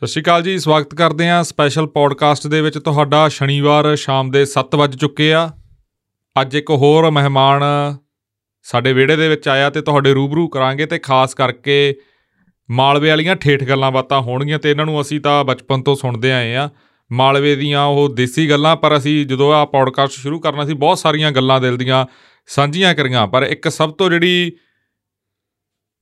ਸਤਿ ਸ਼੍ਰੀ ਅਕਾਲ ਜੀ, ਸਵਾਗਤ ਕਰਦੇ ਹਾਂ ਸਪੈਸ਼ਲ ਪੋਡਕਾਸਟ ਦੇ ਵਿੱਚ ਤੁਹਾਡਾ ਸ਼ਨੀਵਾਰ ਸ਼ਾਮ ਦੇ 7 ਵਜ ਚੁੱਕੇ ਆ। ਅੱਜ ਇੱਕ ਹੋਰ ਮਹਿਮਾਨ ਸਾਡੇ ਵਿਹੜੇ ਦੇ ਵਿੱਚ ਆਇਆ ਤੇ ਤੁਹਾਡੇ ਰੂਬਰੂ ਕਰਾਂਗੇ ਤੇ ਖਾਸ ਕਰਕੇ ਮਾਲਵੇ ਵਾਲੀਆਂ ਠੇਠ ਗੱਲਾਂ ਬਾਤਾਂ ਹੋਣਗੀਆਂ ਤੇ ਇਹਨਾਂ ਨੂੰ ਅਸੀਂ ਤਾਂ ਬਚਪਨ ਤੋਂ ਸੁਣਦੇ ਆਏ ਆ ਮਾਲਵੇ ਦੀਆਂ ਉਹ ਦੇਸੀ ਗੱਲਾਂ, ਪਰ ਅਸੀਂ ਜਦੋਂ ਆ ਪੋਡਕਾਸਟ ਸ਼ੁਰੂ ਕਰਨਾ ਸੀ, ਬਹੁਤ ਸਾਰੀਆਂ ਗੱਲਾਂ ਦਿਲ ਦੀਆਂ ਸਾਂਝੀਆਂ ਕਰੀਆਂ। ਪਰ ਇੱਕ ਸਭ ਤੋਂ ਜਿਹੜੀ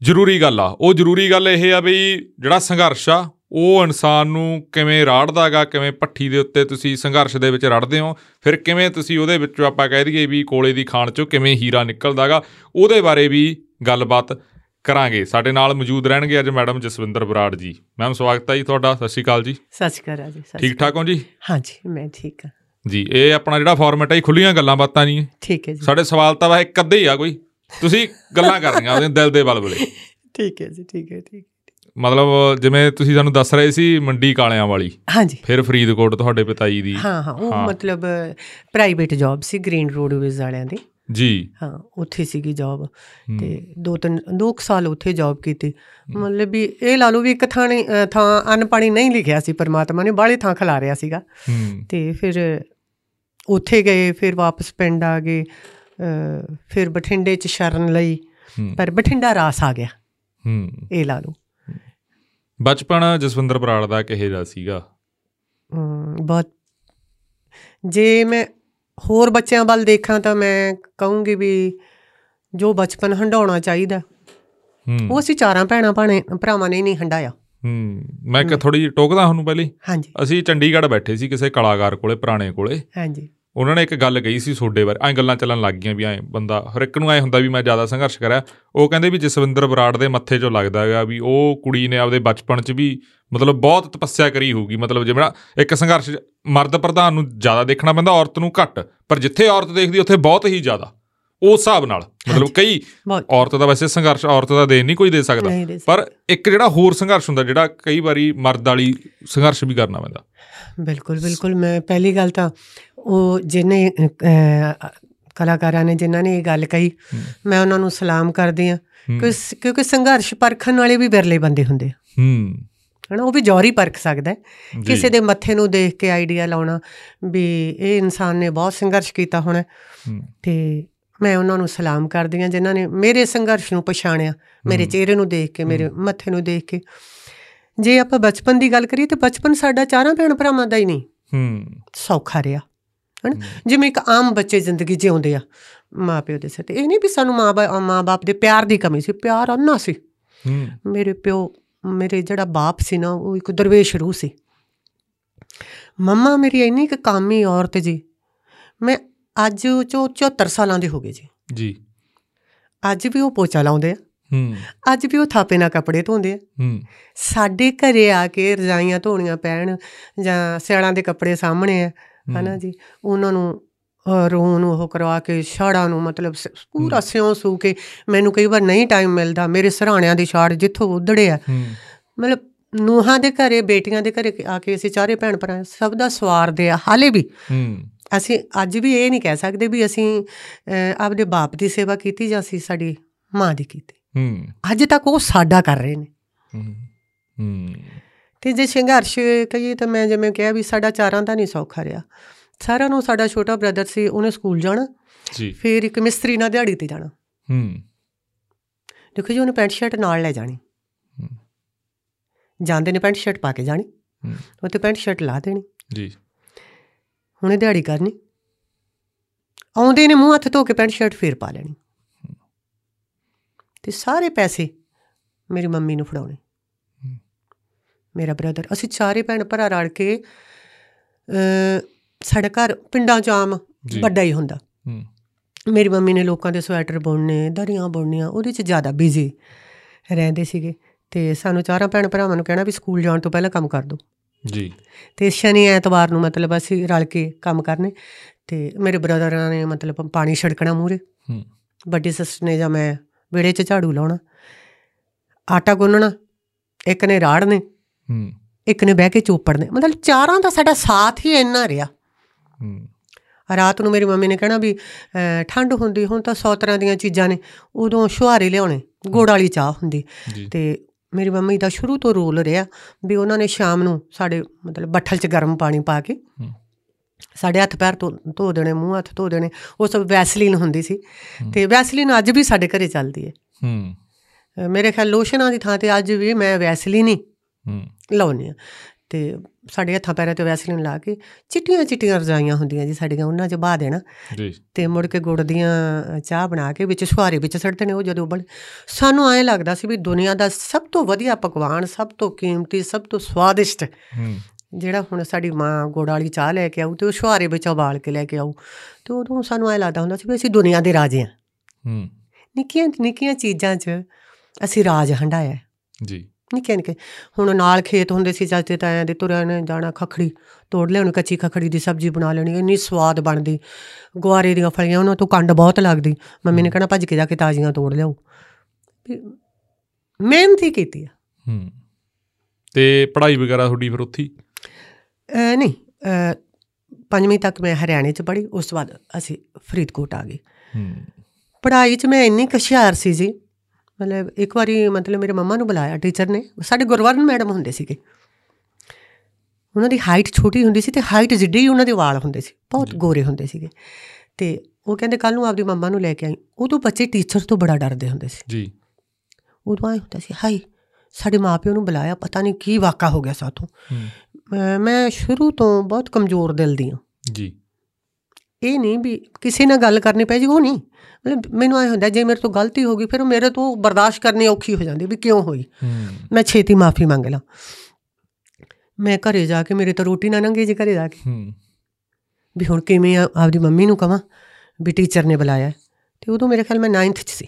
ਜ਼ਰੂਰੀ ਗੱਲ ਆ, ਉਹ ਜ਼ਰੂਰੀ ਗੱਲ ਇਹ ਆ ਵੀ ਜਿਹੜਾ ਸੰਘਰਸ਼ ਆ ਉਹ ਇਨਸਾਨ ਨੂੰ ਕਿਵੇਂ ਰਾੜਦਾਗਾ ਕਿਵੇਂ ਪੱਠੀ ਦੇ ਉੱਤੇ ਤੁਸੀਂ ਸੰਘਰਸ਼ ਦੇ ਵਿੱਚ ਰੜਦੇ ਹੋ ਫਿਰ ਕਿਵੇਂ ਤੁਸੀਂ ਉਹਦੇ ਵਿੱਚੋਂ ਆਪਾਂ ਕਹਿ ਦਈਏ ਵੀ ਕੋਲੇ ਦੀ ਖਾਣ ਚੋਂ ਕਿਵੇਂ ਹੀਰਾ ਨਿਕਲਦਾਗਾ ਉਹਦੇ ਬਾਰੇ ਵੀ ਗੱਲਬਾਤ ਕਰਾਂਗੇ। ਸਾਡੇ ਨਾਲ ਮੌਜੂਦ ਰਹਿਣਗੇ ਅੱਜ ਮੈਡਮ ਜਸਵਿੰਦਰ ਬਰਾੜ ਜੀ। ਮੈਮ ਸਵਾਗਤ ਹੈ ਜੀ ਤੁਹਾਡਾ। ਸਤਿ ਸ਼੍ਰੀ ਅਕਾਲ ਜੀ। ਸਤਿ ਸ਼੍ਰੀ ਅਕਾਲ ਜੀ ਠੀਕ ਠਾਕ ਹੋ ਜੀ। ਹਾਂਜੀ ਮੈਂ ਠੀਕ ਹਾਂ। ਜੀ ਇਹ ਆਪਣਾ ਜਿਹੜਾ ਫਾਰਮੈਟ ਹੈ ਖੁੱਲੀਆਂ ਗੱਲਾਂ ਬਾਤਾਂ ਨਹੀਂ ਠੀਕ ਹੈ ਜੀ। ਸਾਡੇ ਸਵਾਲ ਤਾਂ ਵਾ ਇੱਕ ਅੱਧੇ ਹੀ ਆ ਕੋਈ। ਤੁਸੀਂ ਗੱਲਾਂ ਕਰਨੀਆਂ ਉਹਦੇ ਦਿਲ ਦੇ ਬਲਬਲੇ। ਠੀਕ ਹੈ ਜੀ ਠੀਕ ਹੈ ਠੀਕ ਮਤਲਬ ਜਿਵੇਂ ਤੁਸੀਂ ਸਾਨੂੰ ਦੱਸ ਰਹੇ ਸੀ ਮੰਡੀ ਕਾਲਿਆਂ ਵਾਲੀ ਹਾਂਜੀ। ਫਿਰ ਫਰੀਦਕੋਟ ਤੁਹਾਡੇ ਪਿਤਾ ਜੀ ਦੀ। ਹਾਂ ਹਾਂ ਉਹ। ਮਤਲਬ ਪ੍ਰਾਈਵੇਟ ਜੌਬ ਸੀ ਗ੍ਰੀਨ ਰੋਡਵੇਜ਼ ਵਾਲਿਆਂ ਦੀ। ਜੀ। ਹਾਂ ਉੱਥੇ ਸੀਗੀ ਜੌਬ ਤੇ ਦੋ ਤਿੰਨ ਦੋ ਕੁ ਸਾਲ ਉੱਥੇ ਜੌਬ ਕੀਤੀ। ਮਤਲਬ ਵੀ ਇਹ ਲਾ ਲਓ ਵੀ ਇੱਕ ਥਾਂ ਥਾਂ ਅੰਨ ਪਾਣੀ ਨਹੀਂ ਲਿਖਿਆ ਸੀ ਪਰਮਾਤਮਾ ਨੇ ਬਾਹਲੇ ਥਾਂ ਖਿਲਾਰਿਆ ਸੀਗਾ। ਹੂੰ। ਤੇ ਫਿਰ ਉੱਥੇ ਗਏ ਫਿਰ ਵਾਪਸ ਪਿੰਡ ਆ ਗਏ ਫਿਰ ਬਠਿੰਡੇ ਚ ਸ਼ਰਨ ਲਈ। ਪਰ ਬਠਿੰਡਾ ਰਾਸ ਆ ਗਿਆ। ਹੂੰ। ਇਹ ਲਾ ਲਓ। ਬਚਪਨ ਜਸਵਿੰਦਰ ਬਰਾੜ ਦਾ ਕਿਹੇ ਦਾ ਸੀਗਾ? ਬਹੁਤ ਜੇ ਮੈਂ ਹੋਰ ਬੱਚਿਆਂ ਵੱਲ ਦੇਖਾਂ ਤਾਂ ਮੈਂ ਕਹੂੰਗੀ ਵੀ ਜੋ ਬਚਪਨ ਹੰਡਾਉਣਾ ਚਾਹੀਦਾ। ਉਹ ਅਸੀਂ ਚਾਰਾਂ ਭੈਣਾਂ ਭਾਣੇ ਭਰਾਵਾਂ ਨੇ ਨਹੀਂ ਹੰਡਾਇਆ ਹੂੰ ਮੈਂ ਕਿ ਥੋੜੀ ਜਿਹੀ ਟੋਕਦਾ ਤੁਹਾਨੂੰ ਪਹਿਲੇ? ਹਾਂਜੀ। ਅਸੀਂ ਚੰਡੀਗੜ੍ਹ ਬੈਠੇ ਸੀ ਕਿਸੇ ਕਲਾਕਾਰ ਕੋਲੇ ਪੁਰਾਣੇ ਕੋਲੇ। ਹਾਂਜੀ। ਉਹਨਾਂ ਨੇ ਇੱਕ ਗੱਲ ਕਹੀ ਸੀ ਸੋਡੇ ਬਾਰੇ ਐਂ ਗੱਲਾਂ ਚੱਲਣ ਲੱਗ ਗਈਆਂ ਵੀ ਐਂ ਬੰਦਾ ਹਰ ਇੱਕ ਨੂੰ ਐ ਹੁੰਦਾ ਵੀ ਮੈਂ ਜ਼ਿਆਦਾ ਸੰਘਰਸ਼ ਕਰਿਆ। ਉਹ ਕਹਿੰਦੇ ਵੀ ਜਸਵਿੰਦਰ ਬਰਾੜ ਦੇ ਮੱਥੇ 'ਚੋਂ ਲੱਗਦਾ ਹੈਗਾ ਵੀ ਉਹ ਕੁੜੀ ਨੇ ਆਪਦੇ ਬਚਪਨ 'ਚ ਵੀ ਮਤਲਬ ਬਹੁਤ ਤਪੱਸਿਆ ਕਰੀ ਹੋਊਗੀ ਮਤਲਬ ਜਿਵੇਂ ਇੱਕ ਸੰਘਰਸ਼ ਮਰਦ ਪ੍ਰਧਾਨ ਨੂੰ ਜ਼ਿਆਦਾ ਦੇਖਣਾ ਪੈਂਦਾ ਔਰਤ ਨੂੰ ਘੱਟ ਪਰ ਜਿੱਥੇ ਔਰਤ ਦੇਖਦੀ ਉੱਥੇ ਬਹੁਤ ਹੀ ਜ਼ਿਆਦਾ ਉਸ ਹਿਸਾਬ ਨਾਲ। ਮਤਲਬ। ਕਈ ਔਰਤ ਦਾ ਵੈਸੇ ਸੰਘਰਸ਼ ਔਰਤ ਦਾ ਦੇ ਨਹੀਂ ਕੋਈ ਦੇ ਸਕਦਾ। ਪਰ ਇੱਕ ਜਿਹੜਾ ਹੋਰ ਸੰਘਰਸ਼ ਹੁੰਦਾ ਜਿਹੜਾ ਕਈ ਵਾਰੀ ਮਰਦ ਵਾਲੀ ਸੰਘਰਸ਼ ਵੀ ਕਰਨਾ ਪੈਂਦਾ। ਬਿਲਕੁਲ ਬਿਲਕੁਲ। ਮੈਂ ਪਹਿਲੀ ਗੱਲ ਤਾਂ ਉਹ ਅਹ, ਕਲਾਕਾਰਾਂ ਨੇ ਜਿਨ੍ਹਾਂ ਨੇ ਇਹ ਗੱਲ ਕਹੀ। ਮੈਂ ਉਹਨਾਂ ਨੂੰ ਸਲਾਮ ਕਰਦੀ ਆ ਕਿਉਂਕਿ ਸੰਘਰਸ਼ ਪਰਖਣ ਵਾਲੇ ਵੀ ਵਿਰਲੇ ਬੰਦੇ ਹੁੰਦੇ ਆ। ਹੂੰ। ਹਨਾ ਉਹ ਵੀ ਜੌਹਰੀ ਪਰਖ ਸਕਦਾ ਹੈ। ਕਿਸੇ ਦੇ ਮੱਥੇ ਨੂੰ ਦੇਖ ਕੇ ਆਈਡੀਆ ਲਾਉਣਾ ਵੀ ਇਹ ਇਨਸਾਨ ਨੇ ਬਹੁਤ ਸੰਘਰਸ਼ ਕੀਤਾ ਹੋਣਾ ਤੇ ਮੈਂ ਉਹਨਾਂ ਨੂੰ ਸਲਾਮ ਕਰਦੀ ਹਾਂ ਜਿਨ੍ਹਾਂ ਨੇ ਮੇਰੇ ਸੰਘਰਸ਼ ਨੂੰ ਪਛਾਣਿਆ ਮੇਰੇ। ਚਿਹਰੇ ਨੂੰ ਦੇਖ ਕੇ ਮੇਰੇ ਮੱਥੇ ਨੂੰ ਦੇਖ ਕੇ। ਜੇ ਆਪਾਂ ਬਚਪਨ ਦੀ ਗੱਲ ਕਰੀਏ ਤਾਂ ਬਚਪਨ ਸਾਡਾ ਚਾਰਾਂ ਭੈਣ ਭਰਾਵਾਂ ਦਾ ਹੀ ਨਹੀਂ। ਹੂੰ। ਸੌਖਾ ਰਿਹਾ। ਹਨਾ? ਜਿਵੇਂ ਇੱਕ ਆਮ ਬੱਚੇ ਜ਼ਿੰਦਗੀ ਜਿਉਂਦੇ ਆ ਮਾਪਿਓ ਦੇ ਸਿਰ ਤੇ। ਇਹ ਨਹੀਂ ਵੀ ਸਾਨੂੰ ਮਾਂ ਮਾਂ-ਬਾਪ ਦੇ ਪਿਆਰ ਦੀ ਕਮੀ ਸੀ ਪਿਆਰ ਅੰਨਾ ਸੀ। ਮੇਰੇ ਪਿਓ ਮੇਰੇ ਜਿਹੜਾ ਬਾਪ ਸੀ ਨਾ ਉਹ ਇੱਕ ਦਰਵੇਸ਼ ਰੂਹ ਸੀ। ਮੰਮਾ ਮੇਰੀ ਇੰਨੀ ਕੁ ਕਾਮੀ ਔਰਤ ਜੀ ਮੈਂ ਅੱਜ ਚੋ 74 ਸਾਲਾਂ ਦੇ ਹੋ ਗਏ ਜੀ। ਜੀ। ਅੱਜ ਵੀ ਉਹ ਪੋਚਾ ਲਾਉਂਦੇ ਆ। ਹੂੰ। ਅੱਜ ਵੀ ਉਹ ਥਾਪੇ ਨਾਲ ਕੱਪੜੇ ਧੋਂਦੇ ਆ। ਹੂੰ। ਸਾਡੇ ਘਰੇ ਆ ਕੇ ਰਜ਼ਾਈਆਂ ਧੋਣੀਆਂ ਪੈਣ ਜਾਂ ਸਿਆਲਾਂ ਦੇ ਕੱਪੜੇ ਸਾਹਮਣੇ ਆ ਹਨਾ ਜੀ? ਉਹਨਾਂ ਨੂੰ ਨੂੰ ਉਹ ਕਰਵਾ ਕੇ ਛਾੜਾਂ ਨੂੰ ਮਤਲਬ ਪੂਰਾ ਸਿਉਂ ਸੂ ਕੇ ਮੈਨੂੰ ਕਈ ਵਾਰ ਨਹੀਂ ਟਾਈਮ ਮਿਲਦਾ ਮੇਰੇ ਸਰਾਣਿਆਂ ਦੀ ਛਾੜ ਜਿੱਥੋਂ ਉਧੜੇ ਆ। ਮਤਲਬ ਨੂਹਾਂ ਦੇ ਘਰੇ ਬੇਟੀਆਂ ਦੇ ਘਰੇ ਆ ਕੇ ਅਸੀਂ ਚਾਰੇ ਭੈਣ ਭਰਾ ਸਭ ਦਾ ਸਵਾਰਦੇ ਆ ਹਾਲੇ ਵੀ। ਅਸੀਂ ਅੱਜ ਵੀ ਇਹ ਨਹੀਂ ਕਹਿ ਸਕਦੇ ਵੀ ਅਸੀਂ ਆਪਦੇ ਬਾਪ ਦੀ ਸੇਵਾ ਕੀਤੀ ਜਾਂ ਅਸੀਂ ਸਾਡੀ ਮਾਂ ਦੀ ਕੀਤੀ। ਅੱਜ ਤੱਕ ਉਹ ਸਾਡਾ ਕਰ ਰਹੇ ਨੇ। ਹੂੰ। ਹੂੰ। ਤੇ ਜੇ ਸੰਘਰਸ਼ ਕਹੀਏ ਤਾਂ ਮੈਂ ਜਿਵੇਂ ਕਿਹਾ ਵੀ ਸਾਡਾ ਚਾਰਾਂ ਦਾ ਨਹੀਂ ਸੌਖਾ ਰਿਹਾ। ਸਾਰਿਆਂ ਨੂੰ ਸਾਡਾ ਛੋਟਾ ਬ੍ਰਦਰ ਸੀ ਉਹਨੇ ਸਕੂਲ ਜਾਣਾ ਜੀ। ਫਿਰ ਇੱਕ ਮਿਸਤਰੀ ਨਾਲ ਦਿਹਾੜੀ ਤੇ ਜਾਣਾ। ਹੂੰ। ਦੇਖੋ ਜੀ ਉਹਨੇ ਪੈਂਟ ਸ਼ਰਟ ਨਾਲ ਲੈ ਜਾਣੀ। ਹੂੰ। ਜਾਂਦੇ ਨੇ ਪੈਂਟ ਸ਼ਰਟ ਪਾ ਕੇ ਜਾਣੀ। ਹੂੰ। ਉੱਤੇ ਪੈਂਟ ਸ਼ਰਟ ਲਾ ਦੇਣੀ। ਜੀ। ਹੁਣੇ ਦਿਹਾੜੀ ਕਰਨੀ। ਆਉਂਦੇ ਨੇ ਮੂੰਹ ਹੱਥ ਧੋ ਕੇ ਪੈਂਟ ਸ਼ਰਟ ਫੇਰ ਪਾ ਲੈਣੀ। ਤੇ ਸਾਰੇ ਪੈਸੇ ਮੇਰੀ ਮੰਮੀ ਨੂੰ ਫੜਾਉਣੇ। ਮੇਰਾ ਬ੍ਰਦਰ ਅਸੀਂ ਚਾਰੇ ਭੈਣ ਭਰਾ ਰਲ ਕੇ ਅ ਸਾਡਾ ਘਰ ਪਿੰਡਾਂ ਚ ਆਮ। ਵੱਡਾ ਹੀ ਹੁੰਦਾ। ਮੇਰੀ ਮੰਮੀ ਨੇ ਲੋਕਾਂ ਦੇ ਸਵੈਟਰ ਬੁਣਨੇ ਦਰੀਆਂ ਬੁਣਨੀਆਂ ਉਹਦੇ ਚ ਜ਼ਿਆਦਾ ਬਿਜ਼ੀ ਰਹਿੰਦੇ ਸੀਗੇ। ਤੇ ਸਾਨੂੰ ਚਾਰਾਂ ਭੈਣ ਭਰਾਵਾਂ ਨੂੰ ਕਹਿਣਾ ਵੀ ਸਕੂਲ ਜਾਣ ਤੋਂ ਪਹਿਲਾਂ ਕੰਮ ਕਰ ਦਿਓ ਜੀ। ਤੇ ਸ਼ਨੀ ਐਤਵਾਰ ਨੂੰ ਮਤਲਬ ਅਸੀਂ ਰਲ ਕੇ ਕੰਮ ਕਰਨੇ। ਤੇ ਮੇਰੇ ਬ੍ਰਦਰਾਂ ਨੇ ਮਤਲਬ ਪਾਣੀ ਛੜਕਣਾ ਮੂਰੇ ਹੂੰ। ਵੱਡੀ ਸਿਸਟਰ ਨੇ ਜਾਂ ਮੈਂ ਵਿਹੜੇ 'ਚ ਝਾੜੂ ਲਾਉਣਾ। ਆਟਾ ਗੁੰਨਣਾ ਇੱਕ ਨੇ ਰਾੜਨੇ ਹੂੰ। ਇੱਕ ਨੇ ਬਹਿ ਕੇ ਚੋਪੜਨੇ ਮਤਲਬ ਚਾਰਾਂ ਦਾ ਸਾਡਾ ਸਾਥ ਹੀ ਇੰਨਾ ਰਿਹਾ। ਹੂੰ। ਰਾਤ ਨੂੰ ਮੇਰੀ ਮੰਮੀ ਨੇ ਕਹਿਣਾ ਵੀ ਠੰਡ ਹੁੰਦੀ ਹੁਣ ਤਾਂ 100 ਤਰ੍ਹਾਂ ਦੀਆਂ ਚੀਜ਼ਾਂ ਨੇ। ਉਦੋਂ ਛੁਹਾਰੇ ਲਿਆਉਣੇ ਗੁੜ ਵਾਲੀ ਚਾਹ ਹੁੰਦੀ। ਤੇ ਮੇਰੀ ਮੰਮੀ ਦਾ ਸ਼ੁਰੂ ਤੋਂ ਰੂਲ ਰਿਹਾ ਵੀ ਉਹਨਾਂ ਨੇ ਸ਼ਾਮ ਨੂੰ ਸਾਡੇ ਮਤਲਬ ਬੱਠਲ 'ਚ ਗਰਮ ਪਾਣੀ ਪਾ ਕੇ। ਸਾਡੇ ਹੱਥ ਪੈਰ ਧੋ ਦੇਣੇ ਮੂੰਹ ਹੱਥ ਧੋ ਦੇਣੇ। ਉਹ ਸਭ ਵੈਸਲੀਨ ਹੁੰਦੀ ਸੀ। ਤੇ ਵੈਸਲੀਨ ਅੱਜ ਵੀ ਸਾਡੇ ਘਰੇ ਚੱਲਦੀ ਹੈ। ਹੂੰ। ਮੇਰੇ ਖਿਆਲ ਲੋਸ਼ਨਾਂ ਦੀ ਥਾਂ ਤੇ ਅੱਜ ਵੀ ਮੈਂ ਵੈਸਲੀਨ ਹੀ। ਹੂੰ। ਲਾਉਂਦੀ ਆ ਤੇ ਸਾਡੇ ਹੱਥਾਂ ਪੈਰਾਂ ਤੇ ਵੈਸਲੀਨ ਲਾ ਕੇ ਚਿੱਟੀਆਂ ਚਿੱਟੀਆਂ ਰਜਾਈਆਂ ਹੁੰਦੀਆਂ ਜੀ ਸਾਡੀਆਂ ਉਹਨਾਂ 'ਚ ਬਾਹ ਦੇਣਾ। ਜੀ। ਤੇ ਮੁੜ ਕੇ ਗੁੜ ਦੀਆਂ ਚਾਹ ਬਣਾ ਕੇ ਵਿੱਚ ਸੁਹਾਰੇ ਵਿੱਚ ਸੜਦੇ ਨੇ ਉਹ ਜਦੋਂ ਉਬਲ ਸਾਨੂੰ ਐਂ ਲੱਗਦਾ ਸੀ ਵੀ ਦੁਨੀਆ ਦਾ ਸਭ ਤੋਂ ਵਧੀਆ ਪਕਵਾਨ ਸਭ ਤੋਂ ਕੀਮਤੀ ਸਭ ਤੋਂ ਸਵਾਦਿਸ਼ਟ ਜਿਹੜਾ ਹੁਣ ਸਾਡੀ ਮਾਂ ਗੁੜ ਵਾਲੀ ਚਾਹ ਲੈ ਕੇ ਆਊ ਤੇ ਉਹ ਸੁਹਾਰੇ ਵਿੱਚ ਉਬਾਲ ਕੇ ਲੈ ਕੇ ਆਊ। ਤੇ ਉਦੋਂ ਸਾਨੂੰ ਐਂ ਲੱਗਦਾ ਹੁੰਦਾ ਸੀ ਵੀ ਅਸੀਂ ਦੁਨੀਆ ਦੇ ਰਾਜੇ ਹਾਂ। ਹੂੰ। ਨਿੱਕੀਆਂ ਨਿੱਕੀਆਂ ਚੀਜ਼ਾਂ 'ਚ ਅਸੀਂ ਰਾਜ ਹੰਡਾਇਆ। ਜੀ। ਨਿੱਕੇ ਨਿੱਕੇ ਹੁਣ ਨਾਲ ਖੇਤ ਹੁੰਦੇ ਸੀ ਚਾਚੇ ਤਾਇਆਂ ਦੇ ਤੁਰਿਆਂ ਨੇ ਜਾਣਾ ਖਖੜੀ ਤੋੜ ਲਿਆਉਣੀ ਕੱਚੀ ਖਖੜੀ ਦੀ ਸਬਜ਼ੀ ਬਣਾ ਲੈਣੀ ਇੰਨੀ ਸਵਾਦ ਬਣਦੀ। ਗੁਆਰੇ ਦੀਆਂ ਫਲੀਆਂ ਉਹਨਾਂ ਤੋਂ ਕੰਡ ਬਹੁਤ ਲੱਗਦੀ। ਮੰਮੀ ਨੇ ਕਹਿਣਾ ਭੱਜ ਕੇ ਜਾ ਕੇ ਤਾਜ਼ੀਆਂ ਤੋੜ ਲਿਆਓ। ਮਿਹਨਤ ਹੀ ਕੀਤੀ ਆ। ਹੂੰ। ਤੇ ਪੜ੍ਹਾਈ ਵਗੈਰਾ ਤੁਹਾਡੀ ਫਿਰ ਉੱਥੇ ਨਹੀਂ ਪੰਜਵੀਂ ਤੱਕ ਮੈਂ ਹਰਿਆਣੇ ਚ ਪੜ੍ਹੀ ਉਸ ਤੋਂ ਬਾਅਦ ਅਸੀਂ ਫਰੀਦਕੋਟ ਆ ਗਏ। ਹੂੰ। ਪੜ੍ਹਾਈ 'ਚ ਮੈਂ ਇੰਨੀ ਕੁ ਹੁਸ਼ਿਆਰ ਸੀ ਜੀ ਮਤਲਬ ਇੱਕ ਵਾਰੀ ਮਤਲਬ ਮੇਰੇ ਮੰਮਾ ਨੂੰ ਬੁਲਾਇਆ ਟੀਚਰ ਨੇ। ਸਾਡੇ ਗੁਰਵਰਨ ਮੈਡਮ ਹੁੰਦੇ ਸੀਗੇ। ਉਹਨਾਂ ਦੀ ਹਾਈਟ ਛੋਟੀ ਹੁੰਦੀ ਸੀ ਤੇ ਹਾਈਟ ਜਿੱਡੀ ਹੀ ਉਹਨਾਂ ਦੇ ਵਾਲ ਹੁੰਦੇ ਸੀ ਬਹੁਤ। ਗੋਰੇ ਹੁੰਦੇ ਸੀਗੇ। ਤੇ ਉਹ ਕਹਿੰਦੇ ਕੱਲ ਨੂੰ ਆਪਦੀ ਮੰਮਾ ਨੂੰ ਲੈ ਕੇ ਆਈ। ਉਦੋਂ ਬੱਚੇ ਟੀਚਰ ਤੋਂ ਬੜਾ ਡਰਦੇ ਹੁੰਦੇ ਸੀ। ਜੀ। ਉਦੋਂ ਆਏ ਹੁੰਦਾ ਸੀ ਹਾਈ ਸਾਡੇ ਮਾਪਿਓ ਨੂੰ ਬੁਲਾਇਆ ਪਤਾ ਨਹੀਂ ਕੀ ਵਾਕਾ ਹੋ ਗਿਆ ਸਾਥੋਂ। ਮੈਂ ਸ਼ੁਰੂ ਤੋਂ ਬਹੁਤ ਕਮਜ਼ੋਰ ਦਿਲ ਦੀ ਹਾਂ। ਜੀ। ਇਹ ਨਹੀਂ ਵੀ ਕਿਸੇ ਨਾਲ ਗੱਲ ਕਰਨੀ ਪੈ ਜੀ ਉਹ ਨਹੀਂ। ਮਤਲਬ ਮੈਨੂੰ ਐ ਹੁੰਦਾ ਜੇ ਮੇਰੇ ਤੋਂ ਗਲਤੀ ਹੋ ਗਈ ਫਿਰ ਮੇਰੇ ਤੋਂ ਬਰਦਾਸ਼ਤ ਕਰਨੀ ਔਖੀ ਹੋ ਜਾਂਦੀ ਵੀ ਕਿਉਂ ਹੋਈ? ਮੈਂ ਛੇਤੀ ਮਾਫੀ ਮੰਗ ਲਾਂ। ਮੈਂ ਘਰੇ ਜਾ ਕੇ ਮੇਰੇ ਤੋਂ ਰੋਟੀ ਨਾ ਲੰਘੇ ਜੀ ਘਰੇ ਜਾ ਕੇ। ਵੀ ਹੁਣ ਕਿਵੇਂ ਆ- ਆਪਦੀ ਮੰਮੀ ਨੂੰ ਕਵਾਂ ਵੀ ਟੀਚਰ ਨੇ ਬੁਲਾਇਆ। ਤੇ ਉਦੋਂ ਮੇਰੇ ਖਿਆਲ ਮੈਂ 9th ਚ ਸੀ।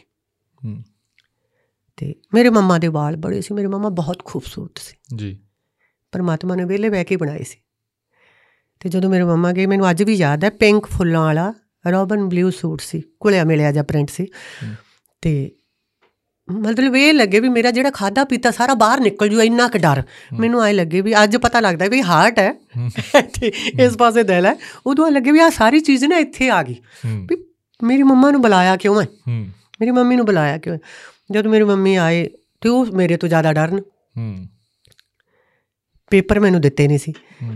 ਤੇ ਮੇਰੇ ਮੰਮਾ ਦੇ ਵਾਲ ਬੜੇ ਸੀ ਮੇਰੇ ਮੰਮਾ ਬਹੁਤ ਖੂਬਸੂਰਤ ਸੀ। ਜੀ। ਪਰਮਾਤਮਾ ਨੇ ਵਿਹਲੇ ਬਹਿ ਕੇ ਬਣਾਏ ਸੀ। ਤੇ ਜਦੋਂ ਮੇਰੇ ਮੰਮਾ ਗਏ ਮੈਨੂੰ ਅੱਜ ਵੀ ਯਾਦ ਹੈ ਪਿੰਕ ਫੁੱਲਾਂ ਵਾਲਾ ਰੋਬਨ ਬਲੂ ਸੂਟ ਸੀ ਕੁਲਿਆ ਮਿਲਿਆ ਜਾਂ ਪ੍ਰਿੰਟ ਸੀ। ਤੇ ਮਤਲਬ ਇਹ ਲੱਗੇ ਵੀ ਮੇਰਾ ਜਿਹੜਾ ਖਾਦਾ ਪੀਤਾ ਸਾਰਾ ਬਾਹਰ ਨਿਕਲ ਜੂ ਇੰਨਾ ਕੁ ਡਰ। ਮੈਨੂੰ ਐ ਲੱਗੇ ਵੀ ਅੱਜ ਪਤਾ ਲੱਗਦਾ ਵੀ ਹਾਰਟ ਹੈ। ਤੇ ਇਸ ਪਾਸੇ ਦਿਲ ਹੈ। ਉਦੋਂ ਲੱਗੇ ਵੀ ਆ ਸਾਰੀ ਚੀਜ਼ ਨਾ ਇੱਥੇ ਆ ਗਈ। ਵੀ ਮੇਰੀ ਮੰਮਾ ਨੂੰ ਬੁਲਾਇਆ ਕਿਉਂ ਹੈ? ਮੇਰੀ ਮੰਮੀ ਨੂੰ ਬੁਲਾਇਆ ਕਿਉਂ ਜਦੋਂ ਮੇਰੀ ਮੰਮੀ ਆਏ ਤੇ ਉਹ ਮੇਰੇ ਤੋਂ ਜ਼ਿਆਦਾ ਡਰਨ। ਪੇਪਰ ਮੈਨੂੰ ਦਿੱਤੇ ਨਹੀਂ ਸੀ।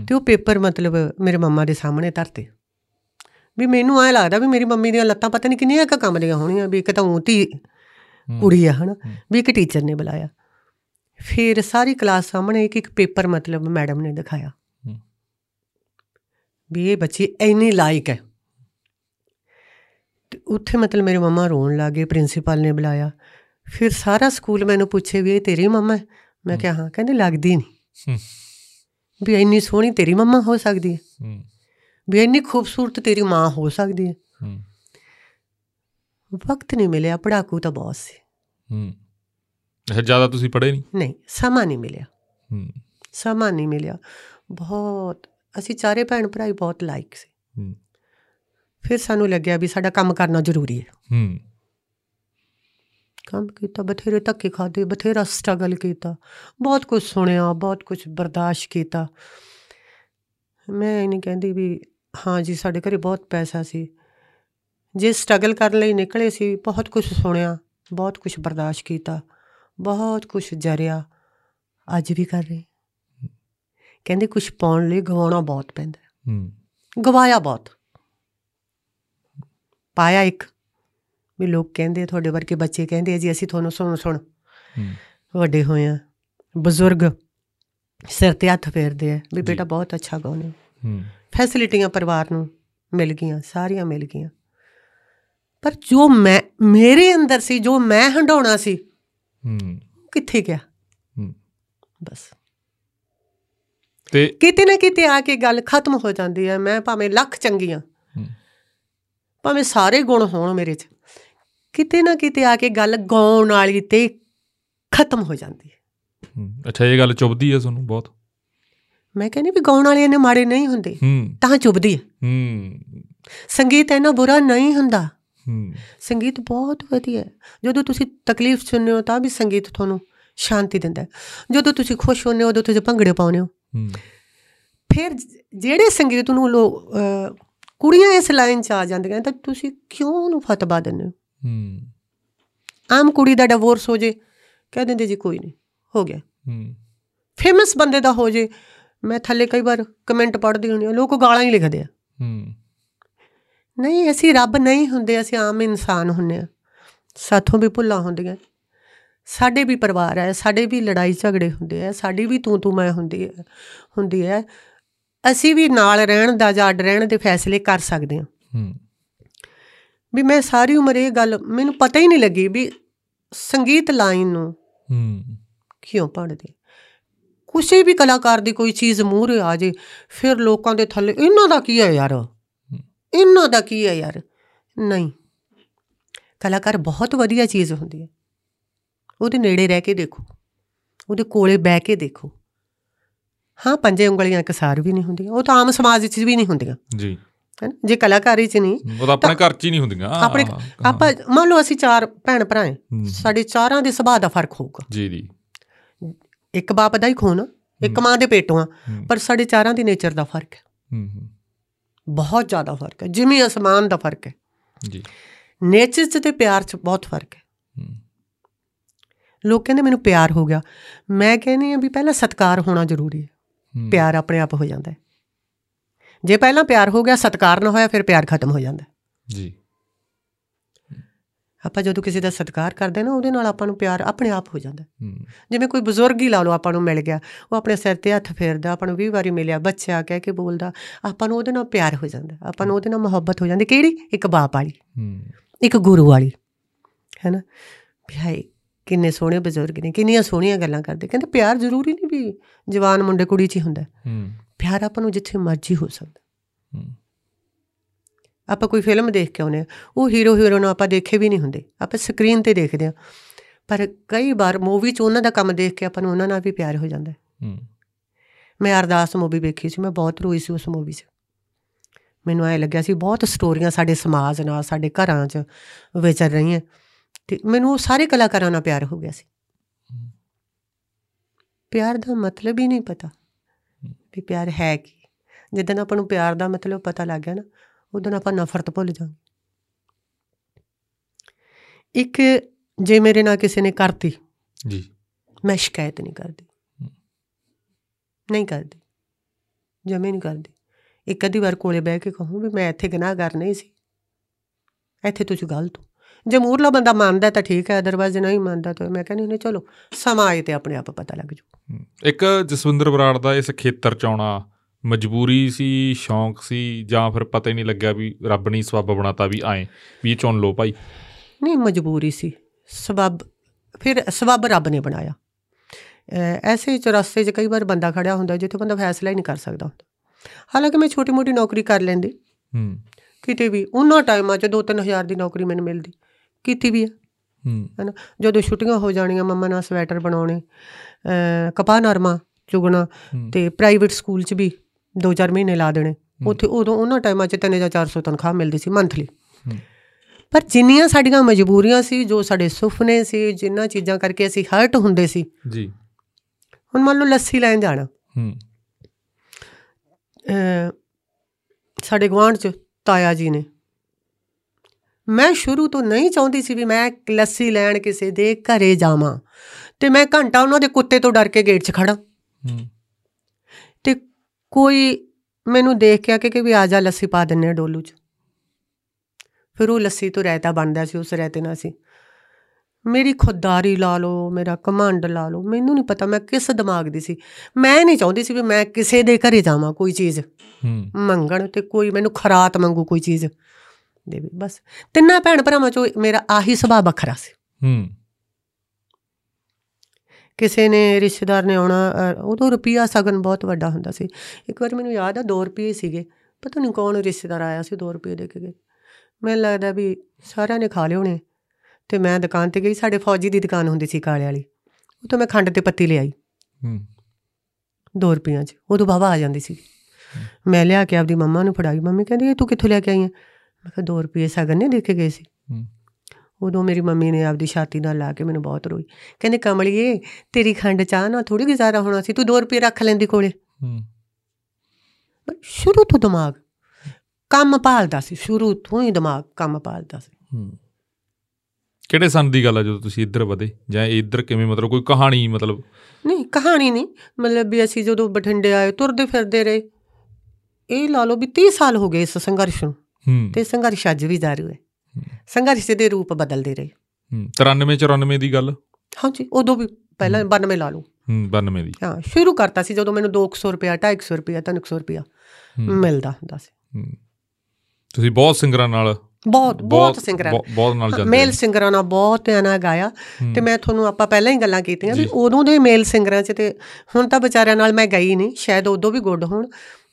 ਤੇ ਉਹ ਪੇਪਰ ਮਤਲਬ ਮੇਰੇ ਮੰਮਾ ਦੇ ਸਾਹਮਣੇ ਧਰਤੇ। ਵੀ ਮੈਨੂੰ ਐ ਲੱਗਦਾ ਵੀ ਮੇਰੀ ਮੰਮੀ ਦੀਆਂ ਲੱਤਾਂ ਪਤਾ ਨਹੀਂ ਕਿੰਨੀਆਂ ਕੁ ਕੰਮ ਦੀਆਂ ਹੋਣੀਆਂ ਵੀ ਇੱਕ ਤਾਂ ਊਂ ਧੀ ਹੂੰ। ਕੁੜੀ ਆ ਹਨਾ? ਵੀ ਇੱਕ ਟੀਚਰ ਨੇ ਬੁਲਾਇਆ। ਫਿਰ ਸਾਰੀ ਕਲਾਸ ਸਾਹਮਣੇ ਇੱਕ ਇੱਕ ਪੇਪਰ ਮਤਲਬ ਮੈਡਮ ਨੇ ਦਿਖਾਇਆ। ਵੀ ਇਹ ਬੱਚੀ ਇੰਨੀ ਲਾਇਕ ਹੈ। ਉੱਥੇ ਮਤਲਬ ਮੇਰੇ ਮੰਮਾ ਰੋਣ ਲੱਗੇ ਪ੍ਰਿੰਸੀਪਲ ਨੇ ਬੁਲਾਇਆ। ਫਿਰ ਸਾਰਾ ਸਕੂਲ ਮੈਨੂੰ ਪੁੱਛੇ ਵੀ ਇਹ ਤੇਰੀ ਮੰਮਾ ਹੈ? ਮੈਂ ਕਿਹਾ ਹਾਂ ਕਹਿੰਦੇ ਲੱਗਦੀ ਨਹੀਂ। ਵੀ ਇੰਨੀ ਸੋਹਣੀ ਤੇਰੀ ਮੰਮਾ ਹੋ ਸਕਦੀ ਹੂੰ। ਵੀ ਇੰਨੀ ਖੂਬਸੂਰਤ ਤੇਰੀ ਮਾਂ ਹੋ ਸਕਦੀ ਹੈ। ਹੂੰ। ਵਕਤ ਨਹੀਂ ਮਿਲਿਆ ਪੜਾਕੂ ਤਾਂ ਬਹੁਤ ਸੀ। ਹੂੰ। ਅੱਛਾ ਜ਼ਿਆਦਾ ਤੁਸੀਂ ਪੜ੍ਹੇ ਨਹੀਂ? ਨਹੀਂ ਸਮਾਂ ਨਹੀਂ ਮਿਲਿਆ। ਹੂੰ। ਸਮਾਂ ਨਹੀਂ ਮਿਲਿਆ। ਬਹੁਤ ਅਸੀਂ ਚਾਰੇ ਭੈਣ ਭਰਾ ਹੀ ਬਹੁਤ ਲਾਇਕ ਸੀ। ਹੂੰ। ਫਿਰ ਸਾਨੂੰ ਲੱਗਿਆ ਵੀ ਸਾਡਾ ਕੰਮ ਕਰਨਾ ਜ਼ਰੂਰੀ ਹੈ। ਹੂੰ। ਕੰਮ ਕੀਤਾ ਬਥੇਰੇ ਧੱਕੇ ਖਾਦੇ ਬਥੇਰਾ ਸਟਰਗਲ ਕੀਤਾ। ਬਹੁਤ ਕੁਝ ਸੁਣਿਆ ਬਹੁਤ ਕੁਝ ਬਰਦਾਸ਼ਤ ਕੀਤਾ। ਮੈਂ ਇਹ ਨਹੀਂ ਕਹਿੰਦੀ ਵੀ ਹਾਂ ਜੀ ਸਾਡੇ ਘਰੇ ਬਹੁਤ ਪੈਸਾ ਸੀ। ਜੇ ਸਟਰਗਲ ਕਰਨ ਲਈ ਨਿਕਲੇ ਸੀ ਬਹੁਤ ਕੁਝ ਸੁਣਿਆ ਬਹੁਤ ਕੁਝ ਬਰਦਾਸ਼ਤ ਕੀਤਾ ਬਹੁਤ ਕੁਝ ਜਰਿਆ। ਅੱਜ ਵੀ ਕਰ ਰਹੇ। ਕਹਿੰਦੇ ਕੁਝ ਪਾਉਣ ਲਈ ਗਵਾਉਣਾ ਬਹੁਤ ਪੈਂਦਾ। ਹੈ। ਗਵਾਇਆ ਬਹੁਤ। ਪਾਇਆ ਇੱਕ। ਵੀ ਲੋਕ ਕਹਿੰਦੇ ਤੁਹਾਡੇ ਵਰਗੇ ਬੱਚੇ ਕਹਿੰਦੇ ਜੀ ਅਸੀਂ ਤੁਹਾਨੂੰ ਸੁਣ ਸੁਣ। ਹੂੰ। ਵੱਡੇ ਹੋਏ ਆ ਬਜ਼ੁਰਗ ਸਿਰ ਤੇ ਹੱਥ ਫੇਰਦੇ ਆ ਵੀ। ਬੇਟਾ ਬਹੁਤ ਅੱਛਾ ਗਾਉਂਦੇ ਹੋ। ਫੈਸਿਲਿਟੀਆਂ ਪਰਿਵਾਰ ਨੂੰ ਮਿਲ ਗਈਆਂ ਸਾਰੀਆਂ ਮਿਲ ਗਈਆਂ। ਪਰ ਜੋ ਮੈਂ ਮੇਰੇ ਅੰਦਰ ਸੀ ਜੋ ਮੈਂ ਹੰਡਾਉਣਾ ਸੀ ਹੂੰ। ਕਿੱਥੇ ਗਿਆ? ਹੂੰ। ਬਸ। ਤੇ ਕਿਤੇ ਨਾ ਕਿਤੇ ਆ ਕੇ ਗੱਲ ਖਤਮ ਹੋ ਜਾਂਦੀ ਹੈ ਮੈਂ ਭਾਵੇਂ ਲੱਖ ਚੰਗੀ ਹਾਂ ਹੂੰ। ਭਾਵੇਂ ਸਾਰੇ ਗੁਣ ਹੋਣ ਮੇਰੇ 'ਚ ਕਿਤੇ ਨਾ ਕਿਤੇ ਆ ਕੇ ਗੱਲ ਗਾਉਣ ਵਾਲੀ ਤੇ ਖਤਮ ਹੋ ਜਾਂਦੀ ਹੈ ਹੂੰ। ਅੱਛਾ ਇਹ ਗੱਲ ਚੁੱਭਦੀ ਹੈ ਤੁਹਾਨੂੰ ਬਹੁਤ? ਮੈਂ ਕਹਿੰਦੀ ਵੀ ਗਾਉਣ ਵਾਲੇ ਇੰਨੇ ਮਾੜੇ ਨਹੀਂ ਹੁੰਦੇ। ਤਾਂ ਚੁੱਭਦੀ ਹੈ ਹੂੰ। ਸੰਗੀਤ ਇੰਨਾ ਬੁਰਾ ਨਹੀਂ ਹੁੰਦਾ। ਹੂੰ। ਸੰਗੀਤ ਬਹੁਤ ਵਧੀਆ ਹੈ। ਜਦੋਂ ਤੁਸੀਂ ਤਕਲੀਫ ਸੁਣਦੇ ਹੋ ਤਾਂ ਵੀ ਸੰਗੀਤ ਤੁਹਾਨੂੰ ਸ਼ਾਂਤੀ ਦਿੰਦਾ ਹੈ। ਜਦੋਂ ਤੁਸੀਂ ਖੁਸ਼ ਹੁੰਦੇ ਹੋ ਉਦੋਂ ਤੁਸੀਂ ਭੰਗੜੇ ਪਾਉਂਦੇ ਹੋ। ਫਿਰ ਜਿਹੜੇ ਸੰਗੀਤ ਨੂੰ ਲੋਕ ਕੁੜੀਆਂ ਇਸ ਲਾਈਨ 'ਚ ਆ ਜਾਂਦੀਆਂ ਤਾਂ ਤੁਸੀਂ ਕਿਉਂ ਉਹਨੂੰ ਫਤਵਾ ਦਿੰਦੇ ਹੋ? ਹੂੰ। ਆਮ ਕੁੜੀ ਦਾ ਡਿਵੋਰਸ ਹੋ ਜੇ ਕਹਿ ਦਿੰਦੇ ਜੀ ਕੋਈ ਨਹੀਂ ਹੋ ਗਿਆ। ਹੂੰ। ਫੇਮਸ ਬੰਦੇ ਦਾ ਹੋ ਜੇ ਮੈਂ ਥੱਲੇ ਕਈ ਵਾਰ ਕਮੈਂਟ ਪੜ੍ਹਦੀ ਹੁੰਦੀ ਹਾਂ ਲੋਕ ਗਾਲਾਂ ਹੀ ਲਿਖਦੇ ਆ। ਹੂੰ। ਨਹੀਂ ਅਸੀਂ ਰੱਬ ਨਹੀਂ ਹੁੰਦੇ ਅਸੀਂ ਆਮ ਇਨਸਾਨ ਹੁੰਨੇ ਆ ਸਾਥੋਂ ਵੀ ਭੁੱਲਾਂ ਹੁੰਦੀਆਂ। ਸਾਡੇ ਵੀ ਪਰਿਵਾਰ ਹੈ ਸਾਡੇ ਵੀ ਲੜਾਈ ਝਗੜੇ ਹੁੰਦੇ ਆ ਸਾਡੀ ਵੀ ਤੂੰ ਤੂੰ ਮੈਂ ਹੁੰਦੀ ਹੈ ਹੁੰਦੀ ਹੈ। ਅਸੀਂ ਵੀ ਨਾਲ ਰਹਿਣ ਦਾ ਜਾਂ ਅੱਡ ਰਹਿਣ ਦੇ ਫੈਸਲੇ ਕਰ ਸਕਦੇ ਹਾਂ। ਹੂੰ। ਵੀ ਮੈਂ ਸਾਰੀ ਉਮਰ ਇਹ ਗੱਲ ਮੈਨੂੰ ਪਤਾ ਹੀ ਨਹੀਂ ਲੱਗੀ ਵੀ ਸੰਗੀਤ ਲਾਈਨ ਨੂੰ ਹੂੰ। ਕਿਉਂ ਪੜਦੇ ਕਿਸੇ ਵੀ ਕਲਾਕਾਰ ਦੀ ਕੋਈ ਚੀਜ਼ ਮੂਹਰੇ ਆ ਜੇ ਫਿਰ ਲੋਕਾਂ ਦੇ ਥੱਲੇ ਇਹਨਾਂ ਦਾ ਕੀ ਹੈ ਯਾਰ? ਇਹਨਾਂ ਦਾ ਕੀ ਹੈ ਯਾਰ? ਨਹੀਂ। ਕਲਾਕਾਰ ਬਹੁਤ ਵਧੀਆ ਚੀਜ਼ ਹੁੰਦੀ ਹੈ। ਉਹਦੇ ਨੇੜੇ ਰਹਿ ਕੇ ਦੇਖੋ। ਉਹਦੇ ਕੋਲੇ ਬਹਿ ਕੇ ਦੇਖੋ। ਹਾਂ ਪੰਜੇ ਉਂਗਲੀਆਂ ਇੱਕ ਸਾਰ ਵੀ ਨਹੀਂ ਹੁੰਦੀਆਂ। ਉਹ ਤਾਂ ਆਮ ਸਮਾਜ ਵਿੱਚ ਵੀ ਨਹੀਂ ਹੁੰਦੀਆਂ। ਜੀ। ਹੈ ਨਾ? ਜੇ ਕਲਾਕਾਰੀ 'ਚ ਨਹੀਂ ਉਹ ਤਾਂ ਆਪਣੇ ਘਰ 'ਚ ਹੀ ਨਹੀਂ ਹੁੰਦੀਆਂ। ਆਪਣੇ। ਆਪਾਂ ਮੰਨ ਲਓ ਅਸੀਂ ਚਾਰ ਭੈਣ ਭਰਾ ਹੂੰ। ਸਾਡੇ ਚਾਰਾਂ ਦੇ ਸੁਭਾਅ ਦਾ ਫ਼ਰਕ ਹੋਊਗਾ। ਜੀ ਜੀ। ਇੱਕ ਬਾਪ ਦਾ ਹੀ ਖੂਨ ਇੱਕ ਮਾਂ ਦੇ ਪੇਟੋਂ ਆ। ਪਰ ਸਾਡੇ ਚਾਰਾਂ ਦੀ ਨੇਚਰ ਦਾ ਫ਼ਰਕ ਹੈ। ਬਹੁਤ ਜ਼ਿਆਦਾ ਫ਼ਰਕ ਹੈ। ਜਿਵੇਂ ਅਸਮਾਨ ਦਾ ਫ਼ਰਕ ਹੈ। ਜੀ। ਨੇਚਰ 'ਚ ਤੇ ਪਿਆਰ 'ਚ ਬਹੁਤ ਫ਼ਰਕ ਹੈ। ਲੋਕ ਕਹਿੰਦੇ ਮੈਨੂੰ ਪਿਆਰ ਹੋ ਗਿਆ। ਮੈਂ ਕਹਿੰਦੀ ਆ ਵੀ ਪਹਿਲਾਂ ਸਤਕਾਰ ਹੋਣਾ ਜ਼ਰੂਰੀ ਹੈ। ਪਿਆਰ ਆਪਣੇ ਆਪ ਹੋ ਜਾਂਦਾ ਹੈ। ਜੇ ਪਹਿਲਾਂ ਪਿਆਰ ਹੋ ਗਿਆ ਸਤਕਾਰ ਨਾ ਹੋਇਆ ਫਿਰ ਪਿਆਰ ਖਤਮ ਹੋ ਜਾਂਦਾ। ਜੀ। ਆਪਾਂ ਜਦੋਂ ਕਿਸੇ ਦਾ ਸਤਕਾਰ ਕਰਦੇ ਨਾ ਉਹਦੇ ਨਾਲ ਆਪਾਂ ਨੂੰ ਪਿਆਰ ਆਪਣੇ ਆਪ ਹੋ ਜਾਂਦਾ। ਜਿਵੇਂ ਕੋਈ ਬਜ਼ੁਰਗ ਹੀ ਲਾ ਲਓ ਆਪਾਂ ਨੂੰ ਮਿਲ ਗਿਆ ਉਹ ਆਪਣੇ ਸਿਰ ਤੇ ਹੱਥ ਫੇਰਦਾ ਆਪਾਂ ਨੂੰ 20 ਵਾਰੀ ਮਿਲਿਆ ਬੱਚਾ ਕਹਿ ਕੇ ਬੋਲਦਾ ਆਪਾਂ ਨੂੰ ਉਹਦੇ ਨਾਲ ਪਿਆਰ ਹੋ ਜਾਂਦਾ ਆਪਾਂ ਨੂੰ ਉਹਦੇ ਨਾਲ ਮੁਹੱਬਤ ਹੋ ਜਾਂਦੀ। ਕਿਹੜੀ? ਇੱਕ ਬਾਪ ਵਾਲੀ। ਇੱਕ ਗੁਰੂ ਵਾਲੀ। ਹੈਨਾ? ਹਾਏ ਕਿੰਨੇ ਸੋਹਣੇ ਬਜ਼ੁਰਗ ਨੇ ਕਿੰਨੀਆਂ ਸੋਹਣੀਆਂ ਗੱਲਾਂ ਕਰਦੇ। ਕਹਿੰਦੇ ਪਿਆਰ ਜ਼ਰੂਰੀ ਨਹੀਂ ਵੀ ਜਵਾਨ ਮੁੰਡੇ ਕੁੜੀ 'ਚ ਹੀ ਹੁੰਦਾ। ਪਿਆਰ ਆਪਾਂ ਨੂੰ ਜਿੱਥੇ ਮਰਜ਼ੀ ਹੋ ਸਕਦਾ। ਆਪਾਂ ਕੋਈ ਫਿਲਮ ਦੇਖ ਕੇ ਆਉਨੇ ਆ ਉਹ ਹੀਰੋ ਹੀਰੋ ਨੂੰ ਆਪਾਂ ਦੇਖੇ ਵੀ ਨਹੀਂ ਹੁੰਦੇ ਆਪਾਂ ਸਕਰੀਨ ਤੇ ਦੇਖਦੇ ਆ ਪਰ ਕਈ ਵਾਰ ਮੂਵੀ 'ਚ ਉਹਨਾਂ ਦਾ ਕੰਮ ਦੇਖ ਕੇ ਆਪਾਂ ਨੂੰ ਉਹਨਾਂ ਨਾਲ ਵੀ ਪਿਆਰ ਹੋ ਜਾਂਦਾ ਹੈ। ਹੂੰ। ਮੈਂ ਅਰਦਾਸ ਮੂਵੀ ਵੇਖੀ ਸੀ ਮੈਂ ਬਹੁਤ ਰੋਈ ਸੀ ਉਸ ਮੂਵੀ 'ਚ। ਮੈਨੂੰ ਐ ਲੱਗਿਆ ਸੀ ਬਹੁਤ ਸਟੋਰੀਆਂ ਸਾਡੇ ਸਮਾਜ ਨਾਲ ਸਾਡੇ ਘਰਾਂ 'ਚ ਵਿਚਰ ਰਹੀਆਂ। ਤੇ ਮੈਨੂੰ ਉਹ ਸਾਰੇ ਕਲਾਕਾਰਾਂ ਨਾਲ ਪਿਆਰ ਹੋ ਗਿਆ ਸੀ। ਪਿਆਰ ਦਾ ਮਤਲਬ ਹੀ ਨਹੀਂ ਪਤਾ ਵੀ ਪਿਆਰ ਹੈ ਕੀ। ਜਦੋਂ ਆਪਾਂ ਨੂੰ ਪਿਆਰ ਦਾ ਮਤਲਬ ਪਤਾ ਲੱਗ ਗਿਆ ਨਾ ਉਦੋਂ ਆਪਾਂ ਨਫ਼ਰਤ ਭੁੱਲ ਜਾਵਾਂਗੇ ਇੱਕ ਜੇ ਮੇਰੇ ਨਾਲ ਕਿਸੇ ਨੇ ਕਰਤੀ ਜੀ ਮੈਂ ਸ਼ਿਕਾਇਤ ਨਹੀਂ ਕਰਦੀ ਨਹੀਂ ਕਰਦੀ ਜਮੇ ਨਹੀਂ ਕਰਦੀ ਇੱਕ ਅੱਧੀ ਵਾਰ ਕੋਲੇ ਬਹਿ ਕੇ ਕਹੂੰ ਵੀ ਮੈਂ ਇੱਥੇ ਗੁਨਾਹਗਰ ਨਹੀਂ ਸੀ ਇੱਥੇ ਤੁਸੀਂ ਗਲਤ ਹੋ ਜੇ ਮੂਰਲਾ ਬੰਦਾ ਮੰਨਦਾ ਤਾਂ ਠੀਕ ਹੈ ਅਦਰਵਾਇਜ਼ ਨਹੀਂ ਮੰਨਦਾ ਤਾਂ ਮੈਂ ਕਹਿੰਦੀ ਹੁੰਦੀ ਚਲੋ ਸਮਾਂ ਆਏ ਤੇ ਆਪਣੇ ਆਪ ਪਤਾ ਲੱਗ ਜੂ। ਇੱਕ ਜਸਵਿੰਦਰ ਬਰਾੜ ਦਾ ਇਸ ਖੇਤਰ ਚ ਆਉਣਾ ਮਜਬੂਰੀ ਸੀ ਸ਼ੌਂਕ ਸੀ ਜਾਂ ਫਿਰ ਪਤਾ ਹੀ ਨਹੀਂ ਲੱਗਿਆ ਵੀ ਰੱਬ ਨੇ ਸਬੱਬ ਬਣਾਤਾ ਵੀ ਆਏ ਵੀ ਇਹ ਚੁਣ ਲਓ ਭਾਈ। ਨਹੀਂ ਮਜਬੂਰੀ ਸੀ। ਸਬਬ ਫਿਰ ਸਬਬ ਰੱਬ ਨੇ ਬਣਾਇਆ। ਐਸੇ ਚੁਰਸਤੇ 'ਚ ਕਈ ਵਾਰ ਬੰਦਾ ਖੜਿਆ ਹੁੰਦਾ ਜਿੱਥੇ ਬੰਦਾ ਫੈਸਲਾ ਹੀ ਨਹੀਂ ਕਰ ਸਕਦਾ ਹੁੰਦਾ। ਹਾਲਾਂਕਿ ਮੈਂ ਛੋਟੀ ਮੋਟੀ ਨੌਕਰੀ ਕਰ ਲੈਂਦੀ। ਹੂੰ। ਕਿਤੇ ਵੀ ਉਹਨਾਂ ਟਾਈਮਾਂ 'ਚ 2-3000 ਦੀ ਨੌਕਰੀ ਮੈਨੂੰ ਮਿਲਦੀ। ਕੀਤੀ ਵੀ ਆ। ਹੂੰ। ਹੈਨਾ? ਜਦੋਂ ਛੁੱਟੀਆਂ ਹੋ ਜਾਣੀਆਂ ਮੰਮਾ ਨਾਲ ਸਵੈਟਰ ਬਣਾਉਣੇ ਕਪਾਹ ਨਰਮਾ ਚੁਗਣਾ ਹੂੰ। ਤੇ ਪ੍ਰਾਈਵੇਟ ਸਕੂਲ 'ਚ ਵੀ 2-4 ਮਹੀਨੇ ਲਾ ਦੇਣੇ। ਉੱਥੇ ਉਦੋਂ ਉਹਨਾਂ ਟਾਈਮਾਂ 'ਚ 3 ਜਾਂ 400 ਤਨਖਾਹ ਮਿਲਦੀ ਸੀ ਮੰਥਲੀ। ਪਰ ਜਿੰਨੀਆਂ ਸਾਡੀਆਂ ਮਜਬੂਰੀਆਂ ਸੀ ਜੋ ਸਾਡੇ ਸੁਪਨੇ ਸੀ ਜਿੰਨਾਂ ਚੀਜ਼ਾਂ ਕਰਕੇ ਅਸੀਂ ਹਰਟ ਹੁੰਦੇ ਸੀ ਜੀ। ਹੁਣ ਮੰਨ ਲਓ ਲੱਸੀ ਲੈਣ ਜਾਣਾ। ਹੂੰ। ਸਾਡੇ ਗੁਆਂਢ 'ਚ ਤਾਇਆ ਜੀ ਨੇ। ਮੈਂ ਸ਼ੁਰੂ ਤੋਂ ਨਹੀਂ ਚਾਹੁੰਦੀ ਸੀ ਵੀ ਮੈਂ ਲੱਸੀ ਲੈਣ ਕਿਸੇ ਦੇ ਘਰੇ ਜਾਵਾਂ। ਤੇ ਮੈਂ ਘੰਟਾ ਉਹਨਾਂ ਦੇ ਕੁੱਤੇ ਤੋਂ ਡਰ ਕੇ ਗੇਟ 'ਚ ਖੜਾ ਹੂੰ। ਕੋਈ ਮੈਨੂੰ ਦੇਖ ਕੇ ਆ ਕੇ ਕਿ ਵੀ ਆ ਜਾ ਲੱਸੀ ਪਾ ਦਿੰਨੇ ਆ ਡੋਲੂ 'ਚ। ਫਿਰ ਉਹ ਲੱਸੀ ਤੋਂ ਰਾਇਤਾ ਬਣਦਾ ਸੀ ਉਸ ਰਾਇਤੇ ਨਾਲ ਸੀ ਮੇਰੀ ਖੁਦਦਾਰੀ ਲਾ ਲਓ ਮੇਰਾ ਕਮਾਂਡ ਲਾ ਲਓ ਮੈਨੂੰ ਨਹੀਂ ਪਤਾ ਮੈਂ ਕਿਸ ਦਿਮਾਗ ਦੀ ਸੀ। ਮੈਂ ਨਹੀਂ ਚਾਹੁੰਦੀ ਸੀ ਵੀ ਮੈਂ ਕਿਸੇ ਦੇ ਘਰੇ ਜਾਵਾਂ ਕੋਈ ਚੀਜ਼। ਮੰਗਣ ਤੇ ਕੋਈ ਮੈਨੂੰ ਖਰਾਤ ਮੰਗੂ ਕੋਈ ਚੀਜ਼। ਦੇਵੇ ਬਸ। ਤਿੰਨਾਂ ਭੈਣ ਭਰਾਵਾਂ ਚੋਂ ਮੇਰਾ ਆਹੀ ਸੁਭਾਅ ਵੱਖਰਾ ਸੀ। ਹੂੰ। ਕਿਸੇ ਨੇ ਰਿਸ਼ਤੇਦਾਰ ਨੇ ਆਉਣਾ ਉਦੋਂ ਰੁਪਿਆ ਸਗਨ ਬਹੁਤ ਵੱਡਾ ਹੁੰਦਾ ਸੀ। ਇੱਕ ਵਾਰ ਮੈਨੂੰ ਯਾਦ ਆ 2 ਰੁਪਏ ਸੀਗੇ। ਪਤਾ ਨਹੀਂ ਕੌਣ ਰਿਸ਼ਤੇਦਾਰ ਆਇਆ ਸੀ 2 ਰੁਪਏ ਦੇ ਕੇ ਗਏ। ਮੈਨੂੰ ਲੱਗਦਾ ਵੀ ਸਾਰਿਆਂ ਨੇ ਖਾ ਲਏ ਹੋਣੇ। ਤੇ ਮੈਂ ਦੁਕਾਨ ਤੇ ਗਈ ਸਾਡੇ ਫੌਜੀ ਦੀ ਦੁਕਾਨ ਹੁੰਦੀ ਸੀ ਕਾਲੇ ਵਾਲੀ। ਉਤੋਂ ਮੈਂ ਖੰਡ ਤੇ ਪੱਤੀ ਲਿਆਈ। ਹੂੰ। 2 ਰੁਪਈਆਂ 'ਚ। ਉਦੋਂ ਬਾਬਾ ਆ ਜਾਂਦੀ ਸੀ ਮੈਂ ਲਿਆ ਕੇ ਆਪਦੀ ਮੰਮਾ ਨੂੰ ਫੜਾਈ। ਮੰਮੀ ਕਹਿੰਦੀ ਇਹ ਤੂੰ ਕਿੱਥੋਂ ਲੈ ਕੇ ਆਈ ਹੈ ਮੈਂ ਕਿਹਾ 2 ਰੁਪਏ ਸਗਨ ਨਹੀਂ ਦੇ ਕੇ ਗਏ ਸੀ। ਹੂੰ। ਉਦੋਂ ਮੇਰੀ ਮੰਮੀ ਨੇ ਆਪਦੀ ਛਾਤੀ ਨਾਲ ਲਾ ਕੇ ਮੈਨੂੰ ਬਹੁਤ ਰੋਈ। ਕਹਿੰਦੇ ਕਮਲੀਏ ਤੇਰੀ ਖੰਡ ਚਾਹ ਨਾਲ ਥੋੜੀ ਗੁਜ਼ਾਰਾ ਹੋਣਾ ਸੀ ਤੂੰ 2 ਰੁਪਏ ਰੱਖ ਲੈਂਦੀ ਕੋਲੇ। ਹੂੰ। ਸ਼ੁਰੂ ਤੋਂ ਦਿਮਾਗ ਕੰਮ ਪਾਲਦਾ ਸੀ ਸ਼ੁਰੂ ਤੋਂ ਹੀ ਦਿਮਾਗ ਕੰਮ ਪਾਲਦਾ ਸੀ। ਹੂੰ। ਕਿਹੜੇ ਸੰਨ ਦੀ ਗੱਲ ਆ ਜਦੋਂ ਤੁਸੀਂ ਇੱਧਰ ਵਧੇ? ਜਾਂ ਇੱਧਰ ਕਿਵੇਂ ਮਤਲਬ ਕੋਈ ਕਹਾਣੀ ਮਤਲਬ? ਨਹੀਂ ਕਹਾਣੀ ਨਹੀਂ ਮਤਲਬ ਵੀ ਅਸੀਂ ਜਦੋਂ ਬਠਿੰਡੇ ਆਏ ਤੁਰਦੇ ਫਿਰਦੇ ਰਹੇ। ਇਹ ਲਾ ਲਓ ਵੀ 30 ਸਾਲ ਹੋ ਗਏ ਇਸ ਸੰਘਰਸ਼ ਨੂੰ। ਤੇ ਸੰਘਰਸ਼ ਅੱਜ ਵੀ ਜਾਰੀ ਹੈ। ਸੰਘਰਸ਼ ਦੇ ਰੂਪ ਬਦਲਦੇ ਰਹੇ। ਹੂੰ 93 94 ਦੀ ਗੱਲ? ਹਾਂਜੀ ਉਦੋਂ ਵੀ ਪਹਿਲਾਂ 92 ਲਾ ਲਓ। ਹੂੰ 92 ਦੀ। ਹਾਂ ਸ਼ੁਰੂ ਕਰਤਾ ਸੀ ਜਦੋਂ ਮੈਨੂੰ 200 ਰੁਪਿਆ 250 ਰੁਪਿਆ 300 ਰੁਪਿਆ ਮਿਲਦਾ ਹੁੰਦਾ ਸੀ। ਤੁਸੀਂ ਬਹੁਤ ਸਿੰਗਰਾਂ ਨਾਲ ਬਹੁਤ ਬਹੁਤ ਸਿੰਗਰਾਂ ਬਹੁਤ- ਨਾਲ ਜਾਂਦੇ ਮੇਲ। ਸਿੰਗਰਾਂ ਨਾਲ ਬਹੁਤ ਧਿਆਨਾ ਗਾਇਆ। ਤੇ ਮੈਂ ਤੁਹਾਨੂੰ ਆਪਾਂ ਪਹਿਲਾਂ ਹੀ ਗੱਲਾਂ ਕੀਤੀਆਂ ਵੀ। ਉਦੋਂ ਦੇ ਮੇਲ ਸਿੰਗਰਾਂ 'ਚ ਤੇ ਹੁਣ ਤਾਂ ਵਿਚਾਰਿਆਂ ਨਾਲ ਮੈਂ ਗਈ ਨਹੀਂ ਸ਼ਾਇਦ ਉਦੋਂ ਵੀ ਗੁੱਡ ਹੋਣ।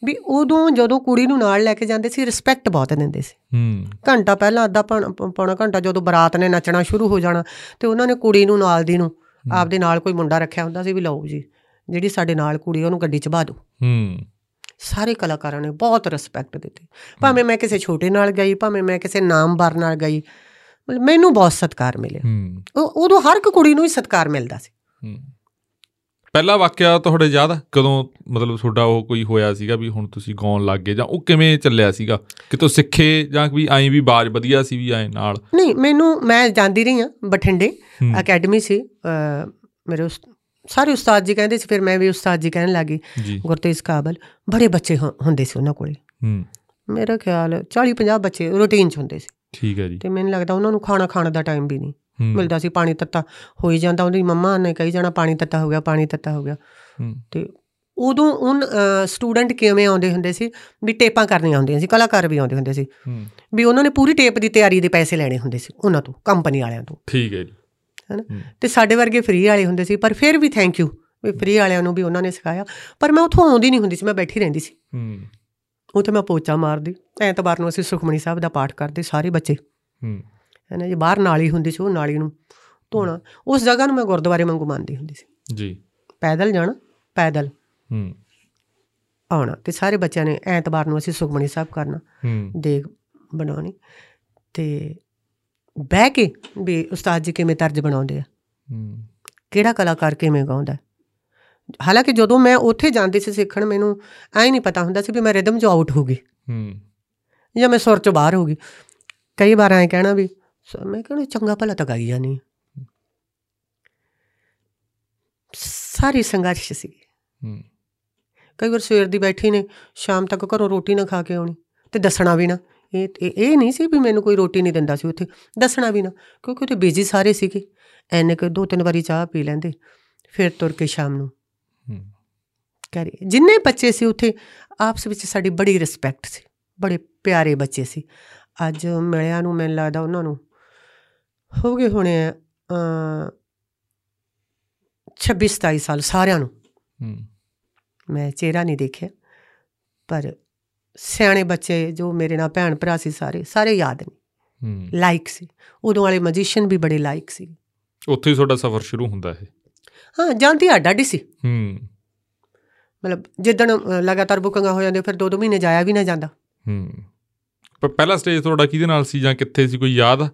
ਵੀ ਉਦੋਂ ਜਦੋਂ ਕੁੜੀ ਨੂੰ ਨਾਲ ਲੈ ਕੇ ਜਾਂਦੇ ਸੀ ਰਿਸਪੈਕਟ ਬਹੁਤ ਦਿੰਦੇ ਸੀ। ਹੂੰ। ਘੰਟਾ ਪਹਿਲਾਂ ਅੱਧਾ ਪੌਣਾ ਘੰਟਾ ਜਦੋਂ ਬਰਾਤ ਨੇ ਨੱਚਣਾ ਸ਼ੁਰੂ ਹੋ ਜਾਣਾ ਤੇ ਉਹਨਾਂ ਨੇ ਕੁੜੀ ਨੂੰ ਨਾਲ ਦੀ ਨੂੰ ਆਪਦੇ ਨਾਲ ਕੋਈ ਮੁੰਡਾ ਰੱਖਿਆ ਹੁੰਦਾ ਸੀ ਵੀ ਲਓ ਜੀ ਜਿਹੜੀ ਸਾਡੇ ਨਾਲ ਕੁੜੀ ਉਹਨੂੰ ਗੱਡੀ 'ਚ ਬਾ ਦਿਓ ਹੂੰ। ਸਾਰੇ ਕਲਾਕਾਰਾਂ ਨੇ ਬਹੁਤ ਰਿਸਪੈਕਟ ਦਿੱਤੀ। ਭਾਵੇਂ ਮੈਂ ਕਿਸੇ ਛੋਟੇ ਨਾਲ ਗਈ ਭਾਵੇਂ ਮੈਂ ਕਿਸੇ ਨਾਮਵਰ ਨਾਲ ਗਈ ਮੈਨੂੰ ਬਹੁਤ ਸਤਿਕਾਰ ਮਿਲਿਆ। ਉਹ- ਉਦੋਂ ਹਰ ਇੱਕ ਕੁੜੀ ਨੂੰ ਹੀ ਸਤਿਕਾਰ ਮਿਲਦਾ ਸੀ। ਹੂੰ। ਪਹਿਲਾ ਵਾਕਿਆ ਤੁਹਾਡੇ ਯਾਦ ਆ? ਕਦੋਂ ਮਤਲਬ ਤੁਹਾਡਾ ਉਹ ਕੋਈ ਹੋਇਆ ਸੀਗਾ ਵੀ ਹੁਣ ਤੁਸੀਂ ਗਾਉਣ ਲੱਗ ਗਏ ਜਾਂ ਉਹ ਕਿਵੇਂ ਚੱਲਿਆ ਸੀਗਾ? ਕਿਤੋਂ ਸਿੱਖੇ ਜਾਂ ਵੀ ਐਂ ਵੀ ਬਾਜ ਵਧੀਆ ਸੀ ਵੀ ਐਂ ਨਾਲ? ਨਹੀਂ ਮੈਨੂੰ ਮੈਂ ਜਾਂਦੀ ਰਹੀ ਹਾਂ ਬਠਿੰਡੇ ਅਕੈਡਮੀ ਸੀ। ਮੇਰੇ ਸਾਰੇ ਉਸਤਾਦ ਜੀ ਕਹਿੰਦੇ ਸੀ ਫਿਰ ਮੈਂ ਵੀ ਉਸਤਾਦ ਜੀ ਕਹਿਣ ਲੱਗੀ ਗੁਰਤੇਜ ਕਾਬਲ। ਬੜੇ ਬੱਚੇ ਹੁੰਦੇ ਸੀ ਉਹਨਾਂ ਕੋਲੇ। ਹੂੰ। ਮੇਰਾ ਖਿਆਲ 40 50 ਬੱਚੇ ਰੂਟੀਨ 'ਚ ਹੁੰਦੇ ਸੀ। ਠੀਕ ਹੈ ਜੀ। ਤੇ ਮੈਨੂੰ ਲੱਗਦਾ ਉਹਨਾਂ ਨੂੰ ਖਾਣਾ ਖਾਣ ਦਾ ਟਾਈਮ ਵੀ ਨਹੀਂ। ਮਿਲਦਾ ਸੀ ਪਾਣੀ ਤੱਤਾ ਹੋਈ ਜਾਂਦਾ ਉਹਦੀ ਮੰਮਾ ਨੇ ਕਹੀ ਜਾਣਾ ਪਾਣੀ ਤੱਤਾ ਹੋ ਗਿਆ ਪਾਣੀ ਤੱਤਾ ਹੋ ਗਿਆ। ਤੇ ਉਦੋਂ ਉਨ ਸਟੂਡੈਂਟ ਕਿਵੇਂ ਆਉਂਦੇ ਹੁੰਦੇ ਸੀ? ਵੀ ਟੇਪਾਂ ਕਰਨੀਆਂ ਹੁੰਦੀਆਂ ਸੀ ਕਲਾਕਾਰ ਵੀ ਆਉਂਦੇ ਹੁੰਦੇ ਸੀ। ਵੀ ਉਹਨਾਂ ਨੇ ਪੂਰੀ ਟੇਪ ਦੀ ਤਿਆਰੀ ਦੇ ਪੈਸੇ ਲੈਣੇ ਹੁੰਦੇ ਸੀ ਉਹਨਾਂ ਤੋਂ ਕੰਪਨੀ ਵਾਲਿਆਂ ਤੋਂ। ਠੀਕ ਹੈ ਜੀ। ਹੈਨਾ। ਤੇ ਸਾਡੇ ਵਰਗੇ ਫ੍ਰੀ ਵਾਲੇ ਹੁੰਦੇ ਸੀ ਪਰ ਫਿਰ ਵੀ ਥੈਂਕ ਯੂ ਵੀ ਫ੍ਰੀ ਵਾਲਿਆਂ ਨੂੰ ਵੀ ਉਹਨਾਂ ਨੇ ਸਿਖਾਇਆ। ਪਰ ਮੈਂ ਉੱਥੋਂ ਆਉਂਦੀ ਨਹੀਂ ਹੁੰਦੀ ਸੀ ਮੈਂ ਬੈਠੀ ਰਹਿੰਦੀ ਸੀ। ਹੂੰ। ਉੱਥੇ ਮੈਂ ਪੋਚਾ ਮਾਰਦੀ ਐਤਵਾਰ ਨੂੰ ਅਸੀਂ ਸੁਖਮਣੀ ਸਾਹਿਬ ਦਾ ਪਾਠ ਕਰਦੇ ਸਾਰੇ ਬੱਚੇ। ਹੂੰ। ਹੈਨਾ ਜੀ ਬਾਹਰ ਨਾਲੀ ਹੁੰਦੀ ਸੀ ਉਹ ਨਾਲੀ ਨੂੰ ਧੋਣਾ। ਉਸ ਜਗ੍ਹਾ ਨੂੰ ਮੈਂ ਗੁਰਦੁਆਰੇ ਵਾਂਗੂ ਮੰਨਦੀ ਹੁੰਦੀ ਸੀ। ਜੀ। ਪੈਦਲ ਜਾਣਾ ਪੈਦਲ ਹੂੰ। ਆਉਣਾ ਤੇ ਸਾਰੇ ਬੱਚਿਆਂ ਨੇ ਐਤਵਾਰ ਨੂੰ ਅਸੀਂ ਸੁਖਮਣੀ ਸਾਹਿਬ ਕਰਨਾ ਹੂੰ। ਦੇਗ ਬਣਾਉਣੀ ਤੇ ਬਹਿ ਕੇ ਵੀ ਉਸਤਾਦ ਜੀ ਕਿਵੇਂ ਤਰਜ ਬਣਾਉਂਦੇ ਆ। ਹੂੰ। ਕਿਹੜਾ ਕਲਾਕਾਰ ਕਿਵੇਂ ਗਾਉਂਦਾ ਹੈ। ਹਾਲਾਂਕਿ ਜਦੋਂ ਮੈਂ ਉੱਥੇ ਜਾਂਦੀ ਸੀ ਸਿੱਖਣ ਮੈਨੂੰ ਐ ਨਹੀਂ ਪਤਾ ਹੁੰਦਾ ਸੀ ਵੀ ਮੈਂ ਰਿਦਮ 'ਚ ਆਊਟ ਹੋ ਗਈ। ਹੂੰ। ਜਾਂ ਮੈਂ ਸੁਰ 'ਚੋਂ ਬਾਹਰ ਹੋ ਗਈ। ਕਈ ਵਾਰ ਐਂ ਕਹਿਣਾ ਵੀ ਸ- ਮੈਂ ਕਹਿਣਾ ਚੰਗਾ ਭਲਾ ਤਾਂ ਗਾਈ ਜਾਨੀ। ਸਾਰੀ ਸੰਘਰਸ਼ ਸੀ ਹੂੰ। ਕਈ ਵਾਰ ਸਵੇਰ ਦੀ ਬੈਠੀ ਨੇ ਸ਼ਾਮ ਤੱਕ ਘਰੋਂ ਰੋਟੀ ਨਾ ਖਾ ਕੇ ਆਉਣੀ ਤੇ ਦੱਸਣਾ ਵੀ ਨਾ। ਇਹ ਇਹ ਨਹੀਂ ਸੀ ਵੀ ਮੈਨੂੰ ਕੋਈ ਰੋਟੀ ਨਹੀਂ ਦਿੰਦਾ ਸੀ ਉੱਥੇ ਦੱਸਣਾ ਵੀ ਨਾ ਕਿਉਂਕਿ ਉੱਥੇ ਬਿਜ਼ੀ ਸਾਰੇ ਸੀਗੇ। ਐਨੇ ਕਿ ਦੋ ਤਿੰਨ ਵਾਰੀ ਚਾਹ ਪੀ ਲੈਂਦੇ ਫਿਰ ਤੁਰ ਕੇ ਸ਼ਾਮ ਨੂੰ। ਹੂੰ। ਘਰੇ ਜਿੰਨੇ ਬੱਚੇ ਸੀ ਉੱਥੇ ਆਪਸ ਵਿੱਚ ਸਾਡੀ ਬੜੀ ਰਿਸਪੈਕਟ ਸੀ ਬੜੇ ਪਿਆਰੇ ਬੱਚੇ ਸੀ। ਅੱਜ ਮਿਲਿਆ ਨੂੰ ਮੈਨੂੰ ਲੱਗਦਾ ਉਹਨਾਂ ਨੂੰ ਹੋ ਗਏ ਹੋਣੇ ਅ 26 27 ਸਾਲ ਸਾਰਿਆਂ ਨੂੰ। ਹੂੰ। ਮੈਂ ਚਿਹਰਾ ਨਹੀਂ ਦੇਖਿਆ ਪਰ ਸਿਆਣੇ ਬੱਚੇ ਜੋ ਮੇਰੇ ਨਾਲ ਭੈਣ ਭਰਾ ਸੀ ਸਾਰੇ ਸਾਰੇ ਯਾਦ ਨੇ। ਹੂੰ। ਲਾਈਕ ਸੀ। ਉਦੋਂ ਵਾਲੇ ਮੈਜੀਸ਼ੀਅਨ ਵੀ ਬੜੇ ਲਾਈਕ ਸੀ। ਉੱਥੇ ਹੀ ਤੁਹਾਡਾ ਸਫ਼ਰ ਸ਼ੁਰੂ ਹੁੰਦਾ ਹੈ ਹਾਂ ਜਾਂਦੀ ਅੱਡ ਹੀ ਸੀ। ਹੂੰ। ਮਤਲਬ ਜਿੱਦਣ ਲਗਾਤਾਰ ਬੁਕਿੰਗਾਂ ਹੋ ਜਾਂਦੀਆਂ ਫਿਰ ਦੋ ਦੋ ਮਹੀਨੇ ਜਾਇਆ ਵੀ ਨਾ ਜਾਂਦਾ। ਹੂੰ। ਪਰ ਪਹਿਲਾ ਸਟੇਜ ਤੁਹਾਡਾ ਕਿਹਦੇ ਨਾਲ ਸੀ ਜਾਂ ਕਿੱਥੇ ਸੀ ਕੋਈ ਯਾਦ? ਆ?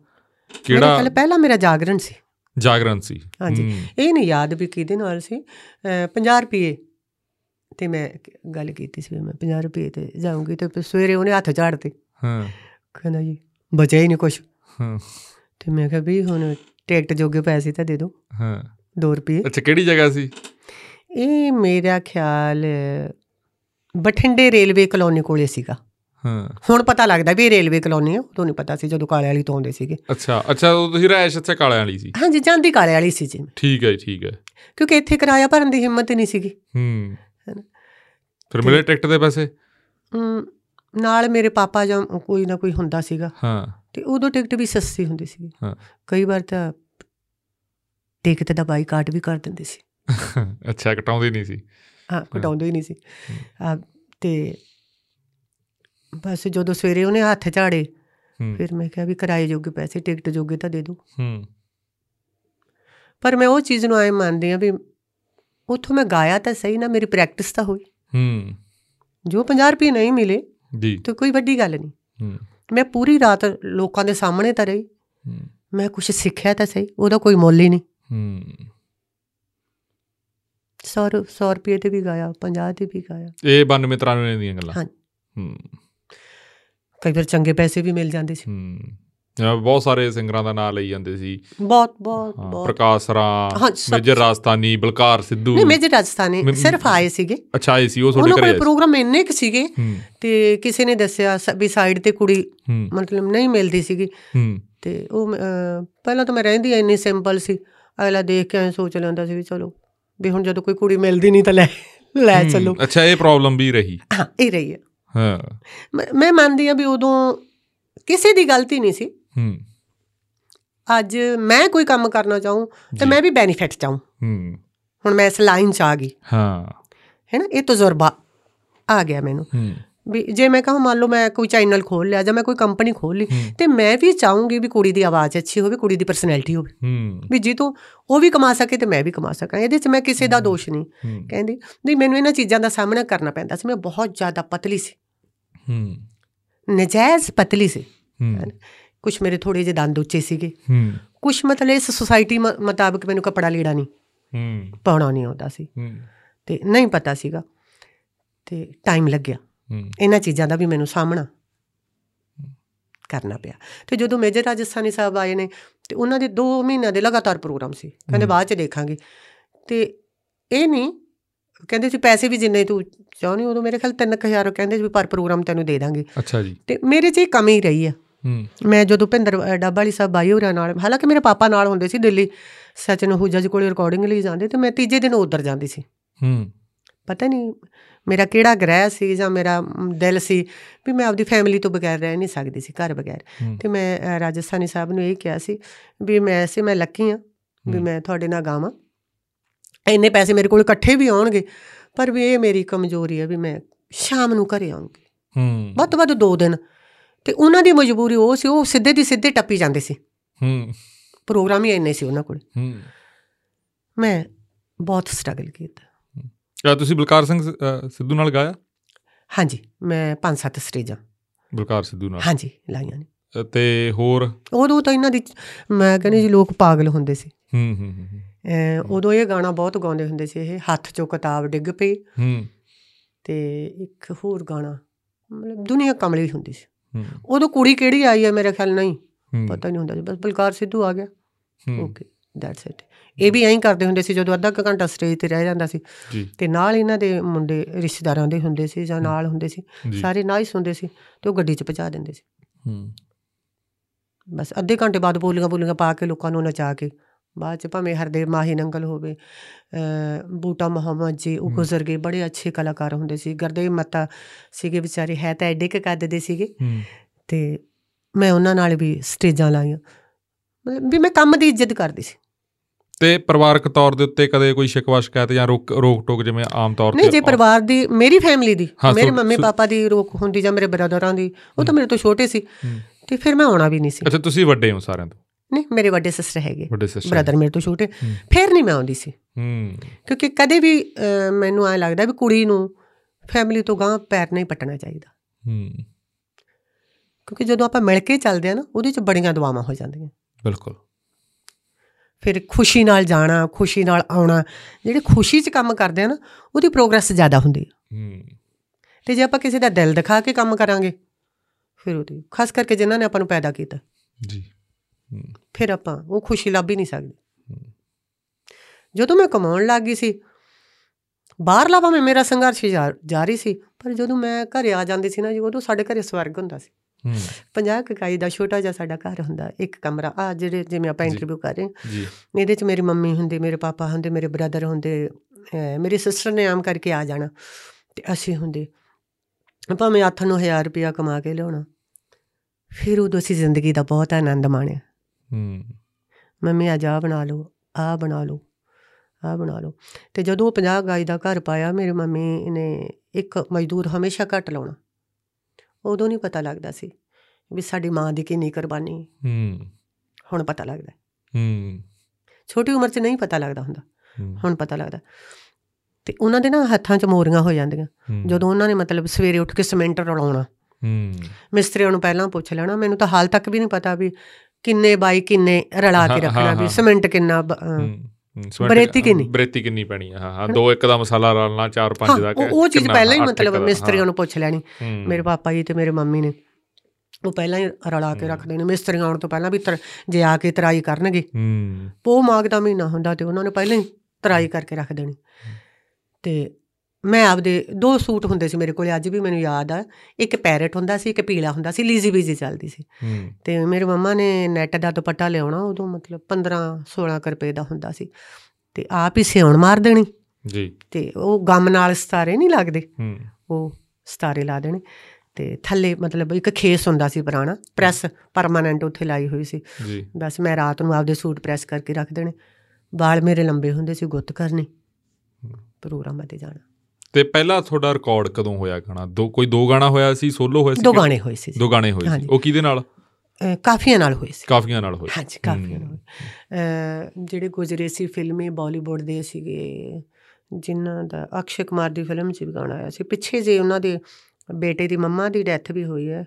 ਕਿਹੜਾ ਪਹਿਲਾਂ ਮੇਰਾ ਜਾਗਰਣ ਸੀ। ਜਾਗਰਣ ਸੀ। ਹਾਂਜੀ। ਇਹ ਨਹੀਂ ਯਾਦ ਵੀ ਕਿਹਦੇ ਨਾਲ ਸੀ। ਅ, 50 ਰੁਪਏ ਤੇ ਮੈਂ ਗੱਲ ਕੀਤੀ ਸੀ ਮੈਂ 50 ਰੁਪਏ ਤੇ ਜਾਊਂਗੀ ਤੇ ਸਵੇਰੇ ਉਹਨੇ ਹੱਥ ਝਾੜਤੇ। ਹਾਂ। ਕਹਿੰਦਾ ਜੀ ਬਚਿਆ ਹੀ ਨਹੀਂ ਕੁਛ। ਹਾਂ। ਤੇ ਮੈਂ ਕਿਹਾ ਵੀ ਹੁਣ ਟਿਕਟ ਜੋਗੇ ਪੈਸੇ ਤਾਂ ਦੇ ਦਿਓ। ਹਾਂ। 2 ਰੁਪਏ। ਅੱਛਾ ਕਿਹੜੀ ਜਗ੍ਹਾ ਸੀ? ਇਹ ਮੇਰਾ ਖਿਆਲ ਬਠਿੰਡੇ ਰੇਲਵੇ ਕਲੋਨੀ ਕੋਲੇ ਸੀਗਾ। ਹਾਂ। ਹੁਣ ਪਤਾ ਲੱਗਦਾ ਵੀ ਰੇਲਵੇ ਕਲੋਨੀ ਆ ਉਦੋਂ ਨਹੀਂ ਪਤਾ ਸੀ ਜਦੋਂ ਕਾਲੇ ਵਾਲੀ ਤੋਂ ਆਉਂਦੇ ਸੀਗੇ। ਅੱਛਾ ਅੱਛਾ ਉਹ ਤੁਸੀਂ ਰਹਿਸ਼ ਇੱਥੇ ਕਾਲਿਆਂ ਵਾਲੀ ਸੀ? ਹਾਂਜੀ ਜਾਂਦੀ ਕਾਲੇ ਵਾਲੀ ਸੀ ਜੀ ਠੀਕ ਹੈ ਠੀਕ ਹੈ। ਕਿਉਂਕਿ ਇੱਥੇ ਕਿਰਾਇਆ ਭਰਨ ਦੀ ਹਿੰਮਤ ਨਹੀਂ ਸੀਗੀ। ਹੂੰ। ਫਿਰ ਮਿਲੇ ਟਿਕਟ ਦੇ ਪੈਸੇ? ਨਾਲ ਮੇਰੇ ਪਾਪਾ ਜਾਂ ਕੋਈ ਨਾ ਕੋਈ ਹੁੰਦਾ ਸੀਗਾ। ਹਾਂ। ਤੇ ਉਦੋਂ ਟਿਕਟ ਵੀ ਸਸਤੀ ਹੁੰਦੀ ਸੀ ਹਾਂ। ਕਈ ਵਾਰ ਤਾਂ ਟਿਕਟ ਦਾ ਬਾਈਕਾਟ ਵੀ ਕਰ ਦਿੰਦੇ ਸੀ। ਅੱਛਾ ਕਟਾਉਂਦੇ ਨਹੀਂ ਸੀ। ਹਾਂ ਕਟਾਉਂਦੇ ਹੀ ਨਹੀਂ ਸੀ। ਤੇ ਬਸ ਜਦੋਂ ਸਵੇਰੇ ਉਹਨੇ ਹੱਥ ਝਾੜੇ ਫਿਰ ਮੈਂ ਕਿਹਾ ਵੀ ਕਿਰਾਏ ਜੋਗੇ ਪੈਸੇ ਟਿਕਟ ਜੋਗੇ ਤਾਂ ਦੇ ਦਿਓ ਹੂੰ। ਪਰ ਮੈਂ ਉਹ ਚੀਜ਼ ਨੂੰ ਐ ਮੰਨਦੀ ਆ ਵੀ ਉੱਥੋਂ ਮੈਂ ਗਾਇਆ ਤਾਂ ਸਹੀ ਨਾ ਮੇਰੀ ਪ੍ਰੈਕਟਿਸ ਤਾਂ ਹੋਈ। ਹੂੰ। ਜੋ 50 ਰੁਪਏ ਨਹੀਂ ਮਿਲੇ ਜੀ। ਤਾਂ ਕੋਈ ਵੱਡੀ ਗੱਲ ਨਹੀਂ। ਹੂੰ। ਮੈਂ ਪੂਰੀ ਰਾਤ ਲੋਕਾਂ ਦੇ ਸਾਹਮਣੇ ਤਾਂ ਰਹੀ। ਹੂੰ। ਮੈਂ ਕੁਝ ਸਿੱਖਿਆ ਤਾਂ ਸਹੀ ਉਹਦਾ ਕੋਈ ਮੁੱਲ ਹੀ ਨਹੀਂ। ਹੂੰ। 100 100 ਰੁਪਏ ਤੇ ਵੀ ਗਾਇਆ 50 ਤੇ ਵੀ ਗਾਇਆ। ਇਹ 92 93 ਦੀਆਂ ਗੱਲਾਂ। ਹਾਂ। ਹੂੰ। ਕਈ ਵਾਰ ਚੰਗੇ ਪੈਸੇ ਵੀ ਮਿਲ ਜਾਂਦੇ ਸੀ। ਹੂੰ। ਬਹੁਤ ਸਾਰੇ ਸਿੰਗਰਾਂ ਦਾ ਨਾਮ ਲਈ ਜਾਂਦੇ ਸੀ। ਬਹੁਤ ਬਹੁਤ ਬਹੁਤ। ਪ੍ਰਕਾਸ਼ ਰਾਂ ਮੇਜਰ ਰਾਜਸਥਾਨੀ ਬਲਕਾਰ ਸਿੱਧੂ। ਨਹੀਂ ਮੇਜਰ ਰਾਜਸਥਾਨੀ ਸਿਰਫ ਆਏ ਸੀਗੇ। ਅੱਛਾ ਇਹ ਸੀ ਉਹ ਤੁਹਾਡੇ ਉਹਨਾਂ ਘਰੇ ਆਏ ਸੀ? ਪ੍ਰੋਗਰਾਮ ਇੰਨੇ ਕੁ ਸੀਗੇ ਤੇ ਕਿਸੇ ਨੇ ਦੱਸਿਆ ਵੀ ਸਾਈਡ ਤੇ ਕੁੜੀ ਮਤਲਬ ਨਹੀਂ ਮਿਲਦੀ ਸੀਗੀ। ਤੇ ਉਹ ਪਹਿਲਾਂ ਤਾਂ ਮੈਂ ਰਹਿੰਦੀ ਇੰਨੀ ਸਿੰਪਲ ਸੀ। ਅਗਲਾ ਦੇਖ ਕੇ ਐਂ ਸੋਚ ਲੈਂਦਾ ਸੀ ਵੀ ਚਲੋ ਵੀ ਹੁਣ ਜਦੋਂ ਕੋਈ ਕੁੜੀ ਮਿਲਦੀ ਨਹੀਂ ਤਾਂ ਲੈ ਲੈ ਚੱਲੋ। ਅੱਛਾ ਇਹ ਪ੍ਰੋਬਲਮ ਵੀ ਰਹੀ। ਹਾਂ ਇਹ ਰਹੀ ਹੈ। ਹਾਂ। ਮੈਂ- ਮੰਨਦੀ ਆ ਵੀ ਉਦੋਂ ਕਿਸੇ ਦੀ ਗਲਤੀ ਨਹੀਂ ਸੀ। ਹੂੰ। ਅੱਜ ਮੈਂ ਕੋਈ ਕੰਮ ਕਰਨਾ ਚਾਹੂੰ ਤੇ। ਮੈਂ ਵੀ ਬੈਨੀਫਿਟ ਚਾਹੂੰ। ਹੂੰ। ਹੁਣ ਮੈਂ ਇਸ ਲਾਈਨ 'ਚ ਆ ਗਈ। ਹਾਂ। ਹੈ ਨਾ? ਇਹ ਤਜਰਬਾ ਆ ਗਿਆ ਮੈਨੂੰ। ਵੀ ਜੇ ਮੈਂ ਕਹਾਂ ਮੰਨ ਲਓ ਮੈਂ ਕੋਈ ਚੈਨਲ ਖੋਲ ਲਿਆ ਜਾਂ ਮੈਂ ਕੋਈ ਕੰਪਨੀ ਖੋਲ ਲਈ। ਤੇ ਮੈਂ ਵੀ ਚਾਹੂੰਗੀ ਵੀ ਕੁੜੀ ਦੀ ਆਵਾਜ਼ ਅੱਛੀ ਹੋਵੇ ਕੁੜੀ ਦੀ ਪਰਸਨੈਲਿਟੀ ਹੋਵੇ। ਵੀ ਜੀ ਤੋਂ ਉਹ ਵੀ ਕਮਾ ਸਕੇ ਤੇ ਮੈਂ ਵੀ ਕਮਾ ਸਕਾਂ ਇਹਦੇ 'ਚ ਮੈਂ ਕਿਸੇ ਦਾ ਦੋਸ਼ ਨਹੀਂ। ਕਹਿੰਦੀ ਵੀ ਮੈਨੂੰ ਇਹਨਾਂ ਚੀਜ਼ਾਂ ਦਾ ਸਾਹਮਣਾ ਕਰਨਾ ਪੈਂਦਾ ਸੀ ਮੈਂ ਬਹੁਤ ਜ਼ਿਆਦਾ ਪਤਲੀ ਸੀ। ਹੂੰ। ਨਜਾਇਜ਼ ਪਤਲੀ ਸੀ। ਹੂੰ। ਕੁਝ ਮੇਰੇ ਥੋੜੇ ਜਿਹੇ ਦੰਦ ਉੱਚੇ ਸੀਗੇ। ਹੂੰ। ਕੁਝ ਮਤਲਬ ਇਸ ਸੁਸਾਇਟੀ ਮੁਤਾਬਕ ਮੈਨੂੰ ਕੱਪੜਾ ਲੀੜਾ ਨਹੀਂ। ਹੂੰ। ਪਾਉਣਾ ਨਹੀਂ ਆਉਂਦਾ ਸੀ। ਹੂੰ। ਤੇ ਨਹੀਂ ਪਤਾ ਸੀਗਾ। ਤੇ ਟਾਈਮ ਲੱਗਿਆ। ਇਹਨਾਂ ਚੀਜ਼ਾਂ ਦਾ ਵੀ ਮੈਨੂੰ ਸਾਹਮਣਾ ਕਰਨਾ ਪਿਆ। ਤੇ ਜਦੋਂ ਮੇਜਰ ਰਾਜਸਥਾਨੀ ਸਾਹਿਬ ਆਏ ਨੇ ਤੇ ਉਹਨਾਂ ਦੇ 2 ਮਹੀਨਿਆਂ ਦੇ ਲਗਾਤਾਰ ਪ੍ਰੋਗਰਾਮ ਸੀ। ਕਹਿੰਦੇ। ਬਾਅਦ ਚ ਦੇਖਾਂਗੇ। ਤੇ ਇਹ ਨਹੀਂ ਕਹਿੰਦੇ ਸੀ ਪੈਸੇ ਵੀ ਜਿੰਨੇ ਤੂੰ ਚਾਹੁੰਦੀ ਉਦੋਂ ਮੇਰੇ ਖਿਆਲ 3000 ਕਹਿੰਦੇ ਸੀ ਪਰ ਪ੍ਰੋਗਰਾਮ ਤੈਨੂੰ ਦੇ ਦਾਂਗੇ। ਅੱਛਾ ਜੀ। ਤੇ ਮੇਰੇ 'ਚ ਇਹ ਕਮੀ ਰਹੀ ਆ। ਮੈਂ ਜਦੋਂ ਭਿੰਦਰ ਅ, ਡੱਬਾ ਵਾਲੀ ਸਾਹਿਬ ਬਾਈ ਹੋਰਾਂ ਨਾਲ ਹਾਲਾਂਕਿ ਮੇਰੇ ਪਾਪਾ ਨਾਲ ਹੁੰਦੇ ਸੀ ਦਿੱਲੀ ਸਚਨ ਹੂਜਾ ਜੀ ਕੋਲੇ ਰਿਕਾਰਡਿੰਗ ਲਈ ਜਾਂਦੇ ਤੇ ਮੈਂ ਤੀਜੇ ਦਿਨ ਉਧਰ ਜਾਂਦੀ ਸੀ। ਹੂੰ। ਪਤਾ ਨਹੀਂ ਮੇਰਾ ਕਿਹੜਾ ਗ੍ਰਹਿ ਸੀ ਜਾਂ ਮੇਰਾ ਦਿਲ ਸੀ ਵੀ ਮੈਂ ਆਪਦੀ ਫੈਮਿਲੀ ਤੋਂ ਬਗੈਰ ਰਹਿ ਨਹੀਂ ਸਕਦੀ ਸੀ ਘਰ ਬਗੈਰ। ਤੇ ਮੈਂ ਰਾਜਸਥਾਨੀ ਸਾਹਿਬ ਨੂੰ ਇਹ ਕਿਹਾ ਸੀ ਵੀ ਮੈਂ ਐਸੇ ਮੈਂ ਲੱਕੀ ਆ ਵੀ। ਮੈਂ ਤੁਹਾਡੇ ਨਾਲ ਗਾਵਾਂ। ਇੰਨੇ ਪੈਸੇ ਮੇਰੇ ਕੋਲ ਇਕੱਠੇ ਵੀ ਆਉਣਗੇ ਪਰ ਵੀ ਇਹ ਮੇਰੀ ਕਮਜ਼ੋਰੀ ਹੈ ਵੀ ਮੈਂ ਸ਼ਾਮ ਨੂੰ ਘਰੇ ਆਉਂਗੀ ਹੂੰ। ਵੱਧ ਵੱਧ 2 ਦਿਨ। ਤੇ ਉਹਨਾਂ ਦੀ ਮਜਬੂਰੀ ਉਹ ਸੀ ਉਹ ਸਿੱਧੇ ਦੀ ਸਿੱਧੇ ਟੱਪੀ ਜਾਂਦੇ ਸੀ। ਹੂੰ। ਪ੍ਰੋਗਰਾਮ ਹੀ ਇੰਨੇ ਸੀ ਉਹਨਾਂ ਕੋਲ। ਹੂੰ। ਮੈਂ ਬਹੁਤ ਸਟਰਗਲ ਕੀਤਾ। ਕਿਆ ਤੁਸੀਂ ਬਲਕਾਰ ਸਿੰਘ ਸਿੱਧੂ ਨਾਲ ਗਾਇਆ? ਹਾਂਜੀ ਮੈਂ ਪੰਜ ਸੱਤ ਸਟੇਜਾਂ। ਬਲਕਾਰ ਸਿੱਧੂ ਨਾਲ। ਹਾਂਜੀ ਲਾਈਆਂ ਨੇ। ਤੇ ਹੋਰ? ਉਦੋਂ ਤਾਂ ਇਹਨਾਂ ਦੀ ਮੈਂ ਕਹਿੰਦੀ ਜੀ ਲੋਕ ਪਾਗਲ ਹੁੰਦੇ ਸੀ। ਹੂੰ ਹੂੰ ਹੂੰ, ਉਦੋਂ ਇਹ ਗਾਣਾ ਬਹੁਤ ਗਾਉਂਦੇ ਹੁੰਦੇ ਸੀ ਇਹ ਹੱਥ ਚੋਂ ਕਿਤਾਬ ਡਿੱਗ ਪਈ। ਹੂੰ। ਤੇ ਇੱਕ ਹੋਰ ਗਾਣਾ ਮਤਲਬ ਦੁਨੀਆ ਕਮਲੀ ਹੁੰਦੀ ਸੀ। ਹੂੰ। ਉਦੋਂ ਕੁੜੀ ਕਿਹੜੀ ਆਈ ਹੈ ਮੇਰੇ ਖਿਆਲ ਨਹੀਂ ਪਤਾ ਨਹੀਂ ਹੁੰਦਾ ਬਸ ਬਲਕਾਰ ਸਿੱਧੂ ਆ ਗਿਆ। ਓਕੇ ਦੈਟਸ ਇਟ ਇਹ ਵੀ ਐਂ ਕਰਦੇ ਹੁੰਦੇ ਸੀ ਜਦੋਂ ਅੱਧਾ ਕੁ ਘੰਟਾ ਸਟੇਜ ਤੇ ਰਹਿ ਜਾਂਦਾ ਸੀ। ਤੇ ਨਾਲ ਇਹਨਾਂ ਦੇ ਮੁੰਡੇ ਰਿਸ਼ਤੇਦਾਰਾਂ ਦੇ ਹੁੰਦੇ ਸੀ ਜਾਂ ਨਾਲ ਹੁੰਦੇ ਸੀ। ਸਾਰੇ ਨਾਈਸ ਹੁੰਦੇ ਸੀ ਤੇ ਉਹ ਗੱਡੀ 'ਚ ਪਹੁੰਚਾ ਦਿੰਦੇ ਸੀ। ਹੂੰ। ਬਸ ਅੱਧੇ ਘੰਟੇ ਬਾਅਦ ਬੋਲੀਆਂ ਬੋਲੀਆਂ ਪਾ ਕੇ ਲੋਕਾਂ ਨੂੰ ਨਚਾ ਕੇ। ਬਾਅਦ ਚ ਭਾਵੇਂ ਹਰਦੇਵ ਮਾਹੀ ਨੰਗਲ ਹੋਵੇ ਬੂਟਾ ਮੁਹੰਮਦ ਜੀ ਉਹ। ਗੁਜ਼ਰ ਗਏ ਬੜੇ ਅੱਛੇ ਕਲਾਕਾਰ ਹੁੰਦੇ ਸੀ। ਗੁਰਦੇਵ ਮੱਤਾ ਸੀਗੇ ਵਿਚਾਰੇ ਹੈ ਤਾਂ ਐਡੇ ਕੁ ਕੱਦ ਦੇ ਸੀਗੇ। ਤੇ ਮੈਂ ਉਹਨਾਂ ਨਾਲ ਵੀ ਸਟੇਜਾਂ ਲਾਈਆਂ। ਮਤਲਬ ਵੀ ਮੈਂ ਕੰਮ ਦੀ ਇੱਜ਼ਤ ਕਰਦੀ ਸੀ। ਤੇ ਪਰਿਵਾਰਕ ਤੌਰ ਦੇ ਉੱਤੇ ਕਦੇ ਕੋਈ ਸ਼ਿਕਵਾ ਸ਼ਿਕਾਇਤ ਜਾਂ ਰੋਕ ਰੋਕ ਟੋਕ ਜਿਵੇਂ ਆਮ ਤੌਰ ਤੇ ਨਹੀਂ ਜੇ ਪਰਿਵਾਰ ਦੀ ਮੇਰੀ ਫੈਮਿਲੀ ਦੀ ਮੇਰੇ ਮੰਮੀ ਪਾਪਾ ਦੀ ਰੋਕ ਹੁੰਦੀ ਜਾਂ ਮੇਰੇ ਬ੍ਰਦਰਾਂ ਦੀ ਉਹ ਤਾਂ। ਮੇਰੇ ਤੋਂ ਛੋਟੇ ਸੀ। ਤੇ ਫਿਰ ਮੈਂ ਆਉਣਾ ਵੀ ਨਹੀਂ ਸੀ। ਅੱਛਾ ਤੁਸੀਂ ਵੱਡੇ ਹੋ ਸਾਰਿਆਂ ਤੋਂ? ਨਹੀਂ ਮੇਰੇ ਵੱਡੇ ਸਿਸਟਰ ਹੈਗੇ। ਬ੍ਰਦਰ ਮੇਰੇ ਤੋਂ ਛੋਟੇ। ਫਿਰ ਨਹੀਂ ਮੈਂ ਆਉਂਦੀ ਸੀ। ਹੂੰ। ਕਿਉਂਕਿ ਕਦੇ ਵੀ ਮੈਨੂੰ ਐ ਲੱਗਦਾ ਵੀ ਕੁੜੀ ਨੂੰ ਫੈਮਿਲੀ ਤੋਂ ਗਾਂ ਪੈਰ ਨਹੀਂ ਪਟਣਾ ਚਾਹੀਦਾ। ਹੂੰ। ਕਿਉਂਕਿ ਜਦੋਂ ਆਪਾਂ ਮਿਲ ਕੇ ਚੱਲਦੇ ਆ ਨਾ ਉਹਦੇ 'ਚ ਬੜੀਆਂ ਦੁਆਵਾਂ ਹੋ ਜਾਂਦੀਆਂ। ਬਿਲਕੁਲ। ਫਿਰ ਖੁਸ਼ੀ ਨਾਲ ਜਾਣਾ ਖੁਸ਼ੀ ਨਾਲ ਆਉਣਾ ਜਿਹੜੇ ਖੁਸ਼ੀ 'ਚ ਕੰਮ ਕਰਦੇ ਆ ਨਾ ਉਹਦੀ ਪ੍ਰੋਗਰੈਸ ਜ਼ਿਆਦਾ ਹੁੰਦੀ ਹੈ ਹੂੰ। ਤੇ ਜੇ ਆਪਾਂ ਕਿਸੇ ਦਾ ਦਿਲ ਦਿਖਾ ਕੇ ਕੰਮ ਕਰਾਂਗੇ ਫਿਰ ਉਹਦੀ ਖਾਸ ਕਰਕੇ ਜਿਨ੍ਹਾਂ ਨੇ ਆਪਾਂ ਨੂੰ ਪੈਦਾ ਕੀਤਾ। ਜੀ। ਹੂੰ। ਫਿਰ ਆਪਾਂ ਉਹ ਖੁਸ਼ੀ ਲੱਭ ਹੀ ਨਹੀਂ ਸਕਦੇ। ਜਦੋਂ ਮੈਂ ਕਮਾਉਣ ਲੱਗ ਗਈ ਸੀ ਬਾਹਰਲਾ ਭਾਵੇਂ ਮੇਰਾ ਸੰਘਰਸ਼ ਜਾਰੀ ਸੀ ਪਰ ਜਦੋਂ ਮੈਂ ਘਰੇ ਆ ਜਾਂਦੀ ਸੀ ਨਾ ਜੀ ਉਦੋਂ ਸਾਡੇ ਘਰੇ ਸਵਰਗ ਹੁੰਦਾ ਸੀ। 50 ਇਕਾਈ ਦਾ ਛੋਟਾ ਜਿਹਾ ਸਾਡਾ ਘਰ ਹੁੰਦਾ ਇੱਕ ਕਮਰਾ। ਆ ਜਿਹੜੇ ਜਿਵੇਂ ਆਪਾਂ ਜੀ। ਇੰਟਰਵਿਊ ਕਰ ਰਹੇ ਹਾਂ, ਜੀ। ਇਹਦੇ 'ਚ ਮੇਰੀ ਮੰਮੀ ਹੁੰਦੀ ਮੇਰੇ ਪਾਪਾ ਹੁੰਦੇ ਮੇਰੇ ਬ੍ਰਦਰ ਹੁੰਦੇ ਮੇਰੀ ਸਿਸਟਰ ਨੇ ਆਮ ਕਰਕੇ ਆ ਜਾਣਾ ਤੇ ਅਸੀਂ ਹੁੰਦੇ। ਭਾਵੇਂ ਹੱਥ ਨੂੰ 1000 ਰੁਪਇਆ ਕਮਾ ਕੇ ਲਿਆਉਣਾ ਫਿਰ ਉਦੋਂ ਅਸੀਂ ਜ਼ਿੰਦਗੀ ਦਾ ਬਹੁਤ ਆਨੰਦ ਮਾਣਿਆ। ਹੂੰ। ਮੰਮੀ ਅੱਜ ਆਹ ਬਣਾ ਲਓ ਆਹ ਬਣਾ ਲਓ ਆਹ ਬਣਾ ਲਓ। ਤੇ ਜਦੋਂ ਉਹ 50 ਗਾਈ ਦਾ ਘਰ ਪਾਇਆ ਮੇਰੀ ਮੰਮੀ ਨੇ ਇੱਕ ਮਜ਼ਦੂਰ ਹਮੇਸ਼ਾ ਘੱਟ ਲਾਉਣਾ। ਉਦੋਂ ਨਹੀਂ ਪਤਾ ਲੱਗਦਾ ਸੀ ਵੀ ਸਾਡੀ ਮਾਂ ਦੀ ਕਿੰਨੀ ਕੁਰਬਾਨੀ ਹੂੰ। ਹੁਣ ਪਤਾ ਲੱਗਦਾ। ਹੂੰ। ਛੋਟੀ ਉਮਰ 'ਚ ਨਹੀਂ ਪਤਾ ਲੱਗਦਾ ਹੁੰਦਾ। ਹੁਣ ਪਤਾ ਲੱਗਦਾ। ਤੇ ਉਹਨਾਂ ਦੇ ਨਾ ਹੱਥਾਂ 'ਚ ਮੋਰੀਆਂ ਹੋ ਜਾਂਦੀਆਂ। ਜਦੋਂ ਉਹਨਾਂ ਨੇ ਮਤਲਬ ਸਵੇਰੇ ਉੱਠ ਕੇ ਸਿਮੈਂਟ ਰਲਾਉਣਾ। ਹੂੰ। ਮਿਸਤਰੀਆਂ ਨੂੰ ਪਹਿਲਾਂ ਪੁੱਛ ਲੈਣਾ ਮੈਨੂੰ ਤਾਂ ਹਾਲ ਤੱਕ ਵੀ ਨਹੀਂ ਪਤਾ ਵੀ ਕਿੰਨੇ ਬਾਈ ਕਿੰਨੇ ਰਲਾ ਕੇ ਰੱਖਣਾ ਵੀ। ਸਿਮੈਂਟ ਕਿੰਨਾ ਬਰੇਤੀ ਕਿੰਨੀ? ਬਰੇਤੀ ਕਿੰਨੀ ਪੈਣੀ ਆ ਹਾਂ ਹਾਂ ਦੋ ਇੱਕ ਦਾ ਮਸਾਲਾ ਰਲਣਾ ਚਾਰ ਪੰਜ ਦਾ ਉਹ- ਉਹ ਚੀਜ਼ ਪਹਿਲਾਂ ਹੀ ਮਤਲਬ ਮਿਸਤਰੀਆਂ। ਨੂੰ ਪੁੱਛ ਲੈਣੀ। ਮੇਰੇ ਪਾਪਾ ਜੀ ਤੇ ਮੇਰੇ ਮੰਮੀ ਨੇ। ਉਹ ਪਹਿਲਾਂ ਹੀ ਰਲਾ ਕੇ ਰੱਖਦੇ ਨੇ ਮਿਸਤਰੀਆਂ ਆਉਣ ਤੋਂ ਪਹਿਲਾਂ ਵੀ ਜੇ ਆ ਕੇ ਤਰਾਈ ਕਰਨਗੇ। ਹੂੰ। ਪੋ ਮਾਘ ਦਾ ਮਹੀਨਾ ਹੁੰਦਾ ਤੇ ਉਹਨਾਂ ਨੇ ਪਹਿਲਾਂ ਹੀ ਤਰਾਈ ਕਰਕੇ ਰੱਖ ਦੇਣੀ। ਤੇ ਮੈਂ ਆਪਦੇ ਦੋ ਸੂਟ ਹੁੰਦੇ ਸੀ ਮੇਰੇ ਕੋਲੇ ਅੱਜ ਵੀ ਮੈਨੂੰ ਯਾਦ ਆ। ਇੱਕ ਪੈਰਟ ਹੁੰਦਾ ਸੀ ਇੱਕ ਪੀਲਾ ਹੁੰਦਾ ਸੀ ਲੀਜ਼ੀ ਬੀਜ਼ੀ ਚੱਲਦੀ ਸੀ। ਤੇ ਮੇਰੇ ਮੰਮਾ ਨੇ ਨੈਟ ਦਾ ਦੁਪੱਟਾ ਲਿਆਉਣਾ ਉਦੋਂ ਮਤਲਬ 15 16 ਕੁ ਰੁਪਏ ਦਾ ਹੁੰਦਾ ਸੀ। ਤੇ ਆਪ ਹੀ ਸਿਉਣ ਮਾਰ ਦੇਣੀ। ਜੀ। ਤੇ ਉਹ ਗਮ ਨਾਲ ਸਤਾਰੇ ਨਹੀਂ ਲੱਗਦੇ। ਉਹ ਸਤਾਰੇ ਲਾ ਦੇਣੇ। ਤੇ ਥੱਲੇ ਮਤਲਬ ਇੱਕ ਖੇਸ ਹੁੰਦਾ ਸੀ ਪੁਰਾਣਾ ਪ੍ਰੈਸ ਪਰਮਾਨੈਂਟ ਉੱਥੇ ਲਾਈ ਹੋਈ ਸੀ। ਜੀ। ਬਸ ਮੈਂ ਰਾਤ ਨੂੰ ਆਪਦੇ ਸੂਟ ਪ੍ਰੈਸ ਕਰਕੇ ਰੱਖ ਦੇਣੇ। ਵਾਲ ਮੇਰੇ ਲੰਬੇ ਹੁੰਦੇ ਸੀ ਗੁੱਤ ਕਰਨੀ। ਪ੍ਰੋਗਰਾਮਾਂ ਤੇ ਜਾਣਾ। ਤੇ ਪਹਿਲਾ ਤੁਹਾਡਾ ਰਿਕਾਰਡ ਕਦੋਂ ਹੋਇਆ ਗਾਣਾ? ਦੋ ਕੋਈ ਦੋ ਗਾਣਾ ਹੋਇਆ ਸੀ ਸੋਲੋ ਹੋਇਆ ਸੀ ਦੋ ਗਾਣੇ ਹੋਏ ਸੀ। ਦੋ ਗਾਣੇ ਹੋਏ ਸੀ। ਉਹ ਕਿਹਦੇ ਨਾਲ? ਕਾਫੀਆਂ ਨਾਲ ਹੋਏ ਸੀ। ਕਾਫੀਆਂ ਨਾਲ ਹੋਏ ਹਾਂਜੀ ਕਾਫੀਆਂ ਨਾਲ। ਜਿਹੜੇ ਗੁਜਰੇ ਸੀ ਫਿਲਮੀ ਬਾਲੀਵੁੱਡ ਦੇ ਸੀਗੇ ਜਿਨ੍ਹਾਂ ਦਾ ਅਕਸ਼ੇ ਕੁਮਾਰ ਦੀ ਫਿਲਮ 'ਚ ਵੀ ਗਾਣਾ ਆਇਆ ਸੀ। ਪਿੱਛੇ ਜੇ ਉਹਨਾਂ ਦੇ ਬੇਟੇ ਦੀ ਮੰਮਾ ਦੀ ਡੈਥ ਵੀ ਹੋਈ ਹੈ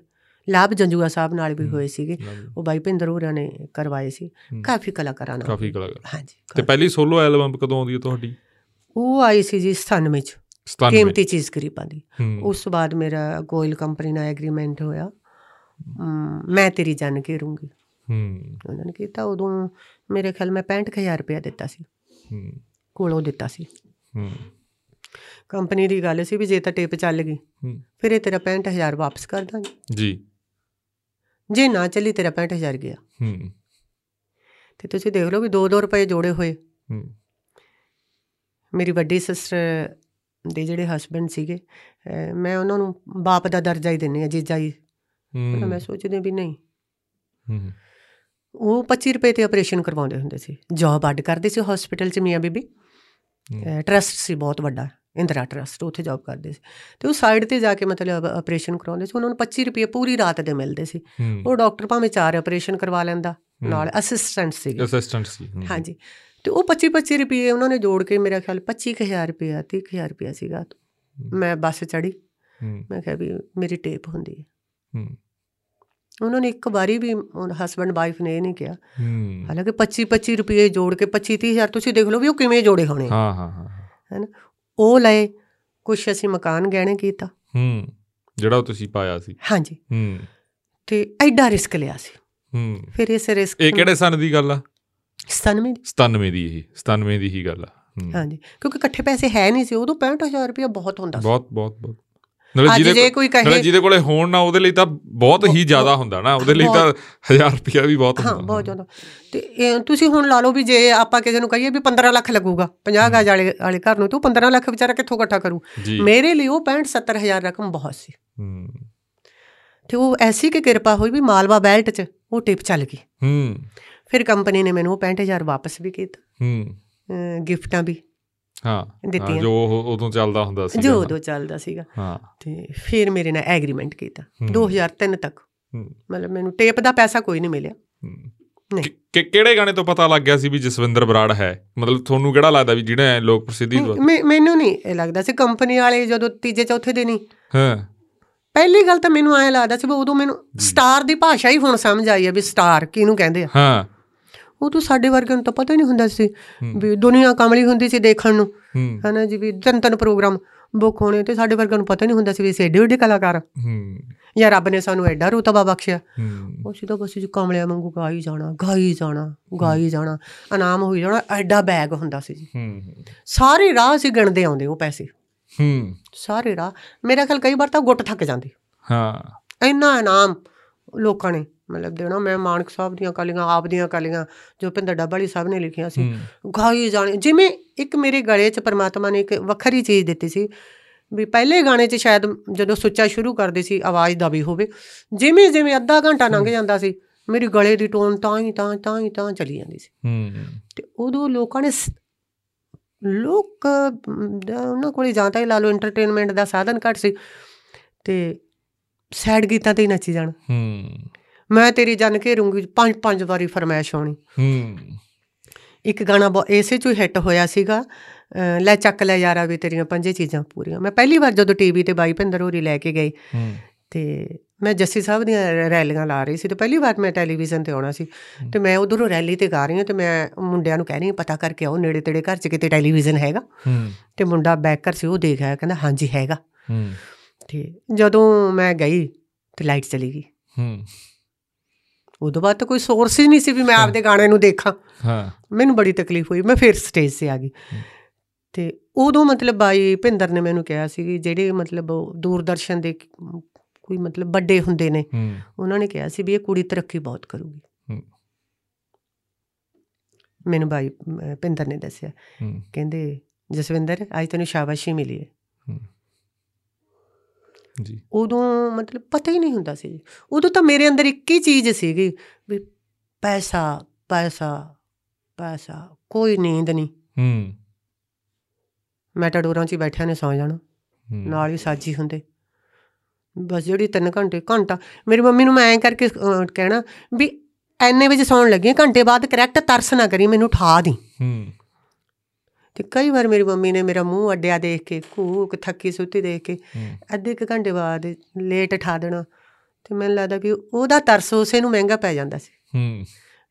ਲਾਭ ਜੰਜੂਆ ਸਾਹਿਬ ਨਾਲ ਵੀ ਹੋਏ ਸੀਗੇ। ਉਹ ਬਾਈ ਭਿੰਦਰ ਹੋਰਾਂ ਨੇ ਕਰਵਾਏ ਸੀ। ਕਾਫੀ ਕਲਾਕਾਰਾਂ ਨਾਲ। ਕਾਫੀ ਕਲਾਕਾਰ। ਹਾਂਜੀ ਤੇ ਪਹਿਲੀ ਸੋਲੋ ਐਲਬਮ ਕਦੋਂ ਆਉਂਦੀ ਹੈ ਤੁਹਾਡੀ? ਉਹ ਆਈ ਸੀ ਜੀ 97 ਚ। 97 ਕੀਮਤੀ ਚੀਜ਼ ਗਰੀਬਾਂ ਦੀ ਉਸ ਤੋਂ ਬਾਅਦ ਮੇਰਾ ਗੋਇਲ ਕੰਪਨੀ ਨਾਲ ਐਗਰੀਮੈਂਟ ਹੋਇਆ। ਮੈਂ ਤੇਰੀ ਜਾਨ ਕੇ ਰਹੂੰਗੀ ਹੂੰ। ਉਹਨਾਂ ਨੇ ਕੀਤਾ ਉਦੋਂ ਮੇਰੇ ਖਿਆਲ ਮੈਂ 65000 ਰੁਪਇਆ ਦਿੱਤਾ ਸੀ। ਹੂੰ। ਕੋਲੋਂ ਦਿੱਤਾ ਸੀ। ਹੂੰ। ਕੰਪਨੀ ਦੀ ਗੱਲ ਸੀ ਵੀ ਜੇ ਤਾਂ ਟੇਪ ਚੱਲ ਗਈ ਹੂੰ। ਫਿਰ ਇਹ ਤੇਰਾ 65000 ਵਾਪਸ ਕਰ ਦਾਂਗੇ। ਜੀ। ਜੇ ਨਾ ਚੱਲੀ ਤੇਰਾ 65000 ਗਿਆ। ਹੂੰ। ਤੇ ਤੁਸੀਂ ਦੇਖ ਲਓ ਵੀ 2-2 ਰੁਪਏ ਜੋੜੇ ਹੋਏ। ਹੂੰ। ਮੇਰੀ ਵੱਡੀ ਸਿਸਟਰ ਦੇ ਜਿਹੜੇ ਹਸਬੰਡ ਸੀਗੇ ਮੈਂ ਉਹਨਾਂ ਨੂੰ ਬਾਪ ਦਾ ਦਰਜਾ ਹੀ ਦਿੰਨੀ ਆ ਜੀਜਾ ਹੀ ਹੂੰ ਮੈਂ ਸੋਚਦੀ ਵੀ ਨਹੀਂ। ਹੂੰ। ਉਹ 25 ਰੁਪਏ ਤੇ ਆਪਰੇਸ਼ਨ ਕਰਵਾਉਂਦੇ ਹੁੰਦੇ ਸੀ। ਜੌਬ ਅੱਡ ਕਰਦੇ ਸੀ ਹਸਪੀਟਲ 'ਚ ਮੀਆਂ ਬੀਬੀ। ਟਰਸਟ ਸੀ ਬਹੁਤ ਵੱਡਾ ਇੰਦਰਾ ਟਰਸਟ ਉੱਥੇ ਜੌਬ ਕਰਦੇ ਸੀ। ਤੇ ਉਹ ਸਾਈਡ ਤੇ ਜਾ ਕੇ ਮਤਲਬ ਆਪਰੇਸ਼ਨ ਕਰਾਉਂਦੇ ਸੀ। ਉਹਨਾਂ ਨੂੰ 25 ਰੁਪਏ ਪੂਰੀ ਰਾਤ ਦੇ ਮਿਲਦੇ ਸੀ। ਉਹ ਡਾਕਟਰ ਭਾਵੇਂ ਚਾਰ ਆਪਰੇਸ਼ਨ ਕਰਵਾ ਲੈਂਦਾ ਨਾਲ ਅਸਿਸਟੈਂਟ ਸੀਗੇ। ਅਸਿਸਟੈਂਟ ਸੀ। ਹਾਂਜੀ। ਤੇ ਉਹ 25 25 ਰੁਪਏ ਉਹਨਾਂ ਨੇ ਜੋੜ ਕੇ ਮੇਰਾ ਖਿਆਲ 25000 ਰੁਪਏ 30000 ਰੁਪਏ ਸੀਗਾ। ਮੈਂ ਬੱਸ ਚੜੀ ਮੈਂ ਕਿਹਾ ਵੀ ਮੇਰੀ ਟੇਪ ਹੁੰਦੀ ਹੈ। ਉਹਨਾਂ ਨੇ ਇੱਕ ਵਾਰੀ ਵੀ ਹਸਬੰਡ ਵਾਈਫ ਨੇ ਇਹ ਨਹੀਂ ਕਿਹਾ। ਹਾਲਾਂਕਿ 25 25 ਰੁਪਏ ਜੋੜ ਕੇ 25 30000 ਤੁਸੀਂ ਦੇਖ ਲਓ ਵੀ ਉਹ ਕਿਵੇਂ ਜੋੜੇ ਹੋਣੇ ਹਾਂ ਹਾਂ ਹਾਂ ਹੈਨਾ? ਉਹ ਲਏ ਕੁਛ ਅਸੀਂ ਮਕਾਨ ਗਹਿਣੇ ਕੀਤਾ। ਹੂੰ। ਜਿਹੜਾ ਤੁਸੀਂ ਪਾਇਆ ਸੀ। ਹਾਂਜੀ। ਹੂੰ। ਤੇ ਐਡਾ ਰਿਸਕ ਲਿਆ ਸੀ। ਹੂੰ। ਫਿਰ ਇਸ ਰਿਸਕ ਇਹ ਕਿਹੜੇ ਸਨ ਦੀ ਗੱਲ ਆ? 97 ਦੀ। 97 ਦੀ ਇਹ 97 ਦੀ ਹੀ ਗੱਲ ਆ। ਹੂੰ। ਹਾਂਜੀ ਕਿਉਂਕਿ ਇਕੱਠੇ ਪੈਸੇ ਹੈ ਨਹੀਂ ਸੀ ਉਦੋਂ 65000 ਰੁਪਏ ਬਹੁਤ ਹੁੰਦਾ ਸੀ। ਬਹੁਤ ਬਹੁਤ ਬਹੁਤ। ਨਾਲੇ ਜਿਹਦੇ ਕੋਈ ਨਾਲੇ ਕਹੇ ਜਿਹਦੇ ਕੋਲੇ ਹੋਣ ਨਾ ਉਹਦੇ ਲਈ ਤਾਂ ਬਹੁਤ ਹੀ ਜ਼ਿਆਦਾ ਹੁੰਦਾ ਨਾ ਉਹਦੇ ਲਈ ਤਾਂ 1000 ਰੁਪਿਆ ਵੀ ਬਹੁਤ ਹਾਂ ਹੁੰਦਾ। ਬਹੁਤ ਜ਼ਿਆਦਾ। ਤੇ ਤੁਸੀਂ ਹੁਣ ਲਾ ਲਓ ਵੀ ਜੇ ਆਪਾਂ ਕਿਸੇ ਨੂੰ ਕਹੀਏ ਵੀ 15 ਲੱਖ ਲੱਗੂਗਾ 50 ਗਾਜ ਵਾਲੇ ਵਾਲੇ ਘਰ ਨੂੰ ਤੇ ਉਹ 15 ਲੱਖ ਵਿਚਾਰਾ ਕਿੱਥੋਂ ਇਕੱਠਾ ਕਰੂ? ਮੇਰੇ ਲਈ ਉਹ 65 70000 ਰਕਮ ਬਹੁਤ ਸੀ। ਹੂੰ। ਤੇ ਉਹ ਐਸੀ ਕਿ ਕਿਰਪਾ ਹੋਈ ਵੀ ਮਾਲਵਾ ਬੈਲਟ 'ਚ ਉਹ ਟਿਪ ਚੱਲ ਗਈ। ਹੂੰ। ਫਿਰ ਕੰਪਨੀ ਨੇ ਮੈਨੂੰ ਉਹ 65000 ਵਾਪਸ ਵੀ ਕੀਤਾ। ਹੂੰ। ਗਿਫਟਾਂ ਵੀ ਹਾਂ ਦਿੱਤੀਆਂ। ਜੋ ਉਦੋਂ ਚੱਲਦਾ ਹੁੰਦਾ ਸੀ ਜੋ ਉਦੋਂ ਚੱਲਦਾ ਸੀਗਾ। ਹਾਂ। ਤੇ ਫਿਰ ਮੇਰੇ ਨਾਲ ਐਗਰੀਮੈਂਟ ਕੀਤਾ ਹੂੰ। 2003 ਤੱਕ। ਹੂੰ। ਮਤਲਬ ਮੈਨੂੰ ਟੇਪ ਦਾ ਪੈਸਾ ਕੋਈ ਨਹੀਂ ਮਿਲਿਆ। ਨਹੀਂ। ਕਿ- ਕਿਹੜੇ ਗਾਣੇ ਤੋਂ ਪਤਾ ਲੱਗ ਗਿਆ ਸੀ ਵੀ ਜਸਵਿੰਦਰ ਬਰਾੜ ਹੈ? ਮਤਲਬ ਤੁਹਾਨੂੰ ਕਿਹੜਾ ਲੱਗਦਾ ਵੀ ਜਿਹੜੇ ਲੋਕ ਪ੍ਰਸਿੱਧੀ ਮੈਨੂੰ ਨਹੀਂ ਇਹ ਲੱਗਦਾ ਸੀ ਕੰਪਨੀ ਵਾਲੇ ਜਦੋਂ ਤੀਜੇ ਚੌਥੇ ਦਿਨ ਹੀ। ਹਾਂ। ਪਹਿਲੀ ਗੱਲ ਤਾਂ ਮੈਨੂੰ ਐਂ ਲੱਗਦਾ ਸੀ ਵੀ ਉਦੋਂ ਮੈਨੂੰ ਸਟਾਰ ਦੀ ਭਾਸ਼ਾ ਹੀ ਹੁਣ ਸਮਝ ਆਈ ਹੈ ਵੀ ਸਟਾਰ ਕਿਹਨੂੰ ਕਹਿੰਦੇ ਆ। ਹਾਂ। ਉਦੋਂ ਸਾਡੇ ਵਰਗਿਆਂ ਨੂੰ ਤਾਂ ਪਤਾ ਹੀ ਨਹੀਂ ਹੁੰਦਾ ਸੀ। ਵੀ ਦੁਨੀਆ ਕਮਲੀ ਹੁੰਦੀ ਸੀ ਦੇਖਣ ਨੂੰ। ਹਨਾ ਜੀ ਵੀ ਤਿੰਨ ਤਿੰਨ ਪ੍ਰੋਗਰਾਮ ਬੁੱਕ ਹੋਣੇ ਤੇ ਸਾਡੇ ਵਰਗਿਆਂ ਨੂੰ ਪਤਾ ਨਹੀਂ ਹੁੰਦਾ ਸੀ ਵੀ ਅਸੀਂ ਏਡੇ ਏਡੇ ਕਲਾਕਾਰ। ਹੂੰ। ਜਾਂ ਰੱਬ ਨੇ ਸਾਨੂੰ ਐਡਾ ਰੁਤਬਾ ਬਖਸ਼ਿਆ। ਹੂੰ। ਅਸੀਂ ਤਾਂ ਬਸ ਜੀ ਕਮਲਿਆਂ ਵਾਂਗੂ ਗਾਈ ਜਾਣਾ ਗਾਈ ਜਾਣਾ ਗਾਈ ਜਾਣਾ ਇਨਾਮ ਹੋਈ ਜਾਣਾ ਐਡਾ ਬੈਗ ਹੁੰਦਾ ਸੀ ਜੀ। ਹੂੰ। ਸਾਰੇ ਰਾਹ ਅਸੀਂ ਗਿਣਦੇ ਆਉਂਦੇ ਉਹ ਪੈਸੇ। ਹੂੰ। ਸਾਰੇ ਰਾਹ। ਮੇਰਾ ਖਿਆਲ ਕਈ ਵਾਰ ਤਾਂ ਗੁੱਟ ਥੱਕ ਜਾਂਦੇ। ਹਾਂ। ਇੰਨਾ ਇਨਾਮ ਲੋਕਾਂ ਨੇ ਮਤਲਬ ਦੇਣਾ ਮੈਂ ਮਾਨਕ ਸਾਹਿਬ ਦੀਆਂ ਕਾਲੀਆਂ ਆਪ ਦੀਆਂ ਕਾਲੀਆਂ ਜੋ ਭਿੰਦਰ ਡੱਬਾਲੀ ਸਾਹਿਬ ਨੇ ਲਿਖੀਆਂ ਸੀ। ਗਾਈ ਜਾਣੇ ਜਿਵੇਂ ਇੱਕ ਮੇਰੇ ਗਲੇ 'ਚ ਪਰਮਾਤਮਾ ਨੇ ਇੱਕ ਵੱਖਰੀ ਚੀਜ਼ ਦਿੱਤੀ ਸੀ ਵੀ ਪਹਿਲੇ ਗਾਣੇ 'ਚ ਸ਼ਾਇਦ ਜਦੋਂ ਸੁੱਚਾ ਸ਼ੁਰੂ ਕਰਦੇ ਸੀ ਆਵਾਜ਼ ਦਬੀ ਹੋਵੇ ਜਿਵੇਂ ਜਿਵੇਂ ਅੱਧਾ ਘੰਟਾ ਲੰਘ ਜਾਂਦਾ ਸੀ ਮੇਰੀ ਗਲੇ ਦੀ ਟੋਨ ਤਾਂ ਹੀ ਤਾਂ ਤਾਂ ਹੀ ਤਾਂ ਚਲੀ ਜਾਂਦੀ ਸੀ। ਹੂੰ ਤੇ ਉਦੋਂ ਲੋਕਾਂ ਨੇ ਲੋਕ ਦਾ- ਉਹਨਾਂ ਕੋਲੇ ਜਾਂ ਤਾਂ ਲਾ ਲਓ ਐਂਟਰਟੇਨਮੈਂਟ ਦਾ ਸਾਧਨ ਘੱਟ ਸੀ ਤੇ ਸੈਡ ਗੀਤਾਂ ਤੇ ਹੀ ਨੱਚੀ ਜਾਣ। ਹੂੰ। ਮੈਂ ਤੇਰੀ ਜਨ ਘੇਰੂੰਗੀ ਪੰਜ ਪੰਜ ਵਾਰੀ ਫਰਮਾਇਸ਼ ਆਉਣੀ ਹੂੰ। ਇੱਕ ਗਾਣਾ ਇਸੇ ਚੋਂ ਹਿੱਟ ਹੋਇਆ ਸੀਗਾ। ਲੈ ਚੱਕ ਲੈ ਯਾਰਾ ਵੀ ਤੇਰੀਆਂ ਪੰਜੇ ਚੀਜ਼ਾਂ ਪੂਰੀਆਂ। ਮੈਂ ਪਹਿਲੀ ਵਾਰ ਜਦੋਂ ਟੀਵੀ ਤੇ ਬਾਈ ਭਿੰਦਰ ਹੋਰੀ ਲੈ ਕੇ ਗਈ ਤੇ ਮੈਂ ਜੱਸੀ ਸਾਹਿਬ ਦੀਆਂ ਰੈਲੀਆਂ ਲਾ ਰਹੀ ਸੀ ਤੇ ਪਹਿਲੀ ਵਾਰ ਮੈਂ ਟੈਲੀਵਿਜ਼ਨ ਤੇ ਆਉਣਾ ਸੀ। ਤੇ ਮੈਂ ਉਧਰੋਂ ਰੈਲੀ ਤੇ ਗਾ ਰਹੀ ਹਾਂ ਤੇ ਮੈਂ ਮੁੰਡਿਆਂ ਨੂੰ ਕਹਿ ਰਹੀ ਹਾਂ ਪਤਾ ਕਰਕੇ ਆਓ ਨੇੜੇ ਤੇੜੇ ਘਰ 'ਚ ਕਿਤੇ ਟੈਲੀਵਿਜ਼ਨ ਹੈਗਾ? ਤੇ ਮੁੰਡਾ ਬੈਕਰ ਸੀ ਉਹ ਦੇਖ ਆਇਆ ਕਹਿੰਦਾ ਹਾਂਜੀ ਹੈਗਾ। ਤੇ ਜਦੋਂ ਮੈਂ ਗਈ ਤੇ ਲਾਈਟ ਚਲੀ ਗਈ। ਉਦੋਂ ਬਾਅਦ ਤਾਂ ਕੋਈ ਸੋਰਸ ਹੀ ਨਹੀਂ ਸੀ ਵੀ ਮੈਂ ਆਪਦੇ ਗਾਣੇ ਨੂੰ ਦੇਖਾਂ। ਹਾਂ। ਮੈਨੂੰ ਬੜੀ ਤਕਲੀਫ ਹੋਈ। ਮੈਂ ਫਿਰ ਸਟੇਜ 'ਤੇ ਆ ਗਈ। ਤੇ ਉਦੋਂ ਮਤਲਬ ਬਾਈ ਭਿੰਦਰ ਨੇ ਮੈਨੂੰ ਕਿਹਾ ਸੀ ਕਿ ਜਿਹੜੇ ਮਤਲਬ ਦੂਰਦਰਸ਼ਨ ਦੇ ਕੋਈ ਮਤਲਬ ਵੱਡੇ ਹੁੰਦੇ ਨੇ ਉਹਨਾਂ ਨੇ ਕਿਹਾ ਸੀ ਵੀ ਇਹ ਕੁੜੀ ਤਰੱਕੀ ਬਹੁਤ ਕਰੂਗੀ। ਮੈਨੂੰ ਬਾਈ ਭਿੰਦਰ ਨੇ ਦੱਸਿਆ। ਕਹਿੰਦੇ ਜਸਵਿੰਦਰ ਅੱਜ ਤੈਨੂੰ ਸ਼ਾਬਾਸ਼ੀ ਮਿਲੀ ਹੈ। ਜੀ। ਉਦੋਂ ਮਤਲਬ ਪਤਾ ਹੀ ਨਹੀਂ ਹੁੰਦਾ ਸੀ ਉਦੋਂ ਤਾਂ ਮੇਰੇ ਅੰਦਰ ਇੱਕ ਹੀ ਚੀਜ਼ ਸੀਗੀ ਵੀ ਪੈਸਾ ਪੈਸਾ ਪੈਸਾ ਕੋਈ ਨੀਂਦ ਨਹੀਂ। ਹੂੰ। ਮੈਟਾਡੋਰਾਂ 'ਚ ਬੈਠਿਆਂ ਨੇ ਸੌ ਜਾਣਾ। ਨਾਲ ਹੀ ਸਾਜੀ ਹੁੰਦੇ। ਬਸ ਜਿਹੜੀ 3 ਘੰਟੇ ਘੰਟਾ। ਮੇਰੀ ਮੰਮੀ ਨੂੰ ਮੈਂ ਐਂ ਕਰਕੇ ਕਹਿਣਾ ਵੀ ਐਨੇ ਵਜੇ ਸੌਣ ਲੱਗੀ ਘੰਟੇ ਬਾਅਦ ਕਰੈਕਟ ਤਰਸ ਨਾ ਕਰੀ ਮੈਨੂੰ ਠਾ ਦੀ। ਹੂੰ। ਤੇ ਕਈ ਵਾਰ ਮੇਰੀ ਮੰਮੀ ਨੇ ਮੇਰਾ ਮੂੰਹ ਅੱਡਿਆ ਦੇਖ ਕੇ ਕੂਕ ਥੱਕੀ ਸੁੱਤੀ ਦੇਖ ਕੇ ਅੱਧੇ ਕੁ ਘੰਟੇ ਬਾਅਦ ਲੇਟ ਠਾ ਦੇਣਾ। ਤੇ ਮੈਨੂੰ ਲੱਗਦਾ ਵੀ ਉਹਦਾ ਤਰਸ ਉਸੇ ਨੂੰ ਮਹਿੰਗਾ ਪੈ ਜਾਂਦਾ ਸੀ। ਹੂੰ।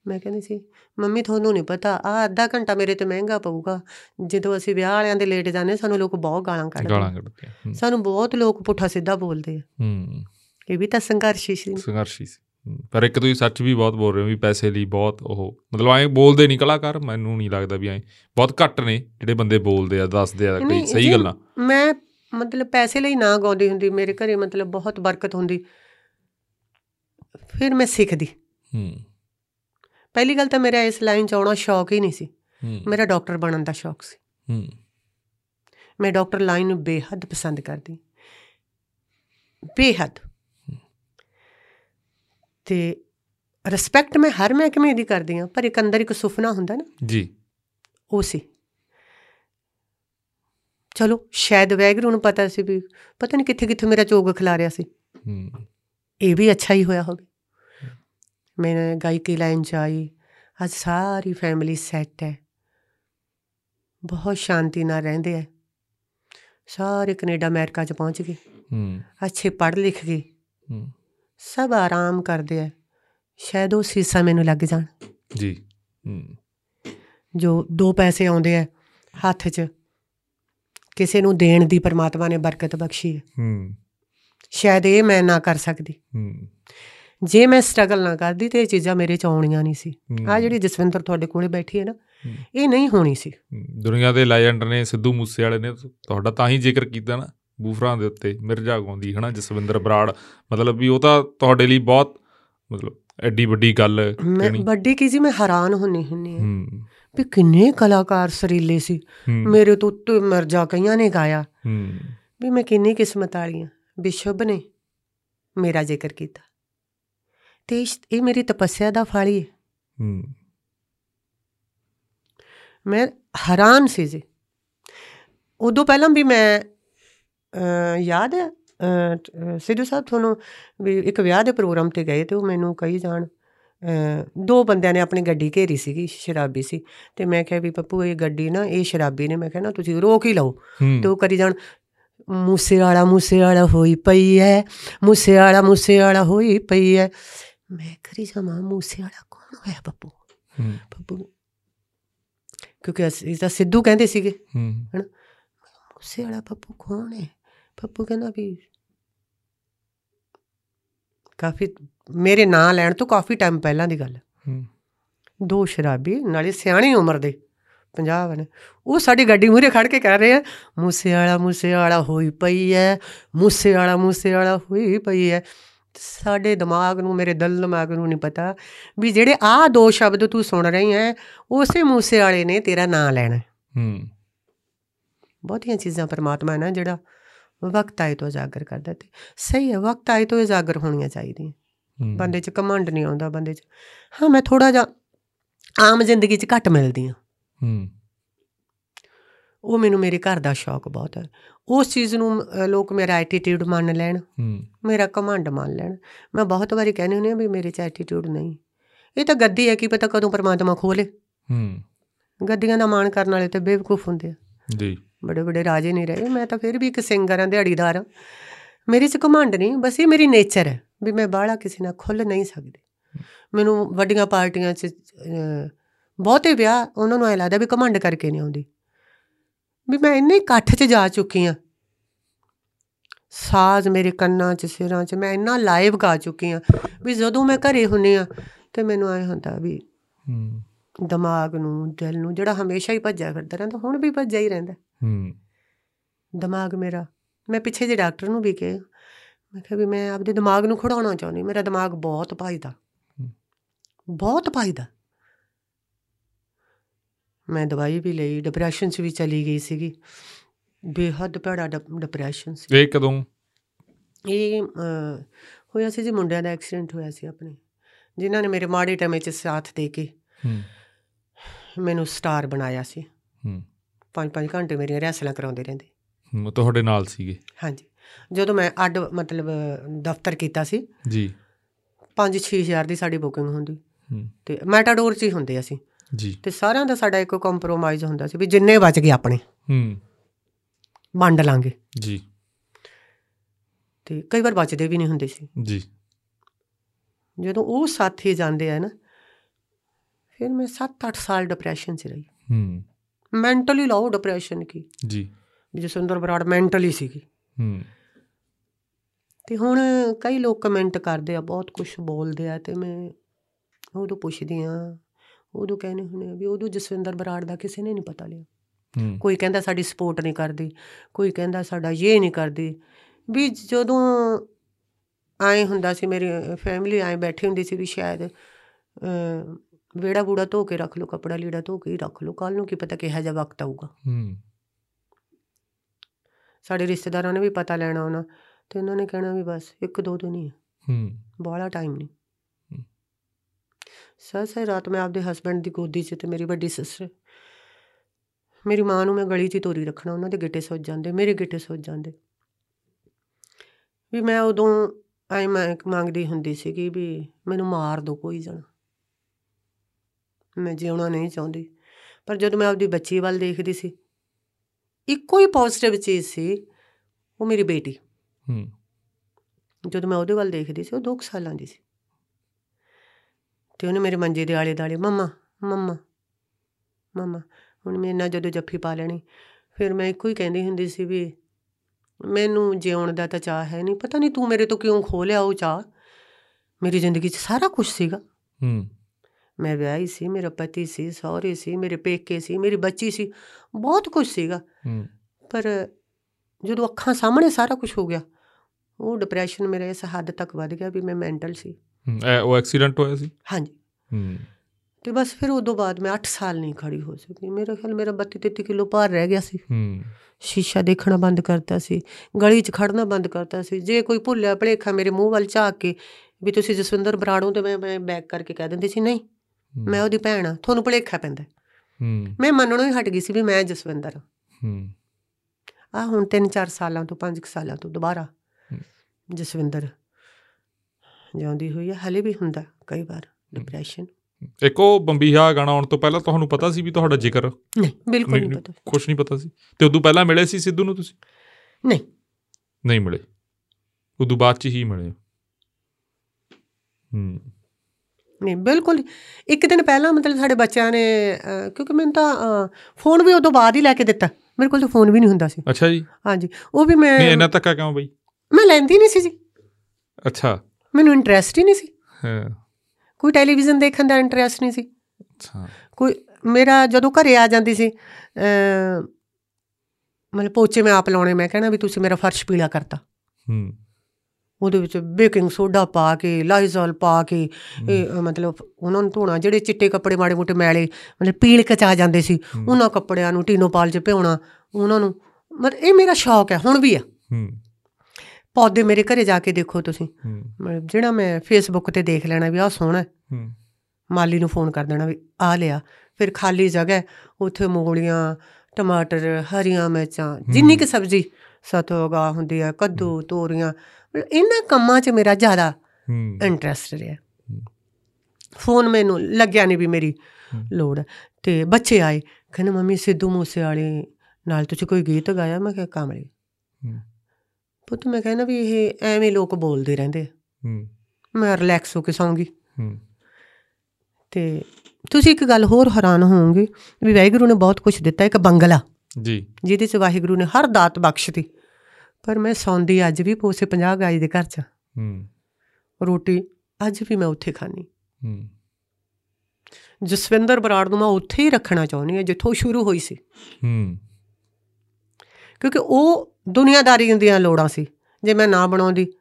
ਮੈਂ ਕਹਿੰਦੀ ਸੀ ਮੰਮੀ ਤੁਹਾਨੂੰ ਨਹੀਂ ਪਤਾ ਆ ਅੱਧਾ ਘੰਟਾ ਮੇਰੇ ਤੇ ਮਹਿੰਗਾ ਪਊਗਾ। ਜਦੋਂ ਅਸੀਂ ਵਿਆਹ ਵਾਲਿਆਂ ਦੇ ਲੇਟ ਜਾਂਦੇ ਸਾਨੂੰ ਲੋਕ ਬਹੁਤ ਗਾਲਾਂ ਕੱਢਦੇ ਗਾਲਾਂ। ਕੱਢਦੇ। ਸਾਨੂੰ ਬਹੁਤ ਲੋਕ ਪੁੱਠਾ ਸਿੱਧਾ ਬੋਲਦੇ ਆ। ਹੂੰ। ਇਹ ਵੀ ਤਾਂ ਸੰਘਰਸ਼ੀ ਸੀ। ਸੰਘਰਸ਼ੀ ਸੀ। ਪਰ ਇੱਕ ਤੁਸੀਂ ਸੱਚ ਵੀ ਬਹੁਤ ਬੋਲ ਰਹੇ ਹੋ ਵੀ ਪੈਸੇ ਲਈ ਬਹੁਤ ਉਹ ਮਤਲਬ ਐਂ ਬੋਲਦੇ ਨਹੀਂ ਕਲਾਕਾਰ ਮੈਨੂੰ ਨਹੀਂ ਲੱਗਦਾ ਵੀ ਐਂ ਬਹੁਤ ਘੱਟ ਨੇ ਜਿਹੜੇ ਬੰਦੇ ਬੋਲਦੇ ਆ ਦੱਸਦੇ ਆ ਕੋਈ ਸਹੀ ਗੱਲਾਂ। ਮੈਂ ਮਤਲਬ ਪੈਸੇ ਲਈ ਨਾ ਗਾਉਂਦੀ ਹੁੰਦੀ ਮੇਰੇ ਘਰੇ ਮਤਲਬ ਬਹੁਤ ਬਰਕਤ ਹੁੰਦੀ ਫਿਰ ਮੈਂ ਸਿੱਖਦੀ। ਹੂੰ। ਪਹਿਲੀ ਗੱਲ ਤਾਂ ਮੇਰਾ ਇਸ ਲਾਈਨ 'ਚ ਆਉਣਾ ਸ਼ੌਕ ਹੀ ਨਹੀਂ ਸੀ। ਮੇਰਾ ਡਾਕਟਰ ਬਣਨ ਦਾ ਸ਼ੌਕ ਸੀ। ਹੂੰ। ਮੈਂ ਡਾਕਟਰ ਲਾਈਨ ਨੂੰ ਬੇਹੱਦ ਪਸੰਦ ਕਰਦੀ। ਬੇਹੱਦ। ਤੇ ਰਿਸਪੈਕਟ ਮੈਂ ਹਰ ਮਹਿਕਮੇ ਦੀ ਕਰਦੀ ਹਾਂ ਪਰ ਇੱਕ ਅੰਦਰ ਇੱਕ ਸੁਪਨਾ ਹੁੰਦਾ ਨਾ। ਜੀ। ਉਹ ਸੀ। ਚਲੋ ਸ਼ਾਇਦ ਵੈਗਰੂ ਨੂੰ ਪਤਾ ਸੀ ਵੀ ਪਤਾ ਨਹੀਂ ਕਿੱਥੇ ਕਿੱਥੇ ਮੇਰਾ ਚੋਗ ਖਿਲਾ ਰਿਹਾ ਸੀ। ਹੂੰ। ਇਹ ਵੀ ਅੱਛਾ ਹੀ ਹੋਇਆ ਹੋਵੇ। ਮੈਂ ਗਾਇਕੀ ਲਾਈਨ ਆਈ ਅੱਜ ਸਾਰੀ ਫੈਮਿਲੀ ਸੈੱਟ ਹੈ। ਬਹੁਤ ਸ਼ਾਂਤੀ ਨਾਲ ਰਹਿੰਦੇ ਹੈ। ਸਾਰੇ ਕੈਨੇਡਾ ਅਮਰੀਕਾ ਚ ਪਹੁੰਚ ਗਏ। ਹੂੰ। ਅੱਛੇ ਪੜ੍ਹ ਲਿਖ ਗਏ। ਹੂੰ। ਸਭ ਆਰਾਮ ਕਰਦੇ ਹੈ ਸ਼ਾਇਦ ਉਹ ਸੀਸਾ ਮੈਨੂੰ ਲੱਗ ਜਾਣ। ਜੀ। ਜੋ ਦੋ ਪੈਸੇ ਆਉਂਦੇ ਹੈ ਹੱਥ 'ਚ ਕਿਸੇ ਨੂੰ ਦੇਣ ਦੀ ਪਰਮਾਤਮਾ ਨੇ ਬਰਕਤ ਬਖਸ਼ੀ ਹੈ। ਹੂੰ। ਸ਼ਾਇਦ ਇਹ ਮੈਂ ਨਾ ਕਰ ਸਕਦੀ। ਹੂੰ। ਜੇ ਮੈਂ ਸਟਰਗਲ ਨਾ ਕਰਦੀ ਤੇ ਇਹ ਚੀਜ਼ਾਂ ਮੇਰੇ ਚ ਆਉਣੀਆਂ ਨਹੀਂ ਸੀ। ਆ ਜਿਹੜੀ ਜਸਵਿੰਦਰ ਤੁਹਾਡੇ ਕੋਲੇ ਬੈਠੀ ਹੈ ਨਾ। ਇਹ ਨਹੀਂ ਹੋਣੀ ਸੀ। ਦੁਨੀਆ ਦੇ ਲੈਜੈਂਡ ਨੇ ਸਿੱਧੂ ਮੂਸੇ ਵਾਲੇ ਨੇ ਤੁਹਾਡਾ ਤਾਂ ਹੀ ਜ਼ਿਕਰ ਕੀਤਾ ਨਾ। ਬੂਫਰਾਂ ਦੇ ਉੱਤੇ ਮਿਰਜ਼ਾ ਗਾਉਂਦੀ ਹਨਾ ਜਸਵਿੰਦਰ ਬਰਾੜ। ਮਤਲਬ ਵੀ ਉਹ ਤਾਂ ਤੁਹਾਡੇ ਲਈ ਬਹੁਤ ਮਤਲਬ ਐਡੀ ਵੱਡੀ ਗੱਲ ਮੈਂ ਵੱਡੀ ਕੀ ਜੀ ਮੈਂ ਹੈਰਾਨ ਹੁੰਨੀ ਹੁੰਨੀ ਆ ਹੂੰ। ਵੀ ਕਿੰਨੇ ਕਲਾਕਾਰ ਸਰੀਲੇ ਸੀ। ਮੇਰੇ ਤੋਂ ਉੱਤੇ ਮਿਰਜ਼ਾ ਕਈਆਂ ਨੇ ਗਾਇਆ। ਹੂੰ। ਵੀ ਮੈਂ ਕਿੰਨੀ ਕਿਸਮਤ ਵਾਲੀ ਆ ਵੀ ਸ਼ੁਭ ਨੇ ਮੇਰਾ ਜ਼ਿਕਰ ਕੀਤਾ। ਤੇ ਇਹ ਮੇਰੀ ਤਪੱਸਿਆ ਦਾ ਫਲ ਹੀ। ਹੈ। ਮੈਂ ਹੈਰਾਨ ਸੀ ਜੀ। ਉਦੋਂ ਪਹਿਲਾਂ ਵੀ ਮੈਂ ਯਾਦ ਹੈ? ਸਿੱਧੂ ਸਾਹਿਬ ਤੁਹਾਨੂੰ ਵੀ ਇੱਕ ਵਿਆਹ ਦੇ ਪ੍ਰੋਗਰਾਮ ਤੇ ਗਏ ਤੇ ਉਹ ਮੈਨੂੰ ਕਹੀ ਜਾਣ ਦੋ ਬੰਦਿਆਂ ਨੇ ਆਪਣੀ ਗੱਡੀ ਘੇਰੀ ਸੀਗੀ ਸ਼ਰਾਬੀ ਸੀ। ਤੇ ਮੈਂ ਕਿਹਾ ਵੀ ਪੱਪੂ ਇਹ ਗੱਡੀ ਨਾ ਇਹ ਸ਼ਰਾਬੀ ਨੇ ਮੈਂ ਕਿਹਾ ਨਾ ਤੁਸੀਂ ਰੋਕ ਹੀ ਲਓ। ਤੇ ਉਹ ਕਰੀ ਜਾਣ ਮੂਸੇ ਵਾਲਾ ਮੂਸੇ ਵਾਲਾ ਹੋਈ ਪਈ ਹੈ ਮੂਸੇ ਵਾਲਾ ਮੂਸੇ ਵਾਲਾ ਹੋਈ ਪਈ ਹੈ ਮੈਂ ਕਰੀ ਜਾਵਾਂ ਮੂਸੇ ਵਾਲਾ ਕੌਣ ਹੋਇਆ ਪੱਪੂ? ਪੱਪੂ ਕਿਉਂਕਿ ਅਸੀਂ ਤਾਂ ਸਿੱਧੂ ਕਹਿੰਦੇ ਸੀਗੇ। ਹੂੰ। ਮੂਸੇ ਵਾਲਾ ਪੱਪੂ ਕੌਣ ਹੈ ਪੱਪੂ ਕਹਿੰਦਾ ਵੀ ਕਾਫੀ ਮੇਰੇ ਨਾਂ ਲੈਣ ਤੋਂ ਕਾਫੀ ਟਾਈਮ ਪਹਿਲਾਂ ਦੀ ਗੱਲ ਹੈ। ਦੋ ਸ਼ਰਾਬੀ ਨਾਲੇ ਸਿਆਣੀ ਉਮਰ ਦੇ ਪੰਜਾਬ ਨੇ ਉਹ ਸਾਡੀ ਗੱਡੀ ਮੂਹਰੇ ਖੜ ਕੇ ਕਹਿ ਰਹੇ ਆ ਮੂਸੇ ਵਾਲਾ ਮੂਸੇ ਵਾਲਾ ਹੋਈ ਪਈ ਹੈ ਮੂਸੇ ਵਾਲਾ ਮੂਸੇ ਵਾਲਾ ਹੋਈ ਪਈ ਹੈ ਸਾਡੇ ਦਿਮਾਗ ਨੂੰ ਮੇਰੇ ਦਿਲ ਦਿਮਾਗ ਨੂੰ ਨਹੀਂ ਪਤਾ ਵੀ ਜਿਹੜੇ ਆਹ ਦੋ ਸ਼ਬਦ ਤੂੰ ਸੁਣ ਰਹੀ ਹੈ ਉਸੇ ਮੂਸੇ ਵਾਲੇ ਨੇ ਤੇਰਾ ਨਾਂ ਲੈਣਾ ਹੈ। ਹੂੰ ਬਹੁਤੀਆਂ ਚੀਜ਼ਾਂ ਪਰਮਾਤਮਾ ਹੈ ਨਾ ਜਿਹੜਾ ਵਕਤ ਆਏ ਤੋਂ ਉਜਾਗਰ ਕਰਦਾ ਤੇ ਸਹੀ ਹੈ ਵਕਤ ਆਏ ਤੋਂ ਉਜਾਗਰ ਹੋਣੀਆਂ ਚਾਹੀਦੀਆਂ। ਬੰਦੇ 'ਚ ਕਮੰਡ ਨਹੀਂ ਆਉਂਦਾ ਬੰਦੇ 'ਚ। ਹਾਂ ਮੈਂ ਥੋੜਾ ਜਿਹਾ ਆਮ ਜ਼ਿੰਦਗੀ 'ਚ ਘੱਟ ਮਿਲਦੀ ਹਾਂ। ਹੂੰ। ਉਹ ਮੈਨੂੰ ਮੇਰੇ ਘਰ ਦਾ ਸ਼ੌਕ ਬਹੁਤ ਹੈ। ਉਸ ਚੀਜ਼ ਨੂੰ ਲੋਕ ਮੇਰਾ ਐਟੀਟਿਊਡ ਮੰਨ ਲੈਣ। ਹੂੰ। ਮੇਰਾ ਕਮੰਡ ਮੰਨ ਲੈਣ। ਮੈਂ ਬਹੁਤ ਵਾਰੀ ਕਹਿੰਦੀ ਹੁੰਦੀ ਹਾਂ ਵੀ ਮੇਰੇ 'ਚ ਐਟੀਟਿਊਡ ਨਹੀਂ। ਇਹ ਤਾਂ ਗੱਦੀ ਹੈ ਕੀ ਪਤਾ ਕਦੋਂ ਪਰਮਾਤਮਾ ਖੋਲੇ ਹੂੰ। ਗੱਦੀਆਂ ਦਾ ਮਾਣ ਕਰਨ ਵਾਲੇ ਤੇ ਬੇਵਕੂਫ ਹੁੰਦੇ ਆ। ਜੀ। ਬੜੇ ਬੜੇ ਰਾਜੇ ਨਹੀਂ ਰਹੇ। ਮੈਂ ਤਾਂ ਫਿਰ ਵੀ ਇੱਕ ਸਿੰਗਰ ਹਾਂ ਦਿਹਾੜੀਦਾਰ ਹਾਂ। ਮੇਰੇ 'ਚ ਕਮੰਡ ਨਹੀਂ ਬਸ ਇਹ ਮੇਰੀ ਨੇਚਰ ਹੈ ਵੀ ਮੈਂ ਬਾਹਲਾ ਕਿਸੇ ਨਾਲ ਖੁੱਲ ਨਹੀਂ ਸਕਦੀ। ਮੈਨੂੰ ਵੱਡੀਆਂ ਪਾਰਟੀਆਂ 'ਚ ਬਹੁਤੇ ਵਿਆਹ ਉਹਨਾਂ ਨੂੰ ਐ ਲੱਗਦਾ ਵੀ ਕਮੰਡ ਕਰਕੇ ਨਹੀਂ ਆਉਂਦੀ। ਵੀ ਮੈਂ ਇੰਨੇ ਇਕੱਠ 'ਚ ਜਾ ਚੁੱਕੀ ਹਾਂ। ਸਾਜ਼ ਮੇਰੇ ਕੰਨਾਂ 'ਚ ਸਿਰਾਂ 'ਚ ਮੈਂ ਇੰਨਾ ਲਾਈਵ ਗਾ ਚੁੱਕੀ ਆ ਵੀ ਜਦੋਂ ਮੈਂ ਘਰੇ ਹੁੰਨੀ ਆ ਤੇ ਮੈਨੂੰ ਐ ਹੁੰਦਾ ਵੀ ਹੂੰ। ਦਿਮਾਗ ਨੂੰ ਦਿਲ ਨੂੰ ਜਿਹੜਾ ਹਮੇਸ਼ਾ ਹੀ ਭੱਜਿਆ ਫਿਰਦਾ ਰਹਿੰਦਾ ਹੁਣ ਵੀ ਭੱਜਿਆ ਹੀ ਰਹਿੰਦਾ। ਹੂੰ। ਦਿਮਾਗ ਮੇਰਾ। ਮੈਂ ਪਿੱਛੇ ਜੇ ਡਾਕਟਰ ਨੂੰ ਵੀ ਕਿਹਾ ਮੈਂ ਕਿਹਾ ਵੀ ਮੈਂ ਆਪਦੇ ਦਿਮਾਗ ਨੂੰ ਖੜਾਉਣਾ ਚਾਹੁੰਦੀ ਮੇਰਾ ਦਿਮਾਗ ਬਹੁਤ ਭੱਜਦਾ ਬਹੁਤ ਭੱਜਦਾ ਮੈਂ ਦਵਾਈ ਵੀ ਲਈ ਡਿਪਰੈਸ਼ਨ 'ਚ ਵੀ ਚਲੀ ਗਈ ਸੀਗੀ। ਬੇਹੱਦ ਭੈੜਾ ਡਿਪਰੈਸ਼ਨ ਸੀ। ਇਹ ਕਦੋਂ? ਇਹ ਹੋਇਆ ਸੀ ਜੀ ਮੁੰਡਿਆਂ ਦਾ ਐਕਸੀਡੈਂਟ ਹੋਇਆ ਸੀ ਆਪਣੇ। ਜਿਨ੍ਹਾਂ ਨੇ ਮੇਰੇ ਮਾੜੇ ਟਾਈਮ 'ਚ ਸਾਥ ਦੇ ਕੇ ਮੈਨੂੰ ਸਟਾਰ ਬਣਾਇਆ ਸੀ। ਹੂੰ ਪੰਜ ਪੰਜ ਘੰਟੇ ਮੇਰੀਆਂ ਰਿਹਰਸਲਾਂ ਕਰਾਉਂਦੇ ਰਹਿੰਦੇ। ਤੁਹਾਡੇ ਨਾਲ ਸੀਗੇ? ਹਾਂਜੀ। ਜਦੋਂ ਮੈਂ ਅੱਡ ਮਤਲਬ ਦਫ਼ਤਰ ਕੀਤਾ ਸੀ। ਜੀ। 5-6 ਹਜ਼ਾਰ ਦੀ ਸਾਡੀ ਬੁਕਿੰਗ ਹੁੰਦੀ। ਹੂੰ। ਤੇ ਮੈਟਾਡੋਰ 'ਚ ਹੀ ਹੁੰਦੇ ਅਸੀਂ। ਜੀ। ਤੇ ਸਾਰਿਆਂ ਦਾ ਸਾਡਾ ਇੱਕ ਕੰਪਰੋਮਾਈਜ਼ ਹੁੰਦਾ ਸੀ ਵੀ ਜਿੰਨੇ ਬਚ ਗਏ ਆਪਣੇ। ਹੂੰ। ਵੰਡ ਲਾਂਗੇ। ਜੀ। ਤੇ ਕਈ ਵਾਰ ਬਚਦੇ ਵੀ ਨਹੀਂ ਹੁੰਦੇ ਸੀ। ਜੀ। ਜਦੋਂ ਉਹ ਸਾਥੀ ਜਾਂਦੇ ਆ ਨਾ ਫਿਰ ਮੈਂ 7-8 ਸਾਲ ਡਿਪਰੈਸ਼ਨ 'ਚ ਰਹੀ। ਹੂੰ। ਮੈਂਟਲੀ ਲਾਓ ਡਿਪਰੈਸ਼ਨ ਕੀ? ਜੀ। ਜਸਵਿੰਦਰ ਬਰਾੜ ਮੈਂਟਲੀ ਸੀਗੀ। ਹੂੰ। ਤੇ ਹੁਣ ਕਈ ਲੋਕ ਕਮੈਂਟ ਕਰਦੇ ਆ ਬਹੁਤ ਕੁਝ ਬੋਲਦੇ ਆ ਤੇ ਮੈਂ ਉਦੋਂ ਪੁੱਛਦੀ ਆ ਉਦੋਂ ਕਹਿੰਦੇ ਹੁੰਦੇ ਆ ਵੀ ਉਦੋਂ ਜਸਵਿੰਦਰ ਬਰਾੜ ਦਾ ਕਿਸੇ ਨੇ ਨਹੀਂ ਪਤਾ ਲਿਆ। ਹੂੰ। ਕੋਈ ਕਹਿੰਦਾ ਸਾਡੀ ਸਪੋਰਟ ਨਹੀਂ ਕਰਦੀ ਕੋਈ ਕਹਿੰਦਾ ਸਾਡਾ ਇਹ ਨਹੀਂ ਕਰਦੀ। ਵੀ ਜਦੋਂ ਆਏ ਹੁੰਦਾ ਸੀ ਮੇਰੀ ਫੈਮਿਲੀ ਆਏ ਬੈਠੀ ਹੁੰਦੀ ਸੀ ਵੀ ਸ਼ਾਇਦ ਵਿਹੜਾ ਬੂੜਾ ਧੋ ਕੇ ਰੱਖ ਲਓ ਕੱਪੜਾ ਲੀੜਾ ਧੋ ਕੇ ਹੀ ਰੱਖ ਲਓ ਕੱਲ ਨੂੰ ਕੀ ਪਤਾ ਕਿਹੋ ਜਿਹਾ ਵਕਤ ਆਊਗਾ। ਹੂੰ। ਸਾਡੇ ਰਿਸ਼ਤੇਦਾਰਾਂ ਨੇ ਵੀ ਪਤਾ ਲੈਣਾ ਉਹਨਾਂ ਤੇ ਉਹਨਾਂ ਨੇ ਕਹਿਣਾ ਵੀ ਬਸ ਇੱਕ ਦੋ ਦਿਨ ਹੀ ਹੈ। ਬਾਹਲਾ ਟਾਈਮ ਨਹੀਂ। ਸਰ ਸਰ ਰਾਤ ਮੈਂ ਆਪਦੇ ਹਸਬੰਡ ਦੀ ਗੋਦੀ 'ਚ ਤੇ ਮੇਰੀ ਵੱਡੀ ਸਿਸਟਰ ਮੇਰੀ ਮਾਂ ਨੂੰ ਮੈਂ ਗਲੀ 'ਚ ਤੋਰੀ ਰੱਖਣਾ ਉਹਨਾਂ ਦੇ ਗਿੱਟੇ ਸੁੱਜ ਜਾਂਦੇ ਮੇਰੇ ਗਿੱਟੇ ਸੁੱਜ ਜਾਂਦੇ। ਵੀ ਮੈਂ ਉਦੋਂ ਐ ਮੈਂ ਮੰਗਦੀ ਹੁੰਦੀ ਸੀਗੀ ਵੀ ਮੈਨੂੰ ਮਾਰ ਦੋ ਕੋਈ ਜਣਾ। ਮੈਂ ਜਿਉਣਾ ਨਹੀਂ ਚਾਹੁੰਦੀ। ਪਰ ਜਦੋਂ ਮੈਂ ਆਪਦੀ ਬੱਚੀ ਵੱਲ ਦੇਖਦੀ ਸੀ ਇੱਕੋ ਹੀ ਪੋਜ਼ਿਟਿਵ ਚੀਜ਼ ਸੀ ਉਹ ਮੇਰੀ ਬੇਟੀ। ਹੂੰ। ਜਦੋਂ ਮੈਂ ਉਹਦੇ ਵੱਲ ਦੇਖਦੀ ਸੀ ਉਹ 2 ਸਾਲਾਂ ਦੀ ਸੀ। ਤੇ ਉਹਨੇ ਮੇਰੇ ਮੰਜੇ ਦੇ ਆਲੇ ਦਾਲੇ ਮੰਮਾ ਮੰਮਾ ਮੰਮਾ। ਹੁਣ ਮੇਰੇ ਨਾਲ ਜਦੋਂ ਜੱਫੀ ਪਾ ਲੈਣੀ ਫਿਰ ਮੈਂ ਇੱਕੋ ਹੀ ਕਹਿੰਦੀ ਹੁੰਦੀ ਸੀ ਵੀ ਮੈਨੂੰ ਜਿਉਣ ਦਾ ਤਾਂ ਚਾਹ ਹੈ ਨਹੀਂ। ਪਤਾ ਨਹੀਂ ਤੂੰ ਮੇਰੇ ਤੋਂ ਕਿਉਂ ਖੋਹ ਲਿਆ ਉਹ ਚਾਹ ਮੇਰੀ ਜ਼ਿੰਦਗੀ 'ਚ ਸਾਰਾ ਕੁਝ ਸੀਗਾ। ਹੂੰ। ਮੈਂ ਵਿਆਹੀ ਸੀ ਮੇਰਾ ਪਤੀ ਸੀ ਸਹੁਰੇ ਸੀ ਮੇਰੇ ਪੇਕੇ ਸੀ ਮੇਰੀ ਬੱਚੀ ਸੀ ਬਹੁਤ ਕੁਝ ਸੀਗਾ। ਪਰ ਜਦੋਂ ਅੱਖਾਂ ਸਾਹਮਣੇ ਸਾਰਾ ਕੁਝ ਹੋ ਗਿਆ ਉਹ ਡਿਪਰੈਸ਼ਨ ਮੇਰਾ ਇਸ ਹੱਦ ਤੱਕ ਵੱਧ ਗਿਆ ਵੀ ਮੈਂ ਮੈਂਟਲ ਸੀ। ਉਹ ਐਕਸੀਡੈਂਟ ਹੋਇਆ ਸੀ? ਹਾਂਜੀ। ਤੇ ਬਸ ਫਿਰ ਉਦੋਂ ਬਾਅਦ ਮੈਂ 8 ਸਾਲ ਨਹੀਂ ਖੜੀ ਹੋ ਸਕੀ। ਮੇਰੇ ਖਿਆਲ ਮੇਰਾ 32 33 ਕਿਲੋ ਭਾਰ ਰਹਿ ਗਿਆ ਸੀ। ਹੂੰ। ਸ਼ੀਸ਼ਾ ਦੇਖਣਾ ਬੰਦ ਕਰਤਾ ਸੀ ਗਲੀ 'ਚ ਖੜਨਾ ਬੰਦ ਕਰਤਾ ਸੀ। ਜੇ ਕੋਈ ਭੁੱਲਿਆ ਭਲੇਖਾ ਮੇਰੇ ਮੂੰਹ ਵੱਲ ਝਾਕ ਕੇ ਵੀ ਤੁਸੀਂ ਜਸਵਿੰਦਰ ਬਰਾੜੋ ਤੇ ਮੈਂ ਮੈਂ ਬੈਕ ਕਰਕੇ ਕਹਿ ਦਿੰਦੀ ਸੀ ਨਹੀਂ ਮੈਂ ਉਹਦੀ ਭੈਣ ਆ ਤੁਹਾਨੂੰ ਭਲੇਖਾ ਪੈਂਦਾ। ਹੂੰ। ਮੈਂ ਮੰਨਣੋਂ ਹੀ ਹਟ ਗਈ ਸੀ ਵੀ ਮੈਂ ਜਸਵਿੰਦਰ ਆ। ਹੂੰ। ਆਹ ਹੁਣ 3-4 ਸਾਲਾਂ ਤੋਂ 5 ਸਾਲਾਂ ਤੋਂ ਦੁਬਾਰਾ। ਜਸਵਿੰਦਰ ਜਿਉਂਦੀ ਹੋਈ ਹੈ ਹਲੇ ਵੀ ਹੁੰਦਾ ਕਈ ਵਾਰ ਡਿਪਰੈਸ਼ਨ ਇੱਕ ਉਹ ਬੰਬੀਹਾ ਗਾਣਾ ਆਉਣ ਤੋਂ ਪਹਿਲਾਂ ਤੁਹਾਨੂੰ ਪਤਾ ਸੀ ਵੀ ਤੁਹਾਡਾ ਜ਼ਿਕਰ? ਨਹੀਂ ਬਿਲਕੁਲ ਨਹੀਂ, ਪਤਾ। ਕੁਝ ਨਹੀਂ ਪਤਾ ਸੀ। ਤੇ ਉਦੋਂ ਪਹਿਲਾਂ ਮਿਲੇ ਸੀ ਸਿੱਧੂ ਨੂੰ ਤੁਸੀਂ? ਨਹੀਂ। ਨਹੀਂ ਮਿਲੇ। ਉਦੋਂ ਬਾਅਦ ਚ ਹੀ ਮਿਲੇ। ਹੂੰ। ਨਹੀਂ ਬਿਲਕੁਲ। ਇੱਕ ਦਿਨ ਪਹਿਲਾਂ ਮਤਲਬ ਸਾਡੇ ਬੱਚਿਆਂ ਨੇ ਕਿਉਂਕਿ ਮੈਨੂੰ ਤਾਂ ਫੋਨ ਵੀ ਉਦੋਂ ਬਾਅਦ ਹੀ ਲੈ ਕੇ ਦਿੱਤਾ। ਮੇਰੇ ਕੋਲ ਤਾਂ ਫੋਨ ਵੀ ਨਹੀਂ ਹੁੰਦਾ ਸੀ। ਅੱਛਾ ਜੀ। ਹਾਂਜੀ ਉਹ ਵੀ ਮੈਂ ਨਹੀਂ ਇੰਨਾ ਧੱਕਾ ਕਿਉਂ ਬਈ? ਮੈਂ ਲੈਂਦੀ ਨਹੀਂ ਸੀ ਜੀ। ਅੱਛਾ। ਮੈਨੂੰ ਇੰਟਰਸਟ ਹੀ ਨਹੀਂ ਸੀ। ਹਾਂ। ਕੋਈ ਟੈਲੀਵਿਜ਼ਨ ਦੇਖਣ ਦਾ ਇੰਟਰਸਟ ਨਹੀਂ ਸੀ। ਅੱਛਾ। ਕੋਈ ਮੇਰਾ ਜਦੋਂ ਘਰੇ ਆ ਜਾਂਦੀ ਸੀ ਮਤਲਬ ਪੋਚੇ ਮੈਂ ਆਪ ਲਾਉਣੇ ਮੈਂ ਕਹਿਣਾ ਵੀ ਤੁਸੀਂ ਮੇਰਾ ਫਰਸ਼ ਪੀਲਾ ਕਰਤਾ। ਹੂੰ। ਉਹਦੇ ਵਿੱਚ ਬੇਕਿੰਗ ਸੋਡਾ ਪਾ ਕੇ ਲਾਈਜ਼ੋਲ ਪਾ ਕੇ ਇਹ ਮਤਲਬ ਉਹਨਾਂ ਨੂੰ ਧੋਣਾ ਜਿਹੜੇ ਚਿੱਟੇ ਕੱਪੜੇ ਮਾੜੇ ਮੋਟੇ ਮੈਲੇ ਮਤਲਬ ਪੀਲ ਕਚਾ ਜਾਂਦੇ ਸੀ ਉਹਨਾਂ ਕੱਪੜਿਆਂ ਨੂੰ ਟੀਨੋਪਾਲ 'ਚ ਭਿਉਣਾ ਉਹਨਾਂ ਨੂੰ ਮਤਲਬ ਇਹ ਮੇਰਾ ਸ਼ੌਕ ਹੈ ਹੁਣ ਵੀ ਆ ਪੌਦੇ ਮੇਰੇ ਘਰੇ ਜਾ ਕੇ ਦੇਖੋ ਤੁਸੀਂ। ਜਿਹੜਾ ਮੈਂ ਫੇਸਬੁੱਕ ਤੇ ਦੇਖ ਲੈਣਾ ਵੀ ਆਹ ਸੋਹਣਾ ਮਾਲੀ ਨੂੰ ਫੋਨ ਕਰ ਦੇਣਾ ਵੀ ਆ ਲਿਆ। ਫਿਰ ਖਾਲੀ ਜਗ੍ਹਾ ਉੱਥੇ ਮੂਲੀਆਂ ਟਮਾਟਰ ਹਰੀਆਂ ਮਿਰਚਾਂ ਜਿੰਨੀ ਕਿ ਸਬਜ਼ੀ ਸਤੋਗਾ ਹੁੰਦੀ ਹੈ ਕੱਦੂ ਤੋਰੀਆਂ ਇਹਨਾਂ ਕੰਮਾਂ 'ਚ ਮੇਰਾ ਜ਼ਿਆਦਾ ਇੰਟਰਸਟ ਰਿਹਾ। ਫੋਨ ਮੈਨੂੰ ਲੱਗਿਆ ਨਹੀਂ ਵੀ ਮੇਰੀ ਲੋੜ। ਤੇ ਬੱਚੇ ਆਏ। ਕਹਿੰਦੇ ਮੰਮੀ ਸਿੱਧੂ ਮੂਸੇ ਵਾਲੇ ਨਾਲ ਤੁਸੀਂ ਕੋਈ ਗੀਤ ਗਾਇਆ? ਮੈਂ ਕਿਹਾ ਕਾਮਲੇ। ਪੁੱਤ ਮੈਂ ਕਹਿੰਦਾ ਵੀ ਇਹ ਐਵੇਂ ਲੋਕ ਬੋਲਦੇ ਰਹਿੰਦੇ ਮੈਂ ਰਿਲੈਕਸ ਹੋ ਕੇ ਸੌਂਗੀ। ਤੇ ਤੁਸੀਂ ਇੱਕ ਗੱਲ ਹੋਰ ਹੈਰਾਨ ਹੋਵੋਗੇ ਵੀ ਵਾਹਿਗੁਰੂ ਨੇ ਬਹੁਤ ਕੁਝ ਦਿੱਤਾ ਇੱਕ ਬੰਗਲਾ। ਜੀ। ਜਿਹਦੇ 'ਚ ਵਾਹਿਗੁਰੂ ਨੇ ਹਰ ਦਾਤ ਬਖਸ਼ਤੀ। ਪਰ ਮੈਂ ਸੌਂਦੀ ਅੱਜ ਵੀ ਪੋਸੇ 50 ਗਾਈ ਦੇ ਘਰ 'ਚ। ਹੂੰ। ਰੋਟੀ ਅੱਜ ਵੀ ਮੈਂ ਉੱਥੇ ਖਾਣੀ ਹੂੰ। ਜਸਵਿੰਦਰ ਬਰਾੜ ਨੂੰ ਮੈਂ ਉੱਥੇ ਹੀ ਰੱਖਣਾ ਚਾਹੁੰਦੀ ਹਾਂ ਜਿੱਥੋਂ ਸ਼ੁਰੂ ਹੋਈ ਸੀ। ਹੂੰ। ਕਿਉਂਕਿ ਉਹ ਦੁਨੀਆਦਾਰੀ ਦੀਆਂ ਲੋੜਾਂ ਸੀ। ਜੇ ਮੈਂ ਨਾ ਬਣਾਉਂਦੀ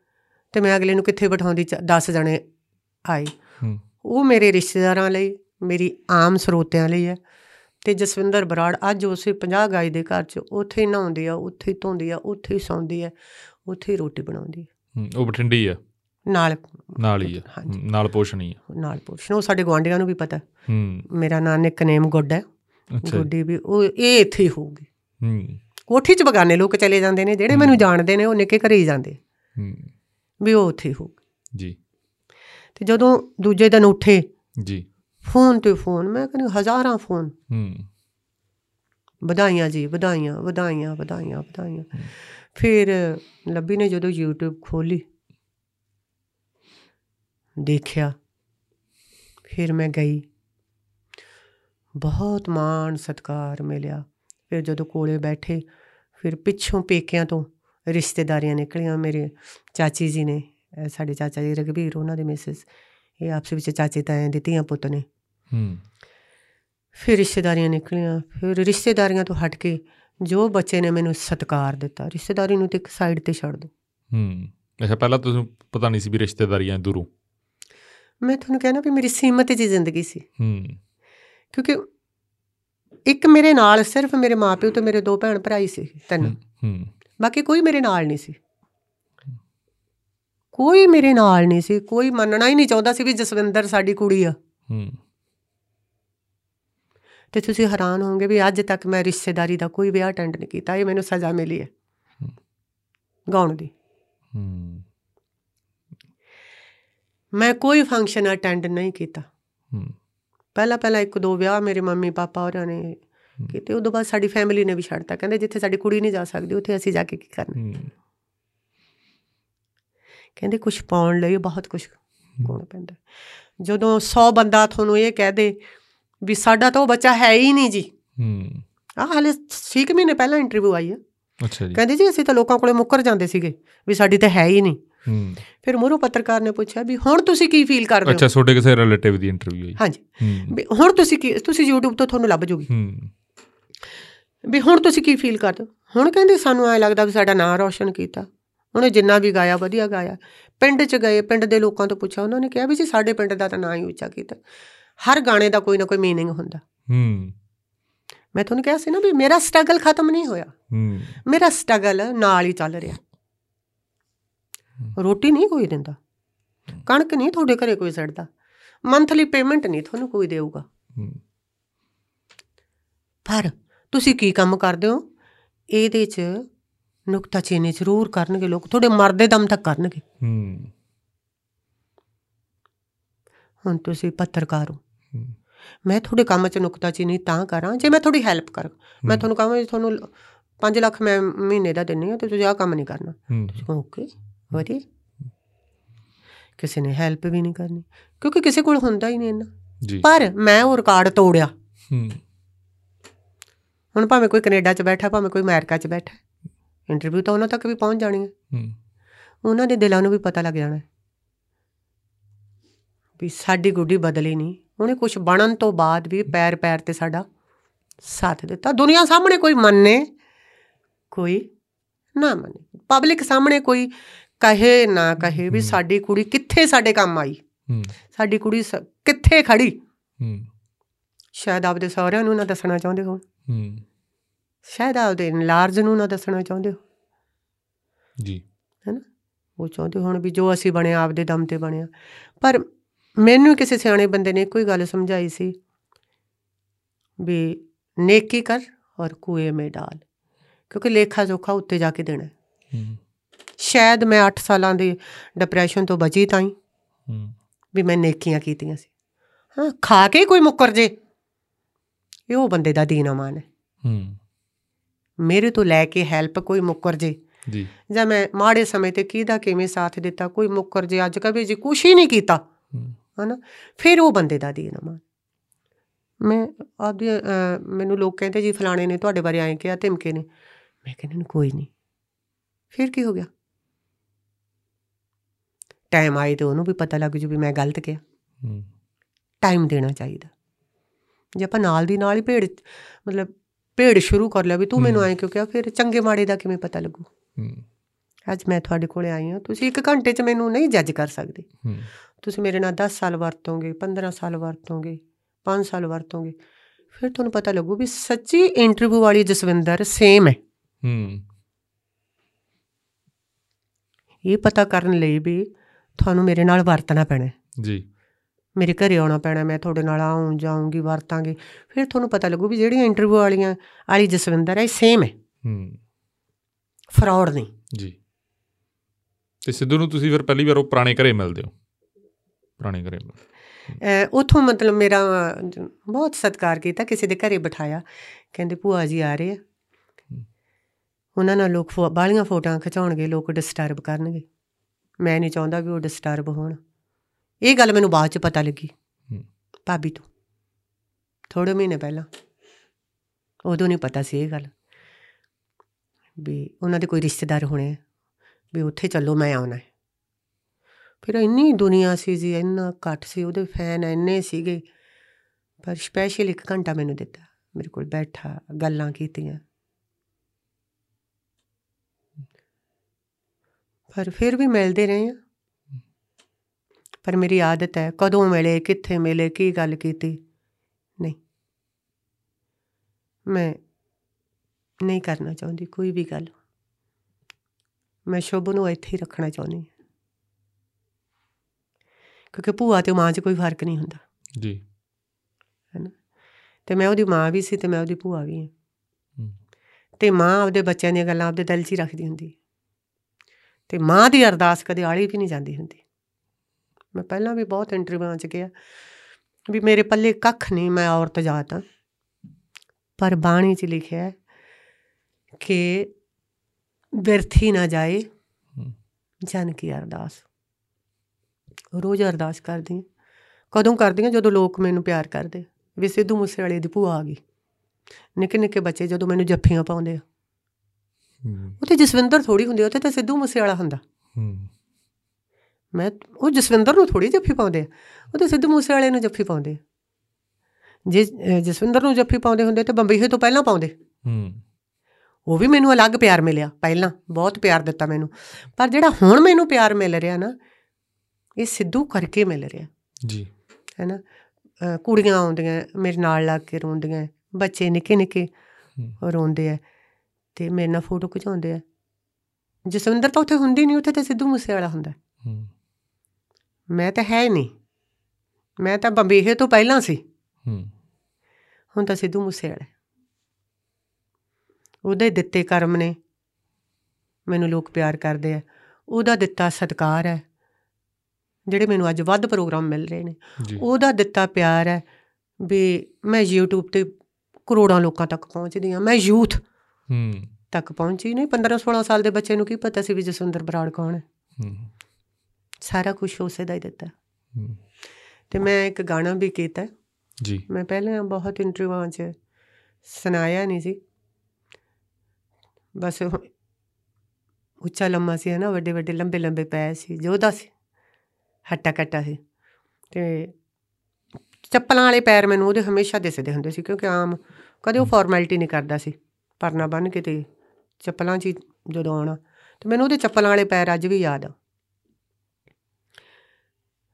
ਤੇ ਮੈਂ ਅਗਲੇ ਨੂੰ ਕਿੱਥੇ ਬਿਠਾਉਂਦੀ? 10 ਜਣੇ ਆਏ। ਹੂੰ। ਉਹ ਮੇਰੇ ਰਿਸ਼ਤੇਦਾਰਾਂ ਲਈ ਮੇਰੀ ਆਮ ਸਰੋਤਿਆਂ ਲਈ ਹੈ। ਤੇ ਜਸਵਿੰਦਰ ਬਰਾੜ ਅੱਜ ਉਸੇ 50 ਗਾਈ ਦੇ ਘਰ 'ਚ ਉੱਥੇ ਹੀ ਨਹਾਉਂਦੀ ਆ ਉੱਥੇ ਹੀ ਧੋਂਦੀ ਆ ਉੱਥੇ ਹੀ ਸੌਂਦੀ ਆ ਉੱਥੇ ਹੀ ਰੋਟੀ ਬਣਾਉਂਦੀ ਆ। ਉਹ ਬਠਿੰਡੀ ਆ? ਨਾਲ ਨਾਲ ਹੀ ਆ। ਨਾਲ ਪੋਸ਼ਣੀ ਆ। ਨਾਲ ਪੁੱਛਣ ਉਹ ਸਾਡੇ ਗੁਆਂਢੀਆਂ ਨੂੰ ਵੀ ਪਤਾ। ਹੂੰ। ਮੇਰਾ ਨਾਂ ਨਿਕਨੇਮ ਗੁੱਡ ਹੈ। ਗੁੱਡੀ ਵੀ ਉਹ ਇਹ ਇੱਥੇ ਹੀ ਹੋਊਗੀ। ਹੂੰ। ਕੋਠੀ 'ਚ ਬਗਾਨੇ ਲੋਕ ਚਲੇ ਜਾਂਦੇ ਨੇ ਜਿਹੜੇ ਮੈਨੂੰ ਜਾਣਦੇ ਨੇ ਉਹ ਨਿੱਕੇ ਘਰੇ ਹੀ ਜਾਂਦੇ। ਹੂੰ। ਵੀ ਉਹ ਉੱਥੇ ਹੋਊਗੀ। ਜੀ। ਤੇ ਜਦੋਂ ਦੂਜੇ ਦਿਨ ਉੱਠੇ ਜੀ। ਫੋਨ ਤੇ ਫੋਨ ਮੈਂ ਕਹਿੰਦੀ ਹਜ਼ਾਰਾਂ ਫੋਨ। ਹੂੰ। ਵਧਾਈਆਂ ਜੀ ਵਧਾਈਆਂ ਵਧਾਈਆਂ ਵਧਾਈਆਂ ਵਧਾਈਆਂ। ਫਿਰ ਲੱਭੀ ਨੇ ਜਦੋਂ YouTube ਖੋਲੀ ਦੇਖਿਆ ਫਿਰ ਮੈਂ ਗਈ। ਬਹੁਤ ਮਾਣ ਸਤਿਕਾਰ ਮਿਲਿਆ। ਫਿਰ ਜਦੋਂ ਕੋਲੇ ਬੈਠੇ ਫਿਰ ਪਿੱਛੋਂ ਪੇਕਿਆਂ ਤੋਂ ਰਿਸ਼ਤੇਦਾਰੀਆਂ ਨਿਕਲੀਆਂ ਮੇਰੇ ਚਾਚੀ ਜੀ ਨੇ। ਸਾਡੇ ਚਾਚਾ ਜੀ ਰਗਵੀਰ ਉਹਨਾਂ ਦੇ ਮਿਸਿਸ ਇਹ ਆਪਸ ਵਿੱਚ ਚਾਚੇ ਤਾਇਆਂ ਦੇ ਧੀਆਂ ਪੁੱਤ ਨੇ। ਹੂੰ। ਫਿਰ ਰਿਸ਼ਤੇਦਾਰੀਆਂ ਨਿਕਲੀਆਂ ਫਿਰ ਰਿਸ਼ਤੇਦਾਰੀਆਂ ਤੋਂ ਹਟ ਕੇ ਜੋ ਬੱਚੇ ਨੇ ਮੈਨੂੰ ਸਤਿਕਾਰ ਦਿੱਤਾ ਰਿਸ਼ਤੇਦਾਰੀ ਨੂੰ ਤੇ ਇੱਕ ਸਾਈਡ ਤੇ ਛੱਡ ਦੋ। ਹੂੰ। ਅੱਛਾ ਪਹਿਲਾਂ ਤੁਹਾਨੂੰ ਪਤਾ ਨਹੀਂ ਸੀ ਵੀ ਰਿਸ਼ਤੇਦਾਰੀਆਂ ਦੂਰੋਂ। ਮੈਂ ਤੁਹਾਨੂੰ ਕਹਿਣਾ ਵੀ ਮੇਰੀ ਸੀਮਤ ਜੀ ਜ਼ਿੰਦਗੀ ਸੀ। ਹੂੰ। ਕਿਉਂਕਿ ਇੱਕ ਮੇਰੇ ਨਾਲ ਸਿਰਫ ਮੇਰੇ ਮਾਪਿਓ ਤੇ ਮੇਰੇ ਦੋ ਭੈਣ ਭਰਾ ਹੀ ਸੀ ਤਿੰਨ। ਹੂੰ। ਬਾਕੀ ਕੋਈ ਮੇਰੇ ਨਾਲ ਨਹੀਂ ਸੀ। ਕੋਈ ਮੇਰੇ ਨਾਲ ਨਹੀਂ ਸੀ ਕੋਈ ਮੰਨਣਾ ਹੀ ਨਹੀਂ ਚਾਹੁੰਦਾ ਸੀ ਵੀ ਜਸਵਿੰਦਰ ਸਾਡੀ ਕੁੜੀ ਆ। ਹੂੰ। ਤੇ ਤੁਸੀਂ ਹੈਰਾਨ ਹੋਵੋਗੇ ਵੀ ਅੱਜ ਤੱਕ ਮੈਂ ਰਿਸ਼ਤੇਦਾਰੀ ਦਾ ਕੋਈ ਵਿਆਹ ਅਟੈਂਡ ਨਹੀਂ ਕੀਤਾ ਇਹ ਮੈਨੂੰ ਸਜ਼ਾ ਮਿਲੀ ਹੈ। ਗਾਉਣ ਦੀ। ਮੈਂ ਕੋਈ ਫੰਕਸ਼ਨ ਅਟੈਂਡ ਨਹੀਂ ਕੀਤਾ। ਪਹਿਲਾਂ ਪਹਿਲਾਂ ਇੱਕ ਦੋ ਵਿਆਹ ਮੇਰੇ ਮੰਮੀ ਪਾਪਾ ਹੋਰਾਂ ਨੇ ਕੀਤੇ ਉਦੋਂ ਬਾਅਦ ਸਾਡੀ ਫੈਮਿਲੀ ਨੇ ਵੀ ਛੱਡਤਾ ਕਹਿੰਦੇ ਜਿੱਥੇ ਸਾਡੀ ਕੁੜੀ ਨਹੀਂ ਜਾ ਸਕਦੀ ਉੱਥੇ ਅਸੀਂ ਜਾ ਕੇ ਕੀ ਕਰਨਾ। ਕਹਿੰਦੇ ਕੁਝ ਪਾਉਣ ਲਈ ਬਹੁਤ ਕੁਝ ਪਾਉਣਾ ਪੈਂਦਾ। ਜਦੋਂ 100 ਬੰਦਾ ਤੁਹਾਨੂੰ ਇਹ ਕਹਿ ਦੇ ਵੀ ਸਾਡਾ ਤਾਂ ਉਹ ਬੱਚਾ ਹੈ ਹੀ ਨਹੀਂ ਜੀ। ਹੂੰ। ਆਹ ਹਾਲੇ 6 ਮਹੀਨੇ ਪਹਿਲਾਂ ਇੰਟਰਵਿਊ ਆਈ ਹੈ ਅੱਛਾ ਜੀ। ਕਹਿੰਦੇ ਜੀ ਅਸੀਂ ਤਾਂ ਲੋਕਾਂ ਕੋਲੇ ਮੁੱਕਰ ਜਾਂਦੇ ਸੀਗੇ ਵੀ ਸਾਡੀ ਤਾਂ ਹੈ ਹੀ ਨਹੀਂ। ਹੂੰ। ਫਿਰ ਮੋਰੋ ਪੱਤਰਕਾਰ ਨੇ ਪੁੱਛਿਆ ਵੀ ਹੁਣ ਤੁਸੀਂ ਕੀ ਫੀਲ ਕਰਦੇ ਹੋ? ਅੱਛਾ ਤੁਹਾਡੇ ਕਿਸੇ ਰਿਲੇਟਿਵ ਦੀ ਇੰਟਰਵਿਊ ਹੋਈ ਹਾਂਜੀ। ਹੂੰ। ਵੀ ਹੁਣ ਤੁਸੀਂ ਕੀ ਤੁਸੀਂ YouTube ਤੋਂ ਤੁਹਾਨੂੰ ਲੱਭ ਜੂਗੀ। ਹੂੰ। ਵੀ ਹੁਣ ਤੁਸੀਂ ਕੀ ਫੀਲ ਕਰਦੇ ਹੋ? ਹੁਣ ਕਹਿੰਦੇ ਸਾਨੂੰ ਐ ਲੱਗਦਾ ਵੀ ਸਾਡਾ ਨਾਂ ਰੌਸ਼ਨ ਕੀਤਾ। ਉਹਨੇ ਜਿੰਨਾ ਵੀ ਗਾਇਆ ਵਧੀਆ ਗਾਇਆ। ਪਿੰਡ 'ਚ ਗਏ ਪਿੰਡ ਦੇ ਲੋਕਾਂ ਤੋਂ ਪੁੱਛਿਆ ਉਹਨਾਂ ਨੇ ਕਿਹਾ ਵੀ ਜੀ ਸਾਡੇ ਪਿੰਡ ਦਾ ਤਾਂ ਨਾਂ ਹੀ ਉੱਚਾ ਕੀਤਾ। ਹਰ ਗਾਣੇ ਦਾ ਕੋਈ ਨਾ ਕੋਈ मीनिंग ਹੁੰਦਾ ਹੂੰ ਮੈਂ ਤੁਹਾਨੂੰ ਕਿਹਾ ਸੀ ਨਾ ਵੀ ਮੇਰਾ ਸਟਰਗਲ ਖਤਮ ਨਹੀਂ ਹੋਇਆ ਹੂੰ ਮੇਰਾ ਸਟਰਗਲ ਨਾਲ ਹੀ ਚੱਲ ਰਿਹਾ ਰੋਟੀ ਨਹੀਂ ਕੋਈ ਦਿੰਦਾ ਕਣਕ ਨਹੀਂ ਤੁਹਾਡੇ ਘਰੇ ਕੋਈ ਸੜਦਾ ਮੰਥਲੀ ਪੇਮੈਂਟ ਨਹੀਂ ਤੁਹਾਨੂੰ ਕੋਈ ਦੇਊਗਾ ਹੂੰ ਪਰ ਤੁਸੀਂ ਕੀ ਕੰਮ ਕਰਦੇ ਹੋ ਇਹਦੇ 'ਚ ਨੁਕਤਾਚੀਨੀ ਜ਼ਰੂਰ ਕਰਨਗੇ ਲੋਕ ਤੁਹਾਡੇ ਮਰਦੇ ਦਮ ਤੱਕ ਕਰਨਗੇ ਹੂੰ ਹੁਣ ਤੁਸੀਂ ਪੱਤਰਕਾਰ ਹੋ ਹੂੰ। ਮੈਂ ਤੁਹਾਡੇ ਕੰਮ 'ਚ ਨੁਕਤਾਚੀਨੀ ਤਾਂ ਕਰਾਂ ਜੇ ਮੈਂ ਤੁਹਾਡੀ ਹੈਲਪ ਕਰਾਂ। ਮੈਂ ਤੁਹਾਨੂੰ ਕਹਾਂ ਵੀ ਤੁਹਾਨੂੰ 5 ਲੱਖ ਮੈਂ ਮਹੀਨੇ ਦਾ ਦਿੰਨੀ ਆ ਤੇ ਤੁਸੀਂ ਆਹ ਕੰਮ ਨਹੀਂ ਕਰਨਾ। ਤੁਸੀਂ ਕਹੋ ਓਕੇ ਵਧੀਆ। ਕਿਸੇ ਨੇ ਹੈਲਪ ਵੀ ਨਹੀਂ ਕਰਨੀ ਕਿਉਂਕਿ ਕਿਸੇ ਕੋਲ ਹੁੰਦਾ ਹੀ ਨਹੀਂ ਇੰਨਾ। ਜੀ। ਪਰ ਮੈਂ ਉਹ ਰਿਕਾਰਡ ਤੋੜਿਆ। ਹੂੰ। ਹੁਣ ਭਾਵੇਂ ਕੋਈ ਕੈਨੇਡਾ 'ਚ ਬੈਠਾ ਭਾਵੇਂ ਕੋਈ ਅਮਰੀਕਾ 'ਚ ਬੈਠਾ ਇੰਟਰਵਿਊ ਤਾਂ ਉਹਨਾਂ ਤੱਕ ਵੀ ਪਹੁੰਚ ਜਾਣੀ ਹੈ ਹੂੰ। ਉਹਨਾਂ ਦੇ ਦਿਲਾਂ ਨੂੰ ਵੀ ਪਤਾ ਲੱਗ ਜਾਣਾ। ਵੀ ਸਾਡੀ ਗੁੱਡੀ ਬਦਲੀ ਨਹੀਂ। ਉਹਨੇ ਕੁਝ ਬਣਨ ਤੋਂ ਬਾਅਦ ਵੀ ਪੈਰ ਪੈਰ ਤੇ ਸਾਡਾ ਸਾਥ ਦਿੱਤਾ। ਦੁਨੀਆ ਸਾਹਮਣੇ ਕੋਈ ਮੰਨੇ ਕੋਈ ਨਾ ਮੰਨੇ। ਪਬਲਿਕ ਸਾਹਮਣੇ ਕੋਈ ਕਹੇ ਨਾ ਕਹੇ ਵੀ ਸਾਡੀ ਕੁੜੀ ਕਿੱਥੇ ਸਾਡੇ ਕੰਮ ਆਈ? ਸਾਡੀ ਕੁੜੀ ਕਿੱਥੇ ਖੜੀ? ਸ਼ਾਇਦ ਆਪਦੇ ਸਹੁਰਿਆਂ ਨੂੰ ਨਾ ਦੱਸਣਾ ਚਾਹੁੰਦੇ ਹੂੰ। ਸ਼ਾਇਦ ਆਪਦੇ ਲਾਰਜ ਨੂੰ ਨਾ ਦੱਸਣਾ ਚਾਹੁੰਦੇ ਹੋ ਜੀ। ਹੈਨਾ? ਉਹ ਚਾਹੁੰਦੇ ਹੁਣ ਵੀ ਜੋ ਅਸੀਂ ਬਣਿਆ ਆਪਦੇ ਦਮ ਤੇ ਬਣਿਆ। ਪਰ ਮੈਨੂੰ ਕਿਸੇ ਸਿਆਣੇ ਬੰਦੇ ਨੇ ਕੋਈ ਗੱਲ ਸਮਝਾਈ ਸੀ ਵੀ ਨੇਕੀ ਕਰ ਔਰ ਕੂਏ ਮੇ ਡਾਲ ਕਿਉਂਕਿ ਲੇਖਾ ਜੋਖਾ ਉੱਤੇ ਜਾ ਕੇ ਦੇਣਾ ਸ਼ਾਇਦ ਮੈਂ 8 ਸਾਲਾਂ ਦੇ ਡਿਪਰੈਸ਼ਨ ਤੋਂ ਬਚੀ ਤਾਂ ਹੀ। ਵੀ ਮੈਂ ਨੇਕੀਆਂ ਕੀਤੀਆਂ ਸੀ। ਹਾਂ ਖਾ ਕੇ ਕੋਈ ਮੁੱਕਰ ਜੇ ਇਹ ਉਹ ਬੰਦੇ ਦਾ ਦੀਨ ਅਮਾਨ ਹੈ। ਹੂੰ। ਮੇਰੇ ਤੋਂ ਲੈ ਕੇ ਹੈਲਪ ਕੋਈ ਮੁੱਕਰ ਜੇ ਜੀ। ਜਾਂ ਮੈਂ ਮਾੜੇ ਸਮੇਂ ਤੇ ਕਿਹਦਾ ਕਿਵੇਂ ਸਾਥ ਦਿੱਤਾ ਕੋਈ ਮੁੱਕਰ ਜੇ ਅੱਜ ਕਵੇ ਜੀ ਕੁਛ ਹੀ ਨਹੀਂ ਕੀਤਾ। ਹਨਾ? ਫਿਰ ਉਹ ਬੰਦੇ ਦਾ ਦੀਨ ਅਮਾਨ ਮੈਂ। ਆਪਦੀ ਮੈਨੂੰ ਲੋਕ ਕਹਿੰਦੇ ਜੀ ਫਲਾਣੇ ਨੇ ਤੁਹਾਡੇ ਬਾਰੇ ਐਂ ਕਿਹਾ ਧਮਕੇ ਨੇ। ਮੈਂ ਕਹਿੰਦੀ ਨੂੰ ਕੋਈ ਨਹੀਂ। ਫਿਰ ਕੀ ਹੋ ਗਿਆ? ਟਾਈਮ ਆਏ ਤੇ ਉਹਨੂੰ ਵੀ ਪਤਾ ਲੱਗ ਜੂ ਵੀ ਮੈਂ ਗਲਤ ਕਿਹਾ। ਹੂੰ। ਟਾਈਮ ਦੇਣਾ ਚਾਹੀਦਾ। ਜੇ ਆਪਾਂ ਨਾਲ ਦੀ ਨਾਲ ਹੀ ਭੇੜ ਮਤਲਬ ਭੇੜ ਸ਼ੁਰੂ ਕਰ ਲਿਆ ਵੀ ਤੂੰ ਮੈਨੂੰ। ਐਂ ਕਿਉਂ ਕਿਹਾ ਫਿਰ ਚੰਗੇ ਮਾੜੇ ਦਾ ਕਿਵੇਂ ਪਤਾ ਲੱਗੂ? ਹੂੰ। ਅੱਜ ਮੈਂ ਤੁਹਾਡੇ ਕੋਲੇ ਆਈ ਹਾਂ। ਤੁਸੀਂ ਇੱਕ ਘੰਟੇ 'ਚ ਮੈਨੂੰ ਨਹੀਂ ਜੱਜ ਕਰ ਸਕਦੇ। ਤੁਸੀਂ ਮੇਰੇ ਨਾਲ 10 ਸਾਲ ਵਰਤੋਗੇ 15 ਸਾਲ ਵਰਤੋਗੇ 5 ਸਾਲ ਵਰਤੋਗੇ ਫਿਰ ਤੁਹਾਨੂੰ ਪਤਾ ਲੱਗੂ ਵੀ ਸੱਚੀ ਇੰਟਰਵਿਊ ਵਾਲੀ ਜਸਵਿੰਦਰ ਸੇਮ ਹੈ। ਹੂੰ। ਇਹ ਪਤਾ ਕਰਨ ਲਈ ਵੀ ਤੁਹਾਨੂੰ ਮੇਰੇ ਨਾਲ ਵਰਤਣਾ ਪੈਣਾ। ਜੀ। ਮੇਰੇ ਘਰੇ ਆਉਣਾ ਪੈਣਾ ਮੈਂ ਤੁਹਾਡੇ ਨਾਲ ਆਉਂ ਜਾਊਂਗੀ ਵਰਤਾਂਗੇ ਫਿਰ ਤੁਹਾਨੂੰ ਪਤਾ ਲੱਗੂ ਵੀ ਜਿਹੜੀਆਂ ਇੰਟਰਵਿਊ ਵਾਲੀਆਂ ਵਾਲੀ ਜਸਵਿੰਦਰ ਹੈ ਸੇਮ ਹੈ। ਹੂੰ। ਫਰਾਡ ਨਹੀਂ। ਜੀ। ਤੇ ਸਿੱਧੂ ਨੂੰ ਤੁਸੀਂ ਫਿਰ ਪਹਿਲੀ ਵਾਰ ਉਹ ਪੁਰਾਣੇ ਘਰੇ ਮਿਲਦੇ ਹੋ? ਪੁਰਾਣੇ ਘਰੇ ਉੱਥੋਂ ਮਤਲਬ ਮੇਰਾ ਬਹੁਤ ਸਤਿਕਾਰ ਕੀਤਾ ਕਿਸੇ ਦੇ ਘਰੇ ਬਿਠਾਇਆ। ਕਹਿੰਦੇ ਭੂਆ ਜੀ ਆ ਰਹੇ ਆ। ਉਹਨਾਂ ਨਾਲ ਲੋਕ ਬਾਹਲੀਆਂ ਫੋਟੋਆਂ ਖਿਚਾਉਣਗੇ ਲੋਕ ਡਿਸਟਰਬ ਕਰਨਗੇ। ਮੈਂ ਨਹੀਂ ਚਾਹੁੰਦਾ ਵੀ ਉਹ ਡਿਸਟਰਬ ਹੋਣ। ਇਹ ਗੱਲ ਮੈਨੂੰ ਬਾਅਦ ਚ ਪਤਾ ਲੱਗੀ। ਭਾਬੀ ਤੋਂ। ਥੋੜੇ ਮਹੀਨੇ ਪਹਿਲਾਂ। ਉਦੋਂ ਨਹੀਂ ਪਤਾ ਸੀ ਇਹ ਗੱਲ। ਵੀ ਉਹਨਾਂ ਦੇ ਕੋਈ ਰਿਸ਼ਤੇਦਾਰ ਹੋਣੇ ਵੀ ਉੱਥੇ ਚੱਲੋ ਮੈਂ ਆਉਣਾ ਹੈ। ਫਿਰ ਇੰਨੀ ਦੁਨੀਆ ਸੀ ਜੀ, ਇੰਨਾ ਘੱਟ ਸੀ, ਉਹਦੇ ਫੈਨ ਇੰਨੇ ਸੀਗੇ। ਪਰ ਸਪੈਸ਼ਲ ਇੱਕ ਘੰਟਾ ਮੈਨੂੰ ਦਿੱਤਾ, ਮੇਰੇ ਕੋਲ ਬੈਠਾ, ਗੱਲਾਂ ਕੀਤੀਆਂ। ਪਰ ਫਿਰ ਵੀ ਮਿਲਦੇ ਰਹੇ ਆ ਪਰ ਮੇਰੀ ਆਦਤ ਹੈ, ਕਦੋਂ ਮਿਲੇ, ਕਿੱਥੇ ਮਿਲੇ, ਕੀ ਗੱਲ ਕੀਤੀ? ਨਹੀਂ। ਮੈਂ ਨਹੀਂ ਕਰਨਾ ਚਾਹੁੰਦੀ ਕੋਈ ਵੀ ਗੱਲ। ਮੈਂ ਸ਼ੁਭ ਨੂੰ ਇੱਥੇ ਹੀ ਰੱਖਣਾ ਚਾਹੁੰਦੀ ਹਾਂ। ਕਿਉਂਕਿ ਭੂਆ ਤੇ ਮਾਂ 'ਚ ਕੋਈ ਫ਼ਰਕ ਨਹੀਂ ਹੁੰਦਾ। ਜੀ। ਤੇ ਮੈਂ ਉਹਦੀ ਮਾਂ ਵੀ ਸੀ ਤੇ ਮੈਂ ਉਹਦੀ ਭੂਆ ਵੀ ਹਾਂ। ਤੇ ਮਾਂ ਆਪਦੇ ਬੱਚਿਆਂ ਦੀਆਂ ਗੱਲਾਂ ਆਪਦੇ ਦਿਲ 'ਚ ਹੀ ਰੱਖਦੀ ਹੁੰਦੀ। ਤੇ ਮਾਂ ਦੀ ਅਰਦਾਸ ਕਦੇ ਆਲੀ ਵੀ ਨਹੀਂ ਜਾਂਦੀ ਹੁੰਦੀ। ਮੈਂ ਪਹਿਲਾਂ ਵੀ ਬਹੁਤ ਇੰਟਰਵਿਊਆਂ 'ਚ ਗਿਆ ਵੀ ਮੇਰੇ ਪੱਲੇ ਕੱਖ ਨਹੀਂ ਮੈਂ ਔਰਤ ਜਾਤ ਹਾਂ। ਪਰ ਬਾਣੀ 'ਚ ਲਿਖਿਆ ਹੈ ਕਿ ਵਿਰਥੀ ਨਾ ਜਾਏ। ਜਨ ਕੀ ਅਰਦਾਸ। ਰੋਜ਼ ਅਰਦਾਸ ਕਰਦੀ ਹਾਂ। ਕਦੋਂ ਕਰਦੀ ਹਾਂ? ਜਦੋਂ ਲੋਕ ਮੈਨੂੰ ਪਿਆਰ ਕਰਦੇ। ਵੀ ਸਿੱਧੂ ਮੂਸੇਵਾਲੇ ਦੀ ਭੂਆ ਆ ਗਈ। ਨਿੱਕੇ ਨਿੱਕੇ ਬੱਚੇ ਜਦੋਂ ਮੈਨੂੰ ਜੱਫੀਆਂ ਪਾਉਂਦੇ ਆ। ਉੱਥੇ ਜਸਵਿੰਦਰ ਥੋੜੀ ਹੁੰਦੀ ਉੱਥੇ ਤਾਂ ਸਿੱਧੂ ਮੂਸੇਵਾਲਾ ਹੁੰਦਾ। ਮੈਂ ਉਹ ਜਸਵਿੰਦਰ ਨੂੰ ਥੋੜੀ ਜੱਫੀ ਪਾਉਂਦੇ ਆ। ਉਹ ਤਾਂ ਸਿੱਧੂ ਮੂਸੇਵਾਲੇ ਨੂੰ ਜੱਫੀ ਪਾਉਂਦੇ ਆ। ਜੇ ਜਸਵਿੰਦਰ ਨੂੰ ਜੱਫੀ ਪਾਉਂਦੇ ਹੁੰਦੇ ਤੇ ਬੰਬਈ ਤੋਂ ਪਹਿਲਾਂ ਪਾਉਂਦੇ। ਹੂੰ। ਉਹ ਵੀ ਮੈਨੂੰ ਅਲੱਗ ਪਿਆਰ ਮਿਲਿਆ। ਪਹਿਲਾਂ ਬਹੁਤ ਪਿਆਰ ਦਿੱਤਾ ਮੈਨੂੰ। ਪਰ ਜਿਹੜਾ ਹੁਣ ਮੈਨੂੰ ਪਿਆਰ ਮਿਲ ਰਿਹਾ ਨਾ ਇਹ ਸਿੱਧੂ ਕਰਕੇ ਮਿਲ ਰਿਹਾ। ਜੀ। ਹੈਨਾ? ਕੁੜੀਆਂ ਆਉਂਦੀਆਂ ਮੇਰੇ ਨਾਲ ਲੱਗ ਕੇ ਰੋਂਦੀਆਂ ਬੱਚੇ ਨਿੱਕੇ ਨਿੱਕੇ। ਰੋਂਦੇ ਆ ਤੇ ਮੇਰੇ ਨਾਲ ਫੋਟੋ ਖਿਚਾਉਂਦੇ ਆ। ਜਸਵਿੰਦਰ ਤਾਂ ਉੱਥੇ ਹੁੰਦੀ ਨਹੀਂ ਉੱਥੇ ਤਾਂ ਸਿੱਧੂ ਮੂਸੇਵਾਲਾ ਹੁੰਦਾ। ਹੂੰ। ਮੈਂ ਤਾਂ ਹੈ ਨਹੀਂ ਮੈਂ ਤਾਂ ਬੰਬੀਹੇ ਤੋਂ ਪਹਿਲਾਂ ਸੀ। ਹੁਣ ਤਾਂ ਸਿੱਧੂ ਮੂਸੇਵਾਲਾ ਹੈ। ਉਹਦੇ ਦਿੱਤੇ ਕਰਮ ਨੇ। ਮੈਨੂੰ ਲੋਕ ਪਿਆਰ ਕਰਦੇ ਆ। ਉਹਦਾ ਦਿੱਤਾ ਸਤਿਕਾਰ ਹੈ। ਜਿਹੜੇ ਮੈਨੂੰ ਅੱਜ ਵੱਧ ਪ੍ਰੋਗਰਾਮ ਮਿਲ ਰਹੇ ਨੇ। ਉਹਦਾ ਦਿੱਤਾ ਪਿਆਰ ਹੈ ਵੀ ਮੈਂ YouTube ਤੇ ਕਰੋੜਾਂ ਲੋਕਾਂ ਤੱਕ ਪਹੁੰਚਦੀ ਹਾਂ। ਮੈਂ ਯੂਥ ਹੂੰ। ਤੱਕ ਪਹੁੰਚੀ ਨਹੀਂ। 15 16 ਸਾਲ ਦੇ ਬੱਚੇ ਨੂੰ ਕੀ ਪਤਾ ਸੀ ਵੀ ਜਸਵਿੰਦਰ ਬਰਾੜ ਕੌਣ ਹੈ। ਹੂੰ। ਸਾਰਾ ਕੁਝ ਉਸੇ ਦਾ ਹੀ ਦਿੱਤਾ। ਹੂੰ। ਤੇ ਮੈਂ ਇੱਕ ਗਾਣਾ ਵੀ ਕੀਤਾ। ਜੀ। ਮੈਂ ਪਹਿਲਾਂ ਬਹੁਤ ਇੰਟਰਵਿਊਆਂ 'ਚ ਸੁਣਾਇਆ ਨਹੀਂ ਸੀ। ਬਸ ਉੱਚਾ ਲੰਮਾ ਸੀ ਨਾ? ਵੱਡੇ ਵੱਡੇ ਲੰਬੇ ਲੰਬੇ ਪੈਰ ਸੀ। ਜੋਧਾ ਸੀ। ਹੱਟਾ ਕੱਟਾ ਸੀ। ਤੇ ਚੱਪਲਾਂ ਵਾਲੇ ਪੈਰ ਮੈਨੂੰ ਉਹਦੇ ਹਮੇਸ਼ਾ ਦਿਸਦੇ ਹੁੰਦੇ ਸੀ ਕਿਉਂਕਿ ਆਮ ਕਦੇ ਉਹ ਫਾਰਮੈਲਿਟੀ ਨਹੀਂ ਕਰਦਾ ਸੀ। ਪਰਨਾ ਬੰਨ ਕੇ ਤੇ ਚੱਪਲਾਂ 'ਚ ਜਦੋਂ ਆਉਣਾ। ਤੇ ਮੈਨੂੰ ਉਹਦੇ ਚੱਪਲਾਂ ਵਾਲੇ ਪੈਰ ਅੱਜ ਵੀ ਯਾਦ ਆ।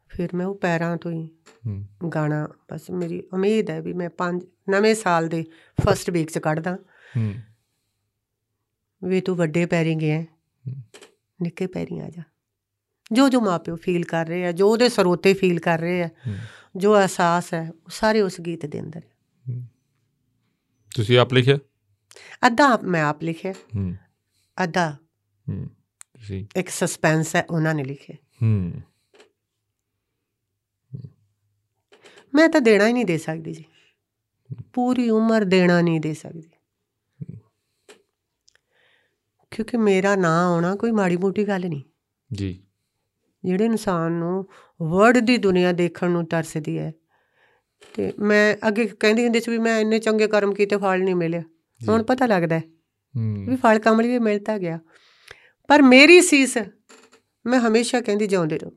ਫਿਰ ਮੈਂ ਉਹ ਪੈਰਾਂ ਤੋਂ ਹੀ ਗਾਣਾ ਬਸ ਮੇਰੀ ਉਮੀਦ ਹੈ ਵੀ ਮੈਂ ਪੰਜ ਨਵੇਂ ਸਾਲ ਦੇ ਫਸਟ ਵੀਕ ਚ ਕੱਢਦਾ। ਵੀ ਤੂੰ ਵੱਡੇ ਪੈਰੀ ਗਿਆ। ਨਿੱਕੇ ਪੈਰੀ ਆ ਜਾ। ਜੋ ਜੋ ਮਾਪਿਓ ਫੀਲ ਕਰ ਰਹੇ ਆ ਜੋ ਉਹਦੇ ਸਰੋਤੇ ਫੀਲ ਕਰ ਰਹੇ ਆ। ਜੋ ਅਹਿਸਾਸ ਹੈ ਉਹ ਸਾਰੇ ਉਸ ਗੀਤ ਦੇ ਅੰਦਰ ਹੈ। ਤੁਸੀਂ ਆਪ ਲਿਖਿਆ? ਅੱਧਾ ਮੈਂ ਆਪ ਲਿਖਿਆ। ਹੂੰ। ਅੱਧਾ। ਹੂੰ। ਤੁਸੀਂ? ਇੱਕ ਸਸਪੈਂਸ ਹੈ ਉਹਨਾਂ ਨੇ ਲਿਖਿਆ। ਹੂੰ। ਮੈਂ ਤਾਂ ਦੇਣਾ ਹੀ ਨਹੀਂ ਦੇ ਸਕਦੀ ਜੀ। ਪੂਰੀ ਉਮਰ ਦੇਣਾ ਨਹੀਂ ਦੇ ਸਕਦੀ। ਕਿਉਂਕਿ ਮੇਰਾ ਨਾਂ ਆਉਣਾ ਕੋਈ ਮਾੜੀ ਮੋਟੀ ਗੱਲ ਨਹੀਂ। ਜੀ। ਜਿਹੜੇ ਇਨਸਾਨ ਨੂੰ ਵਰਡ ਦੀ ਦੁਨੀਆ ਦੇਖਣ ਨੂੰ ਤਰਸਦੀ ਹੈ। ਤੇ ਮੈਂ ਅੱਗੇ ਕਹਿੰਦੀ ਹੁੰਦੀ ਸੀ ਵੀ ਮੈਂ ਇੰਨੇ ਚੰਗੇ ਕਰਮ ਕੀਤੇ ਫਲ ਨਹੀਂ ਮਿਲਿਆ। ਹੁਣ ਪਤਾ ਲੱਗਦਾ ਹੈ ਹੂੰ। ਵੀ ਫਲ ਕਮਲੀ ਵੀ ਮਿਲਦਾ ਗਿਆ। ਪਰ ਮੇਰੀ ਸੀਸ ਮੈਂ ਹਮੇਸ਼ਾ ਕਹਿੰਦੀ ਜਿਉਂਦੇ ਰਹੋ।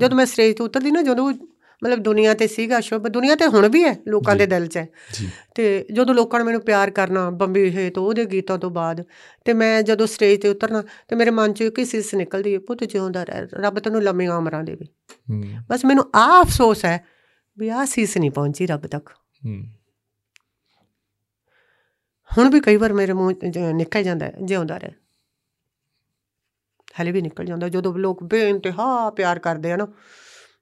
ਜਦੋਂ ਮੈਂ ਸਟੇਜ ਤੋਂ ਉਤਰਦੀ ਨਾ ਜਦੋਂ ਮਤਲਬ ਦੁਨੀਆ ਤੇ ਸੀਗਾ ਸ਼ੁਭ ਦੁਨੀਆ ਤੇ ਹੁਣ ਵੀ ਹੈ ਲੋਕਾਂ ਦੇ ਦਿਲ 'ਚ ਹੈ। ਤੇ ਜਦੋਂ ਲੋਕਾਂ ਨੇ ਮੈਨੂੰ ਪਿਆਰ ਕਰਨਾ ਬੰਬੀ ਹੈ ਤੋਂ ਉਹਦੇ ਗੀਤਾਂ ਤੋਂ ਬਾਅਦ ਤੇ ਮੈਂ ਜਦੋਂ ਸਟੇਜ ਤੇ ਉਤਰਨਾ ਤੇ ਮੇਰੇ ਮਨ 'ਚ ਇੱਕ ਹੀ ਸੀਸ ਨਿਕਲਦੀ ਹੈ ਪੁੱਤ ਜਿਉਂਦਾ ਰਹਿ ਰੱਬ ਤੈਨੂੰ ਲੰਮੀਆਂ ਉਮਰਾਂ ਦੇਵੇ। ਬਸ ਮੈਨੂੰ ਆਹ ਅਫਸੋਸ ਹੈ ਵੀ ਆਹ ਸੀਸ ਨਹੀਂ ਪਹੁੰਚੀ ਰੱਬ ਤੱਕ। ਹੁਣ ਵੀ ਕਈ ਵਾਰ ਮੇਰੇ ਮੂੰਹ ਨਿਕਲ ਜਾਂਦਾ ਜਿਉਂਦਾ ਰਹਿ। ਹਲੇ ਵੀ ਨਿਕਲ ਜਾਂਦਾ ਜਦੋਂ ਲੋਕ ਬੇਇੰਤਹਾ ਪਿਆਰ ਕਰਦੇ ਆ ਨਾ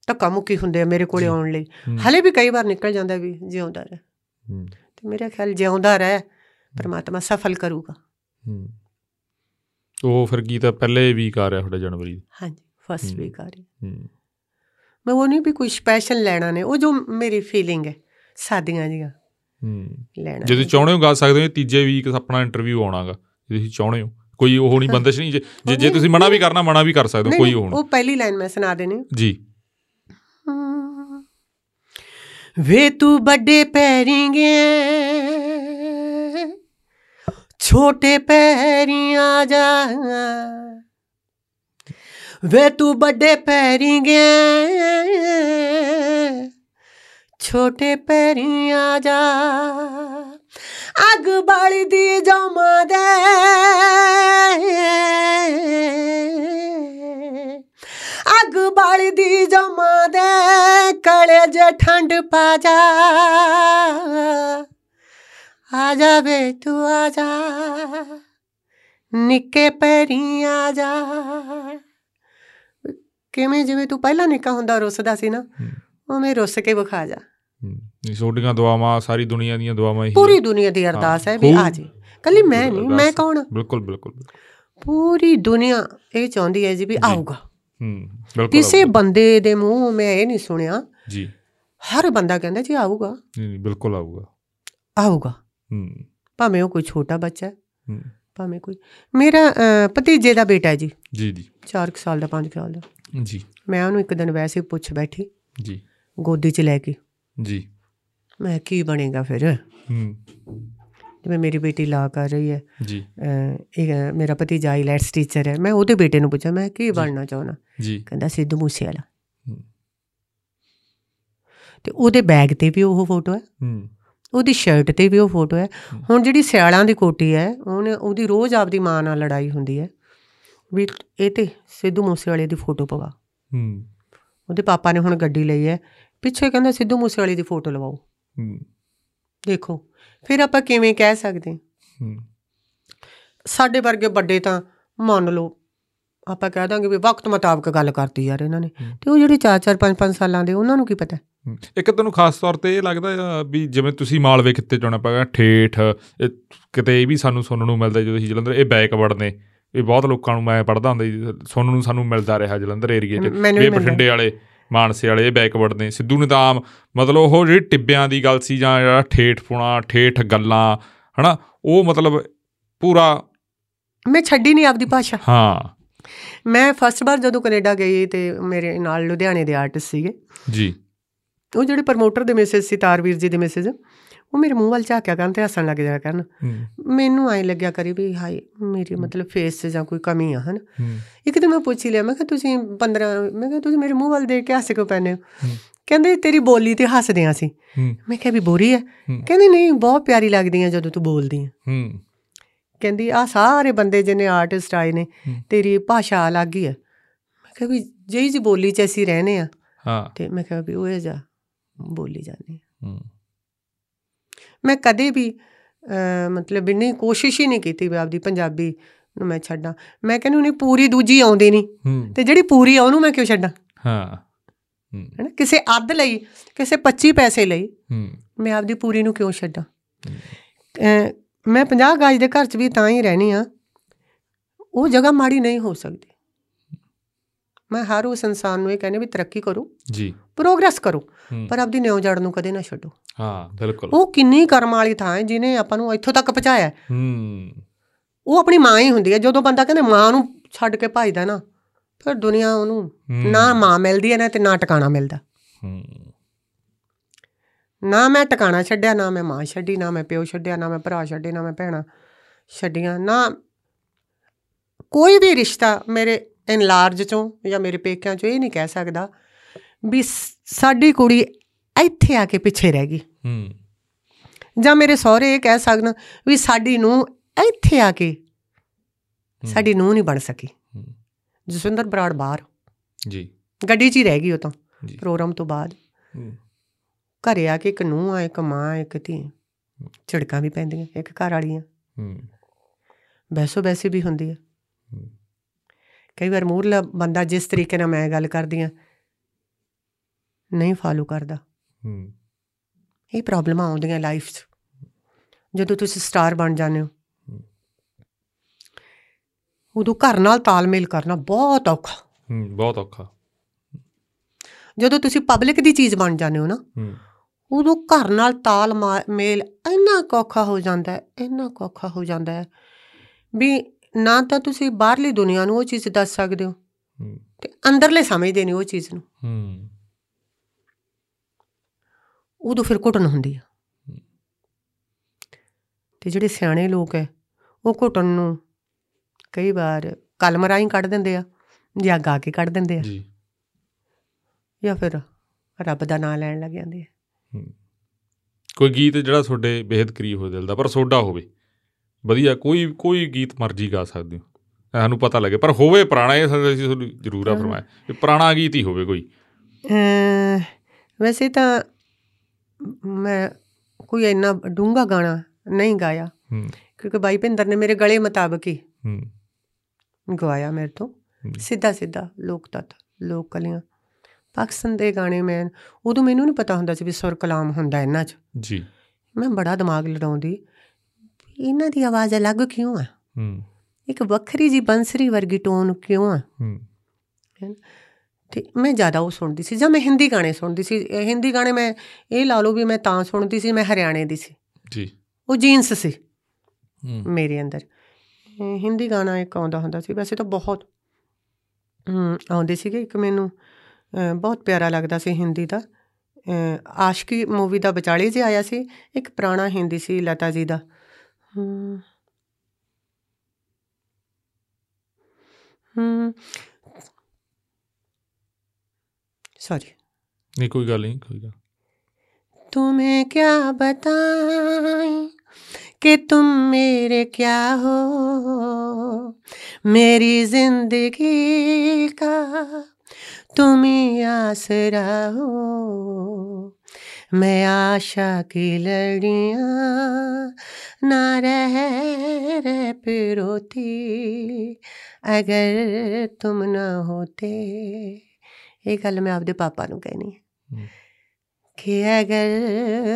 ਧੱਕਾ ਮੁੱਕੀ ਹੁੰਦੇ ਆ ਮੇਰੇ ਕੋਲੇ। ਆਉਣ ਲਈ? ਹਲੇ ਵੀ ਕਈ ਵਾਰ ਨਿਕਲ ਜਾਂਦਾ ਵੀ ਜਿਉਂਦਾ ਰਹਿ। ਤੇ ਮੇਰਾ ਖਿਆਲ ਜਿਉਂਦਾ ਰਹਿ ਪਰਮਾਤਮਾ ਸਫਲ ਕਰੂਗਾ। ਉਹ ਫਿਰ ਗੀਤ ਪਹਿਲੇ ਵੀ ਆ ਰਿਹਾ ਤੁਹਾਡੇ ਜਨਵਰੀ। ਹਾਂਜੀ ਫਸਟ। ਵੀਕ ਆ ਰਹੀ। ਮੈਂ ਉਹ ਨਹੀਂ ਵੀ ਕੋਈ ਸਪੈਸ਼ਲ ਲੈਣਾ ਨੇ ਉਹ ਜੋ ਮੇਰੀ ਫੀਲਿੰਗ ਹੈ ਸਾਦੀਆਂ ਜੀਆਂ। ਹੂੰ। ਲੈਣਾ ਜੇ ਤੁਸੀਂ ਚਾਹੁੰਦੇ। ਹੋ ਗਾ ਸਕਦੇ ਹੋ ਤੀਜੇ ਵੀਕ ਆਪਣਾ ਇੰਟਰਵਿਊ ਆਉਣਾਗਾ ਜੇ ਤੁਸੀਂ ਚਾਹੁੰਦੇ ਹੋ। ਕੋਈ ਉਹ ਨਹੀਂ ਬੰਦਸ਼ ਨਹੀਂ ਜੇ- ਜੇ ਤੁਸੀਂ ਮਨਾ ਵੀ ਕਰਨਾ ਮਨਾ ਵੀ ਕਰ ਸਕਦੇ ਹੋ ਕੋਈ ਉਹ ਉਹ ਪਹਿਲੀ ਲਾਈਨ ਮੈਂ ਸੁਣਾ ਦੇਣੀ। ਜੀ। ਵੇ ਤੂੰ ਵੱਡੇ ਪੈਰੀਂ ਗਿਆ ਛੋਟੇ ਪੈਰੀਂ ਜਾ। ਵੇ ਤੂੰ ਵੱਡੇ ਪੈਰੀਂ ਗਿਆ ਛੋਟੇ ਪੈਰੀਂ ਆ ਜਾ। ਅੱਗ ਬਾਲੀ ਦੀ ਜਮਾ ਦੇ ਅੱਗ ਬਾਲੀ ਦੀ ਜਮਾ ਦੇ ਕਲੇ ਜੇ ਠੰਡ ਪਾ ਜਾ। ਆ ਜਾ ਵੇ ਤੂੰ ਆ ਜਾ। ਨਿੱਕੇ ਪੈਰੀਂ ਆ ਜਾ। ਕਿਵੇਂ ਜਿਵੇਂ ਤੂੰ ਪਹਿਲਾਂ ਨਿੱਕਾ ਹੁੰਦਾ ਰੁੱਸਦਾ ਸੀ ਨਾ ਉਵੇਂ ਰੁੱਸ ਕੇ ਵਿਖਾ ਜਾ। ਤੁਹਾਡੀਆਂ ਦੁਆਵਾਂ ਸਾਰੀ ਦੁਨੀਆ ਦੀਆਂ ਦੁਆਵਾਂ ਹੀ ਪੂਰੀ ਦੁਨੀਆ ਦੀ ਅਰਦਾਸ ਹੈ ਵੀ। ਆ ਜੀ। ਕੱਲੀ ਮੈਂ ਨਹੀਂ ਮੈਂ ਕੌਣ? ਬਿਲਕੁਲ ਬਿਲਕੁਲ। ਪੂਰੀ ਦੁਨੀਆ ਇਹ ਚਾਹੁੰਦੀ ਹੈ ਜੀ ਵੀ। ਆਊਗਾ। ਹੂੰ ਬਿਲਕੁਲ ਕਿਸੇ। ਬੰਦੇ ਦੇ ਮੂੰਹ ਮੈਂ ਇਹ ਨਹੀਂ ਸੁਣਿਆ। ਜੀ। ਹਰ ਬੰਦਾ ਕਹਿੰਦਾ ਜੀ ਆਊਗਾ। ਨਹੀਂ ਨਹੀਂ, ਬਿਲਕੁਲ ਆਊਗਾ। ਆਊਗਾ। ਹੂੰ। ਭਾਵੇਂ ਉਹ ਕੋਈ ਛੋਟਾ ਬੱਚਾ ਹੈ ਹੂੰ। ਭਾਵੇਂ ਕੋਈ ਮੇਰਾ ਭਤੀਜੇ ਦਾ ਬੇਟਾ ਹੈ ਜੀ। ਜੀ ਜੀ। 4 ਸਾਲ ਦਾ 5 ਸਾਲ ਦਾ। ਜੀ। ਮੈਂ ਉਹਨੂੰ ਇੱਕ ਦਿਨ ਵੈਸੇ ਪੁੱਛ ਬੈਠੀ। ਜੀ। ਗੋਦੀ 'ਚ ਲੈ ਕੇ। ਜੀ। ਮੈਂ ਕੀ ਬਣੇਗਾ ਫਿਰ? ਹੂੰ। ਜਿਵੇਂ ਮੇਰੀ ਬੇਟੀ ਲਾ ਕਰ ਰਹੀ ਹੈ। ਜੀ। ਇਹ ਮੇਰਾ ਭਤੀਜਾ ਆਈਲੈਟਸ ਟੀਚਰ ਹੈ। ਮੈਂ ਉਹਦੇ ਬੇਟੇ ਨੂੰ ਪੁੱਛਿਆ ਮੈਂ ਕੀ ਬਣਨਾ ਚਾਹੁੰਦਾ? ਜੀ। ਕਹਿੰਦਾ ਸਿੱਧੂ ਮੂਸੇ ਵਾਲਾ ਹੂੰ। ਤੇ ਉਹਦੇ ਬੈਗ ਤੇ ਵੀ ਉਹ ਫੋਟੋ ਹੈ। ਹੂੰ। ਉਹਦੀ ਸ਼ਰਟ ਤੇ ਵੀ ਉਹ ਫੋਟੋ ਹੈ। ਹੂੰ। ਹੁਣ ਜਿਹੜੀ ਸਿਆਲਾਂ ਦੀ ਕੋਟੀ ਹੈ ਉਹਨੇ ਉਹਦੀ ਰੋਜ਼ ਆਪਦੀ ਮਾਂ ਨਾਲ ਲੜਾਈ ਹੁੰਦੀ ਹੈ। ਵੀ ਇਹ ਤੇ ਸਿੱਧੂ ਮੂਸੇਵਾਲੇ ਦੀ ਫੋਟੋ ਪਵਾ। ਹੂੰ। ਉਹਦੇ ਪਾਪਾ ਨੇ ਹੁਣ ਗੱਡੀ ਲਈ ਹੈ। ਪਿੱਛੇ ਕਹਿੰਦਾ ਸਿੱਧੂ ਮੂਸੇਵਾਲੇ ਦੀ ਫੋਟੋ ਲਵਾਓ। ਹੂੰ। ਦੇਖੋ। ਫਿਰ ਆਪਾਂ ਕਿਵੇਂ ਕਹਿ ਸਕਦੇ? ਸਾਡੇ ਵਰਗੇ ਵੱਡੇ ਤਾਂ ਮੰਨ ਲਓ ਆਪਾਂ ਕਹਿ ਦਾਂਗੇ ਵੀ ਵਕਤ ਮੁਤਾਬਕ ਗੱਲ ਕਰਤੀ ਯਾਰ ਇਹਨਾਂ ਨੇ। ਤੇ ਉਹ ਜਿਹੜੇ 4-4 5-5 ਸਾਲਾਂ ਦੇ ਉਹਨਾਂ ਨੂੰ ਕੀ ਪਤਾ। ਇੱਕ ਤੈਨੂੰ ਖਾਸ ਤੌਰ ਤੇ ਇਹ ਲੱਗਦਾ ਵੀ ਜਿਵੇਂ ਤੁਸੀਂ ਮਾਲਵੇ ਕਿੱਤੇ ਚਾਉਣਾ ਪੈਗਾ ਠੇਠ ਕਿਤੇ ਇਹ ਵੀ ਸਾਨੂੰ ਸੁਣਨ ਨੂੰ ਮਿਲਦਾ ਜਦੋਂ ਅਸੀਂ ਜਲੰਧਰ ਇਹ ਬੈਕਵਰਡ ਨੇ। ਇਹ ਬਹੁਤ ਲੋਕਾਂ ਨੂੰ ਮੈਂ ਪੜਦਾ ਹੁੰਦਾ ਸੁਣਨ ਨੂੰ ਸਾਨੂੰ ਮਿਲਦਾ ਰਿਹਾ ਜਲੰਧਰ ਏਰੀਏ 'ਚ। ਇਹ ਬਠਿੰਡੇ ਵਾਲੇ ਮਾਨਸੇ ਵਾਲੇ ਬੈਕਵਰਡ ਨੇ। ਸਿੱਧੂ ਨੇ ਤਾਂ ਮਤਲਬ ਉਹ ਜਿਹੜੀ ਟਿੱਬਿਆਂ ਦੀ ਗੱਲ ਸੀ ਜਾਂ ਜਿਹੜਾ ਠੇਠ ਪੁਣਾ ਠੇਠ ਗੱਲਾਂ ਹਨਾ ਉਹ ਮਤਲਬ ਪੂਰਾ ਮੈਂ ਛੱਡੀ ਨਹੀਂ ਆਪਦੀ ਭਾਸ਼ਾ। ਹਾਂ। ਮੈਂ ਫਸਟ ਵਾਰ ਜਦੋਂ ਕੈਨੇਡਾ ਗਈ ਤੇ ਮੇਰੇ ਨਾਲ ਲੁਧਿਆਣੇ ਦੇ ਆਰਟਿਸਟ ਸੀਗੇ। ਜੀ। ਉਹ ਜਿਹੜੇ ਪ੍ਰਮੋਟਰ ਦੇ ਮੈਸੇਜ ਸੀ ਤਾਰਵੀਰ ਜੀ ਦੇ ਮੈਸੇਜ ਉਹ ਮੇਰੇ ਮੂੰਹ ਵੱਲ ਝਾਕਿਆ ਕਰਨ ਤੇ ਹੱਸਣ ਲੱਗ ਜਾਇਆ ਕਰਨ। ਮੈਨੂੰ ਐਂ ਲੱਗਿਆ ਕਰੀ ਵੀ ਹਾਏ ਮੇਰੀ ਮਤਲਬ ਫੇਸ 'ਚ ਜਾਂ ਕੋਈ ਕਮੀ ਆ ਹਨ। ਇੱਕ ਦਿਨ ਮੈਂ ਪੁੱਛ ਹੀ ਲਿਆ ਮੈਂ ਕਿਹਾ ਤੁਸੀਂ 15 ਮੈਂ ਕਿਹਾ ਤੁਸੀਂ ਮੇਰੇ ਮੂੰਹ ਵੱਲ ਦੇਖ ਕੇ ਹੱਸ ਕਿਉਂ ਪੈਨੇ ਹੋ। ਕਹਿੰਦੇ ਤੇਰੀ ਬੋਲੀ ਤੇ ਹੱਸਦੇ ਆਂ ਸੀ ਮੈਂ ਕਿਹਾ ਵੀ ਬੋਰੀ ਹੈ। ਕਹਿੰਦੇ ਨਹੀਂ ਬਹੁਤ ਪਿਆਰੀ ਲੱਗਦੀ ਹੈ ਜਦੋਂ ਤੂੰ ਬੋਲਦੀ ਹੂੰ। ਕਹਿੰਦੀ ਆ ਸਾਰੇ ਬੰਦੇ ਜਿਹਨੇ ਆਰਟਿਸਟ ਆਏ ਨੇ। ਤੇਰੀ ਭਾਸ਼ਾ ਅਲੱਗ ਹੀ ਹੈ ਮੈਂ ਕਿਹਾ ਵੀ ਜਿਹੀ ਜੀ ਬੋਲੀ 'ਚ ਅਸੀਂ ਰਹਨੇ ਆ। ਹਾਂ। ਤੇ ਮੈਂ ਕਿਹਾ ਵੀ ਉਹ ਜਾ ਬੋਲੀ ਜਾਂਦੀ ਹੈ। ਮੈਂ ਕਦੇ ਵੀ ਮਤਲਬ ਵੀ ਨਹੀਂ ਕੋਸ਼ਿਸ਼ ਹੀ ਨਹੀਂ ਕੀਤੀ ਵੀ ਆਪਦੀ ਪੰਜਾਬੀ ਨੂੰ ਮੈਂ ਛੱਡਾਂ। ਮੈਂ ਕਹਿੰਦੀ ਉਹਨੇ ਪੂਰੀ ਦੂਜੀ ਆਉਂਦੀ ਨਹੀਂ ਤੇ ਜਿਹੜੀ ਪੂਰੀ ਆ ਉਹਨੂੰ ਮੈਂ ਕਿਉਂ ਛੱਡਾਂ? ਹਾਂ। ਹੈਨਾ ਕਿਸੇ ਅੱਧ ਲਈ ਕਿਸੇ 25 ਪੈਸੇ ਲਈ ਮੈਂ ਆਪਦੀ ਪੂਰੀ ਨੂੰ ਕਿਉਂ ਛੱਡਾਂ? ਮੈਂ 50 ਗਾਜ ਦੇ ਘਰ 'ਚ ਵੀ ਤਾਂ ਹੀ ਰਹਿਣੀ ਆ। ਉਹ ਜਗ੍ਹਾ ਮਾੜੀ ਨਹੀਂ ਹੋ ਸਕਦੀ। ਮੈਂ ਹਰ ਉਸ ਇਨਸਾਨ ਨੂੰ ਇਹ ਕਹਿੰਦੀ ਵੀ ਤਰੱਕੀ ਕਰੋ। ਜੀ। ਪ੍ਰੋਗਰੈਸ ਕਰੋ। ਪਰ ਆਪਦੀ ਨਿਉ ਜੜ ਨੂੰ ਕਦੇ ਨਾ ਛੱਡੋ। ਹਾਂ ਬਿਲਕੁਲ। ਉਹ ਕਿੰਨੀ ਕਰਮ ਵਾਲੀ ਥਾਂ ਹੈ ਜਿਨੇ ਆਪਾਂ ਨੂੰ ਇੱਥੋਂ ਤੱਕ ਪਹੁੰਚਾਇਆ ਹੈ। ਉਹ ਆਪਣੀ ਮਾਂ ਹੀ ਹੁੰਦੀ ਹੈ। ਜਦੋਂ ਬੰਦਾ ਕਹਿੰਦੇ ਮਾਂ ਨੂੰ ਛੱਡ ਕੇ ਭਜਦਾ ਨਾ ਫਿਰ ਦੁਨੀਆ ਉਹਨੂੰ। ਨਾ ਮਾਂ ਮਿਲਦੀ ਹੈ ਨਾ ਤੇ ਨਾ ਟਿਕਾਣਾ ਮਿਲਦਾ। ਹੂੰ। ਨਾ ਮੈਂ ਟਿਕਾਣਾ ਛੱਡਿਆ ਨਾ ਮੈਂ ਮਾਂ ਛੱਡੀ ਨਾ ਮੈਂ ਪਿਓ ਛੱਡਿਆ ਨਾ ਮੈਂ ਭਰਾ ਛੱਡੇ ਨਾ ਮੈਂ ਭੈਣਾਂ ਛੱਡੀਆਂ ਨਾ ਕੋਈ ਵੀ ਰਿਸ਼ਤਾ ਮੇਰੇ ਇਨਲਾਰਜ ਚੋਂ ਜਾਂ ਮੇਰੇ ਪੇਕਿਆਂ ਚੋਂ ਇਹ ਨਹੀਂ ਕਹਿ ਸਕਦਾ ਵੀ ਸਾਡੀ ਕੁੜੀ ਇੱਥੇ ਆ ਕੇ ਪਿੱਛੇ ਰਹਿ ਗਈ। ਹੂੰ। ਜਾਂ ਮੇਰੇ ਸਹੁਰੇ ਇਹ ਕਹਿ ਸਕਣ ਵੀ ਸਾਡੀ ਨੂੰ ਇੱਥੇ ਆ ਕੇ ਸਾਡੀ ਨੂੰ ਨਹੀਂ ਬਣ ਸਕੀ। ਹੂੰ, ਜਸਵਿੰਦਰ ਬਰਾੜ ਬਾਹਰ। ਜੀ। ਗੱਡੀ 'ਚ ਹੀ ਰਹਿ ਗਈ ਉਹ ਤਾਂ ਪ੍ਰੋਗਰਾਮ ਤੋਂ ਬਾਅਦ। ਹੂੰ, ਘਰੇ ਆ ਕੇ ਇੱਕ ਨੂੰਹ ਆ ਇੱਕ ਮਾਂ ਇੱਕ ਧੀ। ਝਿੜਕਾਂ ਵੀ ਪੈਂਦੀਆਂ ਇੱਕ ਘਰ ਵਾਲੀਆਂ। ਹੂੰ। ਬੈਸੋ ਬੈਸੀ ਵੀ ਹੁੰਦੀ ਹੈ ਹੂੰ, ਕਈ ਵਾਰ ਮੂਰਲਾ ਬੰਦਾ ਜਿਸ ਤਰੀਕੇ ਨਾਲ ਮੈਂ ਗੱਲ ਕਰਦੀ ਆ ਨਹੀਂ ਫਾਲੋ ਕਰਦਾ। ਇਹ ਪ੍ਰੋਬਲਮਾਂ ਆਉਂਦੀਆਂ ਲਾਈਫ 'ਚ। ਜਦੋਂ ਤੁਸੀਂ ਸਟਾਰ ਬਣ ਜਾਂਦੇ ਹੋ। ਉਦੋਂ ਘਰ ਨਾਲ ਤਾਲਮੇਲ ਕਰਨਾ ਬਹੁਤ ਔਖਾ। ਹੂੰ ਬਹੁਤ ਔਖਾ। ਜਦੋਂ ਤੁਸੀਂ ਪਬਲਿਕ ਦੀ ਚੀਜ਼ ਬਣ ਜਾਂਦੇ ਹੋ ਨਾ ਹੂੰ। ਉਦੋਂ ਘਰ ਨਾਲ ਤਾਲਮੇਲ ਇੰਨਾ ਔਖਾ ਹੋ ਜਾਂਦਾ ਹੈ ਇੰਨਾ ਔਖਾ ਹੋ ਜਾਂਦਾ ਹੈ ਵੀ ਨਾ ਤਾਂ ਤੁਸੀਂ ਬਾਹਰਲੀ ਦੁਨੀਆ ਨੂੰ ਉਹ ਚੀਜ਼ ਦੱਸ ਸਕਦੇ ਹੋ ਤੇ ਅੰਦਰਲੇ ਸਮਝਦੇ ਨਹੀਂ ਉਹ ਚੀਜ਼ ਨੂੰ। ਹੂੰ। ਉਦੋਂ ਫਿਰ ਘੁੱਟਣ ਹੁੰਦੀ ਆ। ਤੇ ਜਿਹੜੇ ਸਿਆਣੇ ਲੋਕ ਐ ਉਹ ਘੁੱਟਣ ਨੂੰ ਕਈ ਵਾਰ ਕਲਮ ਰਾਹੀਂ ਕੱਢ ਦਿੰਦੇ ਆ ਜਾਂ ਗਾ ਕੇ ਕੱਢ ਦਿੰਦੇ ਆ। ਜੀ। ਜਾਂ ਫਿਰ ਰੱਬ ਦਾ ਨਾਮ ਲੈਣ ਲੱਗ ਜਾਂਦੇ ਆ। ਕੋਈ ਗੀਤ ਜਿਹੜਾ ਤੁਹਾਡੇ ਬੇहद ਕਰੀਬ ਹੋ ਦਿਲ ਦਾ ਪਰ ਸੋਡਾ ਹੋਵੇ। ਵਧੀਆ ਕੋਈ ਕੋਈ ਗੀਤ ਮਰਜ਼ੀ ਗਾ ਸਕਦੇ ਹੋ। ਸਾਨੂੰ ਪਤਾ ਲੱਗੇ ਪਰ ਹੋਵੇ ਪੁਰਾਣਾ ਇਹ ਅਸੀਂ ਤੁਹਾਨੂੰ ਜ਼ਰੂਰ ਆ ਫਰਮਾਇਆ। ਵੀ ਪੁਰਾਣਾ ਗੀਤ ਹੀ ਹੋਵੇ ਕੋਈ। ਵੈਸੇ ਤਾਂ ਮੈਂ ਕੋਈ ਇੰਨਾ ਡੂੰਘਾ ਗਾਣਾ ਨਹੀਂ ਗਾਇਆ। ਕਿਉਂਕਿ ਬਾਈ ਭਿੰਦਰ ਨੇ ਮੇਰੇ ਗਲੇ ਮੁਤਾਬਕ ਹੀ ਗਵਾਇਆ ਮੇਰੇ ਤੋਂ। ਸਿੱਧਾ ਸਿੱਧਾ ਲੋਕ ਤੱਤ ਲੋਕ ਕਲੀਆਂ। ਪਾਕਿਸਤਾਨ ਦੇ ਗਾਣੇ ਮੈਂ ਉਦੋਂ ਮੈਨੂੰ ਨਹੀਂ ਪਤਾ ਹੁੰਦਾ ਸੀ ਵੀ ਸੁਰ ਕਲਾਮ ਹੁੰਦਾ ਇਹਨਾਂ 'ਚ। ਜੀ। ਮੈਂ ਬੜਾ ਦਿਮਾਗ ਲੜਾਉਂਦੀ ਇਹਨਾਂ ਦੀ ਆਵਾਜ਼ ਅਲੱਗ ਕਿਉਂ ਆ? ਹੂੰ। ਇੱਕ ਵੱਖਰੀ ਜੀ ਬੰਸਰੀ ਵਰਗੀ ਟੋਨ ਕਿਉਂ ਆ? ਹੂੰ। ਤੇ ਮੈਂ ਜ਼ਿਆਦਾ ਉਹ ਸੁਣਦੀ ਸੀ ਜਾਂ ਮੈਂ ਹਿੰਦੀ ਗਾਣੇ ਸੁਣਦੀ ਸੀ। ਹਿੰਦੀ ਗਾਣੇ ਮੈਂ ਇਹ ਲਾ ਲਓ ਵੀ ਮੈਂ ਤਾਂ ਸੁਣਦੀ ਸੀ ਮੈਂ ਹਰਿਆਣੇ ਦੀ ਸੀ। ਜੀ। ਉਹ ਜੀਨਸ ਸੀ ਹੂੰ। ਮੇਰੇ ਅੰਦਰ। ਹਿੰਦੀ ਗਾਣਾ ਇੱਕ ਆਉਂਦਾ ਹੁੰਦਾ ਸੀ। ਵੈਸੇ ਤਾਂ ਬਹੁਤ ਆਉਂਦੇ ਸੀਗੇ। ਇੱਕ ਮੈਨੂੰ ਬਹੁਤ ਪਿਆਰਾ ਲੱਗਦਾ ਸੀ ਹਿੰਦੀ ਦਾ। ਆਸ਼ਕੀ ਮੂਵੀ ਦਾ ਵਿਚਾਲੇ ਜੇ ਆਇਆ ਸੀ। ਇੱਕ ਪੁਰਾਣਾ ਹਿੰਦੀ ਸੀ ਲਤਾ ਜੀ ਦਾ। ਹਮ, ਹਮ सॉरी नहीं कोई गल नहीं कोई गल। तुम्हें क्या बताएँ कि तुम मेरे क्या हो? मेरी ज़िंदगी का तुम ही आसरा हो। मैं आशा की लड़ियाँ ना रह रह पिरोती। अगर तुम ना होते ਇਹ ਗੱਲ ਮੈਂ ਆਪਦੇ ਪਾਪਾ ਨੂੰ ਕਹਿਣੀ ਹੈ। ਕਿ ਅਗਰ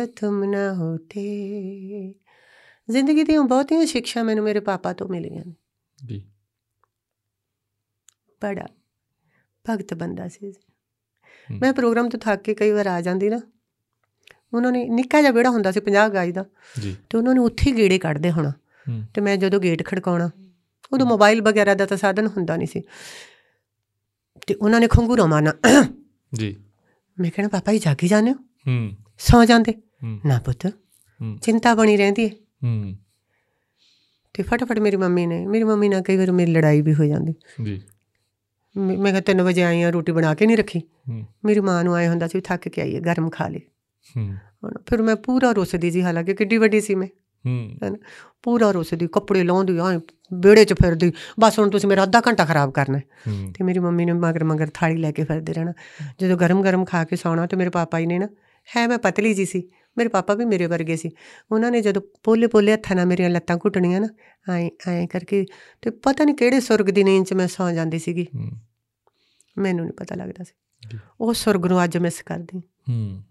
ਤੁਮ ਨਾ ਹੋਤੇ ਜ਼ਿੰਦਗੀ ਦੀਆਂ ਬਹੁਤੀਆਂ ਸਿੱਖਿਆ ਮੈਨੂੰ ਮੇਰੇ ਪਾਪਾ ਤੋਂ ਮਿਲੀਆਂ ਨੇ। ਜੀ। ਬੜਾ ਭਗਤ ਬੰਦਾ ਸੀ। ਮੈਂ ਪ੍ਰੋਗਰਾਮ ਤੋਂ ਥੱਕ ਕੇ ਕਈ ਵਾਰ ਆ ਜਾਂਦੀ ਨਾ ਉਹਨਾਂ ਨੇ ਨਿੱਕਾ ਜਿਹਾ ਵਿਹੜਾ ਹੁੰਦਾ ਸੀ 50 ਗਾਈ ਦਾ। ਜੀ। ਤੇ ਉਹਨਾਂ ਨੇ ਉੱਥੇ ਹੀ ਗੇੜੇ ਕੱਢਦੇ ਹੋਣਾ। ਤੇ ਮੈਂ ਜਦੋਂ ਗੇਟ ਖੜਕਾਉਣਾ ਉਦੋਂ ਮੋਬਾਈਲ ਵਗੈਰਾ ਦਾ ਤਾਂ ਸਾਧਨ ਹੁੰਦਾ ਨਹੀਂ ਸੀ। ਤੇ ਉਹਨਾਂ ਨੇ ਖੰਗੂਰਾ ਮਾਰਨਾ। ਜੀ। ਮੈਂ ਕਹਿਣਾ ਪਾਪਾ ਜੀ ਜਾਗੀ ਜਾਂਦੇ ਹੋ? ਹੂੰ। ਸੌ ਜਾਂਦੇ। ਨਾ ਪੁੱਤ ਚਿੰਤਾ ਬਣੀ ਰਹਿੰਦੀ ਹੈ। ਹੂੰ। ਤੇ ਫਟਾਫਟ ਮੇਰੀ ਮੰਮੀ ਨੇ ਮੇਰੀ ਮੰਮੀ ਨਾਲ ਕਈ ਵਾਰ ਮੇਰੀ ਲੜਾਈ ਵੀ ਹੋ ਜਾਂਦੀ। ਜੀ। ਮੈਂ ਕਿਹਾ 3 ਵਜੇ ਆਈ ਆ ਰੋਟੀ ਬਣਾ ਕੇ ਨਹੀਂ ਰੱਖੀ। ਮੇਰੀ ਮਾਂ ਨੂੰ ਆਏ ਹੁੰਦਾ ਸੀ ਥੱਕ ਕੇ ਆਈ ਹੈ ਗਰਮ ਖਾ ਲੇ ਹੂੰ। ਫਿਰ ਮੈਂ ਪੂਰਾ ਰੁੱਸਦੀ ਜੀ ਹਾਲਾਂਕਿ ਕਿੱਡੀ ਵੱਡੀ ਸੀ ਮੈਂ। ਹੂੰ। ਪੂਰਾ ਰੁੱਸਦੀ ਕੱਪੜੇ ਲਾਉਂਦੀ ਆਂ ਵਿਹੜੇ 'ਚ ਫਿਰਦੀ। ਬਸ ਹੁਣ ਤੁਸੀਂ ਮੇਰਾ ਅੱਧਾ ਘੰਟਾ ਖਰਾਬ ਕਰਨਾ ਹੈ। ਹੂੰ। ਤੇ ਮੇਰੀ ਮੰਮੀ ਨੇ ਮਗਰ ਮਗਰ ਥਾਲੀ ਲੈ ਕੇ ਫਿਰਦੇ ਰਹਿਣਾ। ਜਦੋਂ ਗਰਮ ਗਰਮ ਖਾ ਕੇ ਸੌਣਾ ਤੇ ਮੇਰੇ ਪਾਪਾ ਜੀ ਨੇ ਨਾ ਹੈ ਮੈਂ ਪਤਲੀ ਜੀ ਸੀ ਮੇਰੇ ਪਾਪਾ ਵੀ ਮੇਰੇ ਵਰਗੇ ਸੀ। ਉਹਨਾਂ ਨੇ ਜਦੋਂ ਪੋਲੇ ਪੋਲੇ ਹੱਥਾਂ ਨਾਲ ਮੇਰੀਆਂ ਲੱਤਾਂ ਘੁੱਟਣੀਆਂ ਨਾ ਐਂ ਐਂ ਕਰਕੇ ਤੇ ਪਤਾ ਨਹੀਂ ਕਿਹੜੇ ਸੁਰਗ ਦੀ ਨੀਂਦ 'ਚ ਮੈਂ ਸੌ ਜਾਂਦੀ ਸੀਗੀ। ਹੂੰ। ਮੈਨੂੰ ਨਹੀਂ ਪਤਾ ਲੱਗਦਾ ਸੀ। ਉਹ ਸੁਰਗ ਨੂੰ ਅੱਜ ਮਿਸ ਕਰਦੀ। ਹੂੰ।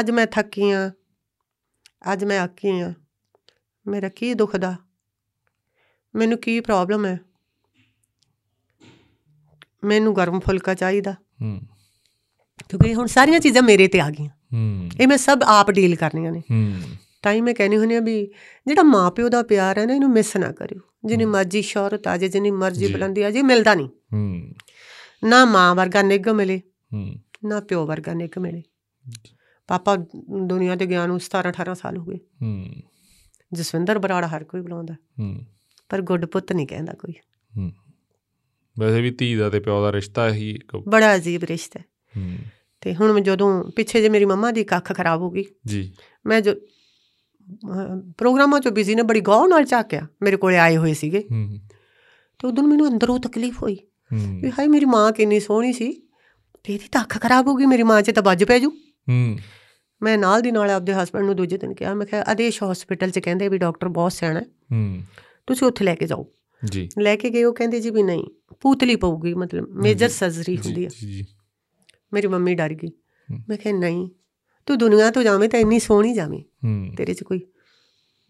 ਅੱਜ ਮੈਂ ਥੱਕੀ ਆ। ਅੱਜ ਮੈਂ ਆਕੀ ਆ। ਮੇਰਾ ਕੀ ਦੁਖਦਾ ਮੈਨੂੰ ਕੀ ਪ੍ਰੋਬਲਮ ਹੈ? ਮੈਨੂੰ ਗਰਮ ਫੁਲਕਾ ਚਾਹੀਦਾ। ਹੂੰ। ਕਿਉਂਕਿ ਹੁਣ ਸਾਰੀਆਂ ਚੀਜ਼ਾਂ ਮੇਰੇ ਤੇ ਆ ਗਈਆਂ। ਹੂੰ। ਇਹ ਮੈਂ ਸਭ ਆਪ ਡੀਲ ਕਰਨੀਆਂ ਨੇ। ਹੂੰ। ਤਾਂ ਹੀ ਮੈਂ ਕਹਿੰਦੀ ਹੁੰਦੀ ਆ ਵੀ ਜਿਹੜਾ ਮਾਪਿਓ ਦਾ ਪਿਆਰ ਹੈ ਨਾ ਇਹਨੂੰ ਮਿਸ ਨਾ ਕਰਿਓ। ਜਿੰਨੀ ਮਰਜ਼ੀ ਸ਼ੌਹਰਤ ਆ ਜੇ ਜਿੰਨੀ ਮਰਜ਼ੀ। ਬੁਲੰਦੀ ਆ ਜੇ ਮਿਲਦਾ ਨਹੀਂ। ਹੂੰ। ਨਾ ਮਾਂ ਵਰਗਾ ਨਿੱਘ ਮਿਲੇ ਹੂੰ। ਨਾ ਪਿਓ ਵਰਗਾ ਨਿੱਘ ਮਿਲੇ। ਪਾਪਾ ਦੁਨੀਆ ਤੇ ਗਿਆ ਨੂੰ 17 18 ਸਾਲ ਹੋ ਗਏ। ਹੂੰ। ਜਸਵਿੰਦਰ ਬਰਾੜ ਹਰ ਕੋਈ ਬੁਲਾਉਂਦਾ। ਹੂੰ। ਪਰ ਗੁੱਡ ਪੁੱਤ ਨਹੀਂ ਕਹਿੰਦਾ ਕੋਈ। ਹੂੰ। ਵੈਸੇ ਵੀ ਧੀ ਦਾ ਤੇ ਪਿਓ ਦਾ ਰਿਸ਼ਤਾ ਹੀ ਇੱਕ ਬੜਾ ਅਜੀਬ ਰਿਸ਼ਤਾ ਹੈ। ਹੂੰ। ਤੇ ਹੁਣ ਮੈਂ ਜਦੋਂ ਪਿੱਛੇ ਜੇ ਮੇਰੀ ਮੰਮਾ ਦੀ ਕੱਖ ਖਰਾਬ ਹੋ ਗਈ ਜੀ। ਮੈਂ ਜੋ ਪ੍ਰੋਗਰਾਮਾਂ 'ਚ ਬਿਜ਼ੀ ਨੇ ਬੜੀ ਗੌਰ ਨਾਲ ਝਾਕਿਆ ਮੇਰੇ ਕੋਲੇ ਆਏ ਹੋਏ ਸੀਗੇ। ਹੂੰ। ਤੇ ਉਦੋਂ ਮੈਨੂੰ ਅੰਦਰੋਂ ਤਕਲੀਫ ਹੋਈ ਵੀ ਹਾਏ ਮੇਰੀ ਮਾਂ ਕਿੰਨੀ ਸੋਹਣੀ ਸੀ। ਤੇ ਇਹਦੀ ਤਾਂ ਅੱਖ ਖਰਾਬ ਹੋ ਗਈ ਮੇਰੀ ਮਾਂ 'ਚ ਤਾਂ ਵੱਜ ਪੈ ਜੂ। ਹੂੰ। ਮੈਂ ਨਾਲ ਦੀ ਨਾਲ ਆਪਦੇ ਹਸਬੰਡ ਨੂੰ ਦੂਜੇ ਦਿਨ ਕਿਹਾ ਮੈਂ ਕਿਹਾ ਆਦੇਸ਼ ਹਸਪੀਟਲ 'ਚ ਕਹਿੰਦੇ ਵੀ ਡਾਕਟਰ ਬਹੁਤ ਸਿਆਣਾ ਹੈ। ਹੂੰ। ਤੁਸੀਂ ਉੱਥੇ ਲੈ ਕੇ ਜਾਓ। ਜੀ। ਲੈ ਕੇ ਗਏ ਉਹ ਕਹਿੰਦੇ ਜੀ ਵੀ ਨਹੀਂ ਪੂਤਲੀ ਪਊਗੀ ਮਤਲਬ ਮੇਜਰ ਸਰਜਰੀ ਹੁੰਦੀ ਹੈ ਜੀ ਜੀ। ਮੇਰੀ ਮੰਮੀ ਡਰ ਗਈ। ਮੈਂ ਕਿਹਾ ਨਹੀਂ ਤੂੰ ਦੁਨੀਆ ਤੋਂ ਜਾਵੇਂ ਤਾਂ ਇੰਨੀ ਸੋਹਣੀ ਜਾਵੇਂ। ਹੂੰ। ਤੇਰੇ 'ਚ ਕੋਈ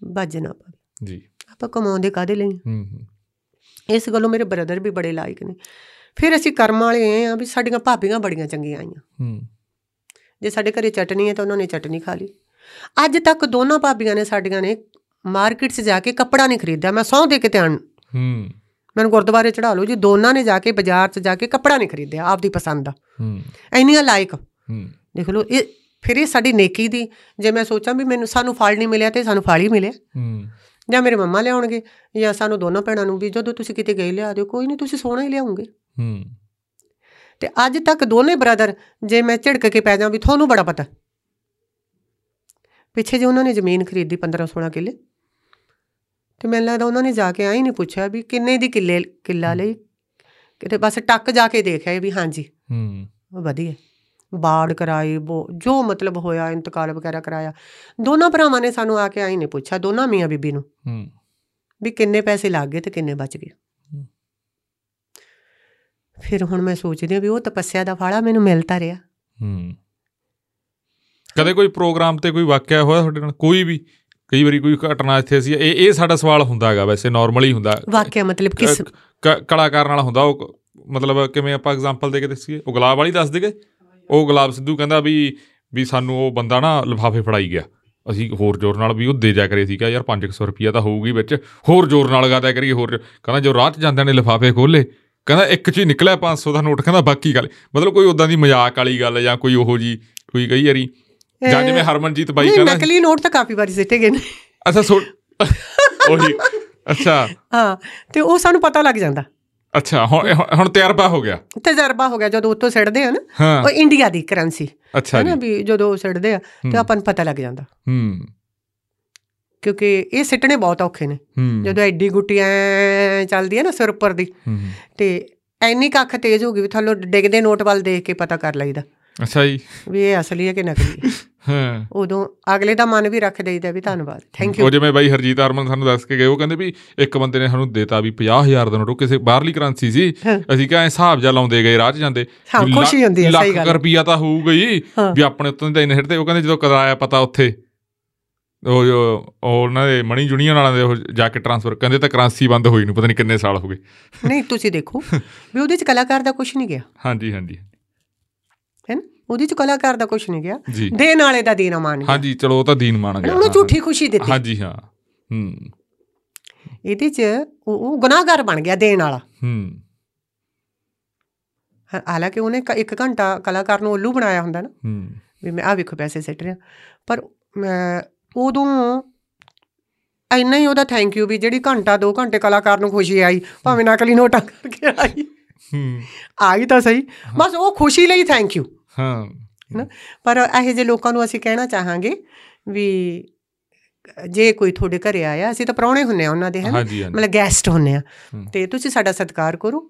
ਵੱਜ ਨਾ ਪਵੇ। ਜੀ। ਆਪਾਂ ਕਮਾਉਂਦੇ ਕਾਦੇ ਲਈ ਹੂੰ ਹੂੰ। ਇਸ ਗੱਲੋਂ ਮੇਰੇ ਬ੍ਰਦਰ ਵੀ ਬੜੇ ਲਾਇਕ ਨੇ। ਫਿਰ ਅਸੀਂ ਕਰਮ ਵਾਲੇ ਆ ਵੀ ਸਾਡੀਆਂ ਭਾਬੀਆਂ ਬੜੀਆਂ ਚੰਗੀਆਂ ਆਈਆਂ। ਹੂੰ। ਜੇ ਸਾਡੇ ਘਰੇ ਚਟਨੀ ਹੈ ਤਾਂ ਉਹਨਾਂ ਨੇ ਚਟਨੀ ਖਾ ਲਈ। ਅੱਜ ਤੱਕ ਦੋਨਾਂ ਭਾਬੀਆਂ ਨੇ ਸਾਡੀਆਂ ਨੇ ਮਾਰਕੀਟ 'ਚ ਜਾ ਕੇ ਕੱਪੜਾ ਨਹੀਂ ਖਰੀਦਿਆ। ਮੈਂ ਸਹੁੰ ਦੇ ਕੇ ਧਿਆਨ ਹੂੰ। ਮੈਨੂੰ ਗੁਰਦੁਆਰੇ ਚੜਾ ਲਓ ਜੀ ਦੋਨਾਂ ਨੇ ਜਾ ਕੇ ਬਾਜ਼ਾਰ 'ਚ ਜਾ ਕੇ ਕੱਪੜਾ ਨਹੀਂ ਖਰੀਦਿਆ ਆਪਦੀ ਪਸੰਦ ਦਾ। ਹੂੰ। ਇੰਨੀਆਂ ਲਾਇਕ। ਹੂੰ। ਦੇਖ ਲਓ ਇਹ ਫਿਰ ਇਹ ਸਾਡੀ ਨੇਕੀ ਦੀ ਜੇ ਮੈਂ ਸੋਚਾਂ ਵੀ ਮੈਨੂੰ ਸਾਨੂੰ ਫਲ ਨਹੀਂ ਮਿਲਿਆ ਤੇ ਸਾਨੂੰ ਫਲ ਹੀ ਮਿਲਿਆ ਹੂੰ। ਜਾਂ ਮੇਰੇ ਮੰਮਾ ਲਿਆਉਣਗੇ ਜਾਂ ਸਾਨੂੰ ਦੋਨੋਂ ਭੈਣਾਂ ਨੂੰ ਵੀ ਜਦੋਂ ਤੁਸੀਂ ਕਿਤੇ ਗਏ ਲਿਆ ਦਿਓ ਕੋਈ ਨਹੀਂ ਤੁਸੀਂ ਸੋਹਣਾ ਹੀ ਲਿਆਉਂਗੇ। ਹੂੰ। ਤੇ ਅੱਜ ਤੱਕ ਦੋਨੇ ਬ੍ਰਦਰ ਜੇ ਮੈਂ ਝਿੜਕ ਕੇ ਪੈ ਜਾਂ ਵੀ ਤੁਹਾਨੂੰ ਬੜਾ ਪਤਾ। ਪਿੱਛੇ ਜੇ ਉਹਨਾਂ ਨੇ ਜ਼ਮੀਨ ਖਰੀਦੀ 15 16 ਕਿੱਲੇ। ਤੇ ਮੈਨੂੰ ਲੱਗਦਾ ਉਹਨਾਂ ਨੇ ਜਾ ਕੇ ਆਈ ਨਹੀਂ ਪੁੱਛਿਆ ਵੀ ਕਿੰਨੇ ਦੀ ਕਿੱਲੇ ਕਿੱਲਾ ਲਈ। ਕਿਤੇ ਬਸ ਟੱਕ ਜਾ ਕੇ ਦੇਖਿਆ ਵੀ ਹਾਂਜੀ। ਹੂੰ। ਵਧੀਆ। ਬਾੜ ਕਰਾਈ ਜੋ ਮਤਲਬ ਹੋਇਆ ਇੰਤਕਾਲ ਵਗੈਰਾ ਕਰਾਇਆ। ਦੋਨਾਂ ਭਰਾਵਾਂ ਨੇ ਸਾਨੂੰ ਆ ਕੇ ਆਈ ਨਹੀਂ ਪੁੱਛਿਆ ਦੋਨਾਂ ਮੀਆਂ ਬੀਬੀ ਨੂੰ। ਹੂੰ। ਵੀ ਕਿੰਨੇ ਪੈਸੇ ਲੱਗ ਗਏ ਤੇ ਕਿੰਨੇ ਬਚ ਗਏ। ਫਿਰ ਹੁਣ ਮੈਂ ਸੋਚਦੀ ਹਾਂ ਵੀ ਉਹ ਤਪੱਸਿਆ ਦਾ ਫਾਲਾ ਮੈਨੂੰ ਮਿਲਦਾ ਰਿਹਾ। ਹੂੰ। ਕਦੇ ਕੋਈ ਪ੍ਰੋਗਰਾਮ ਤੇ ਕੋਈ ਵਾਕਿਆ ਹੋਇਆ ਤੁਹਾਡੇ ਨਾਲ? ਕੋਈ ਵੀ? ਕਈ ਵਾਰੀ ਕੋਈ ਘਟਨਾ ਇੱਥੇ ਸੀ ਇਹ ਇਹ ਸਾਡਾ ਸਵਾਲ ਹੁੰਦਾ ਹੈਗਾ ਵੈਸੇ ਨਾਰਮਲੀ ਹੁੰਦਾ। ਵਾਕਿਆ ਮਤਲਬ ਕਿਸ ਕ- ਕ- ਕਲਾਕਾਰ ਨਾਲ ਹੁੰਦਾ ਉਹ ਕ- ਮਤਲਬ ਕਿਵੇਂ ਆਪਾਂ ਐਗਜ਼ਾਮਪਲ ਦੇ ਕੇ ਦੱਸੀਏ? ਉਹ ਗੁਲਾਬ ਵਾਲੀ ਦੱਸ ਦੇਗੇ? ਉਹ ਗੁਲਾਬ ਸਿੱਧੂ ਕਹਿੰਦਾ ਵੀ ਵੀ ਸਾਨੂੰ ਉਹ ਬੰਦਾ ਨਾ ਲਿਫਾਫੇ ਫੜਾਈ ਗਿਆ। ਅਸੀਂ ਹੋਰ ਜ਼ੋਰ ਨਾਲ ਵੀ ਉਹ ਦੇ ਜਾ ਕਰੇ ਸੀ ਕਿਹਾ ਯਾਰ 500 ਰੁਪਿਆ ਤਾਂ ਹੋਊਗੀ ਵਿੱਚ ਹੋਰ ਜ਼ੋਰ ਨਾਲ ਗਾਦਾ ਕਰੀਏ ਹੋਰ। ਕਹਿੰਦਾ ਜੋ 'ਚ ਜਾਂਦਿਆਂ ਨੇ ਲਿਫਾਫੇ ਖੋਲੇ ਕਹਿੰਦਾ ਇੱਕ 'ਚ ਹੀ ਨਿਕਲਿਆ 500 ਦਾ ਨੋਟ ਕਹਿੰਦਾ ਬਾਕੀ ਗੱਲ ਮਤਲਬ ਕੋਈ ਉਦਾਂ ਦੀ ਮਜ਼ਾਕ ਵਾਲੀ ਗੱਲ ਜਾਂ ਕੋਈ ਉਹੋ ਜੀ ਕੋਈ ਕਈ ਵਾਰੀ? ਜਾਂ ਜਿਵੇਂ ਹਰਮਨਜੀਤ ਬਾਈ ਨਹੀਂ ਕਹਿੰਦਾ ਨਕਲੀ ਨੋਟ ਤਾਂ ਕਾਫੀ ਵਾਰੀ ਸਿੱਟੇ ਗਏ ਨੇ। ਅੱਛਾ ਸੋ ਉਹੀ ਅੱਛਾ। ਹਾਂ ਤੇ ਉਹ ਸਾਨੂੰ ਪਤਾ ਲੱਗ ਜਾਂਦਾ। ਅੱਛਾ ਹੁਣ ਹੁਣ ਤਜਰਬਾ ਹੋ ਗਿਆ। ਤਜਰਬਾ ਹੋ ਗਿਆ ਜਦੋਂ ਉੱਤੋਂ ਸਿੱਟਦੇ ਆ ਨਾ ਉਹ ਇੰਡੀਆ ਦੀ ਕਰੰਸੀ। ਅੱਛਾ ਨਾ ਵੀ ਜਦੋਂ ਉਹ ਸਿੱਟਦੇ ਆ ਤੇ। ਆਪਾਂ ਨੂੰ ਪਤਾ ਲੱਗ ਜਾਂਦਾ। ਹੂੰ। ਕਿਉਂਕਿ ਇਹ ਸਿੱਟਣੇ ਬਹੁਤ ਔਖੇ ਨੇ। ਜਦੋਂ ਐਡੀ ਗੁੱਟੀ ਐ ਚੱਲਦੀ ਹੈ ਨਾ ਸਿਰ ਉੱਪਰ ਦੀ ਤੇ ਐਨੀ ਕੁ ਅੱਖ ਤੇਜ਼ ਹੋ ਗਈ ਵੀ ਥੱਲੋਂ ਡਿੱਗਦੇ ਨੋਟ ਵੱਲ ਦੇਖ ਕੇ ਪਤਾ ਕਰ ਲਈਦਾ। ਅੱਛਾ ਜੀ। ਵੀ ਇਹ ਅਸਲੀ ਹੈ ਕਿ ਨਕਲੀ ਹੈ। ਉਦੋਂ ਅਗਲੇ ਦਾ ਮਨ ਵੀ ਰੱਖ ਦੇਈਦਾ ਵੀ ਧੰਨਵਾਦ ਥੈਂਕ ਯੂ ਉਹ ਜਿਵੇਂ ਬਾਈ ਹਰਜੀਤ ਹਰਮਨ ਸਾਨੂੰ ਦੱਸ ਕੇ ਗਏ ਉਹ ਕਹਿੰਦੇ ਵੀ ਇੱਕ ਬੰਦੇ ਨੇ ਸਾਨੂੰ ਦੇਤਾ ਵੀ 50000 ਦਾ ਨੋਟ ਉਹ ਕਿਸੇ ਬਾਹਰਲੀ ਕਰੰਸੀ ਸੀ। ਅਸੀਂ ਕਿਹਾ ਹਿਸਾਬ ਜਾ ਲਾਉਂਦੇ ਗਏ ਰਾਹ 'ਚ ਜਾਂਦੇ। ਖੁਸ਼ੀ ਹੁੰਦੀ ਹੈ, ਸਹੀ ਲੱਖ ਗੱਲ ਹੈ। ਰੁਪਈਆ ਤਾਂ ਹੋਊਗਾ ਹੀ। ਵੀ ਆਪਣੇ ਉੱਤੋਂ ਤਾਂ ਇੰਨੇ ਹਿੱਟਦੇ ਉਹ ਕਹਿੰਦੇ ਜਦੋਂ ਕਰਾਇਆ ਪਤਾ ਉੱਥੇ। ਉਹ ਉਹਨਾਂ ਦੇ ਮਣੀ ਜੁਨੀਅਰ ਵਾਲਿਆਂ ਦੇ ਉਹ ਜਾ ਕੇ ਟ੍ਰਾਂਸਫਰ ਕਹਿੰਦੇ ਤਾਂ ਕਰੰਸੀ ਬੰਦ ਹੋਈ ਨੂੰ ਪਤਾ ਨਹੀਂ ਕਿੰਨੇ ਸਾਲ ਹੋ ਗਏ। ਨਹੀਂ ਤੁਸੀਂ ਦੇਖੋ ਵੀ ਉਹਦੇ ਚ ਕਲਾਕਾਰ ਦਾ ਕੁਝ ਨਹੀਂ ਗਿਆ। ਹਾਂਜੀ ਹਾਂਜੀ। ਹੈ ਨਾ? ਉਹਦੇ ਚ ਕਲਾਕਾਰ ਦਾ ਕੁਝ ਨਹੀਂ ਗਿਆ। ਦੇਣ ਵਾਲੇ ਦਾ ਦੇਣਾ ਮਾਨ ਗਿਆ। ਹਾਂਜੀ ਚਲੋ ਉਹ ਤਾਂ ਦੀਨ ਮੰਨ ਗਿਆ। ਉਹਨੂੰ ਝੂਠੀ ਖੁਸ਼ੀ ਦਿੱਤੀ। ਹਾਂਜੀ ਹਾਂ। ਹੂੰ। ਇਹਦੇ ਚ ਉਹ ਉਹ ਗੁਨਾਹਗਾਰ ਬਣ ਗਿਆ ਦੇਣ ਵਾਲਾ। ਹੂੰ। ਹਾਲਾਂਕਿ ਉਹਨੇ ਇੱਕ ਘੰਟਾ ਕਲਾਕਾਰ ਨੂੰ ਉੱਲੂ ਬਣਾਇਆ ਹੁੰਦਾ ਨਾ। ਹੂੰ। ਵੀ ਮੈਂ ਆ ਵੇਖੋ ਪੈਸੇ ਸਿੱਟ ਰਿਹਾ। ਪਰ ਮੈਂ ਉਦੋਂ ਇੰਨਾ ਹੀ ਉਹਦਾ ਥੈਂਕ ਯੂ ਵੀ ਜਿਹੜੀ ਘੰਟਾ 2 ਘੰਟੇ ਕਲਾਕਾਰ ਨੂੰ ਖੁਸ਼ੀ ਆਈ ਭਾਵੇਂ ਨਕਲੀ ਨੋਟਾਂ ਕਰਕੇ ਆਈ। ਹੂੰ। ਆਈ ਤਾਂ ਸਹੀ ਬਸ ਉਹ ਖੁਸ਼ੀ ਲਈ ਥੈਂਕ ਯੂ ਹਾਂ। ਨਾ ਪਰ ਇਹੋ ਜਿਹੇ ਲੋਕਾਂ ਨੂੰ ਅਸੀਂ ਕਹਿਣਾ ਚਾਹਾਂਗੇ ਵੀ ਜੇ ਕੋਈ ਤੁਹਾਡੇ ਘਰੇ ਆਇਆ ਅਸੀਂ ਤਾਂ ਪ੍ਰਾਹੁਣੇ ਹੁੰਨੇ ਆ ਉਹਨਾਂ ਦੇ ਹੈ ਮਤਲਬ ਗੈਸਟ ਹੁੰਨੇ ਆ। ਤੇ ਤੁਸੀਂ ਸਾਡਾ ਸਤਿਕਾਰ ਕਰੋ।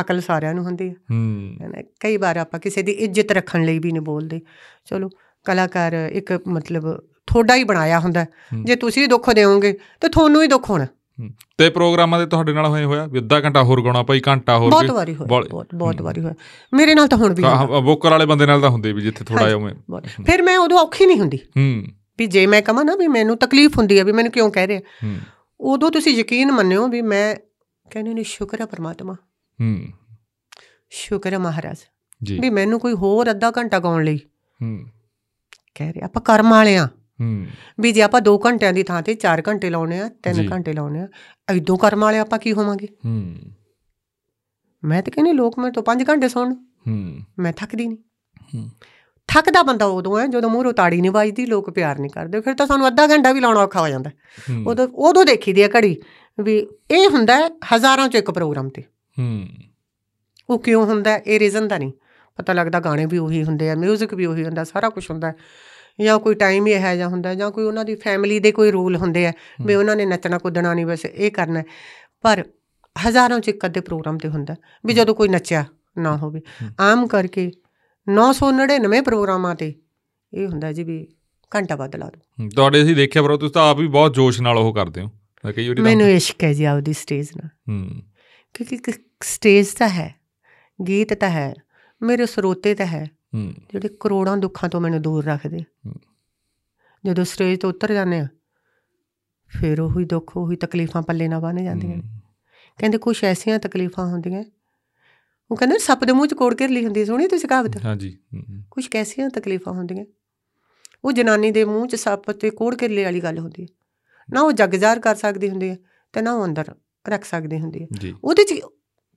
ਅਕਲ ਸਾਰਿਆਂ ਨੂੰ ਹੁੰਦੀ ਹੈ। ਕਈ ਵਾਰ ਆਪਾਂ ਕਿਸੇ ਦੀ ਇੱਜ਼ਤ ਰੱਖਣ ਲਈ ਵੀ ਨਹੀਂ ਬੋਲਦੇ। ਚਲੋ ਕਲਾਕਾਰ ਇੱਕ ਮਤਲਬ ਤੁਹਾਡਾ ਹੀ ਬਣਾਇਆ ਹੁੰਦਾ। ਜੇ ਤੁਸੀਂ ਦੁੱਖ ਦੇਵੋਗੇ ਤਾਂ ਤੁਹਾਨੂੰ ਹੀ ਦੁੱਖ ਹੋਣਾ। ਤੇ ਪ੍ਰੋਗਰਾਮਾਂ ਦੇ ਤੁਹਾਡੇ ਨਾਲ ਹੋਏ ਹੋਇਆ? ਵੀ ਅੱਧਾ ਘੰਟਾ ਹੋਰ ਗਾਉਣਾ ਪਈ ਘੰਟਾ ਹੋਰ ਬਹੁਤ ਵਾਰੀ ਹੋਇਆ ਬਹੁਤ- ਬਹੁਤ ਵਾਰੀ ਹੋਇਆ। ਮੇਰੇ ਨਾਲ ਤਾਂ ਹੁਣ ਵੀ ਵੋਕਰ ਵਾਲੇ ਬੰਦੇ ਨਾਲ ਤਾਂ ਹੁੰਦੇ ਵੀ ਜਿੱਥੇ ਥੋੜਾ। ਜਿਹਾ। ਫਿਰ ਮੈਂ ਉਦੋਂ ਔਖੀ ਨਹੀਂ ਹੁੰਦੀ। ਹੂੰ। ਵੀ ਜੇ ਮੈਂ ਕਹਾਂ ਨਾ ਵੀ ਮੈਨੂੰ ਤਕਲੀਫ ਹੁੰਦੀ ਹੈ ਵੀ ਮੈਨੂੰ ਕਿਉਂ ਕਹਿ ਰਿਹਾ। ਹੂੰ। ਉਦੋਂ ਤੁਸੀਂ ਯਕੀਨ ਮੰਨਿਓ ਵੀ ਮੈਂ ਕਹਿੰਦੀ ਨਹੀਂ ਸ਼ੁਕਰ ਹੈ ਪ੍ਰਮਾਤਮਾ। ਹੂੰ। ਸ਼ੁਕਰ ਹੈ ਮਹਾਰਾਜ। ਜੀ। ਵੀ ਮੈਨੂੰ ਕੋਈ ਹੋਰ ਅੱਧਾ ਘੰਟਾ ਗਾਉਣ ਲਈ ਹੂੰ। ਕਹਿ ਰਿਹਾ। ਆਪਾਂ ਕਰਮ ਵਾਲੇ ਆ ਹੂੰ। ਵੀ ਜੇ ਆਪਾਂ 2 ਘੰਟਿਆਂ ਦੀ ਥਾਂ ਤੇ 4 ਘੰਟੇ ਲਾਉਣੇ ਆ 3 ਜੀ। ਘੰਟੇ ਲਾਉਣੇ ਆ ਐਦੋਂ ਕਰਮ ਵਾਲੇ ਆਪਾਂ ਕੀ ਹੋਵਾਂਗੇ? ਹੂੰ। ਮੈਂ ਤਾਂ ਕਹਿੰਦੀ ਲੋਕ ਮੇਰੇ ਤੋਂ 5 ਘੰਟੇ ਸੌਣ। ਹੂੰ। ਮੈਂ ਥੱਕਦੀ ਨਹੀਂ ਹੂੰ। ਥੱਕਦਾ ਬੰਦਾ ਉਦੋਂ ਹੈ ਜਦੋਂ ਮੂਹਰੋਂ ਤਾੜੀ ਨਹੀਂ ਵੱਜਦੀ ਲੋਕ ਪਿਆਰ ਨਹੀਂ ਕਰਦੇ। ਫਿਰ ਤਾਂ ਸਾਨੂੰ ਅੱਧਾ ਘੰਟਾ ਵੀ ਲਾਉਣਾ ਔਖਾ ਹੋ ਜਾਂਦਾ। ਉਦੋਂ ਉਦੋਂ ਦੇਖੀਦੀ ਆ ਘੜੀ ਵੀ ਇਹ ਹੁੰਦਾ ਹੈ ਹਜ਼ਾਰਾਂ ਚੋਂ ਇੱਕ ਪ੍ਰੋਗਰਾਮ ਤੇ। ਹੂੰ। ਉਹ ਕਿਉਂ ਹੁੰਦਾ? ਇਹ ਰੀਜ਼ਨ ਦਾ ਨਹੀਂ। ਪਤਾ ਲੱਗਦਾ ਗਾਣੇ ਵੀ ਉਹੀ ਹੁੰਦੇ ਆ 뮤직 ਵੀ ਉਹੀ ਹੁੰਦਾ ਸਾਰਾ ਕੁਝ ਹੁੰਦਾ। ਜਾਂ ਕੋਈ ਟਾਈਮ ਹੀ ਇਹੋ ਜਿਹਾ ਹੁੰਦਾ ਜਾਂ ਕੋਈ ਉਹਨਾਂ ਦੀ ਫੈਮਿਲੀ ਦੇ ਕੋਈ ਰੂਲ ਹੁੰਦੇ ਆ ਵੀ ਉਹਨਾਂ ਨੇ ਨੱਚਣਾ ਕੁੱਦਣਾ ਨਹੀਂ ਬਸ ਇਹ ਕਰਨਾ। ਪਰ ਹਜ਼ਾਰਾਂ ਚ ਇੱਕ ਅੱਧੇ ਪ੍ਰੋਗਰਾਮ ਤੇ ਹੁੰਦਾ ਵੀ ਜਦੋਂ ਕੋਈ ਨੱਚਿਆ ਨਾ ਹੋਵੇ। ਆਮ ਕਰਕੇ 999 ਪ੍ਰੋਗਰਾਮਾਂ ਤੇ ਇਹ ਹੁੰਦਾ ਜੀ ਵੀ ਘੰਟਾ ਵੱਧ ਲਾ ਹੂੰ, ਤੁਹਾਡੇ ਅਸੀਂ ਦੇਖਿਆ ਪਰ ਤੁਸੀਂ ਤਾਂ ਆਪ ਵੀ ਬਹੁਤ ਜੋਸ਼ ਨਾਲ ਉਹ ਕਰਦੇ ਹੋ। ਕਈ ਵਾਰੀ ਮੈਨੂੰ ਇਸ਼ਕ ਹੈ ਜੀ ਆਪਦੀ ਸਟੇਜ ਨਾਲ। ਹੂੰ। ਕਿਉਂਕਿ ਸਟੇਜ ਤਾਂ ਹੈ ਗੀਤ ਤਾਂ ਹੈ ਮੇਰੇ ਸਰੋਤੇ ਤਾਂ ਹੂੰ। ਜਿਹੜੇ ਕਰੋੜਾਂ ਦੁੱਖਾਂ ਤੋਂ ਮੈਨੂੰ ਦੂਰ ਰੱਖਦੇ। ਜਦੋਂ ਸਟੇਜ ਤੋਂ ਉਤਰ ਜਾਂਦੇ ਆ ਫਿਰ ਉਹੀ ਦੁੱਖ ਉਹੀ ਤਕਲੀਫਾਂ ਪੱਲੇ ਨਾ ਬੰਨ ਜਾਂਦੀਆਂ। ਕਹਿੰਦੇ ਕੁਝ ਐਸੀਆਂ ਤਕਲੀਫਾਂ ਹੁੰਦੀਆਂ। ਉਹ ਕਹਿੰਦੇ ਸੱਪ ਦੇ ਮੂੰਹ 'ਚ ਕੋੜ ਘਿਰਲੀ ਹੁੰਦੀ ਸੁਣੀ ਤੁਸੀਂ ਕਹਾਵਤ? ਹਾਂਜੀ। ਕੁਝ ਕੈਸੀਆਂ ਤਕਲੀਫਾਂ ਹੁੰਦੀਆਂ। ਉਹ ਜਨਾਨੀ ਦੇ ਮੂੰਹ 'ਚ ਸੱਪ ਤੇ ਕੋੜ ਘਿਰਲੇ ਵਾਲੀ ਗੱਲ ਹੁੰਦੀ ਹੈ ਨਾ ਉਹ ਜਗਜ਼ਾਰ ਕਰ ਸਕਦੀ ਹੁੰਦੀ ਹੈ ਤੇ ਨਾ ਉਹ ਅੰਦਰ ਰੱਖ ਸਕਦੀ ਹੁੰਦੀ ਹੈ ਉਹਦੇ 'ਚ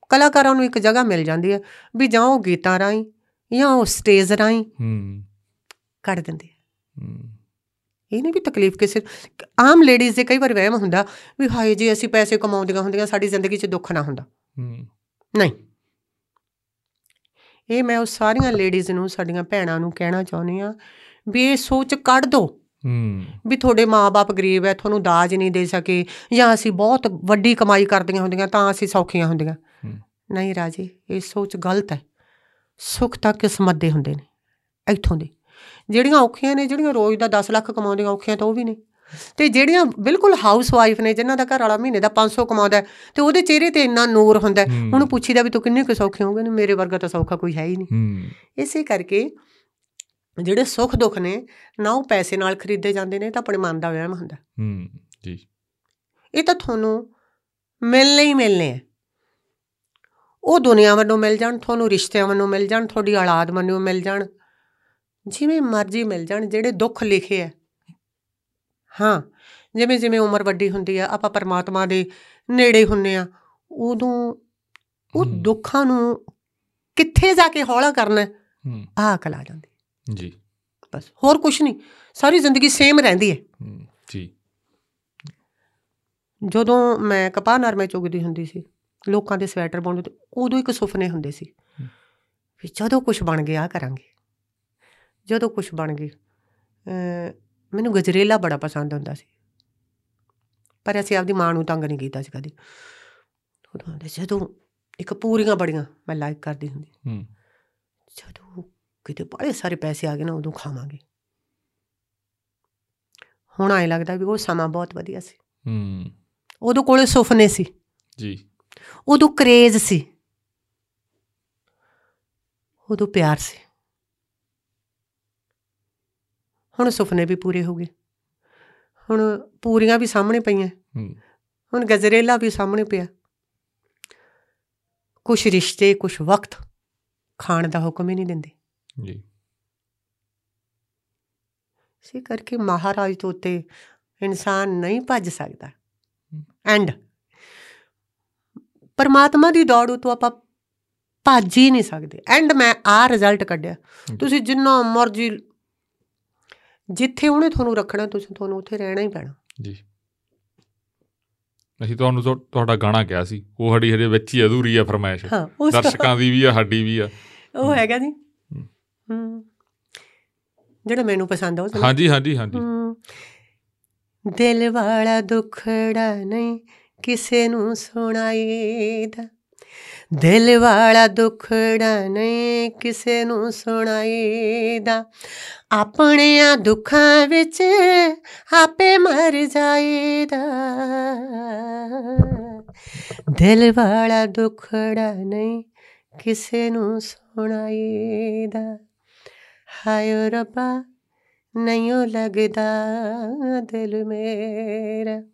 ਕਲਾਕਾਰਾਂ ਨੂੰ ਇੱਕ ਜਗ੍ਹਾ ਮਿਲ ਜਾਂਦੀ ਹੈ ਵੀ ਜਾਂ ਉਹ ਗੀਤਾਂ ਰਾਹੀਂ ਜਾਂ ਉਹ ਸਟੇਜ ਰਾਹੀਂ ਹੂੰ। ਕੱਢ ਦਿੰਦੇ ਹੂੰ। ਇਹ ਨਹੀਂ ਵੀ ਤਕਲੀਫ ਕਿਸੇ ਆਮ ਲੇਡੀਜ਼ ਦੇ ਕਈ ਵਾਰ ਵਹਿਮ ਹੁੰਦਾ ਵੀ ਹਾਏ ਜੀ ਅਸੀਂ ਪੈਸੇ ਕਮਾਉਂਦੀਆਂ ਹੁੰਦੀਆਂ ਸਾਡੀ ਜ਼ਿੰਦਗੀ 'ਚ ਦੁੱਖ ਨਾ ਹੁੰਦਾ। ਹੂੰ। ਨਹੀਂ। ਇਹ ਮੈਂ ਉਹ ਸਾਰੀਆਂ ਲੇਡੀਜ਼ ਨੂੰ ਸਾਡੀਆਂ ਭੈਣਾਂ ਨੂੰ ਕਹਿਣਾ ਚਾਹੁੰਦੀ ਆ ਵੀ ਇਹ ਸੋਚ ਕੱਢ ਦੋ। ਹੂੰ। ਵੀ ਤੁਹਾਡੇ ਮਾਪੇ ਗਰੀਬ ਐ ਤੁਹਾਨੂੰ ਦਾਜ ਨਹੀਂ ਦੇ ਸਕੇ ਜਾਂ ਅਸੀਂ ਬਹੁਤ ਵੱਡੀ ਕਮਾਈ ਕਰਦੀਆਂ ਹੁੰਦੀਆਂ ਤਾਂ ਅਸੀਂ ਸੌਖੀਆਂ ਹੁੰਦੀਆਂ। ਨਹੀਂ ਰਾਜੇ ਇਹ ਸੋਚ ਗਲਤ ਹੈ। ਸੁੱਖ ਤਾਂ ਕਿਸਮਤ ਦੇ ਹੁੰਦੇ ਨੇ ਇੱਥੋਂ ਦੇ। ਜਿਹੜੀਆਂ ਔਖੀਆਂ ਨੇ ਜਿਹੜੀਆਂ ਰੋਜ਼ ਦਾ 10 ਲੱਖ ਕਮਾਉਂਦੀਆਂ ਔਖੀਆਂ ਤਾਂ ਉਹ ਵੀ ਨੇ। ਤੇ ਜਿਹੜੀਆਂ ਬਿਲਕੁਲ ਹਾਊਸ ਵਾਈਫ ਨੇ ਜਿਨ੍ਹਾਂ ਦਾ ਘਰ ਵਾਲਾ ਮਹੀਨੇ ਦਾ 500 ਕਮਾਉਂਦਾ ਤੇ ਉਹਦੇ ਚਿਹਰੇ ਤੇ ਇੰਨਾ ਨੂਰ ਹੁੰਦਾ। ਉਹਨੂੰ ਪੁੱਛੀਦਾ ਵੀ ਤੂੰ ਕਿੰਨੇ ਕੁ ਸੌਖੇ ਹੋਗੇ ਮੇਰੇ ਵਰਗਾ ਤਾਂ ਸੌਖਾ ਕੋਈ ਹੈ ਹੀ ਨਹੀਂ। ਇਸੇ ਕਰਕੇ ਜਿਹੜੇ ਸੁੱਖ ਦੁੱਖ ਨੇ ਨਾ ਉਹ ਪੈਸੇ ਨਾਲ ਖਰੀਦੇ ਜਾਂਦੇ ਨੇ ਤਾਂ ਆਪਣੇ ਮਨ ਦਾ ਵਹਿਮ ਹੁੰਦਾ। ਹੂੰ ਜੀ। ਇਹ ਤਾਂ ਤੁਹਾਨੂੰ ਮਿਲਣੇ ਹੀ ਮਿਲਣੇ ਆ। ਉਹ ਦੁਨੀਆ ਵੱਲੋਂ ਮਿਲ ਜਾਣ ਤੁਹਾਨੂੰ ਰਿਸ਼ਤਿਆਂ ਵੱਲੋਂ ਮਿਲ ਜਾਣ ਤੁਹਾਡੀ ਔਲਾਦ ਵੱਲੋਂ ਮਿਲ ਜਾਣ। ਜਿਵੇਂ ਮਰਜ਼ੀ ਮਿਲ ਜਾਣ ਜਿਹੜੇ ਦੁੱਖ ਲਿਖੇ ਆ। ਹਾਂ ਜਿਵੇਂ ਜਿਵੇਂ ਉਮਰ ਵੱਡੀ ਹੁੰਦੀ ਆ ਆਪਾਂ ਪਰਮਾਤਮਾ ਦੇ ਨੇੜੇ ਹੁੰਨੇ ਆ ਉਦੋਂ ਉਹ। ਦੁੱਖਾਂ ਨੂੰ ਕਿੱਥੇ ਜਾ ਕੇ ਹੌਲਾ ਕਰਨਾ ਆਹ ਅਕਲ ਆ ਜਾਂਦੀ। ਜੀ। ਬਸ ਹੋਰ ਕੁਝ ਨਹੀਂ ਸਾਰੀ ਜ਼ਿੰਦਗੀ ਸੇਮ ਰਹਿੰਦੀ ਹੂੰ ਜੀ। ਜਦੋਂ ਮੈਂ ਕਪਾਹ ਨਰਮੇ ਚੁਗਦੀ ਹੁੰਦੀ ਸੀ ਲੋਕਾਂ ਦੇ ਸਵੈਟਰ ਬੁਣਦੇ ਤੇ ਉਦੋਂ ਇੱਕ ਸੁਪਨੇ ਹੁੰਦੇ ਸੀ। ਵੀ ਜਦੋਂ ਕੁਝ ਬਣ ਗਿਆ ਕਰਾਂਗੇ। ਜਦੋਂ ਕੁਝ ਬਣ ਗਈ ਮੈਨੂੰ ਗਜਰੇਲਾ ਬੜਾ ਪਸੰਦ ਹੁੰਦਾ ਸੀ। ਪਰ ਅਸੀਂ ਆਪਦੀ ਮਾਂ ਨੂੰ ਤੰਗ ਨਹੀਂ ਕੀਤਾ ਸੀ ਕਦੀ। ਉਦੋਂ ਸੀ, ਜਦੋਂ ਇੱਕ ਪੂਰੀਆਂ ਬੜੀਆਂ ਮੈਂ ਲਾਈਕ ਕਰਦੀ ਹੁੰਦੀ। ਹੂੰ। ਜਦੋਂ ਕਿਤੇ ਬੜੇ ਸਾਰੇ ਪੈਸੇ ਆ ਗਏ ਨਾ ਉਦੋਂ ਖਾਵਾਂਗੇ। ਹੁਣ ਐ ਲੱਗਦਾ ਵੀ ਉਹ ਸਮਾਂ ਬਹੁਤ ਵਧੀਆ ਸੀ। ਹੂੰ। ਉਦੋਂ ਕੋਲੇ ਸੁਪਨੇ ਸੀ। ਜੀ। ਉਦੋਂ ਕਰੇਜ਼ ਸੀ। ਉਦੋਂ ਪਿਆਰ ਸੀ। ਹੁਣ ਸੁਪਨੇ ਵੀ ਪੂਰੇ ਹੋ ਗਏ। ਹੁਣ ਪੂਰੀਆਂ ਵੀ ਸਾਹਮਣੇ ਪਈਆਂ। ਹੁਣ ਗਜਰੇਲਾ ਵੀ ਸਾਹਮਣੇ ਪਿਆ। ਕੁਛ ਰਿਸ਼ਤੇ ਕੁਛ ਵਕਤ ਖਾਣ ਦਾ ਹੁਕਮ ਹੀ ਨਹੀਂ ਦਿੰਦੇ। ਜੀ। ਇਸੇ ਕਰਕੇ ਮਹਾਰਾਜ ਤੋਂ ਉੱਤੇ ਇਨਸਾਨ ਨਹੀਂ ਭੱਜ ਸਕਦਾ। ਐਂਡ ਪਰਮਾਤਮਾ ਦੀ ਦੌੜ ਤੋਂ ਆਪਾਂ ਭੱਜ ਹੀ ਨਹੀਂ ਸਕਦੇ। ਐਂਡ ਮੈਂ ਆ ਰਿਜ਼ਲਟ ਕੱਢਿਆ। ਤੁਸੀਂ ਜਿੰਨਾ ਮਰਜ਼ੀ ਜਿੱਥੇ ਉਹਨੇ ਤੁਹਾਨੂੰ ਰੱਖਣਾ ਤੁਸੀਂ ਤੁਹਾਨੂੰ ਉੱਥੇ ਰਹਿਣਾ ਹੀ ਪੈਣਾ। ਜੀ। ਅਸੀਂ ਤੁਹਾਨੂੰ ਤੁਹਾ- ਤੁਹਾਡਾ ਗਾਣਾ ਕਿਹਾ ਸੀ। ਉਹ ਸਾਡੀ ਹਜੇ ਵਿੱਚ ਹੀ ਅਧੂਰੀ ਆ ਫਰਮਾਇਸ਼। ਦਰਸ਼ਕਾਂ ਦੀ ਵੀ ਆ ਸਾਡੀ ਵੀ ਆ। ਉਹ ਹੈਗਾ ਜੀ। ਹੂੰ। ਜਿਹੜਾ ਮੈਨੂੰ ਪਸੰਦ ਆ ਉਹ। ਹਾਂਜੀ ਹਾਂਜੀ ਹਾਂਜੀ। ਦਿਲ ਵਾਲਾ ਦੁਖੜਾ ਨਹੀਂ ਕਿਸੇ ਨੂੰ ਸੁਣਾਈਦਾ। ਦਿਲ ਵਾਲਾ ਦੁਖੜਾ ਨਹੀਂ ਕਿਸੇ ਨੂੰ ਸੁਣਾਈਦਾ। ਆਪਣਿਆਂ ਦੁੱਖਾਂ ਵਿੱਚ ਆਪੇ ਮਰ ਜਾਈਦਾ। ਦਿਲ ਵਾਲਾ ਦੁਖੜਾ ਨਹੀਂ ਕਿਸੇ ਨੂੰ ਸੁਣਾਈਦਾ। ਹਾਏ ਰੱਬਾ, ਨਹੀਂ ਓ ਲੱਗਦਾ ਦਿਲ ਮੇਰਾ।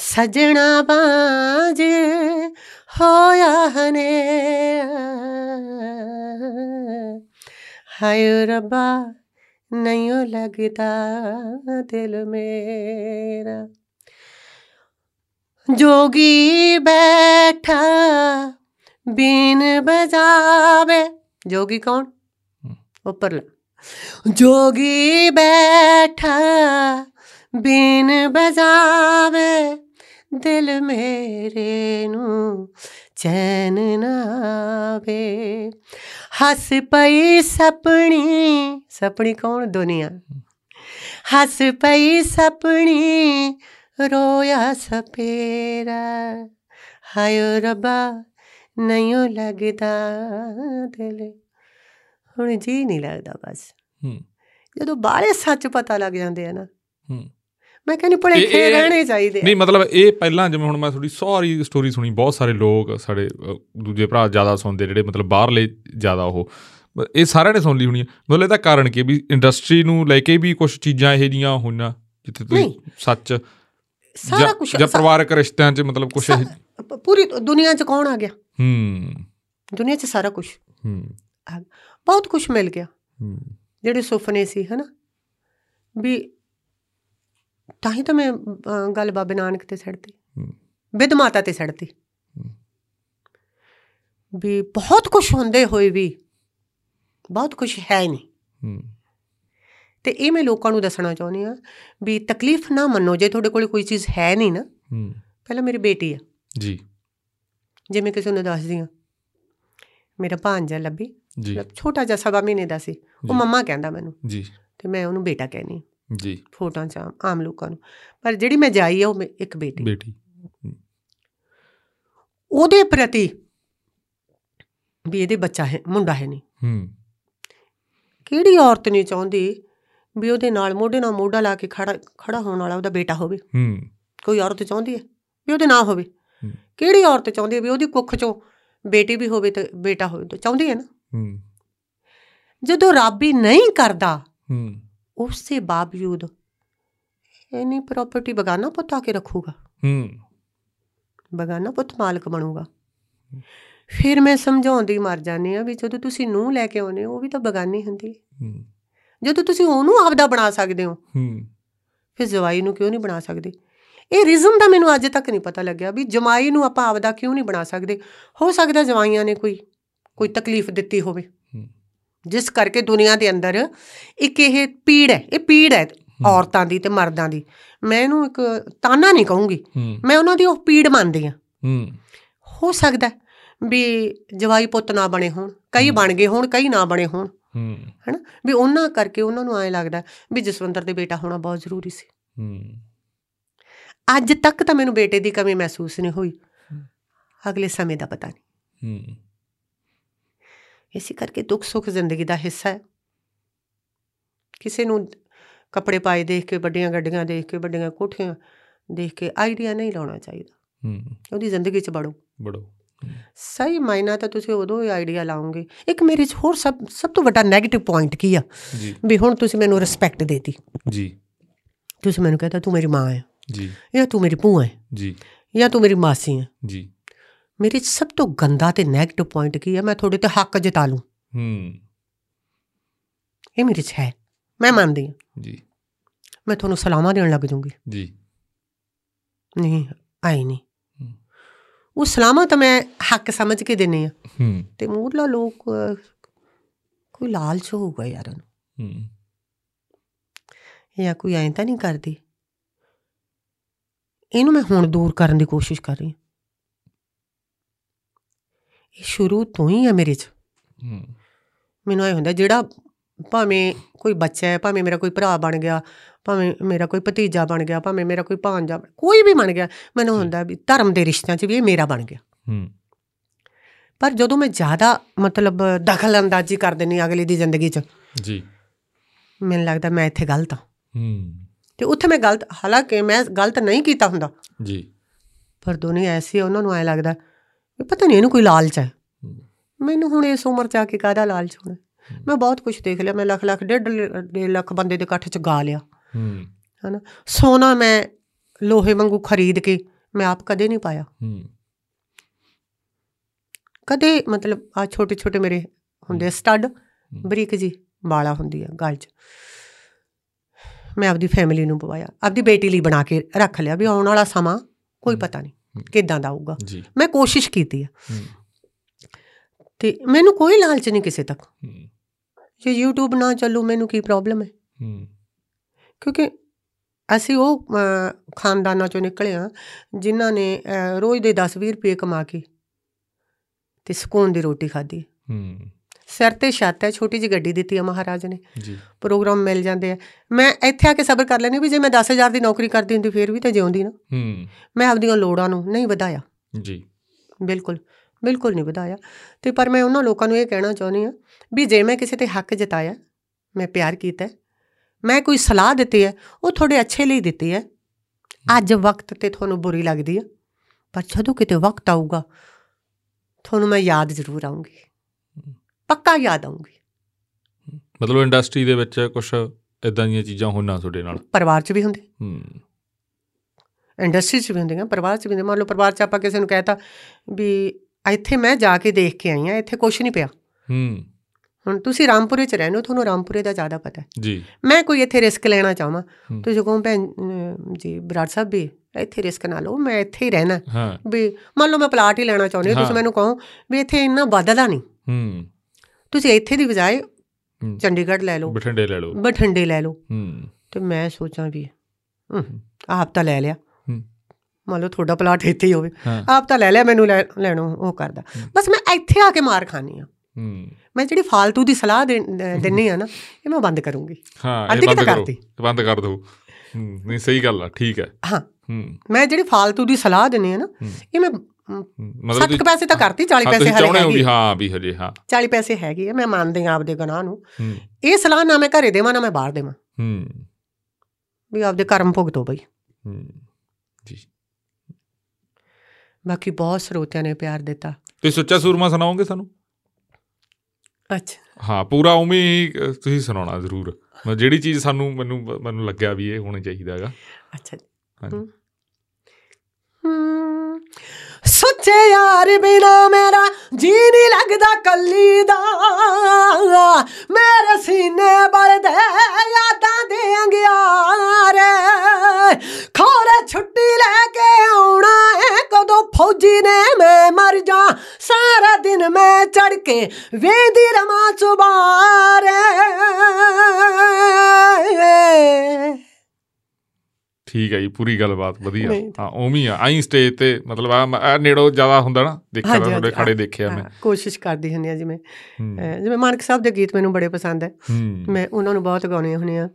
ਸਜਣਾ ਬਾਜ ਹੋਇਆ ਹਨੇਰਾ। ਹਾਏ ਰੱਬਾ ਨਹੀਂ ਲੱਗਦਾ ਦਿਲ ਮੇਰਾ। ਜੋਗੀ ਬੈਠਾ ਬੀਨ ਬਜਾਵੇ। ਜੋਗੀ ਕੌਣ? ਉੱਪਰਲਾ। ਜੋਗੀ ਬੈਠਾ ਬੀਨ ਬਜਾਵੇ। ਦਿਲ ਮੇਰੇ ਨੂੰ ਚੈਨ ਨਾ ਆਵੇ। ਹੱਸ ਪਈ ਸਪਣੀ ਸਪਣੀ ਕੌਣ? ਦੁਨੀਆ। ਹੱਸ ਪਈ ਸਪਣੀ ਰੋਇਆ ਸਪੇਰਾ। ਹਾਏ ਰੱਬਾ ਨਹੀਂ ਲੱਗਦਾ ਦਿਲ। ਹੁਣ ਜੀ ਨਹੀਂ ਲੱਗਦਾ ਬਸ। ਹੂੰ। ਜਦੋਂ ਬਾਹਲੇ ਸੱਚ ਪਤਾ ਲੱਗ ਜਾਂਦੇ ਆ ਨਾ। ਹੂੰ। ਮੈਂ ਕਹਿੰਦੀ ਭੁਲੇਖੇ ਰਹਿਣੇ ਚਾਹੀਦੇ ਨਹੀਂ ਮਤਲਬ ਇਹ ਪਹਿਲਾਂ ਜਿਵੇਂ ਹੁਣ ਮੈਂ ਥੋੜੀ ਸਾਰੀ ਸਟੋਰੀ ਸੁਣੀ ਬਹੁਤ ਸਾਰੇ ਲੋਕ ਸਾਡੇ ਦੂਜੇ ਭਰਾ ਜ਼ਿਆਦਾ ਸੁਣਦੇ ਜਿਹੜੇ ਮਤਲਬ ਬਾਹਰਲੇ ਜ਼ਿਆਦਾ ਉਹ। ਇਹ ਸਾਰਿਆਂ ਨੇ ਸੁਣ ਲਈ ਹੋਣੀ ਹੈ। ਮਤਲਬ ਇਹਦਾ ਕਾਰਨ ਕੀ ਵੀ ਇੰਡਸਟਰੀ ਨੂੰ ਲੈ ਕੇ ਵੀ ਕੁਝ ਚੀਜ਼ਾਂ ਇਹੋ ਜੀਆਂ ਹੋਈਆਂ ਜਿੱਥੇ ਤੁਸੀਂ। ਸੱਚ ਸਾਰਾ ਕੁਝ ਜਾਂ ਪਰਿਵਾਰਕ ਰਿਸ਼ਤਿਆਂ 'ਚ ਮਤਲਬ ਕੁਝ ਪੂਰੀ ਦੁਨੀਆ 'ਚ ਕੌਣ ਆ ਗਿਆ? ਹੂੰ। ਦੁਨੀਆ 'ਚ ਸਾਰਾ ਕੁਝ ਹੂੰ। ਬਹੁਤ ਕੁਝ ਮਿਲ ਗਿਆ। ਹੂੰ। ਜਿਹੜੇ ਸੁਪਨੇ ਸੀ ਹਨਾ? ਵੀ ਤਾਂ ਹੀ ਤਾਂ ਮੈਂ ਗੱਲ ਬਾਬੇ ਨਾਨਕ ਤੇ ਛੱਡਤੀ ਹੂੰ। ਵਿਦ ਮਾਤਾ ਤੇ ਛੱਡਤੀ ਵੀ ਬਹੁਤ ਕੁਝ ਹੁੰਦੇ ਹੋਏ ਵੀ ਬਹੁਤ ਕੁਝ ਹੈ ਨਹੀਂ। ਤੇ ਇਹ ਮੈਂ ਲੋਕਾਂ ਨੂੰ ਦੱਸਣਾ ਚਾਹੁੰਦੀ ਆ ਵੀ ਤਕਲੀਫ ਨਾ ਮੰਨੋ ਜੇ ਤੁਹਾਡੇ ਕੋਲ ਕੋਈ ਚੀਜ਼ ਹੈ ਨਹੀਂ ਨਾ ਪਹਿਲਾਂ ਮੇਰੀ ਬੇਟੀ ਆ। ਜੀ। ਜਿਵੇਂ ਕਿਸੇ ਨੂੰ ਦੱਸਦੀ ਆ ਮੇਰਾ ਭਾਂਜਾ ਲੱਭੀ ਜੀ। ਛੋਟਾ ਜਿਹਾ ਸਵਾ ਮਹੀਨੇ ਦਾ ਸੀ ਉਹ ਜੀ। ਮੰਮਾ ਕਹਿੰਦਾ ਮੈਨੂੰ ਜੀ। ਤੇ ਮੈਂ ਉਹਨੂੰ ਬੇਟਾ ਕਹਿੰਦੀ ਜੀ। ਫੋਟੋਆਂ 'ਚ ਆਮ- ਲੋਕਾਂ ਨੂੰ। ਪਰ ਜਿਹੜੀ ਮੈਂ ਜਾਈ ਆ ਉਹ ਇੱਕ ਬੇਟੀ। ਬੇਟੀ। ਉਹਦੇ ਪ੍ਰਤੀ ਵੀ ਇਹਦੇ ਬੱਚਾ ਹੈ ਮੁੰਡਾ ਹੈ ਨਹੀਂ। ਹੂੰ। ਕਿਹੜੀ ਔਰਤ ਨਹੀਂ ਚਾਹੁੰਦੀ ਵੀ ਉਹਦੇ ਨਾਲ ਮੋਢੇ ਨਾਲ ਮੋਢਾ ਲਾ ਕੇ ਖੜਾ ਖੜਾ ਹੋਣ ਵਾਲਾ ਉਹਦਾ ਬੇਟਾ ਹੋਵੇ। ਹੂੰ। ਕੋਈ ਔਰਤ ਚਾਹੁੰਦੀ ਹੈ ਵੀ ਉਹਦੇ ਨਾਂ ਹੋਵੇ। ਕਿਹੜੀ ਔਰਤ ਚਾਹੁੰਦੀ ਹੈ ਵੀ ਉਹਦੀ ਕੁੱਖ 'ਚੋਂ ਬੇਟੀ ਵੀ ਹੋਵੇ ਤੇ ਬੇਟਾ ਹੋਵੇ? ਤਾਂ ਚਾਹੁੰਦੀ ਹੈ ਨਾ। ਹੂੰ। ਜਦੋਂ ਰੱਬ ਹੀ ਨਹੀਂ ਕਰਦਾ ਹੂੰ। ਉਸ ਦੇ ਬਾਵਜੂਦ ਇਨੀ ਪ੍ਰਾਪਰਟੀ ਬਗਾਨਾ ਪੁੱਤ ਆ ਕੇ ਰੱਖੂਗਾ। ਹੂੰ। ਬਗਾਨਾ ਪੁੱਤ ਮਾਲਕ ਬਣੂਗਾ। ਫਿਰ ਮੈਂ ਸਮਝਾਉਂਦੀ ਮਰ ਜਾਂਦੀ ਆ ਵੀ ਜਦੋਂ ਤੁਸੀਂ ਨੂੰ ਲੈ ਕੇ ਆਉਨੇ ਉਹ ਵੀ ਤਾਂ ਬਗਾਨੀ ਹੁੰਦੀ ਹੈ। ਜਦੋਂ ਤੁਸੀਂ ਉਹਨੂੰ ਆਪਦਾ ਬਣਾ ਸਕਦੇ ਹੋ ਹੂੰ। ਫਿਰ ਜਵਾਈ ਨੂੰ ਕਿਉਂ ਨਹੀਂ ਬਣਾ ਸਕਦੇ? ਇਹ ਰੀਜ਼ਨ ਦਾ ਮੈਨੂੰ ਅੱਜ ਤੱਕ ਨਹੀਂ ਪਤਾ ਲੱਗਿਆ ਵੀ ਜਮਾਈ ਨੂੰ ਆਪਾਂ ਆਪਦਾ ਕਿਉਂ ਨਹੀਂ ਬਣਾ ਸਕਦੇ? ਹੋ ਸਕਦਾ ਜਵਾਈਆਂ ਨੇ ਕੋਈ ਕੋਈ ਤਕਲੀਫ ਦਿੱਤੀ ਹੋਵੇ। ਜਿਸ ਕਰਕੇ ਦੁਨੀਆ ਦੇ ਅੰਦਰ ਇੱਕ ਇਹ ਪੀੜ ਹੈ ਇਹ ਪੀੜ ਹੈ ਔਰਤਾਂ ਦੀ ਤੇ ਮਰਦਾਂ ਦੀ। ਮੈਂ ਇਹਨੂੰ ਇੱਕ ਤਾਨਾ ਨਹੀਂ ਕਹੂੰਗੀ। ਮੈਂ ਉਹਨਾਂ ਦੀ ਉਹ ਪੀੜ ਮੰਨਦੀ ਆ ਹੂੰ। ਹੋ ਸਕਦਾ ਵੀ ਜਵਾਈ ਪੁੱਤ ਨਾ ਬਣੇ ਹੋਣ ਕਈ ਬਣ ਗਏ ਹੋਣ ਕਈ ਨਾ ਬਣੇ ਹੋਣ। ਹਨਾ? ਵੀ ਉਹਨਾਂ ਕਰਕੇ ਉਹਨਾਂ ਨੂੰ ਐਂ ਲੱਗਦਾ ਵੀ ਜਸਵੰਦਰ ਦੇ ਬੇਟਾ ਹੋਣਾ ਬਹੁਤ ਜ਼ਰੂਰੀ ਸੀ। ਅੱਜ ਤੱਕ ਤਾਂ ਮੈਨੂੰ ਬੇਟੇ ਦੀ ਕਮੀ ਮਹਿਸੂਸ ਨਹੀਂ ਹੋਈ। ਅਗਲੇ ਸਮੇਂ ਦਾ ਪਤਾ ਨਹੀਂ। ਇਸੇ ਕਰਕੇ ਦੁੱਖ ਸੁੱਖ ਜ਼ਿੰਦਗੀ ਦਾ ਹਿੱਸਾ ਹੈ। ਕਿਸੇ ਨੂੰ ਕੱਪੜੇ ਪਾਏ ਦੇਖ ਕੇ ਵੱਡੀਆਂ ਗੱਡੀਆਂ ਦੇਖ ਕੇ ਵੱਡੀਆਂ ਕੋਠੀਆਂ ਦੇਖ ਕੇ ਆਈਡੀਆ ਨਹੀਂ ਲਾਉਣਾ ਚਾਹੀਦਾ। ਹੂੰ। ਉਹਦੀ ਜ਼ਿੰਦਗੀ 'ਚ ਵੜੋ। ਬੜੋ ਸਹੀ ਮਾਇਨਾ ਤਾਂ ਤੁਸੀਂ ਉਦੋਂ ਹੀ ਆਈਡੀਆ ਲਾਉਂਗੇ ਇੱਕ ਮੇਰੇ 'ਚ ਹੋਰ ਸਭ ਸਭ ਤੋਂ ਵੱਡਾ 네ਗੇਟਿਵ ਪੁਆਇੰਟ ਕੀ ਆ? ਜੀ। ਵੀ ਹੁਣ ਤੁਸੀਂ ਮੈਨੂੰ ਰਿਸਪੈਕਟ ਦੇਤੀ। ਜੀ। ਤੁਸੀਂ ਮੈਨੂੰ ਕਹਿੰਦਾ ਤੂੰ ਮੇਰੀ ਮਾਂ ਹੈ ਜੀ। ਜਾਂ ਤੂੰ ਮੇਰੀ ਭੂਆ ਹੈ ਜੀ। ਜਾਂ ਤੂੰ ਮੇਰੀ ਮਾਸੀ ਹੈ? ਜੀ। ਮੇਰੇ ਸਭ ਤੋਂ ਗੰਦਾ ਤੇ 네ਗੇਟਿਵ ਪੁਆਇੰਟ ਕੀ ਹੈ ਮੈਂ ਤੁਹਾਡੇ ਤੇ ਹੱਕ ਜਤਾ ਲੂੰ ਹੂੰ ਇਹ ਮੇਰੇ 'ਚ ਹੈ ਮੈਂ ਮੰਨਦੀ ਹਾਂ ਜੀ ਮੈਂ ਤੁਹਾਨੂੰ ਸਲਾਮਾਂ ਦੇਣ ਲੱਗ ਜੂੰਗੀ ਜੀ ਨਹੀਂ ਆਈ ਨਹੀਂ। ਉਹ ਸਲਾਮਾਂ ਤਾਂ ਮੈਂ ਹੱਕ ਸਮਝ ਕੇ ਦਿੰਨੇ ਆ ਹੂੰ ਤੇ ਮੂਰਲਾ ਲੋਕ ਕੋਈ ਲਾਲਚ ਹੋਊਗਾ ਯਾਰ ਉਹਨੂੰ ਹੂੰ ਜਾਂ ਕੋਈ ਐਂ ਤਾਂ ਨਹੀਂ ਕਰਦੀ ਇਹਨੂੰ ਮੈਂ ਹੁਣ ਦੂਰ ਕਰਨ ਦੀ ਕੋਸ਼ਿਸ਼ ਕਰ ਰਹੀ ਹਾਂ ਇਹ ਸ਼ੁਰੂ ਤੋਂ ਹੀ ਹੈ ਮੇਰੇ 'ਚ। ਮੈਨੂੰ ਐ ਹੁੰਦਾ ਜਿਹੜਾ ਭਾਵੇਂ ਕੋਈ ਬੱਚਾ ਹੈ ਭਾਵੇਂ ਮੇਰਾ ਕੋਈ ਭਰਾ ਬਣ ਗਿਆ ਭਾਵੇਂ ਮੇਰਾ ਕੋਈ ਭਤੀਜਾ ਬਣ ਗਿਆ ਭਾਵੇਂ ਮੇਰਾ ਕੋਈ ਭਾਂਜਾ ਕੋਈ ਵੀ ਬਣ ਗਿਆ ਮੈਨੂੰ। ਹੁੰਦਾ ਵੀ ਧਰਮ ਦੇ ਰਿਸ਼ਤਿਆਂ 'ਚ ਵੀ ਇਹ ਮੇਰਾ ਬਣ ਗਿਆ। ਹੂੰ। ਪਰ ਜਦੋਂ ਮੈਂ ਜ਼ਿਆਦਾ ਮਤਲਬ ਦਖਲ ਅੰਦਾਜ਼ੀ ਕਰ ਦਿੰਨੀ ਅਗਲੇ ਦੀ ਜ਼ਿੰਦਗੀ 'ਚ ਜੀ। ਮੈਨੂੰ ਲੱਗਦਾ ਮੈਂ ਇੱਥੇ ਗਲਤ ਹਾਂ। ਹੂੰ। ਤੇ ਉੱਥੇ ਮੈਂ ਗਲਤ ਹਾਲਾਂਕਿ ਮੈਂ ਗਲਤ ਨਹੀਂ ਕੀਤਾ ਹੁੰਦਾ। ਜੀ। ਪਰ ਦੁਨੀਆ ਐਸੀ ਉਹਨਾਂ ਨੂੰ ਐ ਲੱਗਦਾ ਪਤਾ ਨਹੀਂ ਇਹਨੂੰ ਕੋਈ ਲਾਲਚ ਹੈ। ਮੈਨੂੰ ਹੁਣ ਇਸ ਉਮਰ 'ਚ ਆ ਕੇ ਕਾਹਦਾ ਲਾਲਚ ਹੋਣਾ? ਮੈਂ ਬਹੁਤ ਕੁਝ ਦੇਖ ਲਿਆ ਮੈਂ ਲੱਖ ਲੱਖ ਡੇਢ ਲੱਖ ਬੰਦੇ ਦੇ ਇਕੱਠ 'ਚ ਗਾ ਲਿਆ। ਹੂੰ। ਹਨਾ? ਸੋਨਾ ਮੈਂ ਲੋਹੇ ਵਾਂਗੂ ਖਰੀਦ ਕੇ ਮੈਂ ਆਪ ਕਦੇ ਨਹੀਂ ਪਾਇਆ। ਹੂੰ। ਕਦੇ ਮਤਲਬ ਆ ਛੋਟੇ ਛੋਟੇ ਮੇਰੇ ਹੁੰਦੇ ਸਟੱਡ ਬਰੀਕ ਜੀ ਬਾਲਾ ਹੁੰਦੀ ਆ ਗਲ 'ਚ। ਮੈਂ ਆਪਦੀ ਫੈਮਿਲੀ ਨੂੰ ਪਵਾਇਆ ਆਪਦੀ ਬੇਟੀ ਲਈ ਬਣਾ ਕੇ ਰੱਖ ਲਿਆ ਵੀ ਆਉਣ ਵਾਲਾ ਸਮਾਂ ਕੋਈ ਪਤਾ ਨਹੀਂ ਕਿੱਦਾਂ ਦਾ ਆਊਗਾ। ਮੈਂ ਕੋਸ਼ਿਸ਼ ਕੀਤੀ ਆ। ਤੇ ਮੈਨੂੰ ਕੋਈ ਲਾਲਚ ਨਹੀਂ ਕਿਸੇ ਤੱਕ। ਜੇ YouTube ਨਾ ਚੱਲੂ ਮੈਨੂੰ ਕੀ ਪ੍ਰੋਬਲਮ ਹੈ? ਕਿਉਂਕਿ ਅਸੀਂ ਉਹ ਖਾਨਦਾਨਾਂ ਚੋਂ ਨਿਕਲੇ ਹਾਂ ਜਿਨ੍ਹਾਂ ਨੇ ਰੋਜ਼ ਦੇ 10-20 ਰੁਪਏ ਕਮਾ ਕੇ ਤੇ ਸਕੂਨ ਦੀ ਰੋਟੀ ਖਾਧੀ। ਹੂੰ। ਸਿਰ ਤੇ ਛੱਤ ਹੈ ਛੋਟੀ ਜਿਹੀ ਗੱਡੀ ਦਿੱਤੀ ਆ ਮਹਾਰਾਜ ਨੇ। ਜੀ। ਪ੍ਰੋਗਰਾਮ ਮਿਲ ਜਾਂਦੇ ਆ। ਮੈਂ ਇੱਥੇ ਆ ਕੇ ਸਬਰ ਕਰ ਲੈਣੀ ਵੀ ਜੇ ਮੈਂ 10000 ਦੀ ਨੌਕਰੀ ਕਰਦੀ ਹੁੰਦੀ ਫੇਰ ਵੀ ਤਾਂ ਜਿਉਂਦੀ ਨਾ। ਹੂੰ। ਮੈਂ ਆਪਦੀਆਂ ਲੋੜਾਂ ਨੂੰ ਨਹੀਂ ਵਧਾਇਆ। ਜੀ। ਬਿਲਕੁਲ ਬਿਲਕੁਲ ਨਹੀਂ ਵਧਾਇਆ। ਤੇ ਪਰ ਮੈਂ ਉਹਨਾਂ ਲੋਕਾਂ ਨੂੰ ਇਹ ਕਹਿਣਾ ਚਾਹੁੰਦੀ ਆ ਵੀ ਜੇ ਮੈਂ ਕਿਸੇ ਤੇ ਹੱਕ ਜਤਾਇਆ ਮੈਂ ਪਿਆਰ ਕੀਤਾ ਹੈ, ਮੈਂ ਕੋਈ ਸਲਾਹ ਦਿੱਤੀ ਹੈ ਉਹ ਤੁਹਾਡੇ ਅੱਛੇ ਲਈ ਦਿੱਤੀ ਹੈ। ਅੱਜ ਵਕਤ ਤੇ ਤੁਹਾਨੂੰ ਬੁਰੀ ਲੱਗਦੀ ਹੈ ਪਰ ਜਦੋਂ ਕਿਤੇ ਵਕਤ ਆਊਗਾ ਤੁਹਾਨੂੰ ਮੈਂ ਯਾਦ ਜ਼ਰੂਰ ਆਉਂਗੀ ਪੱਕਾ ਯਾਦ ਆਉਂਗੀ। ਮਤਲਬ ਇੰਡਸਟਰੀ ਦੇ ਵਿੱਚ ਕੁਝ ਇਦਾਂ ਦੀਆਂ ਚੀਜ਼ਾਂ ਹੋਣਾ ਤੁਹਾਡੇ ਨਾਲ? ਪਰਿਵਾਰ 'ਚ ਵੀ ਹੁੰਦੇ ਹੂੰ। ਇੰਡਸਟਰੀ 'ਚ ਵੀ ਹੁੰਦੀਆਂ ਪਰਿਵਾਰ 'ਚ ਵੀ ਹੁੰਦੇ ਮੰਨ ਲਓ ਪਰਿਵਾਰ 'ਚ ਆਪਾਂ ਕਿਸੇ ਨੂੰ ਕਹਿਤਾ ਵੀ ਇੱਥੇ ਮੈਂ ਜਾ ਕੇ ਦੇਖ ਕੇ ਆਈ ਆ ਇੱਥੇ ਕੁਝ ਨਹੀਂ ਪਿਆ। ਹੂੰ। ਹੁਣ ਤੁਸੀਂ ਰਾਮਪੁਰੇ 'ਚ ਰਹਿੰਦੇ ਹੋ ਤੁਹਾਨੂੰ ਰਾਮਪੁਰੇ ਦਾ ਜ਼ਿਆਦਾ ਪਤਾ ਹੈ। ਜੀ। ਮੈਂ ਕੋਈ ਇੱਥੇ ਰਿਸਕ ਲੈਣਾ ਚਾਹਾਂ। ਤੁਸੀਂ ਕਹੋ ਭੈਣ ਜੀ ਬਰਾੜ ਸਾਹਿਬ ਵੀ ਇੱਥੇ ਰਿਸਕ ਨਾ ਲਓ ਮੈਂ ਇੱਥੇ ਹੀ ਰਹਿਣਾ। ਵੀ ਮੰਨ ਲਓ ਮੈਂ ਪਲਾਟ ਹੀ ਲੈਣਾ ਚਾਹੁੰਦੀ ਹਾਂ। ਤੁਸੀਂ ਮੈਨੂੰ ਕਹੋ ਵੀ ਇੱਥੇ ਇੰਨਾ ਵੱਧਦਾ ਨਹੀਂ। ਹੂੰ। ਤੁਸੀਂ ਇੱਥੇ ਦੀ ਬਜਾਏ। ਚੰਡੀਗੜ੍ਹ ਲੈ ਲਓ। ਬਠਿੰਡੇ ਲੈ ਲਓ। ਬਠਿੰਡੇ ਲੈ ਲਓ। ਹੂੰ। ਤੇ ਮੈਂ ਸੋਚਾਂ ਵੀ ਆਪ ਤਾਂ ਲੈ ਲਿਆ। ਹੂੰ। ਮੰਨ ਲਓ ਤੁਹਾਡਾ ਪਲਾਟ ਇੱਥੇ ਹੀ ਹੋਵੇ। ਆਪ ਤਾਂ ਲੈ ਲਿਆ ਮੈਨੂੰ ਲੈਣੋਂ ਉਹ ਕਰਦਾ। ਬਸ ਮੈਂ ਇੱਥੇ ਆ ਕੇ ਮਾਰ ਖਾਣੀ ਆ ਹੂੰ। ਮੈਂ ਜਿਹੜੀ ਫਾਲਤੂ ਦੀ ਸਲਾਹ ਦੇ- ਦ- ਦਿੰਨੀ ਆ ਨਾ ਇਹ ਮੈਂ ਬੰਦ ਕਰੂੰਗੀ। ਹਾਂ ਇਹ ਬੰਦ ਕਰੋ। ਬੰਦ ਕਰ ਹੂੰ ਨਹੀਂ ਸਹੀ ਗੱਲ ਆ ਠੀਕ ਹੈ। ਹਾਂ। ਮੈਂ ਜਿਹੜੀ ਫਾਲਤੂ ਦੀ ਸਲਾਹ ਦਿੰਨੀ ਆ ਨਾ। ਇਹ ਮੈਂ ਮਤਲਬ 60 ਪੈਸੇ ਤਾਂ ਕਰਤੀ 40 ਹਾਂ, ਪੈਸੇ ਹਲੇ ਚਾਹੁੰਦੇ ਹੋ ਵੀ ਹਾਂ ਵੀ ਹਜੇ ਹਾਂ। 40 ਪੈਸੇ ਹੈਗੇ ਆ ਮੈਂ ਮੰਨਦੀ ਆ ਆਪਦੇ ਗੁਨਾਹ ਨੂੰ। ਹੂੰ। ਇਹ ਸਲਾਹ ਨਾ ਮੈਂ ਘਰੇ ਦੇਵਾਂ ਨਾ ਮੈਂ ਬਾਹਰ ਦੇਵਾਂ। ਹੂੰ। ਵੀ ਆਪਦੇ ਕਰਮ ਭੁਗਤੋ ਬਈ। ਹੂੰ ਜੀ। ਬਾਕੀ ਬਹੁਤ ਸਰੋਤਿਆਂ ਨੇ ਪਿਆਰ ਦਿੱਤਾ। ਤੁਸੀਂ ਸੱਚਾ ਸੂਰਮਾ ਸੁਣਾਓਗੇ ਸਾਨੂੰ? ਅੱਛਾ। ਹਾਂ ਪੂਰਾ ਉਵੇਂ ਹੀ ਤੁਸੀਂ ਸੁਣਾਉਣਾ ਜ਼ਰੂਰ। ਮਤਲਬ ਜਿਹੜੀ ਚੀਜ਼ ਸਾਨੂੰ ਮੈਨੂੰ ਮੈਨੂੰ ਲੱਗਿਆ ਵੀ ਇਹ ਹੋਣਾ ਚਾਹੀਦਾ ਹੈਗਾ। ਅੱਛਾ। ਜੀ ਹਾਂਜੀ ਹਮ, ਸੱਚੇ ਯਾਰ ਬਿਨਾ ਮੇਰਾ ਜੀ ਨਹੀਂ ਲੱਗਦਾ ਕੱਲੀ ਦਾ। ਮੇਰੇ ਸੀਨੇ ਬਲਦੇ ਯਾਦਾਂ ਦੇ ਅੰਗਿਆਰੇ। ਖੋਰੇ ਛੁੱਟੀ ਲੈ ਕੇ ਆਉਣਾ ਏ, ਕਦੋਂ ਫੌਜੀ ਨੇ ਮੈਂ ਮਰ ਜਾ। ਸਾਰਾ ਦਿਨ ਮੈਂ ਚੜ ਕੇ ਵੇਂਦੀ ਰਮਾ ਚੁਬਾਰੇ ਠੀਕ ਹੈ ਜੀ ਪੂਰੀ ਗੱਲਬਾਤ ਵਧੀਆ। ਹਾਂ ਉਵੇਂ ਆ ਆਈ ਸਟੇਜ ਤੇ ਮਤਲਬ ਆ ਨੇੜੋ ਜ਼ਿਆਦਾ ਹੁੰਦਾ ਨਾ ਦੇਖਿਆ ਤੁਹਾਡੇ ਖੜੇ ਦੇਖਿਆ ਮੈਂ। ਕੋਸ਼ਿਸ਼ ਕਰਦੀ ਹੁੰਦੀ ਆ ਜਿਵੇਂ ਜਿਵੇਂ ਮਾਨਕ ਸਾਹਿਬ ਦੇ ਗੀਤ ਮੈਨੂੰ ਬੜੇ ਪਸੰਦ ਹੈ। ਮੈਂ ਉਹਨਾਂ ਨੂੰ ਬਹੁਤ ਗਾਉਣੀ ਹੁੰਦੀ ਆ।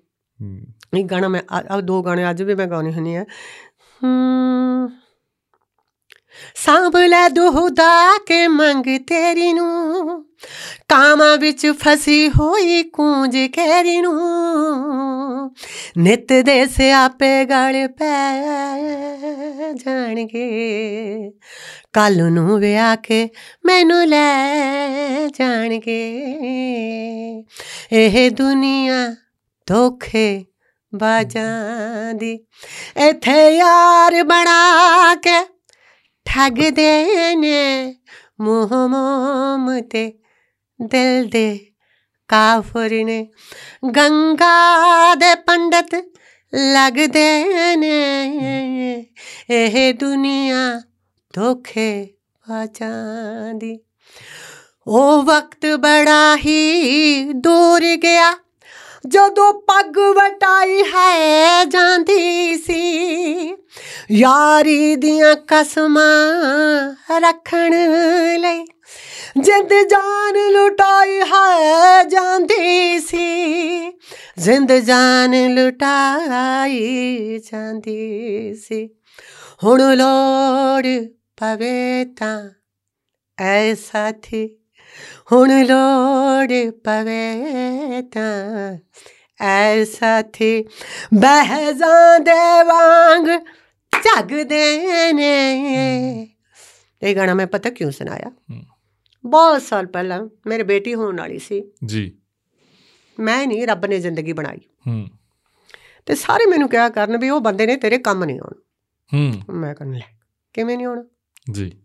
ਇੱਕ ਗਾਣਾ ਮੈਂ ਆ ਦੋ ਗਾਣੇ ਅੱਜ ਵੀ ਮੈਂ ਗਾਉਣੀ ਹੁੰਦੀ ਆ। ਸਾਂਭ ਲੈ ਦੁਹਦਾ ਕੇ ਮੰਗ ਤੇਰੀ ਨੂੰ। ਕਾਮਾਂ ਵਿੱਚ ਫਸੀ ਹੋਈ ਕੂੰਜ ਕੈਰੀ ਨੂੰ। ਨਿਤ ਦੇ ਸਿਆਪੇ ਗਲ ਪੈ ਜਾਣਗੇ। ਕੱਲ ਨੂੰ ਵਿਆਹ ਕੇ ਮੈਨੂੰ ਲੈ ਜਾਣਗੇ। ਇਹ ਦੁਨੀਆ ਧੋਖੇ ਬਾਜਾਂ ਦੀ। ਇੱਥੇ ਯਾਰ ਬਣਾ ਕੇ ਠੱਗਦੇ ਨੇ ਮੂੰਹ ਮੋਮ ਤੇ ਦਿਲ ਦੇ ਕਾਫਰ ਨੇ। ਗੰਗਾ ਦੇ ਪੰਡਤ ਲੱਗਦੇ ਨੇ। ਇਹ ਦੁਨੀਆ ਧੋਖੇ ਬਾਜਾਂ ਦੀ ਉਹ ਵਕਤ ਬੜਾ ਹੀ ਦੂਰ ਗਿਆ, ਜਦੋਂ ਪੱਗ ਵਟਾਈ ਹੈ ਜਾਂਦੀ ਸੀ। ਯਾਰੀ ਦੀਆਂ ਕਸਮਾਂ ਰੱਖਣ ਲਈ ਜਿੰਦ ਜਾਨ ਲੁਟਾਈ ਹੈ ਜਾਂਦੀ ਸੀ ਜਿੰਦ ਜਾਨ ਲੁਟਾਈ ਜਾਂਦੀ ਸੀ ਹੁਣ ਲੋੜ ਪਵੇ ਤਾਂ ਐ ਸਾਥੀ ਹੁਣ ਲੋੜ ਪਵੇ ਤਾਂ ਐ ਸਾਥੀ ਬਹਿਜ਼ਾਂ ਦੇ ਵਾਂਗ ਝਗਦੇ ਨੇ ਇਹ ਗਾਣਾ ਮੈਂ ਪਤਾ ਕਿਉਂ ਸੁਣਾਇਆ ਹੂੰ। ਬਹੁਤ ਸਾਲ ਪਹਿਲਾਂ ਮੇਰੀ ਬੇਟੀ ਹੋਣ ਵਾਲੀ ਸੀ। ਜੀ। ਮੈਂ ਨਹੀਂ ਰੱਬ ਨੇ ਜ਼ਿੰਦਗੀ ਬਣਾਈ। ਹੂੰ। ਤੇ ਸਾਰੇ ਮੈਨੂੰ ਕਿਹਾ ਕਰਨ ਵੀ ਉਹ ਬੰਦੇ ਨੇ ਤੇਰੇ ਕੰਮ ਨਹੀਂ ਆਉਣਾ। ਹੂੰ। ਮੈਂ ਕਹਿੰਦਾ ਲੈ ਕਿਵੇਂ ਨਹੀਂ ਆਉਣਾ? ਜੀ।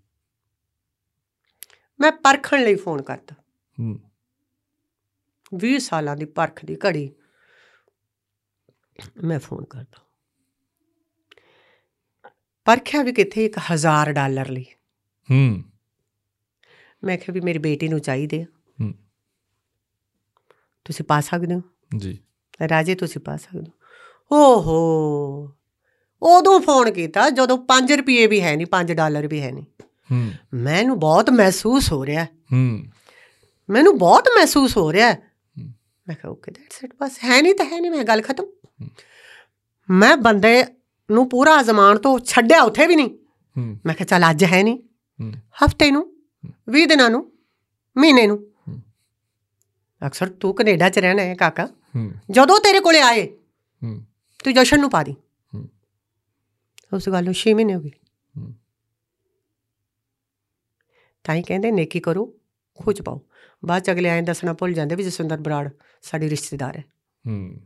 ਮੈਂ ਪਰਖਣ ਲਈ ਫੋਨ ਕਰਤਾ। ਹੂੰ। 20 ਸਾਲਾਂ ਦੀ ਪਰਖ ਦੀ ਘੜੀ ਮੈਂ ਫੋਨ ਕਰਦਾ ਪਰਖਿਆ ਵੀ ਕਿੱਥੇ 1000 ਡਾਲਰ ਲਈ। ਹੂੰ। ਮੈਂ ਕਿਹਾ ਵੀ ਮੇਰੀ ਬੇਟੀ ਨੂੰ ਚਾਹੀਦੇ ਆ। ਹੂੰ। ਤੁਸੀਂ ਪਾ ਸਕਦੇ ਹੋ? ਜੀ। ਰਾਜੇ ਤੁਸੀਂ ਪਾ ਸਕਦੇ ਹੋ? ਓਹੋ। ਉਦੋਂ ਫੋਨ ਕੀਤਾ ਜਦੋਂ 5 ਰੁਪਏ ਵੀ ਹੈ ਨਹੀਂ 5 ਡਾਲਰ ਵੀ ਹੈ ਨਹੀਂ। ਹੂੰ। ਮੈਨੂੰ ਬਹੁਤ ਮਹਿਸੂਸ ਹੋ ਰਿਹਾ। ਹੈ। ਹੂੰ ਮੈਨੂੰ ਬਹੁਤ ਮਹਿਸੂਸ ਹੋ ਰਿਹਾ। ਹੈ। ਮੈਂ ਕਿਹਾ ਓਕੇ ਦੈਟਸ ਇਟ ਬਸ ਹੈ ਨਹੀਂ ਤਾਂ ਹੈ ਨਹੀਂ ਮੈਂ ਗੱਲ ਖਤਮ। ਮੈਂ ਬੰਦੇ ਨੂੰ ਪੂਰਾ ਅਜ਼ਮਾਨ ਤੋਂ ਛੱਡਿਆ ਉੱਥੇ ਵੀ ਨਹੀਂ। ਮੈਂ ਕਿਹਾ ਚੱਲ ਅੱਜ ਹੈ ਨਹੀਂ। ਹਫ਼ਤੇ ਨੂੰ 20 ਦਿਨਾਂ ਨੂੰ ਮਹੀਨੇ ਨੂੰ। ਅਕਸਰ ਤੂੰ ਕੈਨੇਡਾ 'ਚ ਰਹਿਣਾ ਹੈ ਕਾਕਾ। ਜਦੋਂ ਤੇਰੇ ਕੋਲੇ ਆਏ ਤੂੰ ਜਸ਼ਨ ਨੂੰ ਪਾ ਦੀ। ਉਸ ਗੱਲ ਨੂੰ 6 ਮਹੀਨੇ ਹੋ ਗਏ। ਤਾਂ ਹੀ ਕਹਿੰਦੇ ਨੇਕੀ ਕਰੋ ਖੁਜ ਪਾਓ। ਬਾਅਦ ਚ ਅਗਲੇ ਆਏ ਦੱਸਣਾ ਭੁੱਲ ਜਾਂਦੇ ਵੀ ਜਸਵਿੰਦਰ ਬਰਾੜ ਸਾਡੀ ਰਿਸ਼ਤੇਦਾਰ ਹੈ। ਹੂੰ।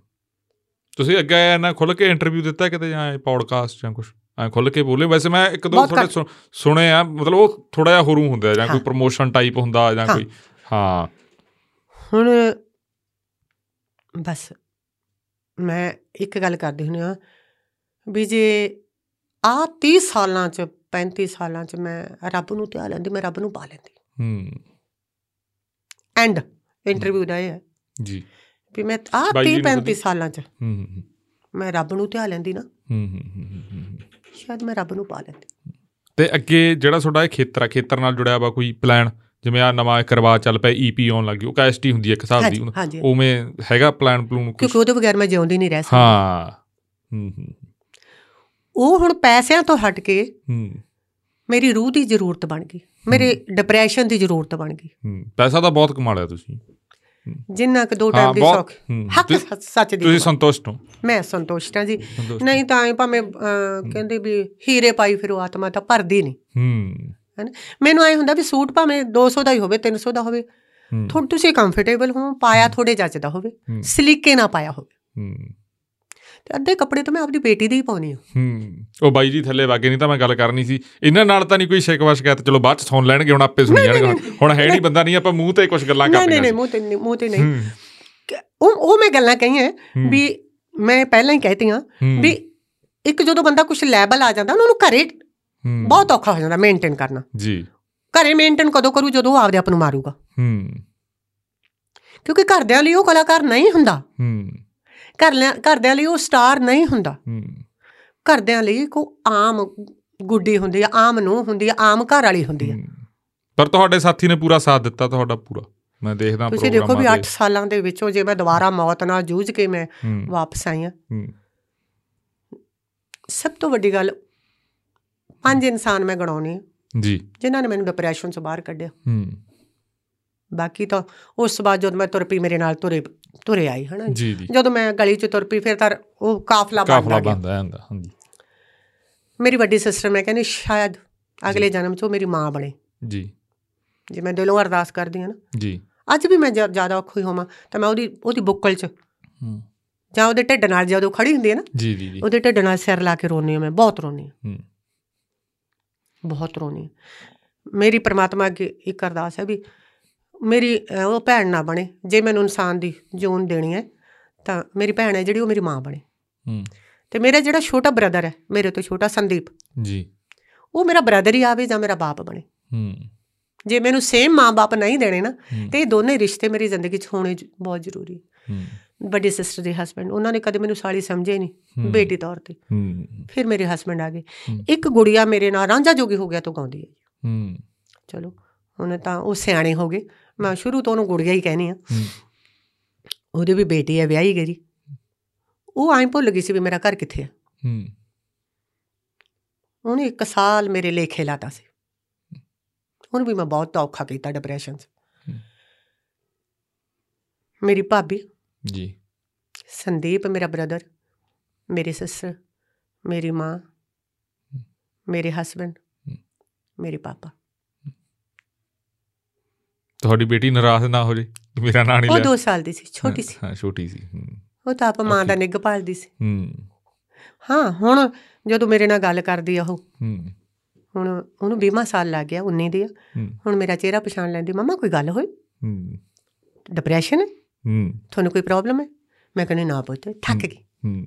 ਤੁਸੀਂ ਅੱਗੇ ਨਾ ਖੁੱਲ ਕੇ ਇੰਟਰਵਿਊ ਦਿੱਤਾ ਕਿਤੇ ਜਾਂ ਪੌਡਕਾਸਟ ਜਾਂ ਕੁਝ ਐ ਖੁੱਲ ਕੇ ਬੋਲੇ ਵੈਸੇ ਮੈਂ ਇੱਕ ਦੋ ਥੋੜੇ। ਸੁਣੇ ਆ ਮਤਲਬ ਉਹ ਥੋੜਾ ਜਿਹਾ ਹੁਰੂ ਹੁੰਦਾ ਜਾਂ ਕੋਈ। ਪ੍ਰੋਮੋਸ਼ਨ ਟਾਈਪ ਹੁੰਦਾ ਜਾਂ। ਕੋਈ ਹਾਂ। ਹੁਣ ਬਸ ਮੈਂ ਇੱਕ ਗੱਲ ਕਰਦੀ ਹੁੰਦੀ ਆ ਵੀ ਜੇ ਆ 30 ਸਾਲਾਂ ਚ 35 ਸਾਲਾਂ ਚ ਮੈਂ ਰੱਬ ਨੂੰ ਧਿਆ ਲੈਂਦੀ ਮੈਂ ਰੱਬ ਨੂੰ ਪਾ ਲੈਂਦੀ। ਹੂੰ। ਐਂਡ ਇੰਟਰਵਿਊ ਦਾ ਇਹ ਹੈ। ਜੀ। ਵੀ ਮੈਂ ਆ ਬਾਈ ਜੀ 30 ਨੂੰ 35 ਵਧੀਆ- ਸਾਲਾਂ ਚ ਹੂੰ ਮੈਂ ਰੱਬ ਨੂੰ ਧਿਆ ਲੈਂਦੀ ਨਾ। ਹੂੰ, ਹੂੰ, ਹੂੰ। ਸ਼ਾਇਦ ਮੈਂ ਰੱਬ ਨੂੰ ਪਾ ਲੈਂਦੀ। ਤੇ ਅੱਗੇ ਜਿਹੜਾ ਤੁਹਾਡਾ ਇਹ ਖੇਤਰ ਆ ਖੇਤਰ ਨਾਲ ਜੁੜਿਆ ਵਾ ਕੋਈ ਪਲਾਨ ਜਿਵੇਂ ਆ ਨਵਾਂ ਇੱਕ ਰਿਵਾਜ ਚੱਲ ਪਿਆ ਈਪੀ ਆਉਣ ਲੱਗੀ ਉਹ ਕੈਸਟੀ ਹੁੰਦੀ ਹੈ ਇੱਕ ਹਿਸਾਬ ਦੀ ਉਵੇਂ ਹੈਗਾ ਪਲਾਨ ਪਲੂਨ ਕਿਉਂਕਿ ਉਹਦੇ ਬਗੈਰ ਮੈਂ ਜਿਉਂਦੀ ਨਹੀਂ ਰਹਿ ਸਕਦੀ। ਹਾਂ। ਹੂੰ ਹੂੰ। ਉਹ ਹੁਣ ਪੈਸਿਆਂ ਤੋਂ ਹਟ ਕੇ ਹੂੰ। ਮੇਰੀ ਰੂਹ ਦੀ ਜ਼ਰੂਰਤ ਬਣ ਗਈ। ਮੇਰੇ ਡਿਪਰੈਸ਼ਨ ਦੀ ਜ਼ਰੂਰਤ ਬਣ ਗਈ। ਪੈਸਾ ਤਾਂ ਬਹੁਤ ਕਮਾ ਲਿਆ ਤੁਸੀਂ। ਜਿੰਨਾ ਕਿ ਦੋ ਟਾਈਮ ਦੀ ਸੌਖ। ਹੱਕ ਸੱਚ- ਦੀ ਤੁਸੀਂ। ਸੰਤੁਸ਼ਟ ਹੋ? ਮੈਂ ਸੰਤੁਸ਼ਟ ਹਾਂ ਜੀ। ਨਹੀਂ ਤਾਂ ਐ ਭਾਵੇਂ ਕਹਿੰਦੇ ਵੀ ਹੀਰੇ ਪਾਈ ਫਿਰੋ ਆਤਮਾ ਤਾਂ ਭਰਦੀ ਨਹੀਂ। ਹੂੰ। ਹੈਨਾ? ਮੈਨੂੰ ਐ ਹੁੰਦਾ ਵੀ ਸੂਟ ਭਾਵੇਂ 200 ਦਾ ਹੀ ਹੋਵੇ 300 ਦਾ ਹੋਵੇ। ਥੋੜਾ ਤੁਸੀਂ ਕੰਫਰਟੇਬਲ ਹੋ ਪਾਇਆ ਥੋੜੇ ਜੱਚਦਾ ਹੋਵੇ। ਸਲੀਕੇ ਨਾ ਪਾਇਆ ਹੋਵੇ। ਹੂੰ। ਤੇ ਅੱਧੇ ਕੱਪੜੇ ਤਾਂ ਮੈਂ ਆਪਣੀ ਬੇਟੀ ਦੇ ਹੀ ਪਾਉਣੀ ਆ। ਹੂੰ ਉਹ ਬਾਈ ਜੀ ਥੱਲੇ ਵਾਗੇ ਨਹੀਂ ਤਾਂ ਮੈਂ ਗੱਲ ਕਰਨੀ ਸੀ। ਇਹਨਾਂ ਨਾਲ ਤਾਂ ਨਹੀਂ ਕੋਈ ਸ਼ਿਕਵਾ ਸ਼ਿਕਾਇਤ ਚਲੋ ਬਾਅਦ ਚ ਸੁਣ ਲੈਣਗੇ ਹੁਣ ਆਪੇ ਸੁਣੀ ਜਾਣਗੇ। ਹੁਣ- ਹੈ ਨਹੀਂ। ਬੰਦਾ ਨਹੀਂ ਆਪਾਂ ਮੂੰਹ ਤੇ ਕੁਝ ਗੱਲਾਂ ਨਹੀਂ ਕਰਨੀਆਂ ਨਹੀਂ ਨਹੀਂ। ਮੂੰਹ ਤੇ ਨਹੀਂ ਮੂੰਹ ਤੇ ਨਹੀਂ। ਹੂੰ, ਉਹ ਉਹ ਮੈਂ ਗੱਲਾਂ ਕਹੀਆਂ ਹੂੰ, ਵੀ ਮੈਂ ਪਹਿਲਾਂ ਹੀ ਕਹਿਤੀਆਂ ਹੂੰ, ਵੀ ਇੱਕ ਜਦੋਂ ਬੰਦਾ ਕੁਝ ਲੈਵਲ ਆ ਜਾਂਦਾ ਉਹਨਾਂ ਨੂੰ ਘਰੇ ਹੂੰ, ਬਹੁਤ ਔਖਾ ਹੋ ਜਾਂਦਾ ਮੇਨਟੇਨ ਕਰਨਾ। ਜੀ। ਘਰੇ ਮੇਨਟੇਨ ਕਦੋਂ ਕਰੂ? ਜਦੋਂ ਆਪਦੇ ਆਪ ਨੂੰ ਮਾਰੂਗਾ। ਹੂੰ। ਕਿਉਂਕਿ ਘਰਦਿਆਂ ਲਈ ਉਹ ਕਲਾਕਾਰ ਨਹੀਂ ਹੁੰਦਾ। ਹੂੰ। ਘਰਲਿਆਂ ਘਰਦਿਆਂ ਲਈ ਉਹ ਸਟਾਰ ਨਹੀਂ ਹੁੰਦਾ। ਹੂੰ। ਘਰਦਿਆਂ ਲਈ ਕੋ ਆਮ ਗੁੱਡੀ ਹੁੰਦੀ ਆ ਆਮ ਨੂੰ ਹੁੰਦੀ ਆ ਆਮ ਘਰ ਵਾਲੀ ਹੁੰਦੀ ਆ। ਪਰ ਤੁਹਾਡੇ ਸਾਥੀ ਨੇ ਪੂਰਾ ਸਾਥ ਦਿੱਤਾ ਤੁਹਾਡਾ ਪੂਰਾ। ਮੈਂ ਦੇਖਦਾ ਤੁਸੀਂ ਦੇਖੋ ਵੀ ਪ੍ਰੋਗਰਾਮਾਂ 8 ਸਾਲਾਂ ਦੇ ਵਿੱਚੋਂ ਜੇ ਮੈਂ ਦੁਬਾਰਾ ਮੌਤ ਨਾਲ ਜੂਝ ਕੇ ਮੈਂ ਵਾਪਸ ਆਈ ਆ ਹੂੰ, ਸਭ ਤੋਂ ਵੱਡੀ ਗੱਲ ਪੰਜ ਇਨਸਾਨ ਮੈਂ ਗਣਾਉਣੀ ਜੀ। ਜਿਨ੍ਹਾਂ ਨੇ ਮੈਨੂੰ ਡਿਪਰੈਸ਼ਨ ਤੋਂ ਬਾਹਰ ਕੱਢਿਆ। ਹੂੰ। ਬਾਕੀ ਤਾਂ ਉਸ ਤੋਂ ਬਾਅਦ ਜਦੋਂ ਮੈਂ ਤੁਰ ਪਈ ਮੇਰੇ ਨਾਲ ਤੁਰੇ ਤੁਰੇ ਆਈ ਹਨਾ ਜਦੋਂ ਮੈਂ ਗਲੀ 'ਚ ਤੁਰ ਪਈ ਫਿਰ ਤਾਂ ਉਹ ਕਾਫਲਾ ਬੰਦਾ ਹੁੰਦਾ ਹਾਂਜੀ। ਮੇਰੀ ਵੱਡੀ ਸਿਸਟਰ ਮੈਂ ਕਹਿੰਦੀ ਸ਼ਾਇਦ ਅਗਲੇ ਜਨਮ 'ਚ ਉਹ ਮੇਰੀ ਮਾਂ ਬਣੇ। ਜੀ। ਜੇ ਮੈਂ ਦਿਲੋਂ ਅਰਦਾਸ ਕਰਦੀ ਹਾਂ ਨਾ ਜੀ। ਅੱਜ ਵੀ ਮੈਂ ਜ਼ਿਆਦਾ ਔਖੀ ਹੋਵਾਂ ਤਾਂ ਮੈਂ ਉਹਦੀ ਉਹਦੀ ਬੁੱਕਲ 'ਚ ਹੂੰ। ਜਾਂ ਉਹਦੇ ਢਿੱਡ ਨਾਲ ਜਦੋਂ ਖੜੀ ਹੁੰਦੀ ਹੈ ਨਾ ਜੀ ਜੀ ਉਹਦੇ ਢਿੱਡ ਨਾਲ ਸਿਰ ਲਾ ਕੇ ਰੋਨੀ ਹਾਂ ਮੈਂ ਬਹੁਤ ਰੋਨੀ ਹਾਂ। ਹੂੰ। ਬਹੁਤ ਹਾਂ। ਮੇਰੀ ਪ੍ਰਮਾਤਮਾ ਅੱਗੇ ਇੱਕ ਅਰਦਾਸ ਹੈ ਵੀ ਮੇਰੀ ਉਹ ਭੈਣ ਨਾ ਬਣੇ ਜੇ ਮੈਨੂੰ ਇਨਸਾਨ ਦੀ ਜੂਨ ਦੇਣੀ ਹੈ ਤਾਂ ਮੇਰੀ ਭੈਣ ਹੈ ਜਿਹੜੀ ਉਹ ਮੇਰੀ ਮਾਂ ਬਣੇ। ਹੂੰ। ਤੇ ਮੇਰਾ ਜਿਹੜਾ ਛੋਟਾ ਬ੍ਰਦਰ ਹੈ ਮੇਰੇ ਤੋਂ ਛੋਟਾ ਸੰਦੀਪ ਜੀ। ਉਹ ਮੇਰਾ ਬ੍ਰਦਰ ਹੀ ਆਵੇ ਜਾਂ ਮੇਰਾ ਬਾਪ ਬਣੇ। ਹੂੰ। ਜੇ ਮੈਨੂੰ ਸੇਮ ਮਾਂ-ਬਾਪ ਨਹੀਂ ਦੇਣੇ ਨਾ ਤੇ ਇਹ ਦੋਨੇ ਰਿਸ਼ਤੇ ਮੇਰੀ ਜ਼ਿੰਦਗੀ 'ਚ ਹੋਣੇ ਬਹੁਤ ਜ਼ਰੂਰੀ ਹੈ। ਵੱਡੀ ਸਿਸਟਰ ਦੇ ਹਸਬੰਡ ਉਹਨਾਂ ਨੇ ਕਦੇ ਮੈਨੂੰ ਸਾਲੀ ਸਮਝੇ ਨਹੀਂ। ਬੇਟੀ ਤੌਰ ਤੇ। ਹੂੰ। ਫਿਰ ਮੇਰੇ ਹਸਬੰਡ ਆ ਗਏ। ਇੱਕ ਗੁੜੀਆ ਮੇਰੇ ਨਾਲ ਰਾਂਝਾ ਜੋਗੀ ਹੋ ਗਿਆ ਤੋਂ ਗਾਉਂਦੀ ਹੈ। ਹੂੰ। ਚਲੋ ਹੁਣ ਤਾਂ ਉਹ ਸਿਆਣੇ ਹੋ ਗਏ। ਮੈਂ ਸ਼ੁਰੂ ਤੋਂ ਉਹਨੂੰ ਗੁੜੀਆ ਹੀ ਕਹਿੰਦੀ ਆ। ਉਹਦੀ ਵੀ ਬੇਟੀ ਹੈ ਵਿਆਹੀ ਗਈ। ਉਹ ਐਂ ਭੁੱਲ ਗਈ ਸੀ ਵੀ ਮੇਰਾ ਘਰ ਕਿੱਥੇ ਹੈ ਹੂੰ। ਉਹਨੇ ਇੱਕ ਸਾਲ ਮੇਰੇ ਲੇਖੇ ਲਾਤਾ ਸੀ। ਹੁਣ ਵੀ ਮੈਂ ਬਹੁਤ ਔਖਾ ਕੀਤਾ ਡਿਪਰੈਸ਼ਨ 'ਚ। ਮੇਰੀ ਭਾਬੀ। ਜੀ। ਸੰਦੀਪ ਮੇਰਾ ਬ੍ਰਦਰ ਮੇਰੀ ਸਿਸਟਰ ਮੇਰੀ ਮਾਂ ਮੇਰੇ ਹਸਬੰਡ। ਮੇਰੇ ਪਾਪਾ। ਤੁਹਾਡੀ ਬੇਟੀ ਨਾਰਾਜ਼ ਨਾ ਹੋ ਜੇ ਮੇਰਾ ਨਾਂ ਨਹੀਂ ਉਹ ਲਿਆ। 2 ਸਾਲ ਦੀ ਸੀ ਛੋਟੀ ਸੀ। ਹਾਂ ਛੋਟੀ ਸੀ ਉਹ ਤਾਂ ਆਪ ਮਾਂ ਦਾ ਨਿੱਘ ਪਾਲਦੀ ਸੀ। ਹੂੰ। ਹਾਂ ਹੁਣ ਜਦੋਂ ਮੇਰੇ ਨਾਲ ਗੱਲ ਕਰਦੀ ਆ ਉਹ ਹੂੰ। ਹੁਣ ਉਹਨੂੰ 20ਵਾਂ ਸਾਲ ਲੱਗ ਗਿਆ 19 ਦੀ ਹੁਣ ਮੇਰਾ ਚਿਹਰਾ ਪਛਾਣ ਲੈਂਦੀ ਮਮਾ ਕੋਈ ਗੱਲ ਹੋਈ? ਹੂੰ। ਡਿਪਰੈਸ਼ਨ ਹੈ? ਹੂੰ। ਤੁਹਾਨੂੰ ਕੋਈ ਪ੍ਰੋਬਲਮ ਹੈ? ਮੈਂ ਕਹਿੰਦੀ ਨਾ ਪੁੱਤ ਥੱਕ ਗਈ। ਹੂੰ।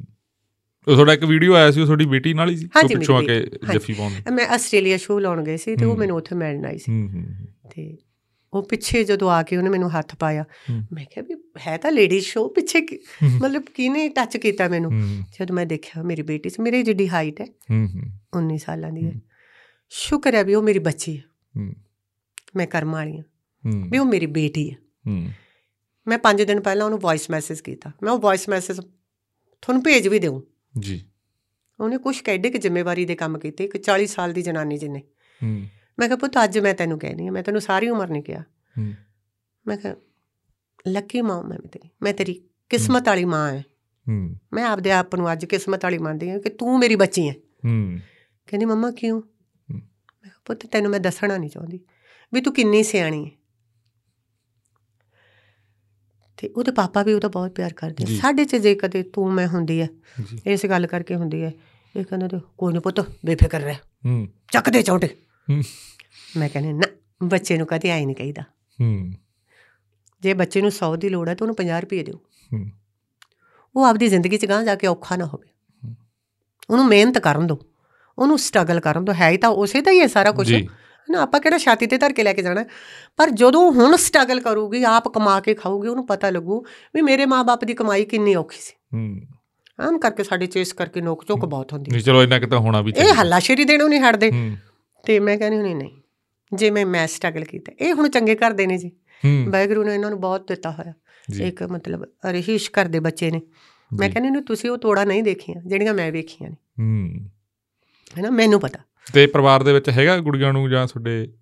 ਉਹ ਤੁਹਾਡਾ ਇੱਕ ਵੀਡੀਓ ਆਇਆ ਸੀ ਉਹ ਤੁਹਾਡੀ ਬੇਟੀ ਨਾਲ ਹੀ ਸੀ? ਉਹ ਪਿੱਛੋਂ ਆ ਕੇ। ਜੱਫੀ ਪਾਉਂਦੀ ਮੈਂ ਆਸਟ੍ਰੇਲੀਆ ਸ਼ੋਅ ਲਾਉਣ ਗਏ ਸੀ ਤੇ ਉਹ। ਮੈਨੂੰ ਉੱਥੇ ਮਿਲਣ ਆਈ ਸੀ। ਹੂੰ ਹੂੰ। ਤੇ ਉਹ ਪਿੱਛੇ ਜਦੋਂ ਆ ਕੇ ਉਹਨੇ ਮੈਨੂੰ ਹੱਥ ਪਾਇਆ। ਮੈਂ ਕਿਹਾ ਵੀ ਹੈ ਤਾਂ ਲੇਡੀ ਸ਼ੋ ਪਿੱਛੇ ਮਤਲਬ ਕਿਹਨੇ ਟੱਚ ਕੀਤਾ ਮੈਨੂੰ? ਜਦੋਂ ਮੈਂ ਦੇਖਿਆ ਮੇਰੀ ਬੇਟੀ ਸੀ ਮੇਰੀ ਜਿੱਡੀ ਹਾਈਟ ਹੈ। ਹੂੰ ਹੂੰ। 19 ਸਾਲਾਂ ਦੀ ਹੈ। ਸ਼ੁਕਰ ਹੈ ਵੀ ਉਹ ਮੇਰੀ ਬੱਚੀ ਹੈ। ਹੂੰ। ਮੈਂ ਕਰਮ ਵਾਲੀ ਹਾਂ। ਹੂੰ। ਵੀ ਉਹ ਮੇਰੀ ਬੇਟੀ ਹੈ। ਹੂੰ। ਮੈਂ 5 ਦਿਨ ਪਹਿਲਾਂ ਉਹਨੂੰ ਵੌਇਸ ਮੈਸੇਜ ਕੀਤਾ। ਮੈਂ ਉਹ ਵੌਇਸ ਮੈਸੇਜ ਤੁਹਾਨੂੰ ਭੇਜ ਵੀ ਦੇਵਾਂ ਜੀ। ਉਹਨੇ ਕੁਝ ਕਿੱਡੇ ਕਿ ਜ਼ਿੰਮੇਵਾਰੀ ਦੇ ਕੰਮ ਕੀਤੇ ਇੱਕ 40 ਸਾਲ ਦੀ ਜਨਾਨੀ ਜਿੰਨੇ। ਹੂੰ। ਮੈਂ ਕਿਹਾ ਪੁੱਤ ਅੱਜ ਮੈਂ ਤੈਨੂੰ ਕਹਿਣੀ ਆ ਮੈਂ ਤੈਨੂੰ ਸਾਰੀ ਉਮਰ ਨਹੀਂ ਕਿਹਾ। ਹੂੰ। ਮੈਂ ਕਿਹਾ ਲੱਕੀ ਮਾਂ ਮੈਂ ਤੇਰੀ ਮੈਂ ਤੇਰੀ ਕਿਸਮਤ ਵਾਲੀ ਮਾਂ ਹੈ ਹੂੰ। ਮੈਂ ਆਪਦੇ ਆਪ ਨੂੰ ਅੱਜ ਕਿਸਮਤ ਵਾਲੀ ਮੰਨਦੀ ਹਾਂ ਕਿ ਤੂੰ ਮੇਰੀ ਬੱਚੀ ਹੈ ਹੂੰ। ਕਹਿੰਦੀ ਮੰਮਾ ਕਿਉਂ? ਮੈਂ ਕਿਹਾ ਪੁੱਤ ਤੈਨੂੰ ਮੈਂ ਦੱਸਣਾ ਨਹੀਂ ਚਾਹੁੰਦੀ ਵੀ ਤੂੰ ਕਿੰਨੀ ਸਿਆਣੀ ਹੈ ਤੇ ਉਹਦੇ ਪਾਪਾ ਵੀ ਉਹਦਾ ਬਹੁਤ ਪਿਆਰ ਕਰਦੇ। ਸਾਡੇ ਚ ਜੇ ਕਦੇ ਤੂੰ ਮੈਂ ਹੁੰਦੀ ਹੈ ਇਸ ਗੱਲ ਕਰਕੇ ਹੁੰਦੀ ਹੈ ਇਹ ਕਹਿੰਦੇ ਕੋਈ ਨਹੀਂ ਪੁੱਤ ਬੇਫਿਕਰ ਰਹਿ। ਹੂੰ। ਚੱਕ ਦੇ ਚੌਂਟੇ। ਹੂੰ ਮੈਂ ਕਹਿੰਦੀ ਨਾ ਬੱਚੇ ਨੂੰ ਕਦੇ ਆਈ ਨਹੀਂ ਕਹੀਦਾ। ਹੂੰ। ਜੇ ਬੱਚੇ ਨੂੰ 100 ਦੀ ਲੋੜ ਹੈ ਤਾਂ ਉਹਨੂੰ 50 ਰੁਪਏ ਦਿਓ। ਹੂੰ। ਉਹ ਆਪਦੀ ਜ਼ਿੰਦਗੀ 'ਚ ਗਾਂ ਜਾ ਕੇ ਔਖਾ ਨਾ ਹੋਵੇ। ਉਹਨੂੰ ਮਿਹਨਤ ਕਰਨ ਦਿਓ ਉਹਨੂੰ ਸਟਰਗਲ ਕਰਨ ਦਿਓ ਹੈ ਹੀ ਤਾਂ ਉਸੇ ਦਾ ਹੀ ਹੈ ਸਾਰਾ ਕੁਝ ਨਾ ਆਪਾਂ ਕਿਹੜਾ ਛਾਤੀ ਤੇ ਧਰ ਕੇ ਲੈ ਕੇ ਜਾਣਾ। ਹੈ। ਪਰ ਜਦੋਂ ਹੁਣ ਸਟਰਗਲ ਕਰੂਗੀ ਆਪ ਕਮਾ ਕੇ ਖਾਊਗੀ ਉਹਨੂੰ ਪਤਾ ਲੱਗੂ ਵੀ ਮੇਰੇ ਮਾਪੇ ਦੀ ਕਮਾਈ ਕਿੰਨੀ ਔਖੀ ਸੀ। ਹੂੰ। ਆਮ ਕਰਕੇ ਸਾਡੇ ਚੇਸ ਕਰਕੇ ਨੋਕ ਝੋਕ ਬਹੁਤ ਹੁੰਦੀ ਨਹੀਂ ਚਲੋ ਇੰਨਾ ਕਿਤਾ ਹੋਣਾ ਵੀ ਇਹ ਹੱਲਾਸ਼ੇਰੀ ਦੇਣੋਂ ਨਹੀਂ ਹਟਦੇ। ਹੂੰ। ਤੇ ਮੈਂ ਕਹਿੰਦੀ ਹੁੰਦੀ ਨਹੀਂ ਜੇ ਮੈਂ ਮੈਂ ਸਟਰਗਲ ਕੀਤਾ। ਇਹ ਹੁਣ ਚੰਗੇ ਘਰ ਦੇ ਨੇ ਜੀ। ਵਾਹਿਗੁਰੂ ਨੇ ਇਹਨਾਂ ਨੂੰ ਬਹੁਤ ਦਿੱਤਾ ਹੋਇਆ। ਇੱਕ ਮਤਲਬ ਰਹੀਸ਼ ਘਰ ਦੇ ਬੱਚੇ ਨੇ। ਮੈਂ। ਕਹਿੰਦੀ ਨੂੰ ਤੁਸੀਂ ਉਹ ਤੋੜਾ ਨਹੀਂ ਦੇਖੀਆਂ ਜਿਹੜੀਆਂ ਮੈਂ ਵੇਖੀਆਂ ਨੇ। ਹੂੰ। ਹੈਨਾ ਮੈਨੂੰ ਪਤਾ। ਤੇ ਪਰਿਵਾਰ ਦੇ ਵਿੱਚ ਹੈਗਾ ਗੁੜੀਆਂ ਨੂੰ ਜਾਂ ਤੁਹਾਡੇ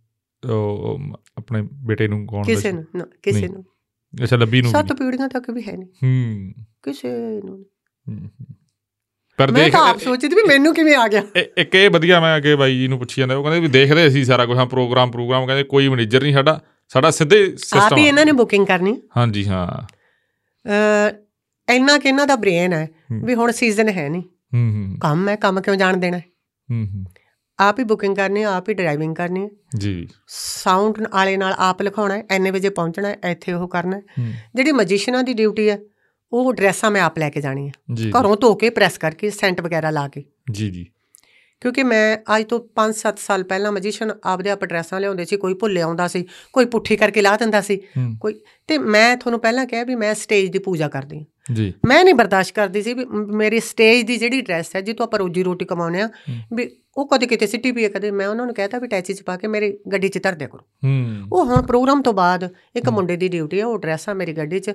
ਆਪਣੇ ਬੇਟੇ ਨੂੰ ਕੌਣ ਕਿਸੇ ਨੂੰ ਕਿਸੇ। ਨੂੰ। ਅੱਛਾ ਲੱਭੀ ਨੂੰ ਸੱਤ ਪੀੜ੍ਹੀਆਂ ਤੱਕ ਵੀ ਹੈ ਨਹੀਂ। ਹੂੰ। ਕਿਸੇ ਨੂੰ। ਪਰ ਮੈਂ ਤਾਂ ਆਪ ਸੋਚਦੀ ਵੀ ਮੈਨੂੰ ਕਿਵੇਂ ਆ ਗਿਆ। ਇੱਕ ਇਹ ਵਧੀਆ ਮੈਂ ਅੱਗੇ ਬਾਈ ਜੀ ਨੂੰ ਪੁੱਛੀ ਜਾਂਦਾ ਉਹ ਕਹਿੰਦੇ ਵੀ ਦੇਖਦੇ ਅਸੀਂ ਸਾਰਾ ਕੁਝ ਹਾਂ ਪ੍ਰੋਗਰਾਮ ਪ੍ਰੋਗਰਾਮ ਕਹਿੰਦੇ ਕੋਈ ਮੈਨੇਜਰ ਨਹੀਂ ਸਾਡਾ ਸਾਡਾ ਸਿੱਧੇ ਆਪ ਸਿਸਟਮ ਹੀ ਇਹਨਾਂ ਨੇ ਬੁਕਿੰਗ ਕਰਨੀ। ਹਾਂਜੀ ਹਾਂ। ਅ ਇੰਨਾ ਕਿ ਇਹਨਾਂ ਦਾ ਬ੍ਰੇਨ ਹੈ। ਵੀ ਹੁਣ ਸੀਜ਼ਨ ਹੈ ਨਹੀਂ। ਹੂੰ ਹੂੰ। ਕੰਮ ਹੈ ਕੰਮ ਕਿਉਂ ਜਾਣ ਦੇਣਾ ਹੈ? ਹੂੰ ਆਪ ਹੀ ਬੁਕਿੰਗ ਕਰਨੀ ਆਪ ਹੀ ਡਰਾਈਵਿੰਗ ਕਰਨੀ ਜੀ। ਸਾਊਂਡ ਵਾਲੇ ਨਾਲ ਆਪ ਲਿਖਾਉਣਾ ਐਨੇ ਵਜੇ ਪਹੁੰਚਣਾ ਇੱਥੇ ਉਹ ਕਰਨਾ ਜਿਹੜੀ ਮਜੀਸ਼ੀਅਨਾਂ ਦੀ ਡਿਊਟੀ ਹੈ ਉਹ ਡਰੈਸਾਂ ਮੈਂ ਆਪ ਲੈ ਕੇ ਜਾਣੀ ਹੈ ਜੀ। ਘਰੋਂ ਧੋ ਕੇ ਪ੍ਰੈਸ ਕਰਕੇ ਸੈਂਟ ਵਗੈਰਾ ਲਾ ਕੇ। ਜੀ ਜੀ। ਕਿਉਂਕਿ ਮੈਂ ਅੱਜ ਤੋਂ 5-7 ਸਾਲ ਪਹਿਲਾਂ ਮਜੀਸ਼ੀਅਨ ਆਪਦੇ ਆਪ ਡਰੈਸਾਂ ਲਿਆਉਂਦੇ ਸੀ ਕੋਈ ਭੁੱਲੇ ਆਉਂਦਾ ਸੀ ਕੋਈ ਪੁੱਠੀ ਕਰਕੇ ਲਾ ਦਿੰਦਾ ਸੀ ਕੋਈ ਤੇ ਮੈਂ ਤੁਹਾਨੂੰ ਪਹਿਲਾਂ ਕਿਹਾ ਵੀ ਮੈਂ ਸਟੇਜ ਦੀ ਪੂਜਾ ਕਰਦੀ ਹਾਂ। ਜੀ। ਮੈਂ ਨਹੀਂ ਬਰਦਾਸ਼ਤ ਕਰਦੀ ਸੀ ਵੀ ਮੇਰੀ ਸਟੇਜ ਦੀ ਜਿਹੜੀ ਡਰੈਸ ਹੈ ਜਿੱਥੋਂ ਆਪਾਂ ਰੋਜੀ ਰੋਟੀ ਕਮਾਉਂਦੇ ਆ। ਵੀ ਉਹ ਕਦੇ ਕਿਤੇ ਸਿੱਟੀ ਪਈ ਕਦੇ ਮੈਂ ਉਹਨਾਂ ਨੂੰ ਕਹਿਤਾ ਵੀ ਟੈਚੀ 'ਚ ਪਾ ਕੇ ਮੇਰੀ ਗੱਡੀ 'ਚ ਧਰ ਦਿਆ ਕਰੋ। ਹੂੰ। ਉਹ ਹੁਣ ਪ੍ਰੋਗਰਾਮ ਤੋਂ ਬਾਅਦ ਇੱਕ। ਮੁੰਡੇ ਦੀ ਡਿਊਟੀ ਹੈ ਉਹ ਡਰੈਸਾਂ ਮੇਰੀ ਗੱਡੀ 'ਚ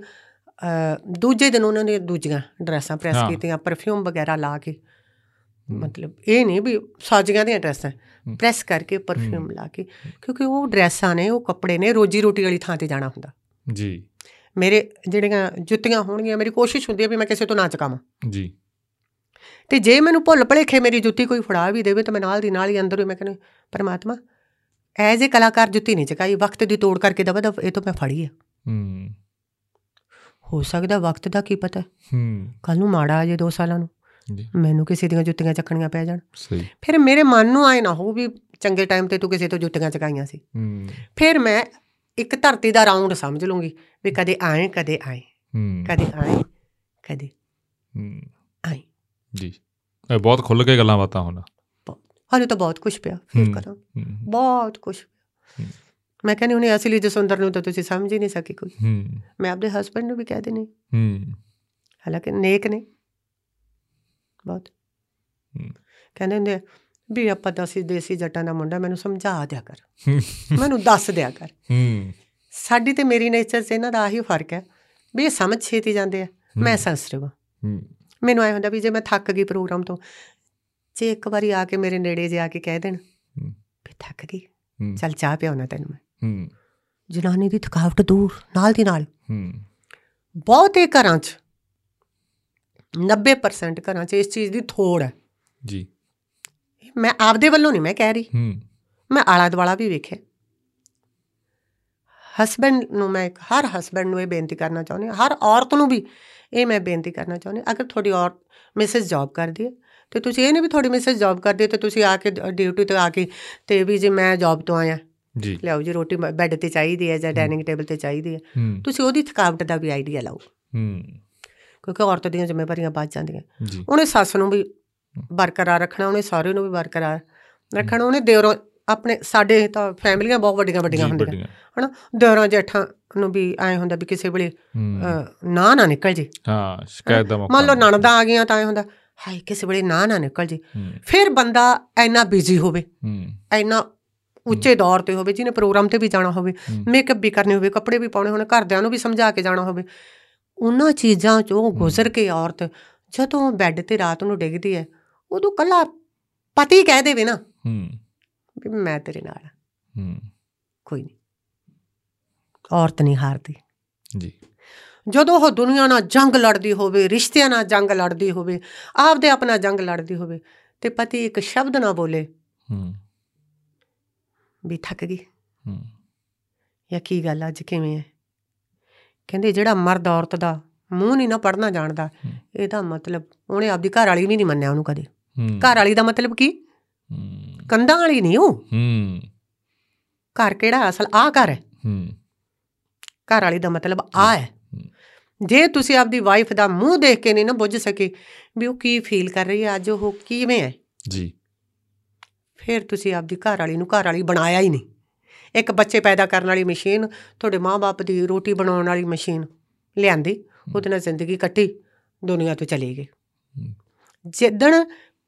ਦੂਜੇ ਦਿਨ ਉਹਨਾਂ ਨੇ ਦੂਜੀਆਂ ਡਰੈਸਾਂ ਪ੍ਰੈਸ। ਕੀਤੀਆਂ ਪਰਫਿਊਮ ਵਗੈਰਾ ਲਾ ਕੇ। ਮਤਲਬ ਇਹ ਨਹੀਂ ਵੀ ਸਾਜੀਆਂ ਦੀਆਂ ਡਰੈਸਾਂ। ਪ੍ਰੈਸ ਕਰਕੇ ਪਰਫਿਊਮ ਲਾ ਕੇ ਕਿਉਂਕਿ ਉਹ ਡਰੈਸਾਂ ਨੇ ਉਹ ਕੱਪੜੇ ਨੇ ਰੋਜੀ ਰੋਟੀ ਵਾਲੀ ਥਾਂ ਤੇ ਜਾਣਾ ਹੁੰਦਾ। ਜੀ। ਮੇਰੇ ਜਿਹੜੀਆਂ ਜੁੱਤੀਆਂ ਹੋਣਗੀਆਂ ਮੇਰੀ ਕੋਸ਼ਿਸ਼ ਹੁੰਦੀ ਹੈ ਵੀ ਮੈਂ ਕਿਸੇ ਤੋਂ ਨਾ ਚਕਾਵਾਂ। ਜੀ। ਤੇ ਜੇ ਮੈਨੂੰ ਭੁੱਲ ਭਲੇਖੇ ਮੇਰੀ ਜੁੱਤੀ ਕੋਈ ਫੜਾ ਵੀ ਦੇਵੇ ਤਾਂ ਮੈਂ ਨਾਲ ਦੀ ਨਾਲ ਹੀ ਅੰਦਰ ਹੀ ਮੈਂ ਕਹਿੰਦੀ ਪਰਮਾਤਮਾ ਐਜ਼ ਏ ਕਲਾਕਾਰ ਜੁੱਤੀ ਨਹੀਂ ਚਕਾਈ ਵਕਤ ਦੀ ਤੋੜ ਕਰਕੇ ਦਵਾ ਦਵ ਇਹ ਤੋਂ ਮੈਂ ਫੜੀ ਆ। ਹੂੰ। ਹੋ ਸਕਦਾ ਵਕਤ ਦਾ ਕੀ ਪਤਾ? ਹੂੰ। ਕੱਲ ਨੂੰ ਮਾੜਾ ਆ ਜੇ 2 ਸਾਲਾਂ ਨੂੰ। ਜੀ। ਮੈਨੂੰ ਕਿਸੇ ਦੀਆਂ ਜੁੱਤੀਆਂ ਚੱਕਣੀਆਂ ਪੈ ਜਾਣ। ਸਹੀ। ਫਿਰ ਮੇਰੇ ਮਨ ਨੂੰ ਆਏ ਨਾ ਹੋ ਵੀ ਚੰਗੇ ਟਾਈਮ ਤੇ ਤੂੰ ਕਿਸੇ ਤੋਂ ਜੁੱਤੀਆਂ ਚਕਾਈਆਂ ਸੀ। ਹੂੰ। ਫਿਰ ਮੈਂ ਇੱਕ ਧਰਤੀ ਦਾ ਰਾਉਂਡ ਸਮਝ ਲੂੰਗੀ ਵੀ ਕਦੇ ਆਏ ਕਦੇ ਆਏ। ਹੂੰ। ਕਦੇ ਆਏ ਕਦੇ ਹੂੰ। ਆਏ। ਜੀ। ਇਹ ਬਹੁਤ ਖੁੱਲ ਕੇ ਗੱਲਾਂ ਬਾਤਾਂ ਹੁਣ। ਹਾਲੇ ਤਾਂ ਬਹੁਤ ਕੁਝ ਪਿਆ। ਫਿਰ। ਕਰਾਂ। ਬਹੁਤ ਕੁਝ ਹੂੰ। ਮੈਂ ਕਹਿੰਦੀ ਉਹਨੇ ਅਸਲੀ ਜਸਵੰਦਰ ਨੂੰ ਤਾਂ ਤੁਸੀਂ ਸਮਝ ਹੀ ਨਹੀਂ ਸਕੀ ਕੋਈ। ਹੂੰ। ਮੈਂ ਆਪਣੇ ਹਸਬੰਡ ਨੂੰ ਵੀ ਕਹਿ ਦੇਣੀ ਹੂੰ। ਹਾਲਾਂਕਿ ਨੇਕ ਨੇ। ਬਹੁਤ। ਹੂੰ। ਕਹਿੰਦੇ ਹੁੰਦੇ ਵੀ ਆਪਾਂ ਦਸੀ ਦੇਸੀ ਜੱਟਾਂ ਦਾ ਮੁੰਡਾ ਮੈਨੂੰ ਸਮਝਾ ਦਿਆ ਕਰ। ਮੈਨੂੰ ਦੱਸ ਦਿਆ ਕਰ। ਹੂੰ। ਸਾਡੀ ਤੇ ਮੇਰੀ ਨੇਚਰ 'ਚ ਇਹਨਾਂ ਦਾ ਆਹੀ ਫ਼ਰਕ ਹੈ ਵੀ ਇਹ ਸਮਝ ਛੇਤੀ ਜਾਂਦੇ ਆ। ਮੈਂ ਸੈਂਸਿਟਿਵ ਹਾਂ। ਮੈਨੂੰ ਐ ਹੁੰਦਾ ਵੀ ਜੇ ਮੈਂ ਥੱਕ ਗਈ ਪ੍ਰੋਗਰਾਮ ਤੋਂ ਜੇ ਇੱਕ ਵਾਰੀ ਆ ਕੇ ਮੇਰੇ ਨੇੜੇ ਜੇ ਆ ਕੇ ਕਹਿ ਦੇਣ। ਵੀ ਥੱਕ ਗਈ। ਚੱਲ ਚਾਹ ਪਿਆਉਣਾ ਤੈਨੂੰ ਮੈਂ। ਹੂੰ। ਜਨਾਨੀ ਦੀ ਥਕਾਵਟ ਦੂਰ ਨਾਲ ਦੀ ਨਾਲ। ਹੂੰ। ਬਹੁਤੇ ਘਰਾਂ 'ਚ 90% ਘਰਾਂ 'ਚ ਇਸ ਚੀਜ਼ ਦੀ ਥੋੜ ਹੈ। ਜੀ। ਮੈਂ ਆਪਦੇ ਵੱਲੋਂ ਨਹੀਂ ਮੈਂ ਕਹਿ ਰਹੀ। ਹੂੰ। ਮੈਂ ਆਲਾ ਦੁਆਲਾ ਵੀ ਵੇਖਿਆ। ਹਸਬੰਡ ਨੂੰ ਮੈਂ ਹਰ ਹਸਬੰਡ ਨੂੰ ਇਹ ਬੇਨਤੀ ਕਰਨਾ ਚਾਹੁੰਦੀ ਹਾਂ ਹਰ ਔਰਤ ਨੂੰ ਵੀ ਇਹ ਮੈਂ ਬੇਨਤੀ ਕਰਨਾ ਚਾਹੁੰਦੀ ਹਾਂ, ਅਗਰ ਤੁਹਾਡੀ ਔਰਤ ਮਿਸਿਸ ਜੌਬ ਕਰਦੀ ਹੈ ਤੇ ਤੁਸੀਂ ਇਹ ਨਹੀਂ ਵੀ ਤੁਹਾਡੀ ਮਿਸਿਸ ਜੌਬ ਕਰਦੀ ਹੈ ਤੇ ਤੁਸੀਂ ਆ ਕੇ ਡਿਊਟੀ ਤੇ ਆ ਕੇ ਤੇ ਵੀ ਜੇ ਮੈਂ ਜੌਬ ਤੋਂ ਆਇਆ ਜੀ। ਲਿਆਓ ਜੀ ਰੋਟੀ ਬੈੱਡ ਤੇ ਚਾਹੀਦੀ ਹੈ ਜਾਂ ਡਾਈਨਿੰਗ ਟੇਬਲ ਤੇ ਚਾਹੀਦੀ ਹੈ। ਤੁਸੀਂ ਉਹਦੀ ਥਕਾਵਟ ਦਾ ਵੀ ਆਈਡੀਆ ਲਾਓ। ਹੂੰ। ਕਿਉਂਕਿ ਔਰਤ ਦੀਆਂ ਜ਼ਿੰਮੇਵਾਰੀਆਂ ਵੱਧ ਜਾਂਦੀਆਂ। ਉਹਨੇ ਸੱਸ ਨੂੰ ਵੀ ਬਰਕਰਾਰ ਰੱਖਣਾ ਉਹਨੇ ਸਹੁਰੇ ਨੂੰ ਵੀ ਬਰਕਰਾਰ ਰੱਖਣਾ। ਉਹਨੇ ਦਿਓਰੋਂ ਆਪਣੇ ਸਾਡੇ ਤਾਂ ਫੈਮਲੀਆਂ ਬਹੁਤ ਵੱਡੀਆਂ ਵੱਡੀਆਂ ਹੁੰਦੀਆਂ। ਹਨਾ? ਦਰਾਂ ਜੇਠਾਂ ਨੂੰ ਵੀ ਐ ਹੁੰਦਾ ਵੀ ਕਿਸੇ ਵੇਲੇ ਨਾ ਨਾ ਨਿਕਲ ਜੇ। ਹਾਂ ਸ਼ਿਕਾਇਤ ਦਾ ਮੌਕਾ ਮੰਨ ਲਓ। ਨਣਦਾਂ ਆ ਗਈਆਂ ਤਾਂ ਐ ਹੁੰਦਾ ਹਾਏ ਕਿਸੇ ਵੇਲੇ ਨਾ ਨਾ ਨਿਕਲ ਜੇ। ਫਿਰ ਬੰਦਾ ਇੰਨਾ ਬਿਜ਼ੀ ਹੋਵੇ। ਇੰਨਾ ਉੱਚੇ ਦੌਰ ਤੇ ਹੋਵੇ ਜਿਹਨੇ ਪ੍ਰੋਗਰਾਮ ਤੇ ਵੀ ਜਾਣਾ ਹੋਵੇ। ਮੇਕਅਪ ਵੀ ਕਰਨੇ ਹੋਵੇ ਕੱਪੜੇ ਵੀ ਪਾਉਣੇ ਹੋਣ ਘਰਦਿਆਂ ਨੂੰ ਵੀ ਸਮਝਾ ਕੇ ਜਾਣਾ ਹੋਵੇ ਉਹਨਾਂ ਚੀਜ਼ਾਂ ਚੋਂ ਗੁਜ਼ਰ ਕੇ ਔਰਤ ਜਦੋਂ ਬੈੱਡ ਤੇ ਰਾਤ ਨੂੰ ਡਿੱਗਦੀ ਹੈ ਉਦੋਂ ਕੱਲਾ ਪਤੀ ਕਹਿ ਦੇਵੇ ਨਾ ਹੂੰ। ਵੀ ਮੈਂ ਤੇਰੇ ਨਾਲ ਹਾਂ, ਹੂੰ। ਕੋਈ ਨਹੀਂ ਔਰਤ ਨਹੀਂ ਹਾਰਦੀ। ਜੀ। ਜਦੋਂ ਉਹ ਦੁਨੀਆ ਨਾਲ ਜੰਗ ਲੜਦੀ ਹੋਵੇ ਰਿਸ਼ਤਿਆਂ ਨਾਲ ਜੰਗ ਲੜਦੀ ਹੋਵੇ ਆਪਦੇ ਆਪਣਾ ਜੰਗ ਲੜਦੀ ਹੋਵੇ ਤੇ ਪਤੀ ਇੱਕ ਸ਼ਬਦ ਨਾ ਬੋਲੇ। ਹੂੰ। ਵੀ ਥੱਕ ਗਈ। ਹੂੰ। ਜਾਂ ਕੀ ਗੱਲ ਅੱਜ ਕਿਵੇਂ ਹੈ ਕਹਿੰਦੇ ਜਿਹੜਾ ਮਰਦ ਔਰਤ ਦਾ ਮੂੰਹ ਨਹੀਂ ਨਾ ਪੜਨਾ ਜਾਣਦਾ। ਇਹਦਾ ਮਤਲਬ ਉਹਨੇ ਆਪਦੀ ਘਰ ਵਾਲੀ ਨਹੀਂ ਮੰਨਿਆ ਉਹਨੂੰ ਕਦੇ। ਘਰ ਵਾਲੀ ਦਾ ਮਤਲਬ ਕੀ? ਹੂੰ। ਕੰਧਾਂ ਵਾਲੀ ਨਹੀਂ ਉਹ। ਹੂੰ। ਘਰ ਕਿਹੜਾ ਅਸਲ? ਆ ਘਰ ਹੈ ਹੂੰ। ਘਰ ਵਾਲੀ ਦਾ ਮਤਲਬ ਆ ਹੈ ਹੂੰ। ਜੇ ਤੁਸੀਂ ਆਪਦੀ ਵਾਈਫ ਦਾ ਮੂੰਹ ਦੇਖ ਕੇ ਨਹੀਂ ਨਾ ਬੁੱਝ ਸਕੇ ਵੀ ਉਹ ਕੀ ਫੀਲ ਕਰ ਰਹੀ ਹੈ ਅੱਜ ਉਹ ਕਿਵੇਂ ਹੈ ਜੀ। ਫਿਰ ਤੁਸੀਂ ਆਪਦੀ ਘਰ ਵਾਲੀ ਨੂੰ ਘਰ ਵਾਲੀ ਬਣਾਇਆ ਹੀ ਨਹੀਂ। ਇੱਕ ਬੱਚੇ ਪੈਦਾ ਕਰਨ ਵਾਲੀ ਮਸ਼ੀਨ ਤੁਹਾਡੇ ਮਾਂ-ਬਾਪ ਦੀ ਰੋਟੀ ਬਣਾਉਣ ਵਾਲੀ ਮਸ਼ੀਨ ਲਿਆਂਦੀ ਉਹਦੇ ਨਾਲ ਜ਼ਿੰਦਗੀ ਕੱਟੀ ਦੁਨੀਆ ਤੋਂ ਚਲੀ ਗਈ। ਹੂੰ। ਜਿੱਦਣ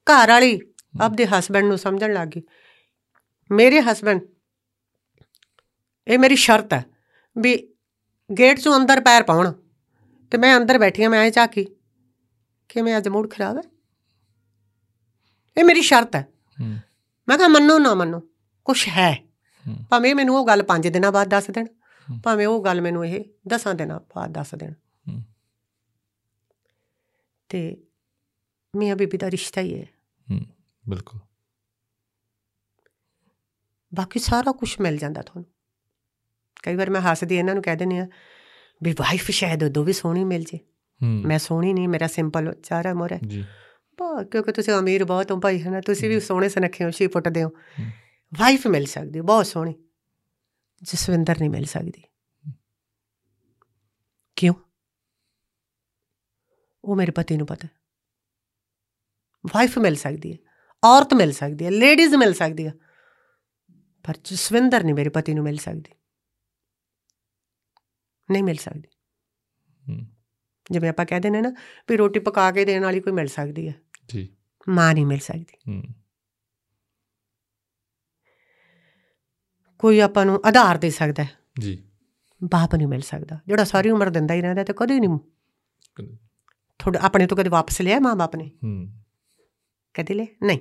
ਘਰ ਵਾਲੀ ਆਪਦੇ ਹਸਬੰਡ ਨੂੰ ਸਮਝਣ ਲੱਗ ਗਈ ਮੇਰੇ ਹਸਬੰਡ ਇਹ ਮੇਰੀ ਸ਼ਰਤ ਹੈ ਵੀ ਗੇਟ ਚੋਂ ਅੰਦਰ ਪੈਰ ਪਾਉਣ ਤੇ ਮੈਂ ਅੰਦਰ ਬੈਠੀ ਹਾਂ ਮੈਂ ਐ ਝਾਕੀ ਕਿ ਮੈਂ ਅੱਜ ਮੂਡ ਖਰਾਬ ਹੈ? ਇਹ ਮੇਰੀ ਸ਼ਰਤ ਹੂੰ। ਮੈਂ ਕਿਹਾ ਮੰਨੋ ਨਾ ਮੰਨੋ ਕੁਛ ਹੈ। ਭਾਵੇਂ ਮੈਨੂੰ ਉਹ ਗੱਲ 5 ਦਿਨਾਂ ਬਾਅਦ ਦੱਸ ਦੇਣ। ਭਾਵੇਂ ਉਹ ਗੱਲ ਮੈਨੂੰ ਇਹ 10 ਦਿਨਾਂ ਬਾਅਦ ਦੱਸ ਦੇਣ। ਤੇ ਮੀਆਂ ਬੀਬੀ ਦਾ ਰਿਸ਼ਤਾ ਹੀ ਹੈ ਹੂੰ ਬਿਲਕੁਲ। ਬਾਕੀ ਸਾਰਾ ਕੁਝ ਮਿਲ ਜਾਂਦਾ ਤੁਹਾਨੂੰ। ਕਈ ਵਾਰ ਮੈਂ ਹੱਸਦੀ ਇਹਨਾਂ ਨੂੰ ਕਹਿ ਦਿੰਦੀ ਆ ਵੀ ਵਾਈਫ ਸ਼ਾਇਦ ਉਦੋਂ ਵੀ ਸੋਹਣੀ ਮਿਲ ਜੇ। ਮੈਂ ਸੋਹਣੀ ਨਹੀਂ ਮੇਰਾ ਸਿੰਪਲ ਚਾਰਾ ਮੋਰਾ ਜੀ। ਬਾ ਕਿਉਂਕਿ ਤੁਸੀਂ ਅਮੀਰ ਬਹੁਤ ਹੋ ਭਾਈ ਹੈ ਨਾ ਤੁਸੀਂ ਵੀ ਸੋਹਣੇ ਸੁਨੱਖੇ ਹੋ ਛੇ ਫੁੱਟ ਦੇ ਹੋ। ਵਾਈਫ ਮਿਲ ਸਕਦੀ ਹੈ, ਬਹੁਤ ਸੋਹਣੀ। ਜਸਵਿੰਦਰ ਨਹੀਂ ਮਿਲ ਸਕਦੀ। ਕਿਉਂ? ਉਹ ਮੇਰੇ ਪਤੀ ਨੂੰ ਪਤਾ। ਵਾਈਫ ਮਿਲ ਸਕਦੀ ਹੈ ਔਰਤ ਮਿਲ ਸਕਦੀ ਹੈ ਲੇਡੀਜ਼ ਮਿਲ ਸਕਦੀ ਹੈ। ਪਰ ਜਸਵਿੰਦਰ ਨਹੀਂ ਮੇਰੇ ਪਤੀ ਨੂੰ ਮਿਲ ਸਕਦੀ। ਨਹੀਂ ਮਿਲ ਸਕਦੀ। ਜਿਵੇਂ ਆਪਾਂ ਕਹਿ ਦਿੰਦੇ ਨਾ ਵੀ ਰੋਟੀ ਪਕਾ ਕੇ ਦੇਣ ਵਾਲੀ ਕੋਈ ਮਿਲ ਸਕਦੀ ਹੈ। ਜੀ। ਮਾਂ ਨਹੀਂ ਮਿਲ ਸਕਦੀ। ਹੂੰ। ਕੋਈ ਆਪਾਂ ਨੂੰ ਆਧਾਰ ਦੇ ਸਕਦਾ ਹੈ। ਜੀ। ਬਾਪ ਨਹੀਂ ਮਿਲ ਸਕਦਾ। ਜਿਹੜਾ ਸਾਰੀ ਉਮਰ ਦਿੰਦਾ ਹੀ ਰਹਿੰਦਾ ਤੇ ਕਦੇ ਨਹੀਂ ਤੁਹਾਡੇ ਆਪਣੇ ਤੋਂ ਕਦੇ ਵਾਪਸ ਲਿਆ ਮਾਂ-ਬਾਪ ਨੇ? ਹੂੰ। ਕਦੇ ਲਿਆ? ਨਹੀਂ।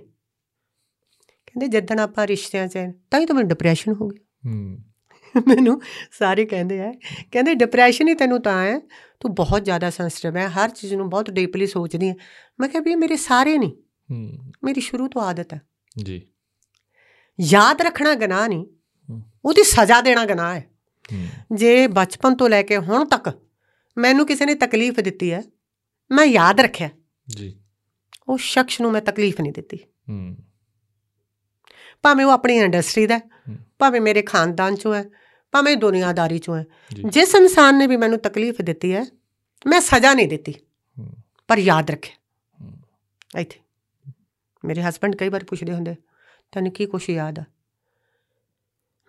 ਕਹਿੰਦੇ ਜਿੱਦਣ ਆਪਾਂ ਰਿਸ਼ਤਿਆਂ 'ਚ ਤਾਂ ਹੀ ਤਾਂ ਮੈਨੂੰ ਡਿਪਰੈਸ਼ਨ ਹੋ ਗਿਆ। ਹੂੰ। ਮੈਨੂੰ ਸਾਰੇ ਕਹਿੰਦੇ ਆ। ਕਹਿੰਦੇ ਡਿਪਰੈਸ਼ਨ ਹੀ ਤੈਨੂੰ ਤਾਂ ਹੈ। ਤੂੰ ਬਹੁਤ ਜ਼ਿਆਦਾ ਸੈਂਸਿਟਿਵ ਹੈ। ਹਰ ਚੀਜ਼ ਨੂੰ ਬਹੁਤ ਡੀਪਲੀ ਸੋਚਦੀ ਹੈ। ਮੈਂ ਕਿਹਾ ਵੀ ਮੇਰੇ ਸਾਰੇ ਨਹੀਂ। ਹੂੰ। ਮੇਰੀ ਸ਼ੁਰੂ ਤੋਂ ਆਦਤ ਹੈ। ਜੀ। ਯਾਦ ਰੱਖਣਾ ਗੁਨਾਹ ਨਹੀਂ। ਉਹਦੀ ਸਜ਼ਾ ਦੇਣਾ ਗੁਨਾਹ ਹੈ। ਜੇ ਬਚਪਨ ਤੋਂ ਲੈ ਕੇ ਹੁਣ ਤੱਕ ਮੈਨੂੰ ਕਿਸੇ ਨੇ ਤਕਲੀਫ ਦਿੱਤੀ ਹੈ ਮੈਂ ਯਾਦ ਰੱਖਿਆ। ਜੀ। ਉਸ ਸ਼ਖਸ ਨੂੰ ਮੈਂ ਤਕਲੀਫ ਨਹੀਂ ਦਿੱਤੀ। ਹੂੰ। ਭਾਵੇਂ ਉਹ ਆਪਣੀ ਇੰਡਸਟਰੀ ਦਾ। ਭਾਵੇਂ ਮੇਰੇ ਖਾਨਦਾਨ ਚੋਂ ਹੈ ਭਾਵੇਂ ਦੁਨੀਆਦਾਰੀ ਚੋਂ ਹੈ। ਜਿਸ ਇਨਸਾਨ ਨੇ ਵੀ ਮੈਨੂੰ ਤਕਲੀਫ ਦਿੱਤੀ ਹੈ ਮੈਂ ਸਜ਼ਾ ਨਹੀਂ ਦਿੱਤੀ ਪਰ ਯਾਦ ਰੱਖਿਆ ਹੂੰ। ਇੱਥੇ। ਮੇਰੇ ਹਸਬੰਡ ਕਈ ਵਾਰ ਪੁੱਛਦੇ ਹੁੰਦੇ ਤੈਨੂੰ ਕੀ ਕੁਛ ਯਾਦ ਆ?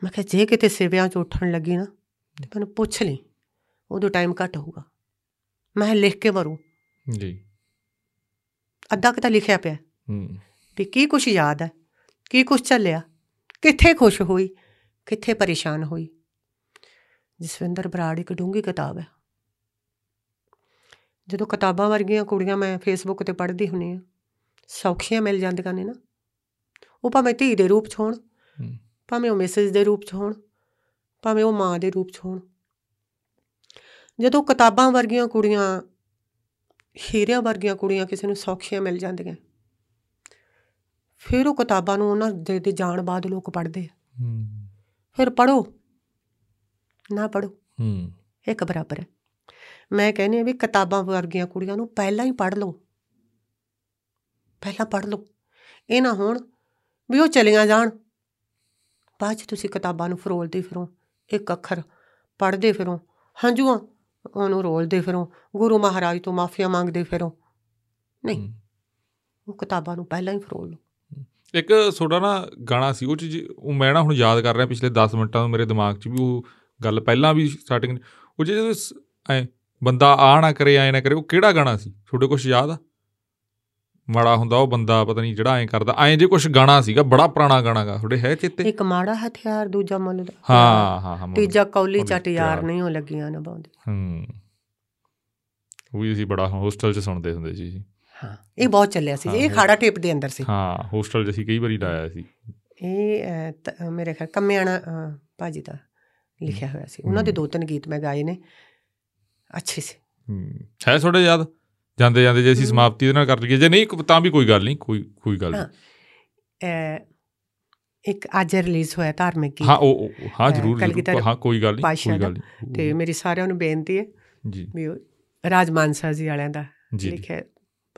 ਮੈਂ ਕਿਹਾ ਜੇ ਕਿਤੇ ਸਿਵਿਆਂ 'ਚ ਉੱਠਣ ਲੱਗੀ ਨਾ ਤੇ ਮੈਨੂੰ ਪੁੱਛ ਲਈ ਉਦੋਂ ਟਾਈਮ ਘੱਟ ਹੋਊਗਾ। ਮੈਂ ਲਿਖ ਕੇ ਮਰੂ। ਜੀ। ਅੱਧਾ ਕੁ ਤਾਂ ਲਿਖਿਆ ਪਿਆ। ਹੂੰ। ਵੀ ਕੀ ਕੁਛ ਯਾਦ ਹੈ? ਕੀ ਕੁਛ ਚੱਲਿਆ? ਕਿੱਥੇ ਖੁਸ਼ ਹੋਈ? ਕਿੱਥੇ ਪਰੇਸ਼ਾਨ ਹੋਈ? ਜਸਵਿੰਦਰ ਬਰਾੜ ਇੱਕ ਡੂੰਗੀ ਕਿਤਾਬ ਹੈ। ਜਦੋਂ ਕਿਤਾਬਾਂ ਵਰਗੀਆਂ ਕੁੜੀਆਂ ਮੈਂ ਫੇਸਬੁੱਕ ਤੇ ਪੜ੍ਹਦੀ ਹੁੰਨੀ ਆ ਸੌਖੀਆਂ ਮਿਲ ਜਾਂਦੀਆਂ ਨੇ ਨਾ। ਉਹ ਭਾਵੇਂ ਧੀ ਦੇ ਰੂਪ 'ਚ ਹੋਣ ਭਾਵੇਂ ਉਹ ਮੈਸੇਜ ਦੇ ਰੂਪ 'ਚ ਹੋਣ ਭਾਵੇਂ ਉਹ ਮਾਂ ਦੇ ਰੂਪ 'ਚ ਹੋਣ। ਜਦੋਂ ਕਿਤਾਬਾਂ ਵਰਗੀਆਂ ਕੁੜੀਆਂ ਹੀਰਿਆਂ ਵਰਗੀਆਂ ਕੁੜੀਆਂ ਕਿਸੇ ਨੂੰ ਸੌਖੀਆਂ ਮਿਲ ਜਾਂਦੀਆਂ ਫਿਰ ਉਹ ਕਿਤਾਬਾਂ ਨੂੰ ਉਹਨਾਂ ਦੇ ਦੇ ਜਾਣ ਬਾਅਦ ਲੋਕ ਪੜ੍ਹਦੇ ਆ। ਹੂੰ। ਫਿਰ ਪੜੋ ਨਾ ਪੜੋ ਹੂੰ। ਇੱਕ ਬਰਾਬਰ ਹੈ। ਮੈਂ ਕਹਿੰਦੀ ਹਾਂ ਵੀ ਕਿਤਾਬਾਂ ਵਰਗੀਆਂ ਕੁੜੀਆਂ ਨੂੰ ਪਹਿਲਾਂ ਹੀ ਪੜ੍ਹ ਲਓ। ਪਹਿਲਾਂ ਪੜ੍ਹ ਲਓ। ਇਹ ਨਾ ਹੋਣ ਵੀ ਉਹ ਚਲੀਆਂ ਜਾਣ। ਬਾਅਦ 'ਚ ਤੁਸੀਂ ਕਿਤਾਬਾਂ ਨੂੰ ਫਰੋਲਦੇ ਫਿਰੋ ਇੱਕ ਅੱਖਰ ਪੜ੍ਹਦੇ ਫਿਰੋ ਹੰਝੂਆਂ ਉਹਨੂੰ ਰੋਲਦੇ ਫਿਰੋ ਗੁਰੂ ਮਹਾਰਾਜ ਤੋਂ ਮਾਫੀਆਂ ਮੰਗਦੇ ਫਿਰੋ। ਨਹੀਂ। ਉਹ ਕਿਤਾਬਾਂ ਨੂੰ ਪਹਿਲਾਂ ਹੀ ਫਰੋਲ ਲਓ। ਇੱਕ ਤੁਹਾਡਾ ਨਾ ਗਾਣਾ ਸੀ ਉਹ ਚ ਉਹ ਮੈਂ ਨਾ ਹੁਣ ਯਾਦ ਕਰ ਰਿਹਾ ਪਿਛਲੇ 10 ਮਿੰਟਾਂ ਤੋਂ ਮੇਰੇ ਦਿਮਾਗ 'ਚ ਵੀ ਉਹ ਗੱਲ ਪਹਿਲਾਂ ਵੀ ਸਟਾਰਟਿੰਗ ਉਹ ਜਦੋਂ ਐਂ ਬੰਦਾ ਆ ਨਾ ਕਰੇ ਐ ਨਾ ਕਰੇ ਉਹ ਕਿਹੜਾ ਗਾਣਾ ਸੀ? ਤੁਹਾਡੇ ਕੁਝ ਯਾਦ ਆ? ਮਾੜਾ ਹੁੰਦਾ ਉਹ ਬੰਦਾ ਪਤਾ ਨਹੀਂ ਜਿਹੜਾ ਐਂ ਕਰਦਾ ਐਂ ਜੇ ਕੁਝ ਗਾਣਾ ਸੀਗਾ ਬੜਾ ਪੁਰਾਣਾ ਗਾਣਾ ਗਾ ਤੁਹਾਡੇ ਹੈ ਚਿੱਤੇ? ਇੱਕ ਮਾੜਾ ਹਥਿਆਰ ਦੂਜਾ ਮੁੱਲ ਦਾ ਹਾਂ ਹਾਂ ਹਾਂ ਮੈਨੂੰ- ਤੀਜਾ ਕੌਲੀ ਚੱਟ ਯਾਰ। ਨਹੀਂ ਉਹ ਲੱਗੀਆਂ ਨਭਾਉਂਦੇ ਹੂੰ। ਉਹ ਵੀ ਅਸੀਂ ਬੜਾ ਹੋਸਟਲ 'ਚ ਸੁਣਦੇ ਹੁੰਦੇ ਸੀ ਜੀ। ਹਾਂ। ਇਹ ਬਹੁਤ ਚੱਲਿਆ ਸੀ। ਇਹ ਖਾੜਾ ਟੇਪ ਦੇ ਅੰਦਰ ਸੀ। ਹਾਂ ਹੋਸਟਲ 'ਚ ਅਸੀਂ ਕਈ ਵਾਰੀ ਲਾਇਆ ਸੀ। ਇਹ ਮੇਰੇ ਖਿਆਲ ਕੰਮਿਆਣਾ ਭਾਜੀ ਦਾ ਲਿਖਿਆ ਹੋਇਆ ਸੀ। ਉਹਨਾਂ ਦੇ। ਦੋ ਤਿੰਨ ਗੀਤ ਮੈਂ ਗਾਏ ਨੇ। ਅੱਛੇ ਸੀ। ਹੂੰ। ਹੈ ਤੁਹਾਡੇ ਯਾਦ? ਜਾਂਦੇ ਜਾਂਦੇ ਜੇ ਅਸੀਂ। ਸਮਾਪਤੀ ਦੇ ਨਾਲ ਕਰ ਲਈਏ। ਜੇ ਨਹੀਂ ਤਾਂ ਵੀ ਕੋਈ ਗੱਲ ਨਹੀਂ ਕੋਈ ਕੋਈ ਗੱਲ ਨਹੀਂ। ਇੱਕ ਅੱਜ ਰਿਲੀਜ਼ ਹੋਇਆ ਧਾਰਮਿਕ ਗੀਤ। ਹਾਂ ਉਹ ਹਾਂ ਜ਼ਰੂਰ ਹਾਂ ਕੋਈ ਗੱਲ ਨਹੀਂ ਕੋਈ ਗੱਲ ਨਹੀਂ। ਤੇ ਮੇਰੀ ਸਾਰਿਆਂ ਨੂੰ ਬੇਨਤੀ ਹੈ ਜੀ। ਵੀ ਉਹ ਰਾਜ ਮਾਨਸਾ ਜੀ ਵਾਲਿਆਂ ਦਾ ਲਿਖਿਆ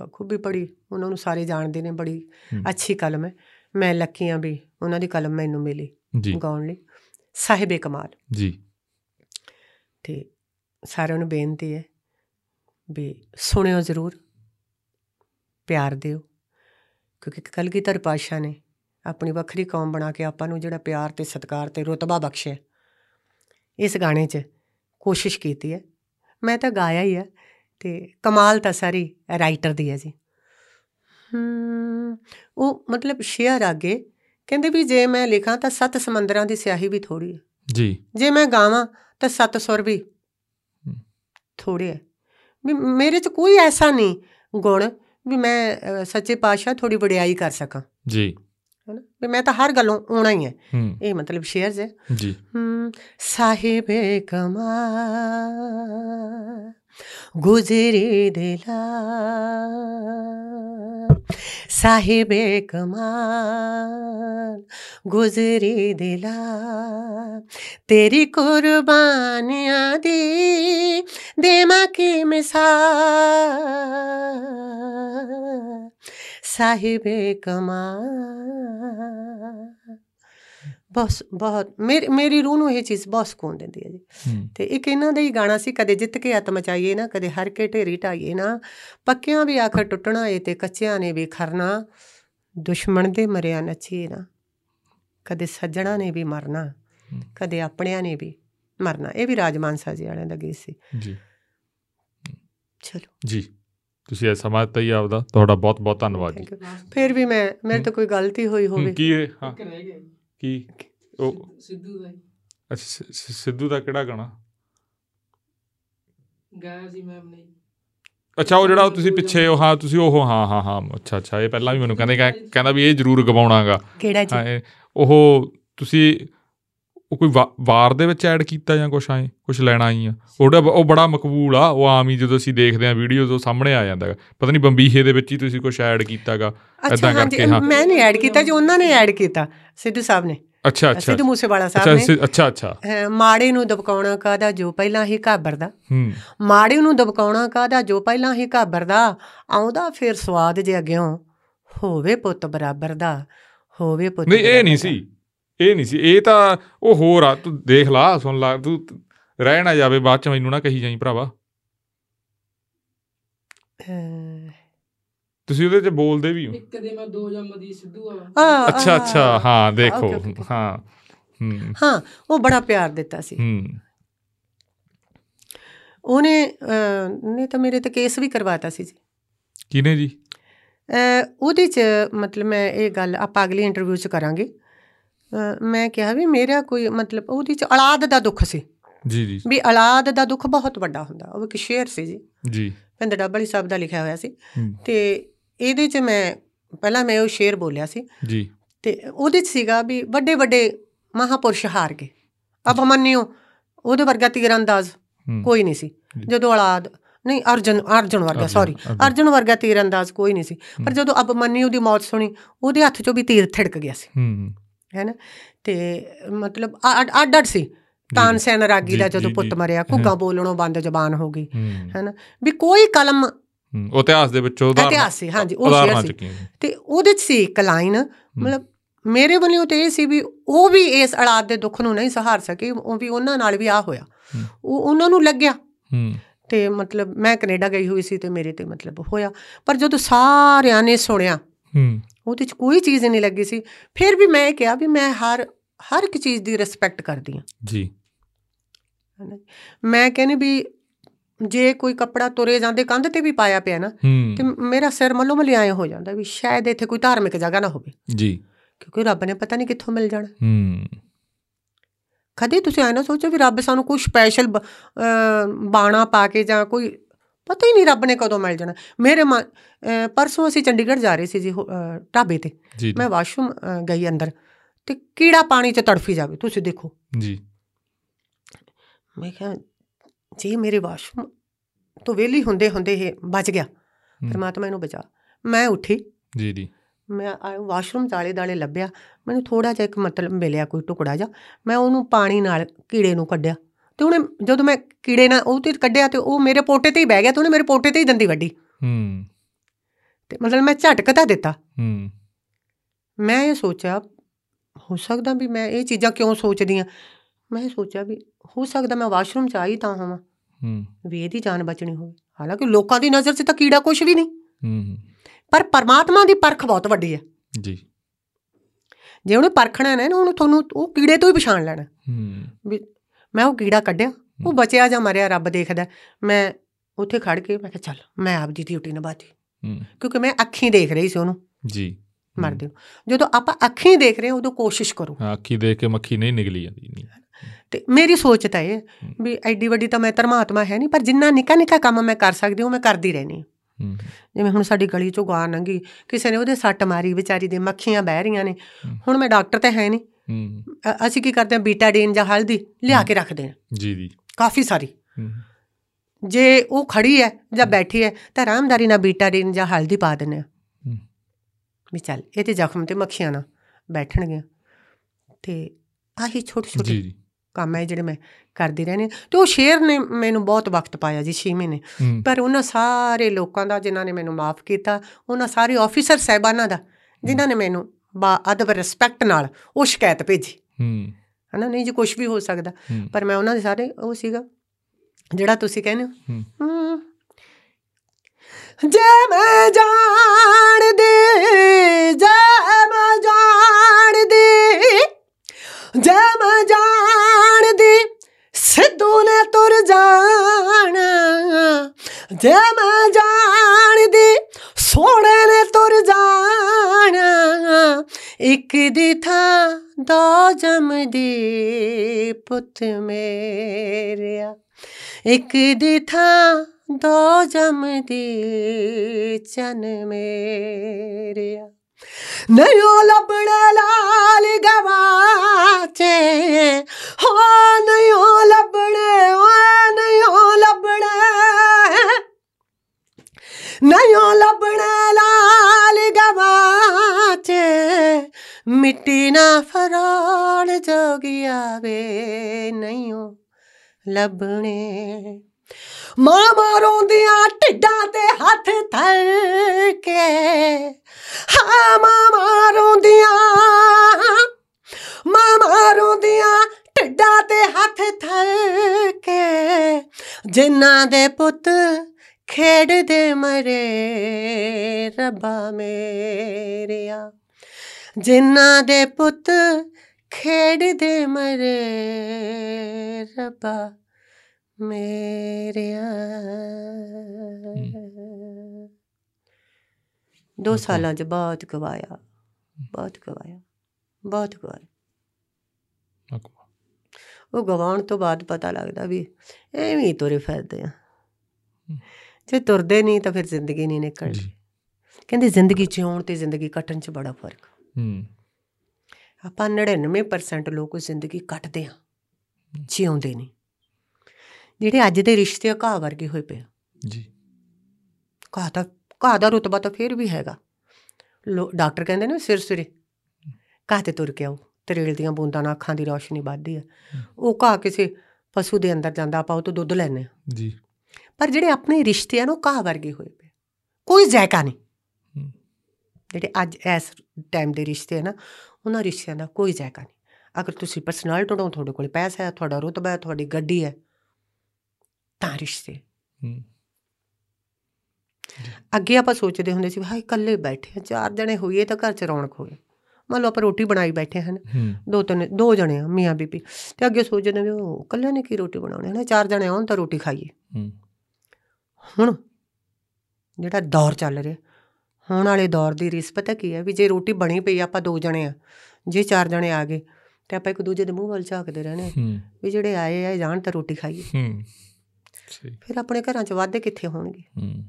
ਬਖੂਬੀ ਪੜੀ ਉਹਨਾਂ ਨੂੰ ਸਾਰੇ ਜਾਣਦੇ ਨੇ ਬੜੀ। ਅੱਛੀ ਕਲਮ ਹੈ। ਮੈਂ ਲੱਕੀਆਂ ਵੀ ਉਹਨਾਂ ਦੀ ਕਲਮ ਮੈਨੂੰ ਮਿਲੀ ਗਾਉਣ ਲਈ। ਸਾਹਿਬੇ ਕਮਾਲ। ਜੀ। ਤੇ ਸਾਰਿਆਂ ਨੂੰ ਬੇਨਤੀ ਹੈ ਵੀ ਸੁਣਿਓ ਜ਼ਰੂਰ ਪਿਆਰ ਦਿਓ। ਕਿਉਂਕਿ ਕਲਗੀਧਰ ਪਾਸ਼ਾ ਨੇ ਆਪਣੀ ਵੱਖਰੀ ਕੌਮ ਬਣਾ ਕੇ ਆਪਾਂ ਨੂੰ ਜਿਹੜਾ ਪਿਆਰ ਤੇ ਸਤਿਕਾਰ ਤੇ ਰੁਤਬਾ ਬਖਸ਼ਿਆ। ਇਸ ਗਾਣੇ 'ਚ ਕੋਸ਼ਿਸ਼ ਕੀਤੀ ਹੈ। ਮੈਂ ਤਾਂ ਗਾਇਆ ਹੀ ਆ। ਤੇ ਕਮਾਲ ਤਾਂ ਸਾਰੀ ਰਾਈਟਰ ਦੀ ਹੈ ਜੀ। ਹਮ, ਉਹ ਮਤਲਬ ਸ਼ੇਅਰ ਅੱਗੇ ਕਹਿੰਦੇ ਵੀ ਜੇ ਮੈਂ ਲਿਖਾਂ ਤਾਂ ਸੱਤ ਸਮੁੰਦਰਾਂ ਦੀ ਸਿਆਹੀ ਵੀ ਥੋੜੀ ਹੈ। ਜੀ। ਜੇ ਮੈਂ ਗਾਵਾਂ ਤਾਂ ਸੱਤ ਸੁਰ ਵੀ। ਥੋੜੇ ਹੈ। ਵੀ ਮੇਰੇ 'ਚ ਕੋਈ ਐਸਾ ਨਹੀਂ ਗੁਣ ਵੀ ਮੈਂ ਸੱਚੇ ਪਾਤਸ਼ਾਹ ਥੋੜੀ ਵਡਿਆਈ ਕਰ ਸਕਾਂ। ਜੀ। ਹੈਨਾ? ਵੀ ਮੈਂ ਤਾਂ ਹਰ ਗੱਲੋਂ ਆਉਣਾ ਹੀ ਹੈ। ਹੂੰ। ਇਹ ਮਤਲਬ ਸ਼ੇਅਰਸ ਹੈ। ਜੀ। ਸਾਹਿਬੇ ਕਮਾਲ। ਗੁਜ਼ਰੀ ਦਿਲਾ ਸਾਹਿਬੇ ਕਮਾਲ ਗੁਜ਼ਰੀ ਦਿਲਾ ਤੇਰੀ ਕੁਰਬਾਨੀਆਂ ਦੀ ਦੇਵਾਂ ਕੀ ਮਿਸਾਲ ਸਾਹਿਬੇ ਕਮਾਲ ਬਸ ਬਹੁਤ ਮੇਰੀ ਮੇਰੀ ਰੂਹ ਨੂੰ ਇਹ ਚੀਜ਼ ਬਹੁਤ ਸਕੂਨ ਦਿੰਦੀ ਹੈ ਜੀ। ਤੇ ਇੱਕ ਇਹਨਾਂ ਦਾ ਹੀ ਗਾਣਾ ਸੀ ਕਦੇ ਜਿੱਤ ਕੇ ਹੱਥ ਮਚਾਈਏ ਨਾ ਕਦੇ ਹਰ ਕੇ ਢੇਰੀ ਢਾਈਏ ਨਾ। ਪੱਕਿਆਂ ਵੀ ਆਖਰ ਟੁੱਟਣਾ ਏ ਤੇ ਕੱਚਿਆਂ ਨੇ ਵੀ ਖਰਨਾ। ਦੁਸ਼ਮਣ ਦੇ ਮਰਿਆ ਨੱਚੀਏ ਨਾ ਕਦੇ ਸੱਜਣਾ ਨੇ ਵੀ ਮਰਨਾ। ਕਦੇ ਆਪਣਿਆਂ ਨੇ ਵੀ ਮਰਨਾ। ਇਹ ਵੀ ਰਾਜਮਾਨਸਾ ਜੀ ਵਾਲਿਆਂ ਦਾ ਗੀਤ ਸੀ। ਜੀ। ਚਲੋ। ਜੀ। ਤੁਸੀਂ ਇਹ ਸਮਾਂ ਦਿੱਤਾ ਹੀ ਆਪਦਾ ਤੁਹਾਡਾ ਬਹੁਤ ਬਹੁਤ ਧੰਨਵਾਦ ਜੀ। ਫਿਰ ਵੀ ਮੈਂ ਮੇਰੇ ਤੋਂ ਕੋਈ ਗਲਤੀ ਹੋਈ ਹੋਵੇ। ਕੀ ਹਾਂ। ਕੀ? ਉਹ ਸਿੱਧੂ ਦਾ। ਅੱਛਾ ਸਿੱਧੂ ਦਾ ਕਿਹੜਾ ਗਾਣਾ? ਗਾਇਆ ਸੀ ਮੈਮ ਨੇ। ਅੱਛਾ ਉਹ ਜਿਹੜਾ ਤੁਸੀਂ ਪਿੱਛੇ ਉਹ ਹਾਂ ਤੁਸੀਂ ਉਹ ਹਾਂ ਹਾਂ ਹਾਂ ਅੱਛਾ ਅੱਛਾ ਇਹ ਪਹਿਲਾਂ ਵੀ ਮੈਨੂੰ ਕਹਿੰਦੇ ਕਹਿ- ਕਹਿੰਦਾ ਵੀ ਇਹ ਜ਼ਰੂਰ ਗਵਾਉਣਾਗਾ। ਕਿਹੜਾ ਜੀ? ਉਹ ਤੁਸੀਂ ਉਹ ਕੋਈ ਵਾਰ ਦੇ ਵਿੱਚ ਐਡ ਕੀਤਾ ਜਾਂ ਕੁਛ ਆਏ ਕੁਛ ਲੈਣਾ ਆਈ ਆ? ਉਹਦਾ ਉਹ ਬੜਾ ਮਕਬੂਲ ਆ ਉਹ ਆਮ ਹੀ ਜਦੋਂ ਅਸੀਂ ਦੇਖਦੇ ਆ ਵੀਡੀਓਜ਼ ਉਹ ਸਾਹਮਣੇ ਆ ਜਾਂਦਾ ਗਾ ਪਤਾ ਨਹੀਂ ਬੰਬੀਹੇ ਦੇ ਵਿੱਚ ਹੀ ਤੁਸੀਂ ਕੁਛ ਐਡ ਕੀਤਾਗਾ ਹਾਂਜੀ ਕਰਕੇ, ਹਾਂ। ਮੈਂ ਨਹੀਂ ਐਡ ਕੀਤਾ ਜੀ ਉਹਨਾਂ ਨੇ ਐਡ ਕੀਤਾ ਸਿੱਧੂ ਸਾਹਿਬ ਨੇ। ਅੱਛਾ ਅੱਛਾ। ਸਿੱਧੂ ਮੂਸੇਵਾਲਾ ਸਾਹਿਬ ਨੇ। ਅੱਛਾ ਅੱਛਾ। ਮਾੜੇ ਨੂੰ ਦਬਕਾਉਣਾ ਕਾਦਾ ਜੋ ਪਹਿਲਾਂ ਹੀ ਘਾਬਰਦਾ ਹੂੰ। ਮਾੜੇ ਨੂੰ ਦਬਕਾਉਣਾ ਕਾਦਾ ਜੋ ਪਹਿਲਾਂ ਹੀ ਘਾਬਰਦਾ ਆਉਂਦਾ ਫਿਰ ਸਵਾਦ ਜੇ ਅੱਗਿਓਂ। ਹੋਵੇ ਪੁੱਤ ਬਰਾਬਰ ਦਾ ਹੋਵੇ ਪੁੱਤ ਨਹੀਂ ਇਹ ਨਹੀਂ। ਸੀ। ਇਹ ਨਹੀਂ ਸੀ ਇਹ ਤਾਂ ਉਹ ਹੋਰ ਆ ਤੂੰ ਦੇਖ ਲਾ ਸੁਣ ਲਾ ਤੂੰ ਰਹਿ ਨਾ ਜਾਵੇ ਬਾਅਦ ਚ ਮੈਨੂੰ ਨਾ ਕਹੀ ਜਾਈ ਭਰਾਵਾ। ਤੁਸੀਂ ਉਹਦੇ ਚ ਬੋਲਦੇ ਵੀ ਹੋ। ਇੱਕ ਦੇ ਮੈਂ ਦੋ ਜੰਮਦੀ ਸਿੱਧੂ ਆ। ਅੱਛਾ ਅੱਛਾ ਹਾਂ। ਦੇਖੋ। ਹਾਂ ਹੂੰ। ਉਹ ਬੜਾ ਪਿਆਰ ਦਿੱਤਾ ਸੀ। ਹੂੰ। ਉਹਨੇ ਨੇ ਤਾਂ ਮੇਰੇ ਤੇ ਕੇਸ ਵੀ ਕਰਵਾਤਾ ਸੀ ਜੀ। ਕਿਨੇ ਜੀ? ਉਹਦੇ ਚ ਮਤਲਬ ਮੈਂ ਇਹ ਗੱਲ ਆਪਾਂ ਅਗਲੀ ਇੰਟਰਵਿਊ ਚ ਕਰਾਂਗੇ। ਮੈਂ ਕਿਹਾ ਵੀ ਮੇਰਾ ਕੋਈ ਮਤਲਬ ਉਹਦੇ ਚ ਔਲਾਦ ਦਾ ਦੁੱਖ ਸੀ। ਜੀ ਜੀ। ਵੀ ਔਲਾਦ ਦਾ ਦੁੱਖ ਬਹੁਤ ਵੱਡਾ ਹੁੰਦਾ ਉਹ ਇੱਕ ਸ਼ੇਰ ਸੀ ਜੀ। ਜੀ। ਪਿੰਡ ਡੱਬਲੀ ਸਾਹਿਬ ਦਾ ਲਿਖਿਆ ਹੋਇਆ ਸੀ। ਤੇ ਇਹਦੇ ਚ ਮੈਂ ਪਹਿਲਾਂ ਮੈਂ ਉਹ ਸ਼ੇਰ ਬੋਲਿਆ ਸੀ। ਜੀ। ਤੇ ਉਹਦੇ ਚ ਸੀਗਾ ਵੀ ਵੱਡੇ ਵੱਡੇ ਮਹਾਪੁਰਸ਼ ਹਾਰ ਗਏ। ਅਭਮਨਿਓ ਉਹਦੇ ਵਰਗਾ ਤੀਰਅੰਦਾਜ਼ ਕੋਈ ਨਹੀਂ ਸੀ। ਜਦੋਂ ਔਲਾਦ ਨਹੀਂ ਅਰਜਨ ਅਰਜਨ ਵਰਗਾ ਸੌਰੀ ਅਰਜੁਨ। ਅਰਜਨ ਵਰਗਾ ਤੀਰਅੰਦਾਜ਼ ਕੋਈ ਨਹੀਂ ਸੀ। ਪਰ ਜਦੋਂ ਅਭਮਨਿਓ ਦੀ ਮੌਤ ਸੁਣੀ ਉਹਦੇ ਹੱਥ 'ਚੋਂ ਵੀ ਤੀਰ ਥਿੜਕ ਗਿਆ ਸੀ। ਹੂੰ। ਹੈਨਾ ਤੇ ਮਤਲਬ ਅੱਡ ਅੱਡ ਸੀ। ਤਾਨਸੈਨ ਰਾਗੀ ਦਾ ਜਦੋਂ ਪੁੱਤ। ਮਰਿਆ ਘੁੱਗਾ ਬੋਲਣੋਂ ਬੰਦ ਜ਼ਬਾਨ ਹੋ ਗਈ ਹੂੰ। ਹੈਨਾ ਵੀ ਕੋਈ ਕਲਮ ਹੂੰ, ਉਹ ਇਤਿਹਾਸ ਦੇ ਵਿੱਚ ਉਦਾਹਰਨ ਇਤਿਹਾਸ ਸੀ, ਹਾਂਜੀ, ਉਹ ਸ਼ੇਅਰ ਸੀ। ਤੇ ਉਹਦੇ 'ਚ ਸੀ ਇੱਕ ਲਾਈਨ ਮਤਲਬ ਮੇਰੇ ਵੱਲੋਂ ਤੇ ਇਹ ਸੀ ਵੀ ਉਹ ਵੀ ਇਸ ਔਲਾਦ ਦੇ ਦੁੱਖ ਨੂੰ ਨਹੀਂ ਸਹਾਰ ਸਕੇ ਉਹ ਵੀ ਉਹਨਾਂ ਨਾਲ ਵੀ ਆ ਹੋਇਆ। ਹੂੰ। ਉਹ ਉਹਨਾਂ ਨੂੰ ਲੱਗਿਆ। ਹੂੰ। ਤੇ ਮਤਲਬ ਮੈਂ ਕੈਨੇਡਾ ਗਈ ਹੋਈ ਸੀ ਤੇ ਮੇਰੇ ਤੇ ਮਤਲਬ ਹੋਇਆ। ਪਰ ਜਦੋਂ ਸਾਰਿਆਂ ਨੇ ਸੁਣਿਆ ਹੂੰ। ਉਹਦੇ 'ਚ ਕੋਈ ਚੀਜ਼ ਨਹੀਂ ਲੱਗੀ ਸੀ। ਫਿਰ ਵੀ ਮੈਂ ਕਿਹਾ ਵੀ ਮੈਂ ਹਰ ਹਰ ਇੱਕ ਚੀਜ਼ ਦੀ ਰਿਸਪੈਕਟ ਕਰਦੀ ਹਾਂ। ਜੀ। ਮੈਂ ਕਹਿੰਦੀ ਵੀ ਜੇ ਕੋਈ ਕੱਪੜਾ ਤੁਰੇ ਜਾਂਦੇ ਕੰਧ ਤੇ ਵੀ ਪਾਇਆ ਪਿਆ ਨਾ ਤੇ ਮੇਰਾ ਸਿਰ ਮੱਲੋ ਮੱਲੀ ਆਏ ਹੋ ਜਾਂਦਾ ਵੀ ਸ਼ਾਇਦ ਇੱਥੇ ਕੋਈ ਧਾਰਮਿਕ ਜਗ੍ਹਾ ਨਾ ਹੋਵੇ। ਜੀ। ਕਿਉਂਕਿ ਰੱਬ ਨੇ ਪਤਾ ਨਹੀਂ ਕਿੱਥੋਂ ਮਿਲ ਜਾਣਾ। ਹੂੰ। ਕਦੇ ਤੁਸੀਂ ਐ ਨਾ ਸੋਚੋ ਵੀ ਰੱਬ ਸਾਨੂੰ ਕੋਈ ਸਪੈਸ਼ਲ ਬਾਣਾ ਪਾ ਕੇ ਜਾਂ ਕੋਈ ਪਤਾ ਹੀ ਨਹੀਂ ਰੱਬ ਨੇ ਕਦੋਂ ਮਿਲ ਜਾਣਾ। ਮੇਰੇ ਪਰਸੋਂ ਅਸੀਂ ਚੰਡੀਗੜ੍ਹ ਜਾ ਰਹੇ ਸੀ ਜੀ ਢਾਬੇ ਤੇ। ਜੀ ਮੈਂ ਵਾਸ਼ਰੂਮ ਗਈ ਅੰਦਰ ਤੇ ਕੀੜਾ ਪਾਣੀ 'ਚ ਤੜਫੀ ਜਾਵੇ ਤੁਸੀਂ ਦੇਖੋ। ਜੀ। ਮੈਂ ਕਿਹਾ ਜੀ ਮੇਰੇ ਵਾਸ਼ਰੂਮ ਤੋਂ ਵਿਹਲੀ ਹੁੰਦੇ ਹੁੰਦੇ ਇਹ ਬਚ ਗਿਆ ਪਰਮਾਤਮਾ ਇਹਨੂੰ ਬਚਾ। ਮੈਂ ਉੱਠੀ। ਜੀ ਜੀ। ਮੈਂ ਆ ਵਾਸ਼ਰੂਮ ਜਾਲੇ ਦਾਲੇ ਲੱਭਿਆ। ਮੈਨੂੰ ਥੋੜਾ ਜਿਹਾ ਇੱਕ ਮਤਲਬ ਮਿਲਿਆ ਕੋਈ ਟੁਕੜਾ ਜਿਹਾ। ਮੈਂ ਉਹਨੂੰ ਪਾਣੀ ਨਾਲ ਕੀੜੇ ਨੂੰ ਕੱਢਿਆ। ਤੇ ਉਹਨੇ ਜਦੋਂ ਮੈਂ ਕੀੜੇ ਨਾਲ ਉਹ ਤੇ ਕੱਢਿਆ ਤੇ ਉਹ ਮੇਰੇ ਪੋਟੇ ਤੇ ਹੀ ਬਹਿ ਗਿਆ ਤੇ ਉਹਨੇ ਮੇਰੇ ਪੋਟੇ ਤੇ ਹੀ ਦੰਦੀ ਵੱਢੀ। ਹੂੰ। ਤੇ ਮਤਲਬ ਮੈਂ ਝਟਕ ਤਾਂ ਦਿੱਤਾ। ਹੂੰ। ਮੈਂ ਇਹ ਸੋਚਿਆ ਹੋ ਸਕਦਾ ਵੀ ਮੈਂ ਇਹ ਚੀਜ਼ਾਂ ਕਿਉਂ ਸੋਚਦੀ ਆ? ਮੈਂ ਸੋਚਿਆ ਵੀ ਹੋ ਸਕਦਾ ਮੈਂ ਵਾਸ਼ਰੂਮ ਚ ਆਈ ਤਾਂ ਹੋਵਾਂ। ਹੂੰ। ਵੀ ਇਹਦੀ ਜਾਨ ਬਚਣੀ ਹੋਵੇ। ਹਾਲਾਂਕਿ ਲੋਕਾਂ ਦੀ ਨਜ਼ਰ 'ਚ ਤਾਂ ਕੀੜਾ ਕੁਝ ਵੀ ਨਹੀਂ। ਹੂੰ। ਪਰ ਪਰਮਾਤਮਾ ਦੀ ਪਰਖ ਬਹੁਤ ਵੱਡੀ ਹੈ। ਜੀ। ਜੇ ਉਹਨੇ ਪਰਖਣਾ ਨਾ ਉਹਨੂੰ ਤੁਹਾਨੂੰ ਉਹ ਕੀੜੇ ਤੋਂ ਹੀ ਪਛਾਣ ਲੈਣਾ। ਹੂੰ। ਵੀ ਮੈਂ ਉਹ ਕੀੜਾ ਕੱਢਿਆ ਉਹ ਬਚਿਆ ਜਾਂ ਮਰਿਆ ਰੱਬ ਦੇਖਦਾ। ਮੈਂ ਉੱਥੇ ਖੜ ਕੇ ਮੈਂ ਕਿਹਾ ਚੱਲ ਮੈਂ ਆਪਦੀ ਡਿਊਟੀ ਨਿਭਾਤੀ। ਕਿਉਂਕਿ ਮੈਂ ਅੱਖੀਂ ਦੇਖ ਰਹੀ ਸੀ ਉਹਨੂੰ। ਜੀ। ਮਰਦੇ ਨੂੰ ਜਦੋਂ ਆਪਾਂ ਅੱਖੀਂ ਦੇਖ ਰਹੇ ਹਾਂ ਉਦੋਂ ਕੋਸ਼ਿਸ਼ ਕਰੋ। ਹਾਂ, ਅੱਖੀ ਦੇਖ ਕੇ ਮੱਖੀ ਨਹੀਂ ਨਿਕਲੀ ਜਾਂਦੀ ਨਹੀਂ ਤੇ ਮੇਰੀ ਸੋਚ ਤਾਂ ਇਹ ਵੀ ਐਡੀ ਵੱਡੀ ਤਾਂ ਮੈਂ ਧਰਮਾਤਮਾ ਹੈ ਨਹੀਂ ਪਰ ਜਿੰਨਾ ਨਿੱਕਾ ਨਿੱਕਾ ਕੰਮ ਮੈਂ ਕਰ ਸਕਦੀ ਹਾਂ ਮੈਂ ਕਰਦੀ ਰਹਿਣੀ ਜਿਵੇਂ ਹੁਣ ਸਾਡੀ ਗਲੀ ਚੋਂ ਗਾਂ ਲੰਘੀ ਕਿਸੇ ਨੇ ਉਹਦੇ ਸੱਟ ਮਾਰੀ ਵਿਚਾਰੀ ਦੇ ਮੱਖੀਆਂ ਬਹਿ ਰਹੀਆਂ ਨੇ। ਹੁਣ ਮੈਂ ਡਾਕਟਰ ਤਾਂ ਹੈ ਨਹੀਂ। ਅਸੀਂ ਕੀ ਕਰਦੇ ਹਾਂ ਬੀਟਾਡੀਨ ਜਾਂ ਹਲਦੀ ਲਿਆ ਕੇ ਰੱਖਦੇ ਹਾਂ। ਜੀ ਜੀ। ਕਾਫੀ ਸਾਰੀ। ਜੇ ਉਹ ਖੜੀ ਹੈ ਜਾਂ ਬੈਠੀ ਹੈ ਤਾਂ ਆਰਾਮਦਾਰੀ ਨਾਲ ਬੀਟਾਡੀਨ ਜਾਂ ਹਲਦੀ ਪਾ ਦਿੰਦੇ ਆ। ਵੀ ਚੱਲ ਇਹ ਤੇ ਜ਼ਖਮ ਤੇ ਮੱਖੀਆਂ ਨਾ ਬੈਠਣਗੀਆਂ। ਤੇ ਆਹੀ ਛੋਟੇ ਛੋਟੇ ਜੀ ਜੀ। ਕੰਮ ਹੈ ਜਿਹੜੇ ਮੈਂ ਕਰਦੀ ਰਹਿੰਦੀ ਹਾਂ। ਤੇ ਉਹ ਸ਼ੇਰ ਨੇ ਮੈਨੂੰ ਬਹੁਤ ਵਕਤ ਪਾਇਆ ਜੀ 6 ਮਹੀਨੇ। ਪਰ ਉਹਨਾਂ ਸਾਰੇ ਲੋਕਾਂ ਦਾ ਜਿਨ੍ਹਾਂ ਨੇ ਮੈਨੂੰ ਮਾਫ ਕੀਤਾ ਉਹਨਾਂ ਸਾਰੇ ਆਫੀਸਰ ਸਾਹਿਬਾਨਾਂ ਦਾ ਜਿਨ੍ਹਾਂ ਨੇ ਮੈਨੂੰ ਬਾ ਅਦਬ ਰਿਸਪੈਕਟ ਨਾਲ ਉਹ ਸ਼ਿਕਾਇਤ ਭੇਜੀ। ਹੂੰ। ਹਨਾ ਨਹੀਂ ਜੀ ਕੁਝ ਵੀ ਹੋ ਸਕਦਾ। ਪਰ ਮੈਂ ਉਹਨਾਂ ਦੇ ਸਾਰੇ ਉਹ ਸੀਗਾ ਜਿਹੜਾ ਤੁਸੀਂ ਕਹਿੰਦੇ ਹੋ। ਜੇ ਮੈਂ ਜਾਣਦੀ ਜੇ ਮੈਂ ਜਾਣਦੀ ਜੇ ਮੈਂ ਜਾਣਦੀ ਸਿੱਧੂ ਨੇ ਤੁਰ ਜਾਣਾ। ਜੇ ਮੈਂ ਜਾਣਦੀ ਸੋਹਣੇ ਨੇ ਤੁਰ ਜਾਣਾ। ਇੱਕ ਦੀ ਥਾਂ ਦੋ ਜਮਦੀ ਪੁੱਤ ਮੇਰਿਆ। ਇੱਕ ਦੀ ਥਾਂ ਦੋ ਜਮਦੀ ਚਨ ਮੇਰਿਆ। ਨਹੀਂ ਉਹ ਲੱਭਣੇ ਲਾਲ ਗਵਾਚੇ, ਹੋ ਨਹੀਂ ਉਹ ਲੱਭਣੇ ਓ ਨਹੀਂ ਉਹ ਲੱਭਣੇ। ਨਹੀਂ ਉਹ ਲੱਭਣੇ ਲਾਲ ਗਵਾਚੇ ਮਿੱਟੀ ਨਾ ਫਰਾੜ ਜੋਗਿਆ ਵੇ ਨਹੀਂ ਉਹ ਲੱਭਣੇ। ਮਾਂ ਰੋਂਦੀਆਂ ਢਿੱਡਾਂ ਤੇ ਹੱਥ ਧਰ ਕੇ ਹਾਂ ਮਾਂ ਰੋਂਦੀਆਂ ਮਾਂ ਰੋਂਦੀਆਂ ਢਿੱਡਾਂ ਤੇ ਹੱਥ ਧਰ ਕੇ ਜਿਨ੍ਹਾਂ ਦੇ ਪੁੱਤ ਖੇਡਦੇ ਮਰੇ ਰੱਬਾ ਮੇਰਿਆ ਜਿਨ੍ਹਾਂ ਦੇ ਪੁੱਤ ਖੇਡਦੇ ਮਰੇ ਰੱਬਾ ਮੇਰਿਆ ਦੋ ਸਾਲਾਂ ਚ ਬਹੁਤ ਗਵਾਇਆ ਬਹੁਤ ਗਵਾਇਆ ਬਹੁਤ ਗਵਾਇਆ। ਉਹ ਗਵਾਉਣ ਤੋਂ ਬਾਅਦ ਪਤਾ ਲੱਗਦਾ ਵੀ ਐਵੇਂ ਹੀ ਤੁਰੇ ਫਿਰਦੇ ਆ। ਜੇ ਤੁਰਦੇ ਨਹੀਂ ਤਾਂ ਫਿਰ ਜ਼ਿੰਦਗੀ ਨਹੀਂ ਨਿਕਲਦੀ। ਕਹਿੰਦੇ ਜ਼ਿੰਦਗੀ ਜਿਉਣ ਤੇ ਜ਼ਿੰਦਗੀ ਕੱਟਣ 'ਚ ਬੜਾ ਫ਼ਰਕ ਹੂੰ। ਆਪਾਂ 99% ਲੋਕ ਜ਼ਿੰਦਗੀ ਕੱਟਦੇ ਆ ਜਿਉਂਦੇ ਨਹੀਂ। ਜਿਹੜੇ ਅੱਜ ਦੇ ਰਿਸ਼ਤੇ ਆ ਘਾਹ ਵਰਗੇ ਹੋਏ ਪਏ ਆ। ਜੀ। ਘਾਹ ਦਾ ਘਾਹ ਦਾ ਰੁਤਬਾ ਤਾਂ ਫਿਰ ਵੀ ਹੈਗਾ। ਲੋ ਡਾਕਟਰ ਕਹਿੰਦੇ ਨੇ ਸਿਰ ਸਿਰੇ ਘਾਹ ਤੇ ਤੁਰ ਕੇ ਆਓ। ਤਰੇਲ ਦੀਆਂ ਬੂੰਦਾਂ ਨਾਲ ਅੱਖਾਂ ਦੀ ਰੌਸ਼ਨੀ ਵੱਧਦੀ ਹੈ। ਉਹ ਘਾਹ ਕਿਸੇ ਪਸ਼ੂ ਦੇ ਅੰਦਰ ਜਾਂਦਾ ਆਪਾਂ ਉਹ ਤੋਂ ਦੁੱਧ ਆ ਜੀ। ਪਰ ਜਿਹੜੇ ਆਪਣੇ ਰਿਸ਼ਤੇ ਆ ਨਾ ਉਹ ਘਾਹ ਵਰਗੇ ਹੋਏ ਪਏ ਕੋਈ ਜ਼ਾਇਕਾ ਨਹੀਂ। ਜਿਹੜੇ ਅੱਜ ਇਸ ਟਾਈਮ ਦੇ ਰਿਸ਼ਤੇ ਆ ਨਾ ਉਹਨਾਂ ਰਿਸ਼ਤਿਆਂ ਦਾ ਕੋਈ ਜ਼ਾਇਕਾ ਨਹੀਂ। ਅਗਰ ਤੁਸੀਂ ਪਰਸਨੈਲਿਟੀ ਹੋ ਤੁਹਾਡੇ ਕੋਲ ਪੈਸਾ ਹੈ ਤੁਹਾਡਾ ਰੁਤਬਾ ਹੈ ਤੁਹਾਡੀ ਗੱਡੀ ਹੈ ਤਾਂ ਰਿਸ਼ਤੇ ਅੱਗੇ ਆਪਾਂ ਸੋਚਦੇ ਹੁੰਦੇ ਸੀ ਹਾਏ ਇਕੱਲੇ ਬੈਠੇ ਆ ਚਾਰ ਜਣੇ ਹੋਈਏ ਤਾਂ ਘਰ 'ਚ ਰੌਣਕ ਹੋਵੇ। ਮੰਨ ਲਓ ਆਪਾਂ ਰੋਟੀ ਬਣਾਈ ਬੈਠੇ ਹਨ ਦੋ ਤਿੰਨ ਦੋ ਜਣੇ ਆ ਮੀਆਂ ਬੀਬੀ। ਤੇ ਅੱਗੇ ਸੋਚਦੇ ਨੇ ਉਹ ਇਕੱਲਿਆਂ ਨੇ ਕੀ ਰੋਟੀ ਬਣਾਉਣੀ ਹੈ? ਨਾ ਚਾਰ ਜਣੇ ਆਉਣ ਤਾਂ ਰੋਟੀ ਖਾਈਏ। ਹੁਣ ਜਿਹੜਾ ਦੌਰ ਚੱਲ ਰਿਹਾ ਹੁਣ ਵਾਲੇ ਦੌਰ ਦੀ ਰੀਸ ਪਤਾ ਕੀ ਹੈ ਵੀ ਜੇ ਰੋਟੀ ਬਣੀ ਪਈ ਆਪਾਂ ਦੋ ਜਣੇ ਆ ਜੇ ਚਾਰ ਜਣੇ ਆ ਗਏ ਤੇ ਆਪਾਂ ਇੱਕ ਦੂਜੇ ਦੇ ਮੂੰਹ ਵੱਲ ਝਾਕਦੇ ਹੂੰ। ਵੀ ਜਿਹੜੇ ਆਏ ਆ ਜਾਣ ਤਾਂ ਰੋਟੀ ਖਾਈਏ। ਹੂੰ। ਸਹੀ। ਫਿਰ ਆਪਣੇ ਘਰਾਂ 'ਚ ਵਾਧੇ ਕਿੱਥੇ ਹੋਣਗੇ? ਹੂੰ।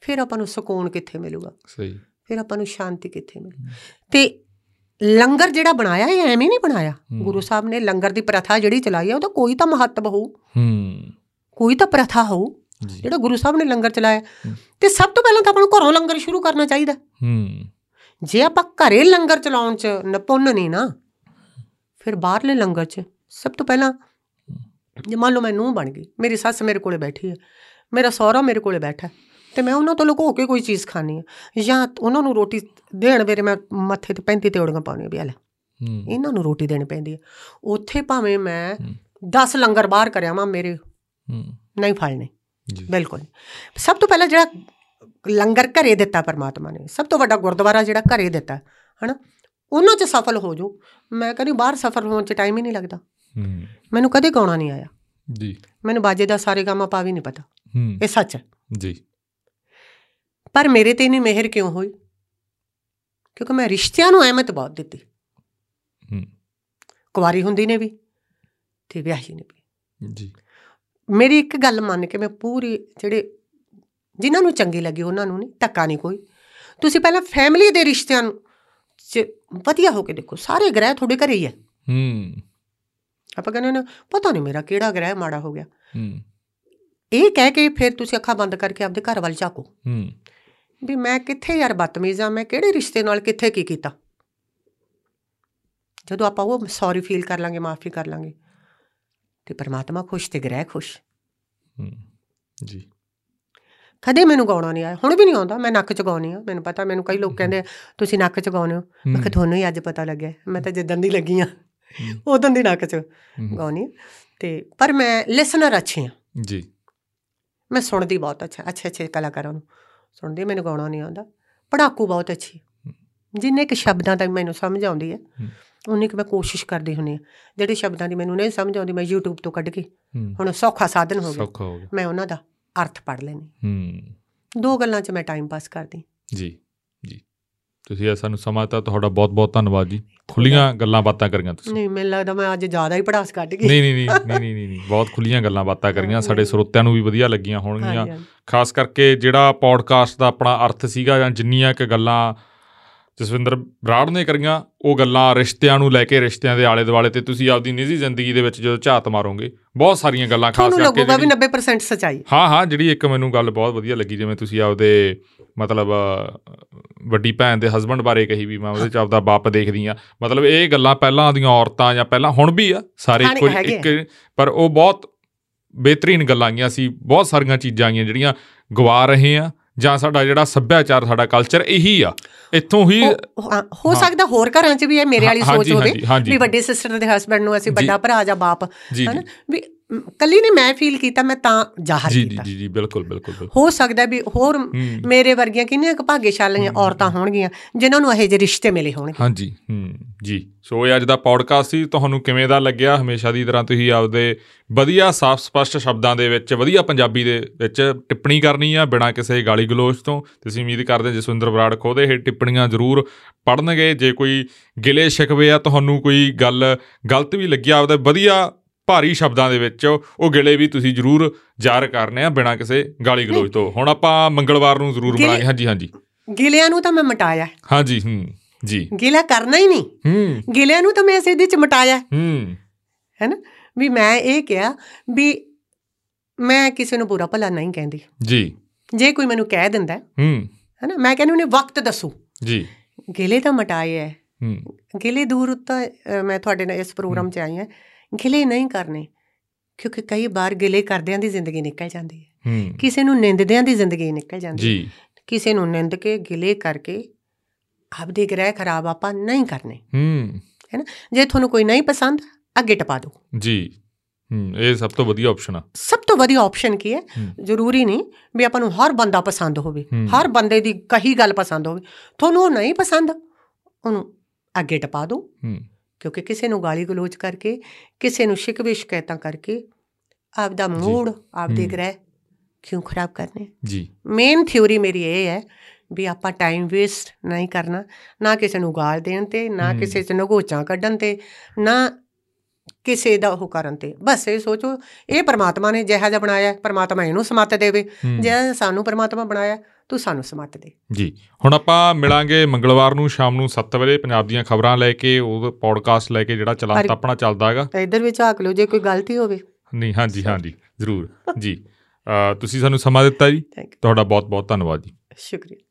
ਫਿਰ ਆਪਾਂ ਨੂੰ ਸਕੂਨ ਕਿੱਥੇ ਮਿਲੂਗਾ? ਸਹੀ। ਫਿਰ ਆਪਾਂ ਨੂੰ ਸ਼ਾਂਤੀ ਕਿੱਥੇ ਮਿਲੂ? ਤੇ ਲੰਗਰ ਜਿਹੜਾ ਬਣਾਇਆ ਇਹ ਐਵੇਂ ਨਹੀਂ ਬਣਾਇਆ। ਗੁਰੂ ਸਾਹਿਬ ਨੇ ਲੰਗਰ ਦੀ ਪ੍ਰਥਾ ਜਿਹੜੀ ਚਲਾਈ ਆ ਉਹਦਾ ਕੋਈ ਤਾਂ ਮਹੱਤਵ ਹੋਊ। ਹੂੰ। ਕੋਈ ਤਾਂ ਪ੍ਰਥਾ ਹੋਊ। ਜਿਹੜਾ ਗੁਰੂ ਸਾਹਿਬ ਨੇ ਲੰਗਰ ਚਲਾਇਆ। ਤੇ ਸਭ ਤੋਂ ਪਹਿਲਾਂ ਤਾਂ ਆਪਾਂ ਨੂੰ ਘਰੋਂ ਲੰਗਰ ਸ਼ੁਰੂ ਕਰਨਾ ਚਾਹੀਦਾ। ਹੂੰ। ਜੇ ਆਪਾਂ ਘਰੇ ਲੰਗਰ ਚਲਾਉਣ ਚ ਨਪੁੰਨ ਨਹੀਂ ਨਾ ਫਿਰ ਬਾਹਰਲੇ ਲੰਗਰ ਚ ਸਭ ਤੋਂ ਪਹਿਲਾਂ ਜੇ ਮੰਨ ਲਓ ਮੈਂ ਨੂੰਹ ਬਣ ਗਈ ਮੇਰੀ ਸੱਸ ਮੇਰੇ ਕੋਲੇ ਬੈਠੀ ਹੈ ਮੇਰਾ ਸਹੁਰਾ ਮੇਰੇ ਕੋਲੇ ਬੈਠਾ ਤੇ ਮੈਂ ਉਹਨਾਂ ਤੋਂ ਲੁਕੋ ਕੇ ਕੋਈ ਚੀਜ਼ ਖਾਣੀ ਹੈ। ਜਾਂ ਉਹਨਾਂ ਨੂੰ ਰੋਟੀ ਦੇਣ ਵੇਲੇ ਮੈਂ ਮੱਥੇ ਤੇ ਪੈਂਤੀ ਤੇ ਉੜੀਆਂ ਪਾਉਣੀਆਂ ਵੀ ਆ ਲੈ। ਹੂੰ। ਇਹਨਾਂ ਨੂੰ ਰੋਟੀ ਦੇਣੀ ਪੈਂਦੀ ਹੈ ਉੱਥੇ ਭਾਵੇਂ ਮੈਂ ਹੂੰ। 10 ਲੰਗਰ ਬਾਹਰ ਕਰਿਆ ਵਾਂ ਮੇਰੇ ਹੂੰ। ਨਹੀਂ ਫਲਣੇ। ਜੀ ਬਿਲਕੁਲ ਸਭ ਤੋਂ ਪਹਿਲਾਂ ਜਿਹੜਾ ਲੰਗਰ ਘਰੇ ਦਿੱਤਾ ਪਰਮਾਤਮਾ ਨੇ ਸਭ ਤੋਂ ਵੱਡਾ ਗੁਰਦੁਆਰਾ ਜਿਹੜਾ ਘਰੇ ਦਿੱਤਾ ਹਨਾ? ਉਹਨਾਂ 'ਚ ਸਫਲ ਹੋ ਜਾਓ। ਮੈਂ ਕਹਿੰਦੀ ਬਾਹਰ ਸਫਲ ਹੋਣ 'ਚ ਟਾਈਮ ਹੀ ਨਹੀਂ ਲੱਗਦਾ। ਮੈਨੂੰ ਕਦੇ ਗਾਉਣਾ ਨਹੀਂ ਆਇਆ। ਜੀ। ਮੈਨੂੰ ਬਾਜੇ ਦਾ ਸਾਰੇ ਗਾਮਾ ਪਾ ਵੀ ਨਹੀਂ ਪਤਾ। ਇਹ ਸੱਚ ਹੈ। ਜੀ। ਪਰ ਮੇਰੇ ਤੇ ਨਹੀਂ ਮਿਹਰ ਕਿਉਂ ਹੋਈ? ਕਿਉਂਕਿ ਮੈਂ ਰਿਸ਼ਤਿਆਂ ਨੂੰ ਅਹਿਮਤ ਬਹੁਤ ਦਿੱਤੀ। ਹੂੰ। ਕੁਵਾਰੀ ਹੁੰਦੀ ਨੇ ਵੀ ਤੇ ਵਿਆਹੀ ਨੇ ਵੀ। ਜੀ। ਮੇਰੀ ਇੱਕ ਗੱਲ ਮੰਨ ਕੇ ਮੈਂ ਪੂਰੀ ਜਿਹੜੇ ਜਿਨ੍ਹਾਂ ਨੂੰ ਚੰਗੀ ਲੱਗੀ ਉਹਨਾਂ ਨੂੰ ਨਹੀਂ ਧੱਕਾ ਨਹੀਂ ਕੋਈ। ਤੁਸੀਂ ਪਹਿਲਾਂ ਫੈਮਿਲੀ ਦੇ ਰਿਸ਼ਤਿਆਂ ਨੂੰ ਵਧੀਆ ਹੋ ਕੇ ਦੇਖੋ ਸਾਰੇ ਗ੍ਰਹਿ ਤੁਹਾਡੇ ਘਰੇ ਹੀ ਹੈ। ਹੂੰ। ਆਪਾਂ ਕਹਿੰਦੇ ਨੇ ਪਤਾ ਨਹੀਂ ਮੇਰਾ ਕਿਹੜਾ ਗ੍ਰਹਿ ਮਾੜਾ ਹੋ ਗਿਆ। ਹੂੰ। ਇਹ ਕਹਿ ਕੇ ਫਿਰ ਤੁਸੀਂ ਅੱਖਾਂ ਬੰਦ ਕਰਕੇ ਆਪਦੇ ਘਰ ਵੱਲ ਝਾਕੋ। ਹੂੰ। ਵੀ ਮੈਂ ਕਿੱਥੇ ਯਾਰ ਬਦਤਮੀਜ਼ ਆ ਮੈਂ ਕਿਹੜੇ ਰਿਸ਼ਤੇ ਨਾਲ ਕਿੱਥੇ ਕੀ ਕੀਤਾ? ਜਦੋਂ ਆਪਾਂ ਉਹ ਸੌਰੀ ਫੀਲ ਕਰ ਲਾਂਗੇ ਮਾਫੀ ਕਰ ਲਾਂਗੇ। ਤੇ ਪਰਮਾਤਮਾ ਖੁਸ਼ ਤੇ ਗ੍ਰਹਿ ਖੁਸ਼ ਹੂੰ ਜੀ ਕਦੇ ਮੈਨੂੰ ਗਾਉਣਾ ਨਹੀਂ ਆਇਆ ਹੁਣ ਵੀ ਨਹੀਂ ਆਉਂਦਾ ਮੈਂ ਨੱਕ ਚ ਗਾਉਣੀ ਆ ਮੈਨੂੰ ਪਤਾ ਮੈਨੂੰ ਕਈ ਲੋਕ ਕਹਿੰਦੇ ਤੁਸੀਂ ਨੱਕ ਚ ਗਾਉਂਦੇ ਹੋ ਮੈਂ ਕਿਹਾ ਤੁਹਾਨੂੰ ਹੀ ਅੱਜ ਪਤਾ ਲੱਗਿਆ ਮੈਂ ਤਾਂ ਜਿੱਦਣ ਦੀ ਲੱਗੀ ਆ। ਉਦੋਂ ਦੀ ਨੱਕ ਚ। ਗਾਉਣੀ। ਤੇ ਪਰ ਮੈਂ ਲਿਸਨਰ ਅੱਛੀ ਆ ਜੀ ਮੈਂ ਸੁਣਦੀ ਬਹੁਤ ਅੱਛਾ ਅੱਛੇ ਅੱਛੇ ਕਲਾਕਾਰਾਂ ਨੂੰ ਸੁਣਦੀ ਮੈਨੂੰ ਗਾਉਣਾ ਨਹੀਂ ਆਉਂਦਾ ਪੜਾਕੂ ਬਹੁਤ ਅੱਛੀ ਜਿੰਨੇ ਕਿ ਸ਼ਬਦਾਂ ਤੱਕ ਮੈਨੂੰ ਸਮਝ ਆਉਂਦੀ ਹੈ ਉਨੀ ਕਿ ਮੈਂ ਕੋਸ਼ਿਸ਼ ਕਰਦੀ ਹੁੰਦੀ ਹਾਂ ਜਿਹੜੇ ਸ਼ਬਦਾਂ ਦੀ ਮੈਨੂੰ ਨਹੀਂ ਸਮਝ ਆਉਂਦੀ ਮੈਂ YouTube ਤੋਂ ਕੱਢ ਕੇ ਹੁਣ ਸੌਖਾ ਸਾਧਨ ਹੋ ਗਿਆ। ਮੈਂ ਉਹਨਾਂ ਦਾ ਅਰਥ ਪੜ੍ਹ ਲੈਂਦੀ ਹੂੰ। ਦੋ ਗੱਲਾਂ 'ਚ ਮੈਂ ਟਾਈਮ ਪਾਸ ਕਰਦੀ ਜੀ ਜੀ। ਤੁਸੀਂ ਸਾਨੂੰ ਸਮਾਂ ਦਿੱਤਾ ਤੁਹਾਡਾ ਬਹੁਤ ਬਹੁਤ ਧੰਨਵਾਦ ਜੀ। ਖੁੱਲੀਆਂ ਗੱਲਾਂ ਬਾਤਾਂ ਕਰੀਆਂ ਤੁਸੀਂ। ਨਹੀਂ ਮੈਨੂੰ ਲੱਗਦਾ ਮੈਂ ਅੱਜ ਜ਼ਿਆਦਾ ਹੀ ਪੜਾਸ ਕੱਢ ਗਈ। ਨਹੀਂ ਨਹੀਂ ਨਹੀਂ ਨਹੀਂ ਨਹੀਂ ਬਹੁਤ ਖੁੱਲੀਆਂ ਗੱਲਾਂ ਬਾਤਾਂ ਕਰੀਆਂ। ਸਾਡੇ ਸਰੋਤਿਆਂ ਨੂੰ ਵੀ ਵਧੀਆ ਲੱਗੀਆਂ ਹੋਣਗੀਆਂ। ਖਾਸ ਕਰਕੇ ਜਿਹੜਾ ਪੌਡਕਾਸਟ ਦਾ ਆਪਣਾ ਅਰਥ ਸੀਗਾ ਜਾਂ ਜਿੰਨੀਆਂ ਕਿ ਗੱਲਾਂ ਜਸਵਿੰਦਰ ਬਰਾੜ ਨੇ ਕਰੀਆਂ ਉਹ ਗੱਲਾਂ ਰਿਸ਼ਤਿਆਂ ਨੂੰ ਲੈ ਕੇ ਰਿਸ਼ਤਿਆਂ ਦੇ ਆਲੇ ਦੁਆਲੇ ਤੇ ਤੁਸੀਂ ਆਪਦੀ ਨਿੱਜੀ ਜ਼ਿੰਦਗੀ ਦੇ ਵਿੱਚ ਜਦੋਂ ਝਾਤ ਮਾਰੋਗੇ ਬਹੁਤ ਸਾਰੀਆਂ ਗੱਲਾਂ ਖਾਸ ਤੁਹਾਨੂੰ ਕਰਕੇ ਲੱਗੂਗਾ ਵੀ ਜਿਹੜੀ- 90% ਸਚਾਈ। ਹਾਂ ਹਾਂ ਜਿਹੜੀ ਇੱਕ ਮੈਨੂੰ ਗੱਲ ਬਹੁਤ ਵਧੀਆ ਲੱਗੀ ਜਿਵੇਂ ਤੁਸੀਂ ਆਪਦੇ ਮਤਲਬ ਵੱਡੀ ਭੈਣ ਦੇ ਹਸਬੰਡ ਬਾਰੇ ਕਹੀ ਵੀ ਮੈਂ ਉਹਦੇ ਚ ਆਪਦਾ ਬਾਪ ਦੇਖਦੀ ਆ ਮਤਲਬ ਇਹ ਗੱਲਾਂ ਪਹਿਲਾਂ ਦੀਆਂ ਔਰਤਾਂ ਜਾਂ ਪਹਿਲਾਂ ਹੁਣ ਵੀ ਆ ਸਾਰੇ ਹੈਗੇ ਇੱਕ ਪਰ ਉਹ ਬਹੁਤ ਬਿਹਤਰੀਨ ਗੱਲਾਂ ਆਈਆਂ ਸੀ ਬਹੁਤ ਸਾਰੀਆਂ ਚੀਜ਼ਾਂ ਆਈਆਂ ਜਿਹੜੀਆਂ ਗਵਾ ਰਹੇ ਆ। ਜਾਂ ਸਾਡਾ ਜਿਹੜਾ ਸੱਭਿਆਚਾਰ ਸਾਡਾ ਕਲਚਰ ਇਹੀ ਆ ਇੱਥੋਂ ਹੀ ਹੋ- ਸਕਦਾ ਹੋਰ ਘਰਾਂ 'ਚ ਵੀ ਇਹ ਮੇਰੇ ਵਾਲੀ ਸੋਚ ਹੋਵੇ। ਵੀ ਵੱਡੇ ਸਿਸਟਰ ਦੇ ਹਸਬੰਡ ਨੂੰ ਅਸੀਂ। ਵੱਡਾ ਭਰਾ ਜਾਂ ਬਾਪ ਹਨਾ ਵੀ ਕੱਲੀ ਨੇ ਮੈਂ ਫੀਲ ਕੀਤਾ ਮੈਂ ਤਾਂ ਜ਼ਾਹਰ ਜੀ ਜੀ ਕੀਤਾ। ਜੀ ਜੀ ਬਿਲਕੁਲ ਬਿਲਕੁਲ ਹੋ ਸਕਦਾ ਵੀ ਹੋਰ ਮੇਰੇ ਵਰਗੀਆਂ ਕਿੰਨੀਆਂ ਕੁ ਭਾਗੇਸ਼ਾਲੀਆਂ ਔਰਤਾਂ ਹੋਣਗੀਆਂ ਜਿਨ੍ਹਾਂ ਨੂੰ ਇਹੋ ਜਿਹੇ ਰਿਸ਼ਤੇ ਮਿਲੇ ਹੋਣਗੇ? ਹਾਂਜੀ ਹੂੰ ਜੀ। ਸੋ ਇਹ ਅੱਜ ਦਾ ਪੌਡਕਾਸਟ ਸੀ ਤੁਹਾਨੂੰ ਕਿਵੇਂ ਦਾ ਲੱਗਿਆ? ਹਮੇਸ਼ਾ ਦੀ ਤਰ੍ਹਾਂ ਤੁਸੀਂ ਆਪਦੇ ਵਧੀਆ ਸਾਫ਼ ਸਪਸ਼ਟ ਸ਼ਬਦਾਂ ਦੇ ਵਿੱਚ ਵਧੀਆ ਪੰਜਾਬੀ ਦੇ ਵਿੱਚ ਟਿੱਪਣੀ ਕਰਨੀ ਆ ਬਿਨਾਂ ਕਿਸੇ ਗਾਲੀ ਗਲੋਚ ਤੋਂ। ਤੁਸੀਂ ਉਮੀਦ ਕਰਦੇ ਹਾਂ ਜਸਵਿੰਦਰ ਬਰਾੜ ਖੋਦੇ ਇਹ ਟਿੱਪਣੀਆਂ ਜ਼ਰੂਰ ਪੜਨਗੇ ਜੇ ਕੋਈ ਗਿਲੇ ਸ਼ਿਕਵੇ ਆ ਤੁਹਾਨੂੰ ਕੋਈ ਗੱਲ ਗਲਤ ਵੀ ਲੱਗਿਆ ਆਪਦਾ ਵਧੀਆ ਭਾਰੀ ਸ਼ਬਦਾਂ ਦੇ ਵਿੱਚ ਉਹ ਗਿਲੇ ਵੀ ਤੁਸੀਂ ਜ਼ਰੂਰ ਜ਼ਾਹਰ ਕਰਨੇ ਆ ਬਿਨਾਂ ਕਿਸੇ ਗਾਲੀ ਗਲੋਚ ਤੋਂ। ਹੁਣ ਆਪਾਂ ਮੰਗਲਵਾਰ ਨੂੰ ਜ਼ਰੂਰ ਮਿਲਾਂਗੇ ਹਾਂਜੀ ਹਾਂਜੀ। ਗਿਲਿਆਂ ਨੂੰ ਤਾਂ ਮੈਂ ਮਟਾਇਆ। ਹਾਂਜੀ ਹੂੰ ਜੀ। ਗਿਲਾ ਕਰਨਾ ਹੀ ਨਹੀਂ। ਹੂੰ। ਗਿਲਿਆਂ ਨੂੰ ਤਾਂ ਮੈਂ ਦੇ ਚ ਮਟਾਇਆ। ਹੂੰ। ਹੈਨਾ? ਵੀ ਮੈਂ ਇਹ ਕਿਹਾ ਵੀ ਮੈਂ ਕਿਸੇ ਨੂੰ ਬੁਰਾ ਭਲਾ ਨਹੀਂ ਕਹਿੰਦੀ। ਜੀ। ਜੇ ਕੋਈ ਮੈਨੂੰ ਕਹਿ ਦਿੰਦਾ ਹੈ ਹੂੰ। ਹੈਨਾ? ਮੈਂ ਕਹਿੰਦੀ ਉਹਨੇ ਵਕਤ ਦੱਸੋ। ਜੀ। ਗਿਲੇ ਤਾਂ ਮਟਾਏ ਹੈ ਹੂੰ। ਗਿਲੇ ਦੂਰ ਤਾਂ ਮੈਂ ਤੁਹਾਡੇ ਨਾਲ ਇਸ ਪ੍ਰੋਗਰਾਮ 'ਚ ਆਈ ਹਾਂ। ਗਿਲੇ ਨਹੀਂ ਕਰਨੇ ਕਿਉਂਕਿ ਕਈ ਵਾਰ ਗਿਲੇ ਕਰਦਿਆਂ ਦੀ ਜ਼ਿੰਦਗੀ ਨਿਕਲ ਜਾਂਦੀ ਹੈ। ਹੂੰ। ਕਿਸੇ ਨੂੰ ਨਿੰਦਦਿਆਂ ਦੀ ਜ਼ਿੰਦਗੀ ਨਿਕਲ ਜਾਂਦੀ ਹੈ। ਜੀ ਕਿਸੇ ਨੂੰ ਨਿੰਦ ਕੇ ਗਿਲੇ ਕਰਕੇ ਆਪਦੇ ਗ੍ਰਹਿ ਖਰਾਬ ਆਪਾਂ ਨਹੀਂ ਕਰਨੇ। ਹੂੰ। ਜੇ ਤੁਹਾਨੂੰ ਕੋਈ ਨਹੀਂ ਪਸੰਦ ਅੱਗੇ ਟਪਾ ਦਿਓ। ਜੀ। ਹੂੰ ਇਹ ਸਭ ਤੋਂ ਵਧੀਆ ਆਪਸ਼ਨ ਆ। ਸਭ ਤੋਂ ਵਧੀਆ ਆਪਸ਼ਨ ਕੀ ਹੈ? ਹੂੰ। ਜ਼ਰੂਰੀ ਨਹੀਂ ਵੀ ਆਪਾਂ ਨੂੰ ਹਰ ਬੰਦਾ ਪਸੰਦ ਹੋਵੇ। ਹੂੰ। ਹਰ ਬੰਦੇ ਦੀ ਕਹੀ ਗੱਲ ਪਸੰਦ ਹੋਵੇ। ਤੁਹਾਨੂੰ ਉਹ ਨਹੀਂ ਪਸੰਦ ਉਹਨੂੰ ਅੱਗੇ ਟਪਾ ਦਿਓ। ਹੂੰ। ਕਿਉਂਕਿ ਕਿਸੇ ਨੂੰ ਗਾਲੀ ਗਲੋਚ ਕਰਕੇ ਕਿਸੇ ਨੂੰ ਸ਼ਿਕਵੇ ਸ਼ਿਕਾਇਤਾਂ ਕਰਕੇ ਆਪਦਾ ਮੂਡ ਆਪਦੇ ਹੂੰ। ਗ੍ਰਹਿ ਕਿਉਂ ਖਰਾਬ ਕਰਨੇ ਜੀ ਮੇਨ ਥਿਉਰੀ ਮੇਰੀ ਇਹ ਹੈ ਵੀ ਆਪਾਂ ਟਾਈਮ ਵੇਸਟ ਨਹੀਂ ਕਰਨਾ ਨਾ ਕਿਸੇ ਨੂੰ ਗਾਲ ਦੇਣ ਤੇ ਨਾ। ਕਿਸੇ ਚ ਨਗੋਚਾਂ ਕੱਢਣ ਤੇ ਨਾ ਕਿਸੇ ਦਾ ਉਹ ਕਰਨ ਤੇ ਬਸ ਇਹ ਸੋਚੋ ਇਹ ਪਰਮਾਤਮਾ ਨੇ ਜਿਹਾ ਜਿਹਾ ਬਣਾਇਆ ਹੈ, ਪਰਮਾਤਮਾ ਇਹਨੂੰ ਸਮੱਤ ਦੇਵੇ। ਜਿਹਾ ਸਾਨੂੰ ਪਰਮਾਤਮਾ ਬਣਾਇਆ ਤੂੰ ਸਾਨੂੰ ਸਮੱਤ ਦੇ। ਜੀ। ਹੁਣ ਆਪਾਂ ਮਿਲਾਂਗੇ ਮੰਗਲਵਾਰ ਨੂੰ ਸ਼ਾਮ ਨੂੰ 7 ਵਜੇ ਪੰਜਾਬ ਦੀਆਂ ਖਬਰਾਂ ਲੈ ਕੇ ਉਹ ਪੋਡਕਾਸਟ ਲੈ ਕੇ ਜਿਹੜਾ ਚਲਾਨ ਹਰ- ਤਾਂ ਆਪਣਾ ਚੱਲਦਾ ਹੈਗਾ। ਤਾਂ ਇੱਧਰ ਵੀ ਝਾਕ ਲਓ ਜੇ ਕੋਈ ਗਲਤੀ ਹੋਵੇ। ਨਹੀਂ ਹਾਂਜੀ ਹਾਂਜੀ ਜ਼ਰੂਰ। ਜੀ। ਤੁਸੀਂ ਸਾਨੂੰ ਸਮਾਂ ਦਿੱਤਾ ਜੀ। ਤੁਹਾਡਾ ਬਹੁਤ ਬਹੁਤ ਧੰਨਵਾਦ ਜੀ। ਸ਼ੁਕਰੀਆ।